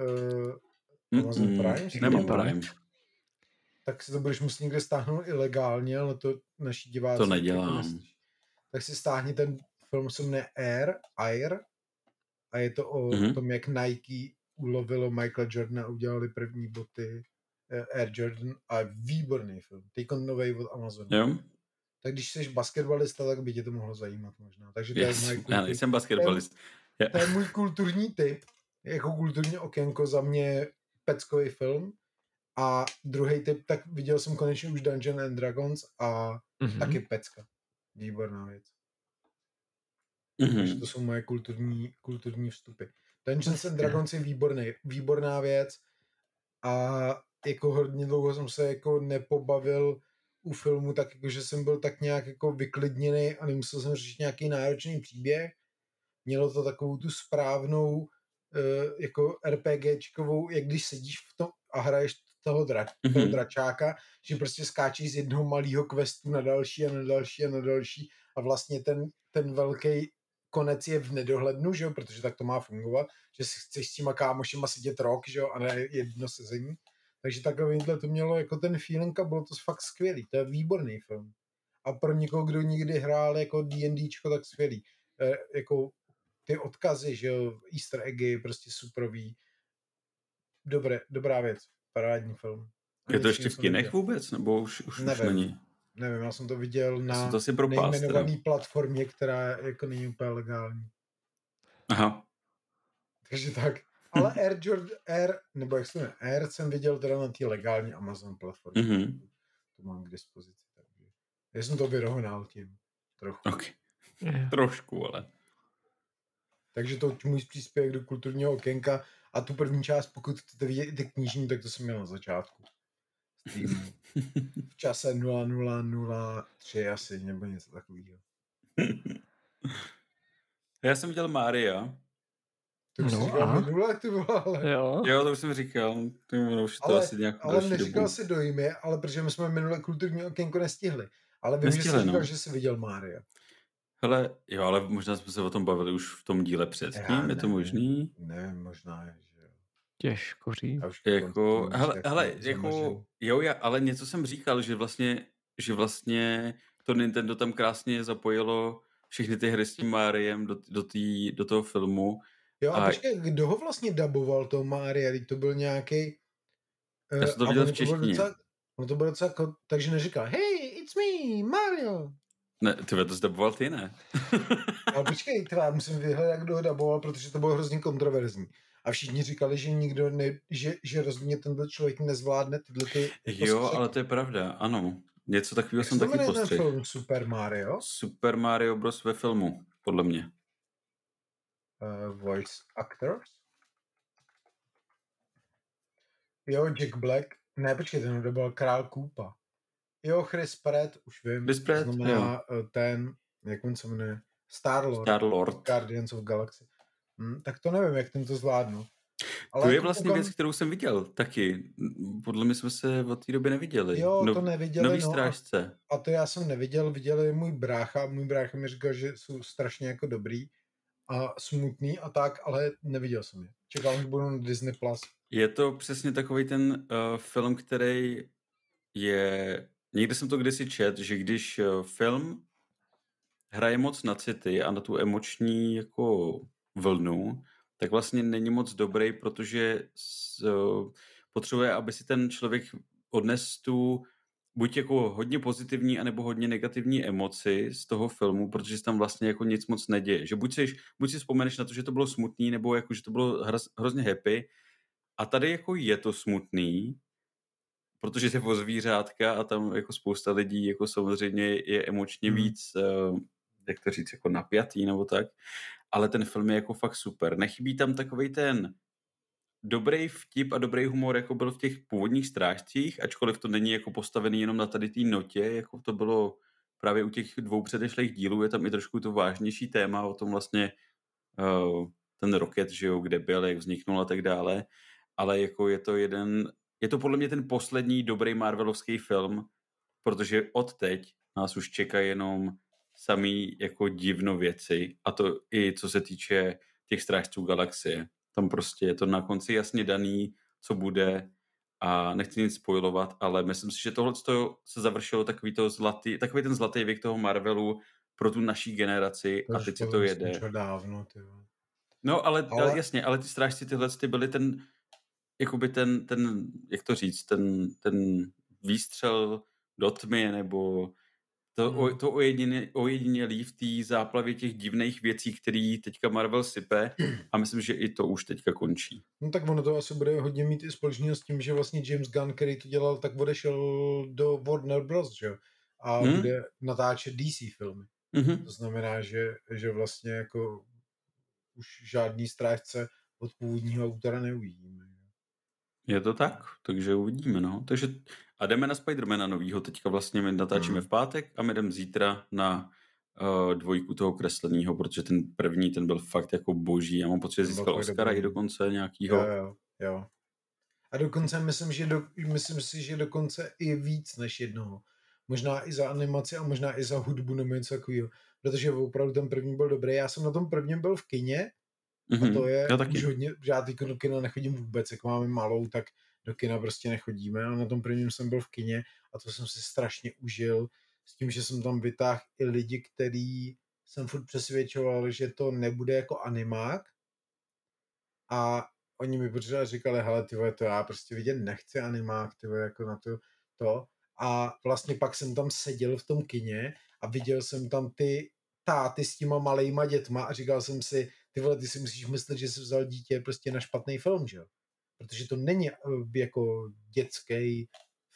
Uh, Amazon mm, Prime? Nemám Prime. Tak si to budeš muset někde stáhnout ilegálně, ale to naši diváci... To nedělám. Tak si stáhni ten film, se jmenuje Air, Air, a je to o mm-hmm. tom, jak Nike ulovilo Michael Jordan a udělali první boty Air Jordan a výborný film. Teď nový od Amazonu. Jo. Tak když jsi basketbalista, tak by tě to mohlo zajímat možná. Takže to yes. je můj kultur... Já nejsem basketbalist. To je, to je můj kulturní typ jako kulturní okénko za mě peckový film. A druhý typ, tak viděl jsem konečně už Dungeon and Dragons a mm-hmm. taky pecka. Výborná věc. Mm-hmm. Takže to jsou moje kulturní, kulturní vstupy. Dungeons and Dragons je výborný, výborná věc a jako hodně dlouho jsem se jako nepobavil u filmu, tak jako, že jsem byl tak nějak jako vyklidněný a nemusel jsem řešit nějaký náročný příběh. Mělo to takovou tu správnou jako RPGčkovou, jak když sedíš v tom a hraješ toho, dra, toho Mhm. dračáka, že prostě skáčíš z jednoho malého questu na další a na další a na další a vlastně ten, ten velký konec je v nedohlednu, že jo, protože tak to má fungovat, že si chceš s těma kámošema sedět rok, že jo, a ne jedno sezení. Takže takovýhle to mělo jako ten feeling a bylo to fakt skvělý. To je výborný film. A pro někoho, kdo nikdy hrál jako D&Dčko, tak skvělý. E, jako ty odkazy, že jo, easter eggy, prostě superový. Dobré, dobrá věc. Parádní film. Je to ještě v kinech vůbec? Nebo už, už, už Nevím. není? Nevím, já jsem to viděl na jsem to asi propás teda. nejmenovaný platformě, která jako není úplně legální. Aha. Takže tak. Ale Air Jordan, Air, nebo jak se jmenuje, Air jsem viděl teda na té legální Amazon platformě. Mhm. To mám k dispozici. Takže. Já jsem to vyrovnal tím. Trochu. Ok. Je. Trošku, ale. Takže to můj příspěvek do kulturního okénka a tu první část, pokud chcete vidět i ty knižní, tak to jsem měl na začátku. Streamu. V čase 0003 asi, nebo něco takového. Já jsem viděl Mária. To už No no, říkal a? minule, ty vole, ale... Jo. Jo, to už jsem říkal. To už je to Ale- asi nějakou Ale další neříkal dobu. si dojmy, ale protože my jsme minule kulturní okénko nestihli. Ale vím, že Nestihli, jsi říkal, no. že jsi viděl Mária. Hele, jo, ale možná jsme se o tom bavili už v tom díle předtím, Já je to možný? Nevím, možná, že jo. Těžko říct. Já už Jako, hele, jako hele, jako, jo, já, ale něco jsem říkal, že vlastně, že vlastně to Nintendo tam krásně zapojilo všechny ty hry s tím Mariem do, do, tý, do toho filmu. Jo, a a- počkej, kdo ho vlastně daboval, to Mária? Teď to byl nějaký. Já jsem to viděl v češtině. Docela, no to bylo docela, ko- takže neříkal, hey, it's me, Mario. Ne, ty to zdaboval ty, ne? Ale počkej, teda, musím vyhledat, kdo ho daboval, protože to bylo hrozně kontroverzní. A všichni říkali, že nikdo ne, že, že rozhodně tenhle člověk nezvládne tyhle ty... Jo, postřeh- ale to je pravda, ano. Něco takového Jak jsem taky postřehl. Super Mario? Super Mario Bros. ve filmu, podle mě. Uh, voice actors? Jo, Jack Black. Ne, počkej, ten to byl Král Kůpa. Jo, Chris Pratt, už vím. Chris Pratt, znamená eh, ten, jak on se jmenuje, Star-Lord. Star-Lord. Guardians of Galaxy. Hm, tak to nevím, jak ten to zvládnu. To je jako vlastně koukám- věc, kterou jsem viděl taky. Podle mě jsme se od té doby neviděli. Jo, No- to neviděli, Nový no, a, strážce. a to já jsem neviděl, viděl je můj brácha můj brácha mi říkal, že jsou strašně jako dobrý a smutný a tak, ale neviděl jsem je. Čekal, že budou na Disney+. Plus. Je to přesně takový ten uh, film, který je... Někde jsem to kdysi čet, že když uh, film hraje moc na city a na tu emoční jako vlnu, tak vlastně není moc dobrý, protože s, uh, potřebuje, aby si ten člověk odnes tu buď jako hodně pozitivní, anebo hodně negativní emoci z toho filmu, protože se tam vlastně jako nic moc neděje. Že buď si, buď si vzpomeneš na to, že to bylo smutný, nebo jako, že to bylo hroz, hrozně happy. A tady jako je to smutný, protože je o zvířátka a tam jako spousta lidí jako samozřejmě je emočně Hmm. víc, uh, jak to říct, jako napjatý nebo tak. Ale ten film je jako fakt super. Nechybí tam takový ten dobrý vtip a dobrý humor, jako byl v těch původních strážcích, ačkoliv to není jako postavený jenom na tady té notě, jako to bylo právě u těch dvou předešlých dílů, je tam i trošku to vážnější téma o tom vlastně uh, ten roket, že jo, kde byl, jak vzniknul a tak dále, ale jako je to jeden, je to podle mě ten poslední dobrý Marvelovský film, protože od teď nás už čeká jenom samý jako divno věci a to i co se týče těch strážců galaxie. Tam prostě je to na konci jasně daný, co bude a nechci nic spojovat, ale myslím si, že tohle se završilo takový, to zlatý, takový ten zlatý věk toho Marvelu pro tu naší generaci a už teď se to jede. dávno, ty. No. Ale- ale jasně, ale ty strážci tyhle ty byly ten, jakoby ten, ten, jak to říct, ten, ten výstřel do tmy, nebo to, Hmm. o, to ojedině, ojedinělý v té záplavě těch divných věcí, který teďka Marvel sype a myslím, že i to už teďka končí. No tak ono to asi bude hodně mít i společného s tím, že vlastně James Gunn, který to dělal, tak odešel do Warner Bros. Že? A Hmm. bude natáčet DC filmy. Mhm. To znamená, že, že vlastně jako už žádný strážce od původního autora neuvidíme. Je to tak, takže uvidíme, no. Takže a jdeme na Spidermana novýho, teďka vlastně my natáčíme Mhm. v pátek a my jdeme zítra na uh, dvojku toho kresleného, protože ten první, ten byl fakt jako boží. Já mám pocit, že získal Oscara dobrý. i dokonce nějakýho. Jo, jo, jo. A dokonce myslím, že do, myslím si, že dokonce i víc než jednoho. Možná i za animaci a možná i za hudbu nebo něco takového. Protože opravdu ten první byl dobrý. Já jsem na tom prvním byl v kině mm-hmm. a to je já taky. už hodně, že já teď do kina nechodím vůbec, jak máme malou, tak do kina prostě nechodíme a na tom prvním jsem byl v kině a to jsem si strašně užil s tím, že jsem tam vytáhl i lidi, který jsem furt přesvědčoval, že to nebude jako animák a oni mi pořád říkali, hele, ty to já prostě vidět nechci animák, ty jako na to, to. A vlastně pak jsem tam seděl v tom kině a viděl jsem tam ty táty s těma malejma dětma a říkal jsem si, ty vole, ty si musíš myslet, že jsi vzal dítě prostě na špatný film, že jo? Protože to není eh, jako dětský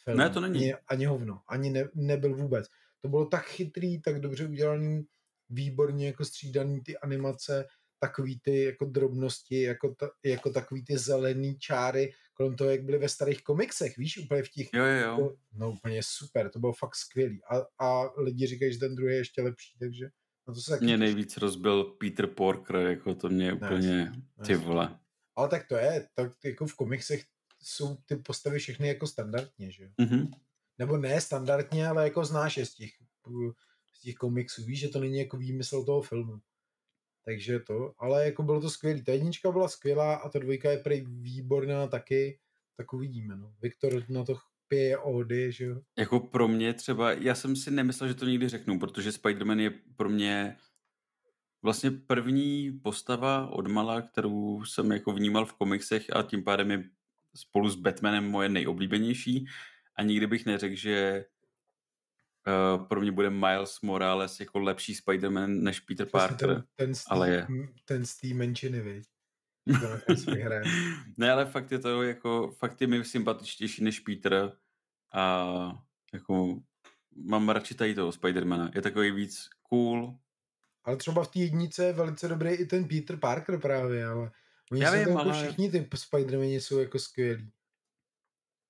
film. Ne, to není. Ani, ani hovno. Ani ne, nebyl vůbec. To bylo tak chytrý, tak dobře udělaný, výborně jako střídaný ty animace, takový ty jako drobnosti, jako, ta, jako takový ty zelený čáry, kolem toho, jak byly ve starých komiksech, víš, úplně v těch, jo, jo, jo. Jako, no úplně super, to bylo fakt skvělý a, a lidi říkají, že ten druhý je ještě lepší, takže na to se taky Mě nejvíc rozbil Peter Porker, jako to mě úplně, ty vole. Ale tak to je, tak jako v komiksech jsou ty postavy všechny jako standardně, že jo? Mm-hmm. Nebo ne standardně, ale jako znáš je z těch, z těch komiksů, víš, že to není jako výmysl toho filmu. Takže to, ale jako bylo to skvělé. Ta jednička byla skvělá a ta dvojka je prej výborná taky, tak uvidíme, no. Viktor na to pije ody, že jo. Jako pro mě třeba, já jsem si nemyslel, že to někdy řeknu, protože Spider-Man je pro mě vlastně první postava od mala, kterou jsem jako vnímal v komiksech a tím pádem je spolu s Batmanem moje nejoblíbenější a nikdy bych neřekl, že uh, pro mě bude Miles Morales jako lepší Spider-Man než Peter Parker, ten, ten stý, ale je. Ten z té menšiny, viď? Ne, ale fakt je to jako, fakt je mi sympatičtější než Peter a jako mám radši tady toho Spidermana. Je takový víc cool. Ale třeba v té jednice je velice dobrý i ten Peter Parker právě, ale oni Já jsou vím, jako ale... všichni ty Spidermani jsou jako skvělí.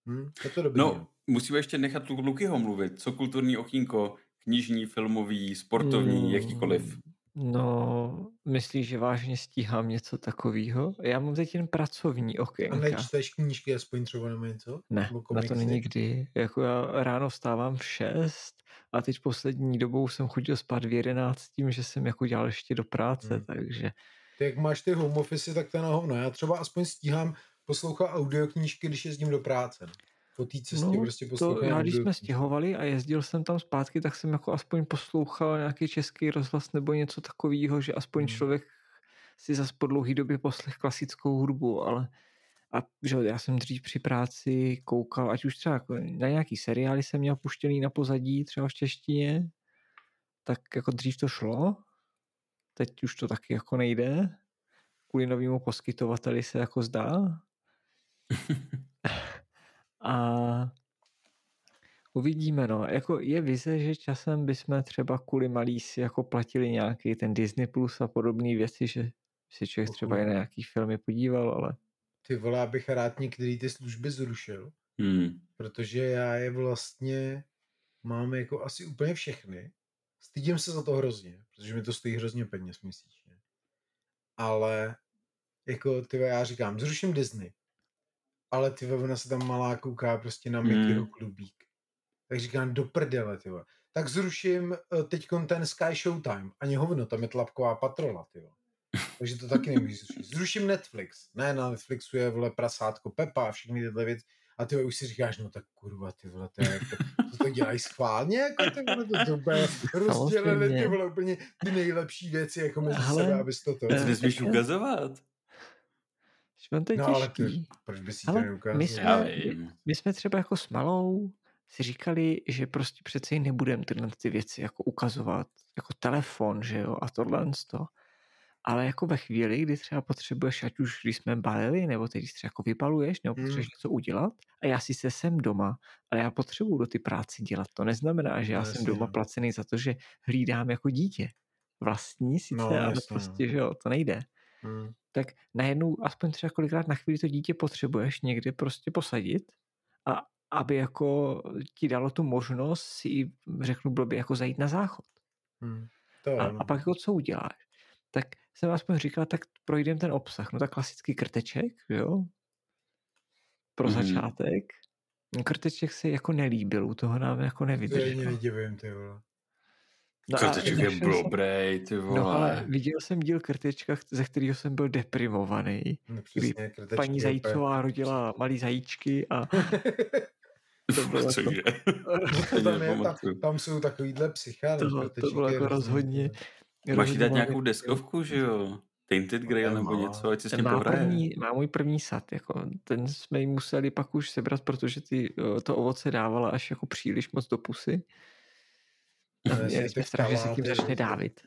Hm? Je to dobrý. No, no, musíme ještě nechat Lukyho mluvit. Co kulturní okýnko, knižní, filmový, sportovní, mm, jakýkoliv. No, myslíš, že vážně stíhám něco takového? Já mám teď jen pracovní okénka. A nečteš knížky aspoň třeba nebo něco? Ne, na to není kdy. Jako já ráno vstávám v 6 a teď poslední dobou jsem chodil spát v 11 tím, že jsem jako dělal ještě do práce, hmm. takže... Ty jak máš ty home office, tak to je na hovno. Já třeba aspoň stíhám poslouchat audioknížky, když jezdím do práce. Po té cestě no, prostě poslouchal. To, já když jsme stěhovali a jezdil jsem tam zpátky, tak jsem jako aspoň poslouchal nějaký český rozhlas nebo něco takového, že aspoň hmm. člověk si zase po dlouhý době poslech klasickou hudbu, ale a že já jsem dřív při práci koukal, ať už třeba jako na nějaký seriály jsem měl puštěný na pozadí, třeba v češtině, tak jako dřív to šlo, teď už to taky jako nejde, kvůli novému poskytovateli se jako zdá. A uvidíme, no. Jako je vize, že časem bychom třeba kvůli malý si jako platili nějaký ten Disney Plus a podobné věci, že si člověk třeba i na nějaký filmy podíval, ale... Ty vole, abych rád některý ty služby zrušil, hmm. protože já je vlastně mám jako asi úplně všechny. Stydím se za to hrozně, protože mi to stojí hrozně peněz měsíčně. Ale jako ty já říkám, zruším Disney ale ty ona se tam malá kouká prostě na Mickeyho mm. klubík. Tak říkám, do prdele, ty Tak zruším uh, teď ten Sky Showtime. Ani hovno, tam je tlapková patrola, ty Takže to taky nemůžu zrušit. Zruším Netflix. Ne, na Netflixu je vole prasátko Pepa a všechny tyhle věci. A ty už si říkáš, no tak kurva, ty vole, to, je, jako, to, to dělají schválně, jako ty vole, to, to úplně rozdělené, ty vole, úplně ty nejlepší věci, jako mezi sebe, abys to to. Ty nesmíš ukazovat. Švon to je no, těžký. Ale ty, proč bys to neukázal? My jsme, my jsme třeba jako s malou si říkali, že prostě přece nebudeme tyhle ty věci jako ukazovat, jako telefon, že jo, a tohle to. Ale jako ve chvíli, kdy třeba potřebuješ, ať už když jsme balili, nebo teď třeba jako vybaluješ, nebo potřebuješ hmm. něco udělat, a já si se jsem doma, ale já potřebuju do ty práci dělat. To neznamená, že já no, jsem doma no. placený za to, že hlídám jako dítě. Vlastní sice, no, ale prostě, no. že jo, to nejde. Hmm tak najednou aspoň třeba kolikrát na chvíli to dítě potřebuješ někdy prostě posadit a aby jako ti dalo tu možnost si, řeknu blbě, jako zajít na záchod. Hmm. To, A, a pak jako co uděláš? Tak jsem aspoň říkal, tak projdem ten obsah. No tak klasický krteček, jo? Pro Mhm. začátek. Krteček se jako nelíbil, u toho nám jako To je nevydržel. ty vole. No, Krteček je dobrý, ty vole. No ale viděl jsem díl krtečka, ze kterého jsem byl deprimovaný. No, Kdy přesně, krtečky, Paní. Zajícová rodila malý zajíčky a to bylo jako, Cože? tam, je, tam, tam jsou takovýhle psychány. to, to bylo jako rozhodně... Máš jí rozhodně dát mám- nějakou deskovku, že jo? Tainted Grail nebo Nemá. něco, ať si s tím má, první, má můj první sad, jako, ten jsme jí museli pak už sebrat, protože ty, eh, to ovoce dávala až jako příliš moc do pusy. A jasně, měli jsme ty strach, že se tím začne dávit.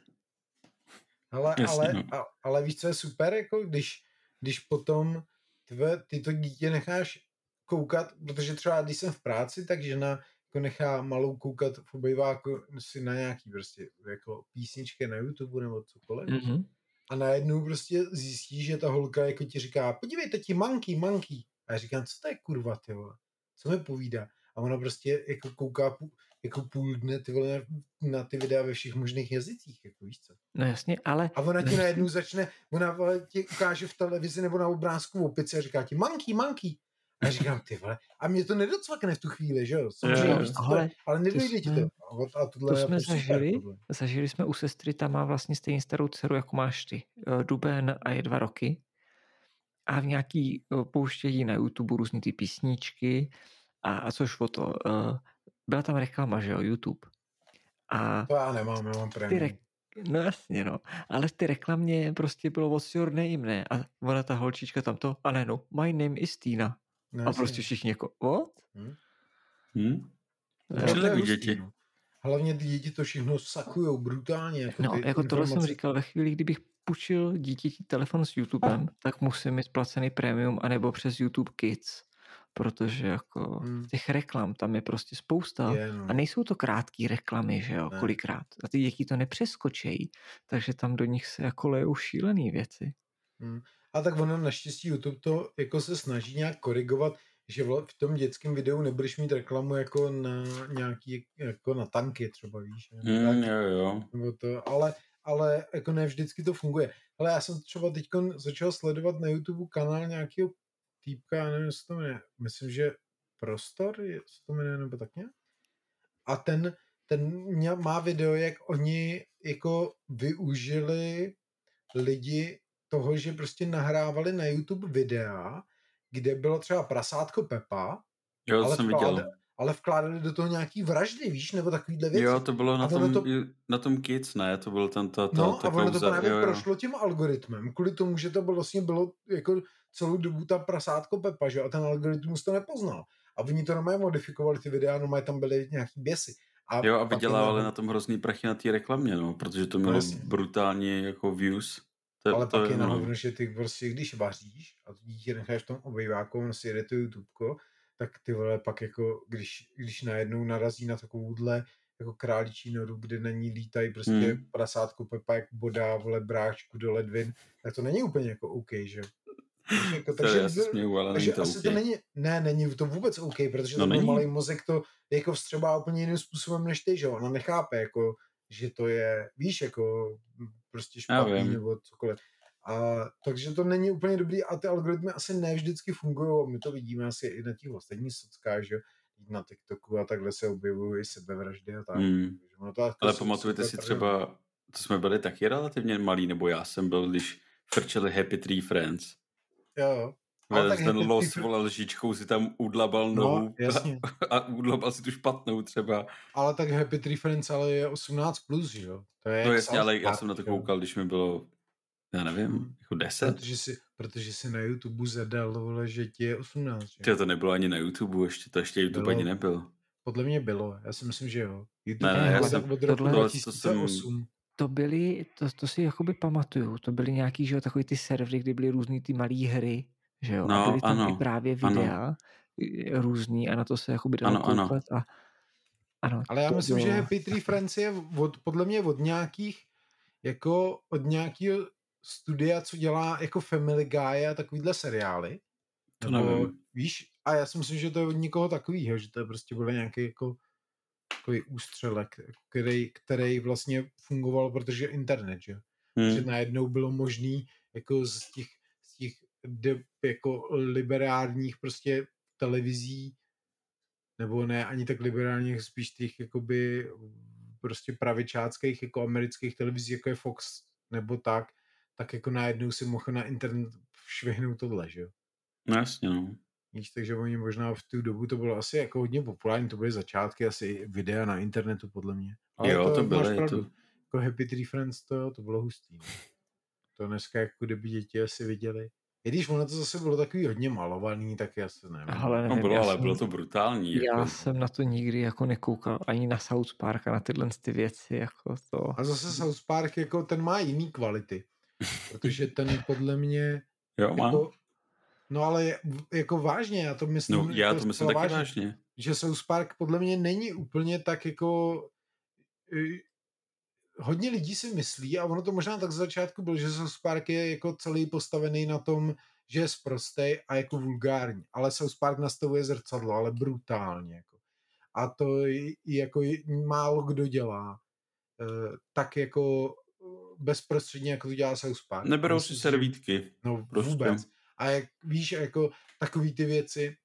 Ale, Jasně, ale, no. a, ale víš, co je super, jako když, když potom tve, ty to dítě necháš koukat, protože třeba když jsem v práci, tak žena jako nechá malou koukat v obejváku si na nějaký prostě jako písničky na YouTube nebo cokoliv. Mhm. A najednou prostě zjistí, že ta holka jako ti říká, podívejte ti, manky, manky. A já říkám, co to je kurva, ty vole? Co mi povídá? A ona prostě jako kouká půl, jako půl dne ty vole, na ty videa ve všech možných jazycích, jako víš co? No jasně, ale A ona ti najednou začne, ona vole, ti ukáže v televizi nebo na obrázku opici a říká ti, manky, manky. A já říkám, ty vole, a mě to nedocvakne v tu chvíli, že jo? Samozřejmě, ale ale nedojde ti to. A, tohle to jsme super, zažili. tohle. zažili jsme u sestry, ta má vlastně stejně starou dceru, jako máš ty. eh, Duben a je dva roky. A v nějaký eh, pouštějí na YouTube různý ty písničky a, a což o to, eh, byla tam reklama, že jo, YouTube. A To já nemám, já mám ty prémium. rek- No jasně, no. Ale v té reklamě prostě bylo what's your name, ne? A ona ta holčička tam to, a ne, no, my name is Tina. No, A jasně. prostě všichni jako, what? Hm? No, to Čili je jako hustý, děti. no. Hlavně ty děti to všechno sakujou brutálně. Jako No, ty jako tohle jsem říkal, ve chvíli, kdybych půjčil dítěti telefon s YouTubem, tak musím mít placený premium, anebo přes YouTube Kids. Protože jako Hmm. těch reklam tam je prostě spousta. Je, no. A nejsou to krátké reklamy, že jo, Ne. kolikrát. A ty děti to nepřeskočejí, takže tam do nich se jako lejou šílený věci. Hmm. A tak ono naštěstí YouTube to jako se snaží nějak korigovat, že v tom dětském videu nebudeš mít reklamu jako na nějaký, jako na tanky třeba, víš. nebo Hm, tak, jo, jo. nebo to, ale, ale jako ne vždycky to funguje. Ale já jsem třeba teď začal sledovat na YouTube kanál nějakého týpka, nevím, jestli to jmenuje, myslím, že Prostor, je, se to jmenuje, nebo tak nějak? A ten, ten mě, má video, jak oni jako využili lidi toho, že prostě nahrávali na YouTube videa, kde bylo třeba prasátko Pepa, Jo, to ale, jsem vkláda, viděl. ale vkládali do toho nějaký vraždy, víš, nebo takovýhle věci. Jo, to bylo na tom, to- to... na tom Kids, ne? To byl ten ta, ta, No ta a ono to právě jo, jo. prošlo tím algoritmem, kvůli tomu, že to bylo vlastně bylo jako celou dobu ta prasátko Pepa, že jo, a ten algoritmus to nepoznal. A oni to normálně modifikovali ty videa, normálně tam byly nějaký běsy. A Jo, a vydělávali jenom- na tom hrozný prachy na té reklamě, no, protože to mělo jasně. brutálně jako views. To, ale to pak je na hovno, že ty prostě, když vaříš a to dítě necháš v tom obejváku, ono si jede to YouTubeko, tak ty vole pak jako, když, když najednou narazí na takovouhle jako králičí noru, kde na ní lítají prostě Hmm. prasátko Pepa, jak bodá, vole, bráčku do ledvin, tak to není úplně jako OK, že? Takže, jako, To já se směju, ale není takže to asi OK. to není, ne, není to vůbec OK, protože No no ten není. malý mozek to jako vstřebá úplně jiným způsobem než ty, že jo? Ona nechápe, jako, že to je, víš, jako prostě špatný nebo cokoliv. A, takže to není úplně dobrý a ty algoritmy asi ne vždycky fungují. My to vidíme asi i na těch ostatních sockách, že na TikToku a takhle se objevují i sebevraždy a tak. Hmm. Takže ono to jako Ale pamatujete si třeba, to jsme byli taky relativně malí, nebo já jsem byl, když frčeli Happy Tree Friends. Jo, jo. Ale tak ten los, vole, lžičkou si tam udlabal No, nohu jasně. a udlabal si tu špatnou třeba. Ale tak Happy Tree Friends ale je 18+, plus, že jo? To je No jasně, ale já jsem na to koukal, když mi bylo, já nevím, jako deset. Protože si, protože si na YouTube zadal, vole, že ti je 18. Že? Tyjo, to nebylo ani na YouTube, ještě, to ještě YouTube Bylo. ani nebyl. Podle mě bylo, já si myslím, že jo. YouTube Ne, ne, já bylo jsem- od roku tohle- tohle to jsem- 2008. To byly, to, to si jakoby pamatuju, to byly nějaký, že jo, takový ty servery, kdy byly různý ty malé hry, že jo, No, a byly tam i ano, právě ano. videa i- různý a na to se jakoby dalo Ano, ano. koukat a ano, Ale já myslím, že bylo- Happy Tree Friends je od, podle mě od nějakých, jako od nějakého studia, co dělá jako Family Guy a takovýhle seriály. To Nebo, nevím. Víš, a já si myslím, že to je od někoho takového, že to je prostě bude nějaký jako takový ústřelek, který, který vlastně fungoval, protože internet, že? Hmm. Že najednou bylo možný jako z těch, z těch de, jako liberálních prostě televizí, nebo ne ani tak liberálních, spíš těch jakoby prostě pravičáckých jako amerických televizí, jako je Fox nebo tak, tak jako najednou si mohl na internet švihnout tohle, že jo? No jasně, no. Víš, takže oni možná v tu dobu to bylo asi jako hodně populární, to byly začátky asi videa na internetu podle mě. Ale jo, to, to bylo. To... Jako Happy Tree Friends to, to bylo hustý. No. To dneska jako kdyby děti asi viděli. I když ono to zase bylo takový hodně malovaný, tak já se nevím. Ale nevím, no bylo, ale jsem, bylo to brutální. Já jako... jsem na to nikdy jako nekoukal, ani na South Park a na tyhle ty věci. Jako to. A zase South Park, jako ten má jiný kvality. Protože ten podle mě jo, má. No ale jako vážně, já to myslím. No, já to myslím taky vážně, vážně. Že South Park podle mě není úplně tak jako hodně lidí si myslí, a ono to možná tak z začátku bylo, že South Park je jako celý postavený na tom, že je sprostej a jako vulgární. Ale South Park nastavuje zrcadlo, ale brutálně. Jako. A to i jako málo kdo dělá. E, tak jako bezprostředně, jako to dělá South Park. Neberou si servítky. No prostě. vůbec. A jak víš, jako takový ty věci,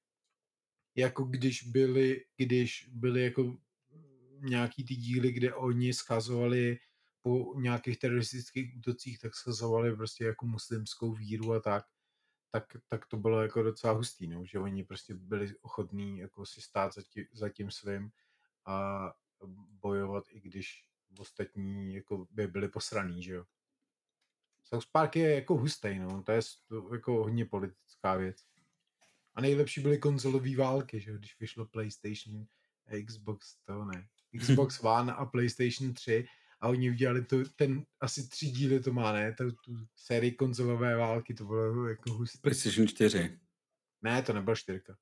jako když byly, když byly jako nějaký ty díly, kde oni schazovali po nějakých teroristických útocích, tak schazovali prostě jako muslimskou víru a tak, tak, tak to bylo jako docela hustý, no, že oni prostě byli ochotní jako si stát za, tí, za tím svým a bojovat, i když ostatní jako by byli posraný, že jo. South Park je jako hustý, no, to je jako hodně politická věc. A nejlepší byly konzolové války, že když vyšlo PlayStation a Xbox, to ne. Xbox One a PlayStation 3 a oni udělali to, ten asi tři díly to má, ne? Tu, tu sérii konzolové války, to bylo jako hustý. PlayStation 4. Ne, to nebyl čtyřka.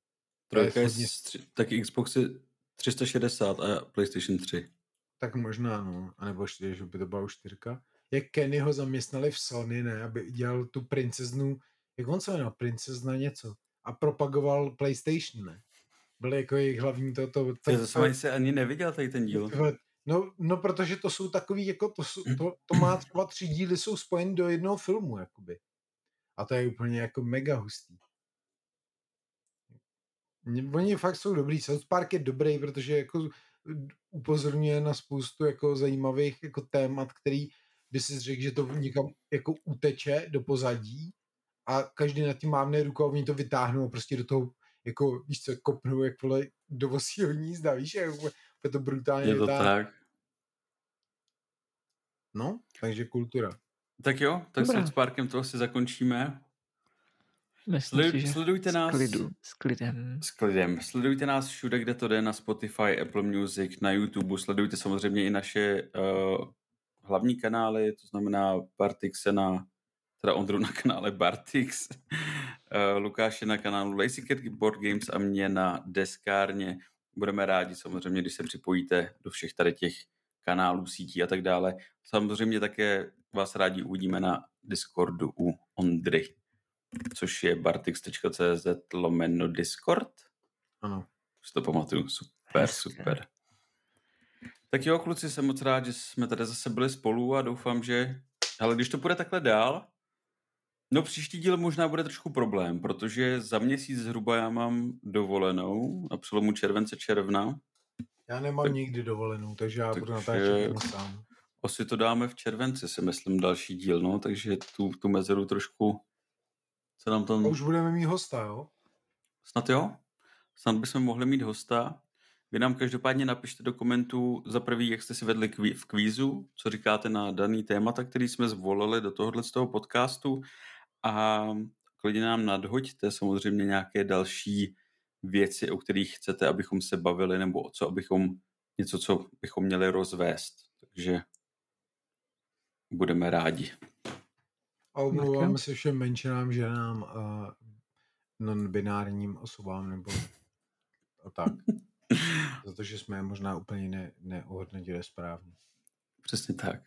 Trojka je, hodně... tak Xbox je 360 a PlayStation 3. Tak možná, no. A nebo čtyři, že by to byla už čtyřka jak Kenny ho zaměstnali v Sony, ne, aby dělal tu princeznu, jak on se jmenoval, princezna něco a propagoval PlayStation, ne. Byl jako jejich hlavní to, to, to, Já to jsem se ani neviděl tady ten díl. No, no, protože to jsou takový, jako to, to, to má třeba tři díly, jsou spojeny do jednoho filmu, jakoby. A to je úplně jako mega hustý. Oni fakt jsou dobrý. South Park je dobrý, protože jako upozorňuje na spoustu jako zajímavých jako témat, který by si řekl, že to někam jako uteče do pozadí a každý nad tím mávne ruku a oni to vytáhnou a prostě do toho jako, víš co, kopnou jak vole do vosího hnízda, víš, jak je to brutálně Je to vytáhnou. tak. No, takže kultura. Tak jo, tak Dobrá. s Parkem to asi zakončíme. Myslím Sled, si, sledujte nás. S, klidu, s klidem. S klidem. Sledujte nás všude, kde to jde, na Spotify, Apple Music, na YouTube. Sledujte samozřejmě i naše uh, hlavní kanály, to znamená Bartix na, teda Ondru na kanále Bartix, uh, Lukáše na kanálu Lazy Cat Board Games a mě na Deskárně. Budeme rádi samozřejmě, když se připojíte do všech tady těch kanálů, sítí a tak dále. Samozřejmě také vás rádi uvidíme na Discordu u Ondry, což je bartix.cz lomeno Discord. Ano. Už to pamatuju, super, super. Tak jo, kluci, jsem moc rád, že jsme tady zase byli spolu a doufám, že... Ale když to bude takhle dál, no příští díl možná bude trošku problém, protože za měsíc zhruba já mám dovolenou na přelomu července června. Já nemám tak, nikdy dovolenou, takže já takže budu natáčet sám. Asi to dáme v červenci, si myslím, další díl, no, takže tu, tu mezeru trošku se nám tam... A už budeme mít hosta, jo? Snad jo. Snad bychom mohli mít hosta. Vy nám každopádně napište do komentů za prvý, jak jste si vedli kví, v kvízu, co říkáte na daný témata, který jsme zvolili do tohohle z toho podcastu a klidně nám nadhoďte samozřejmě nějaké další věci, o kterých chcete, abychom se bavili, nebo o co, abychom něco, co bychom měli rozvést. Takže budeme rádi. A omlouváme se všem menšinám, ženám a non-binárním osobám, nebo a tak. Za to, že jsme možná úplně ne, neohodnotili správně. Přesně tak.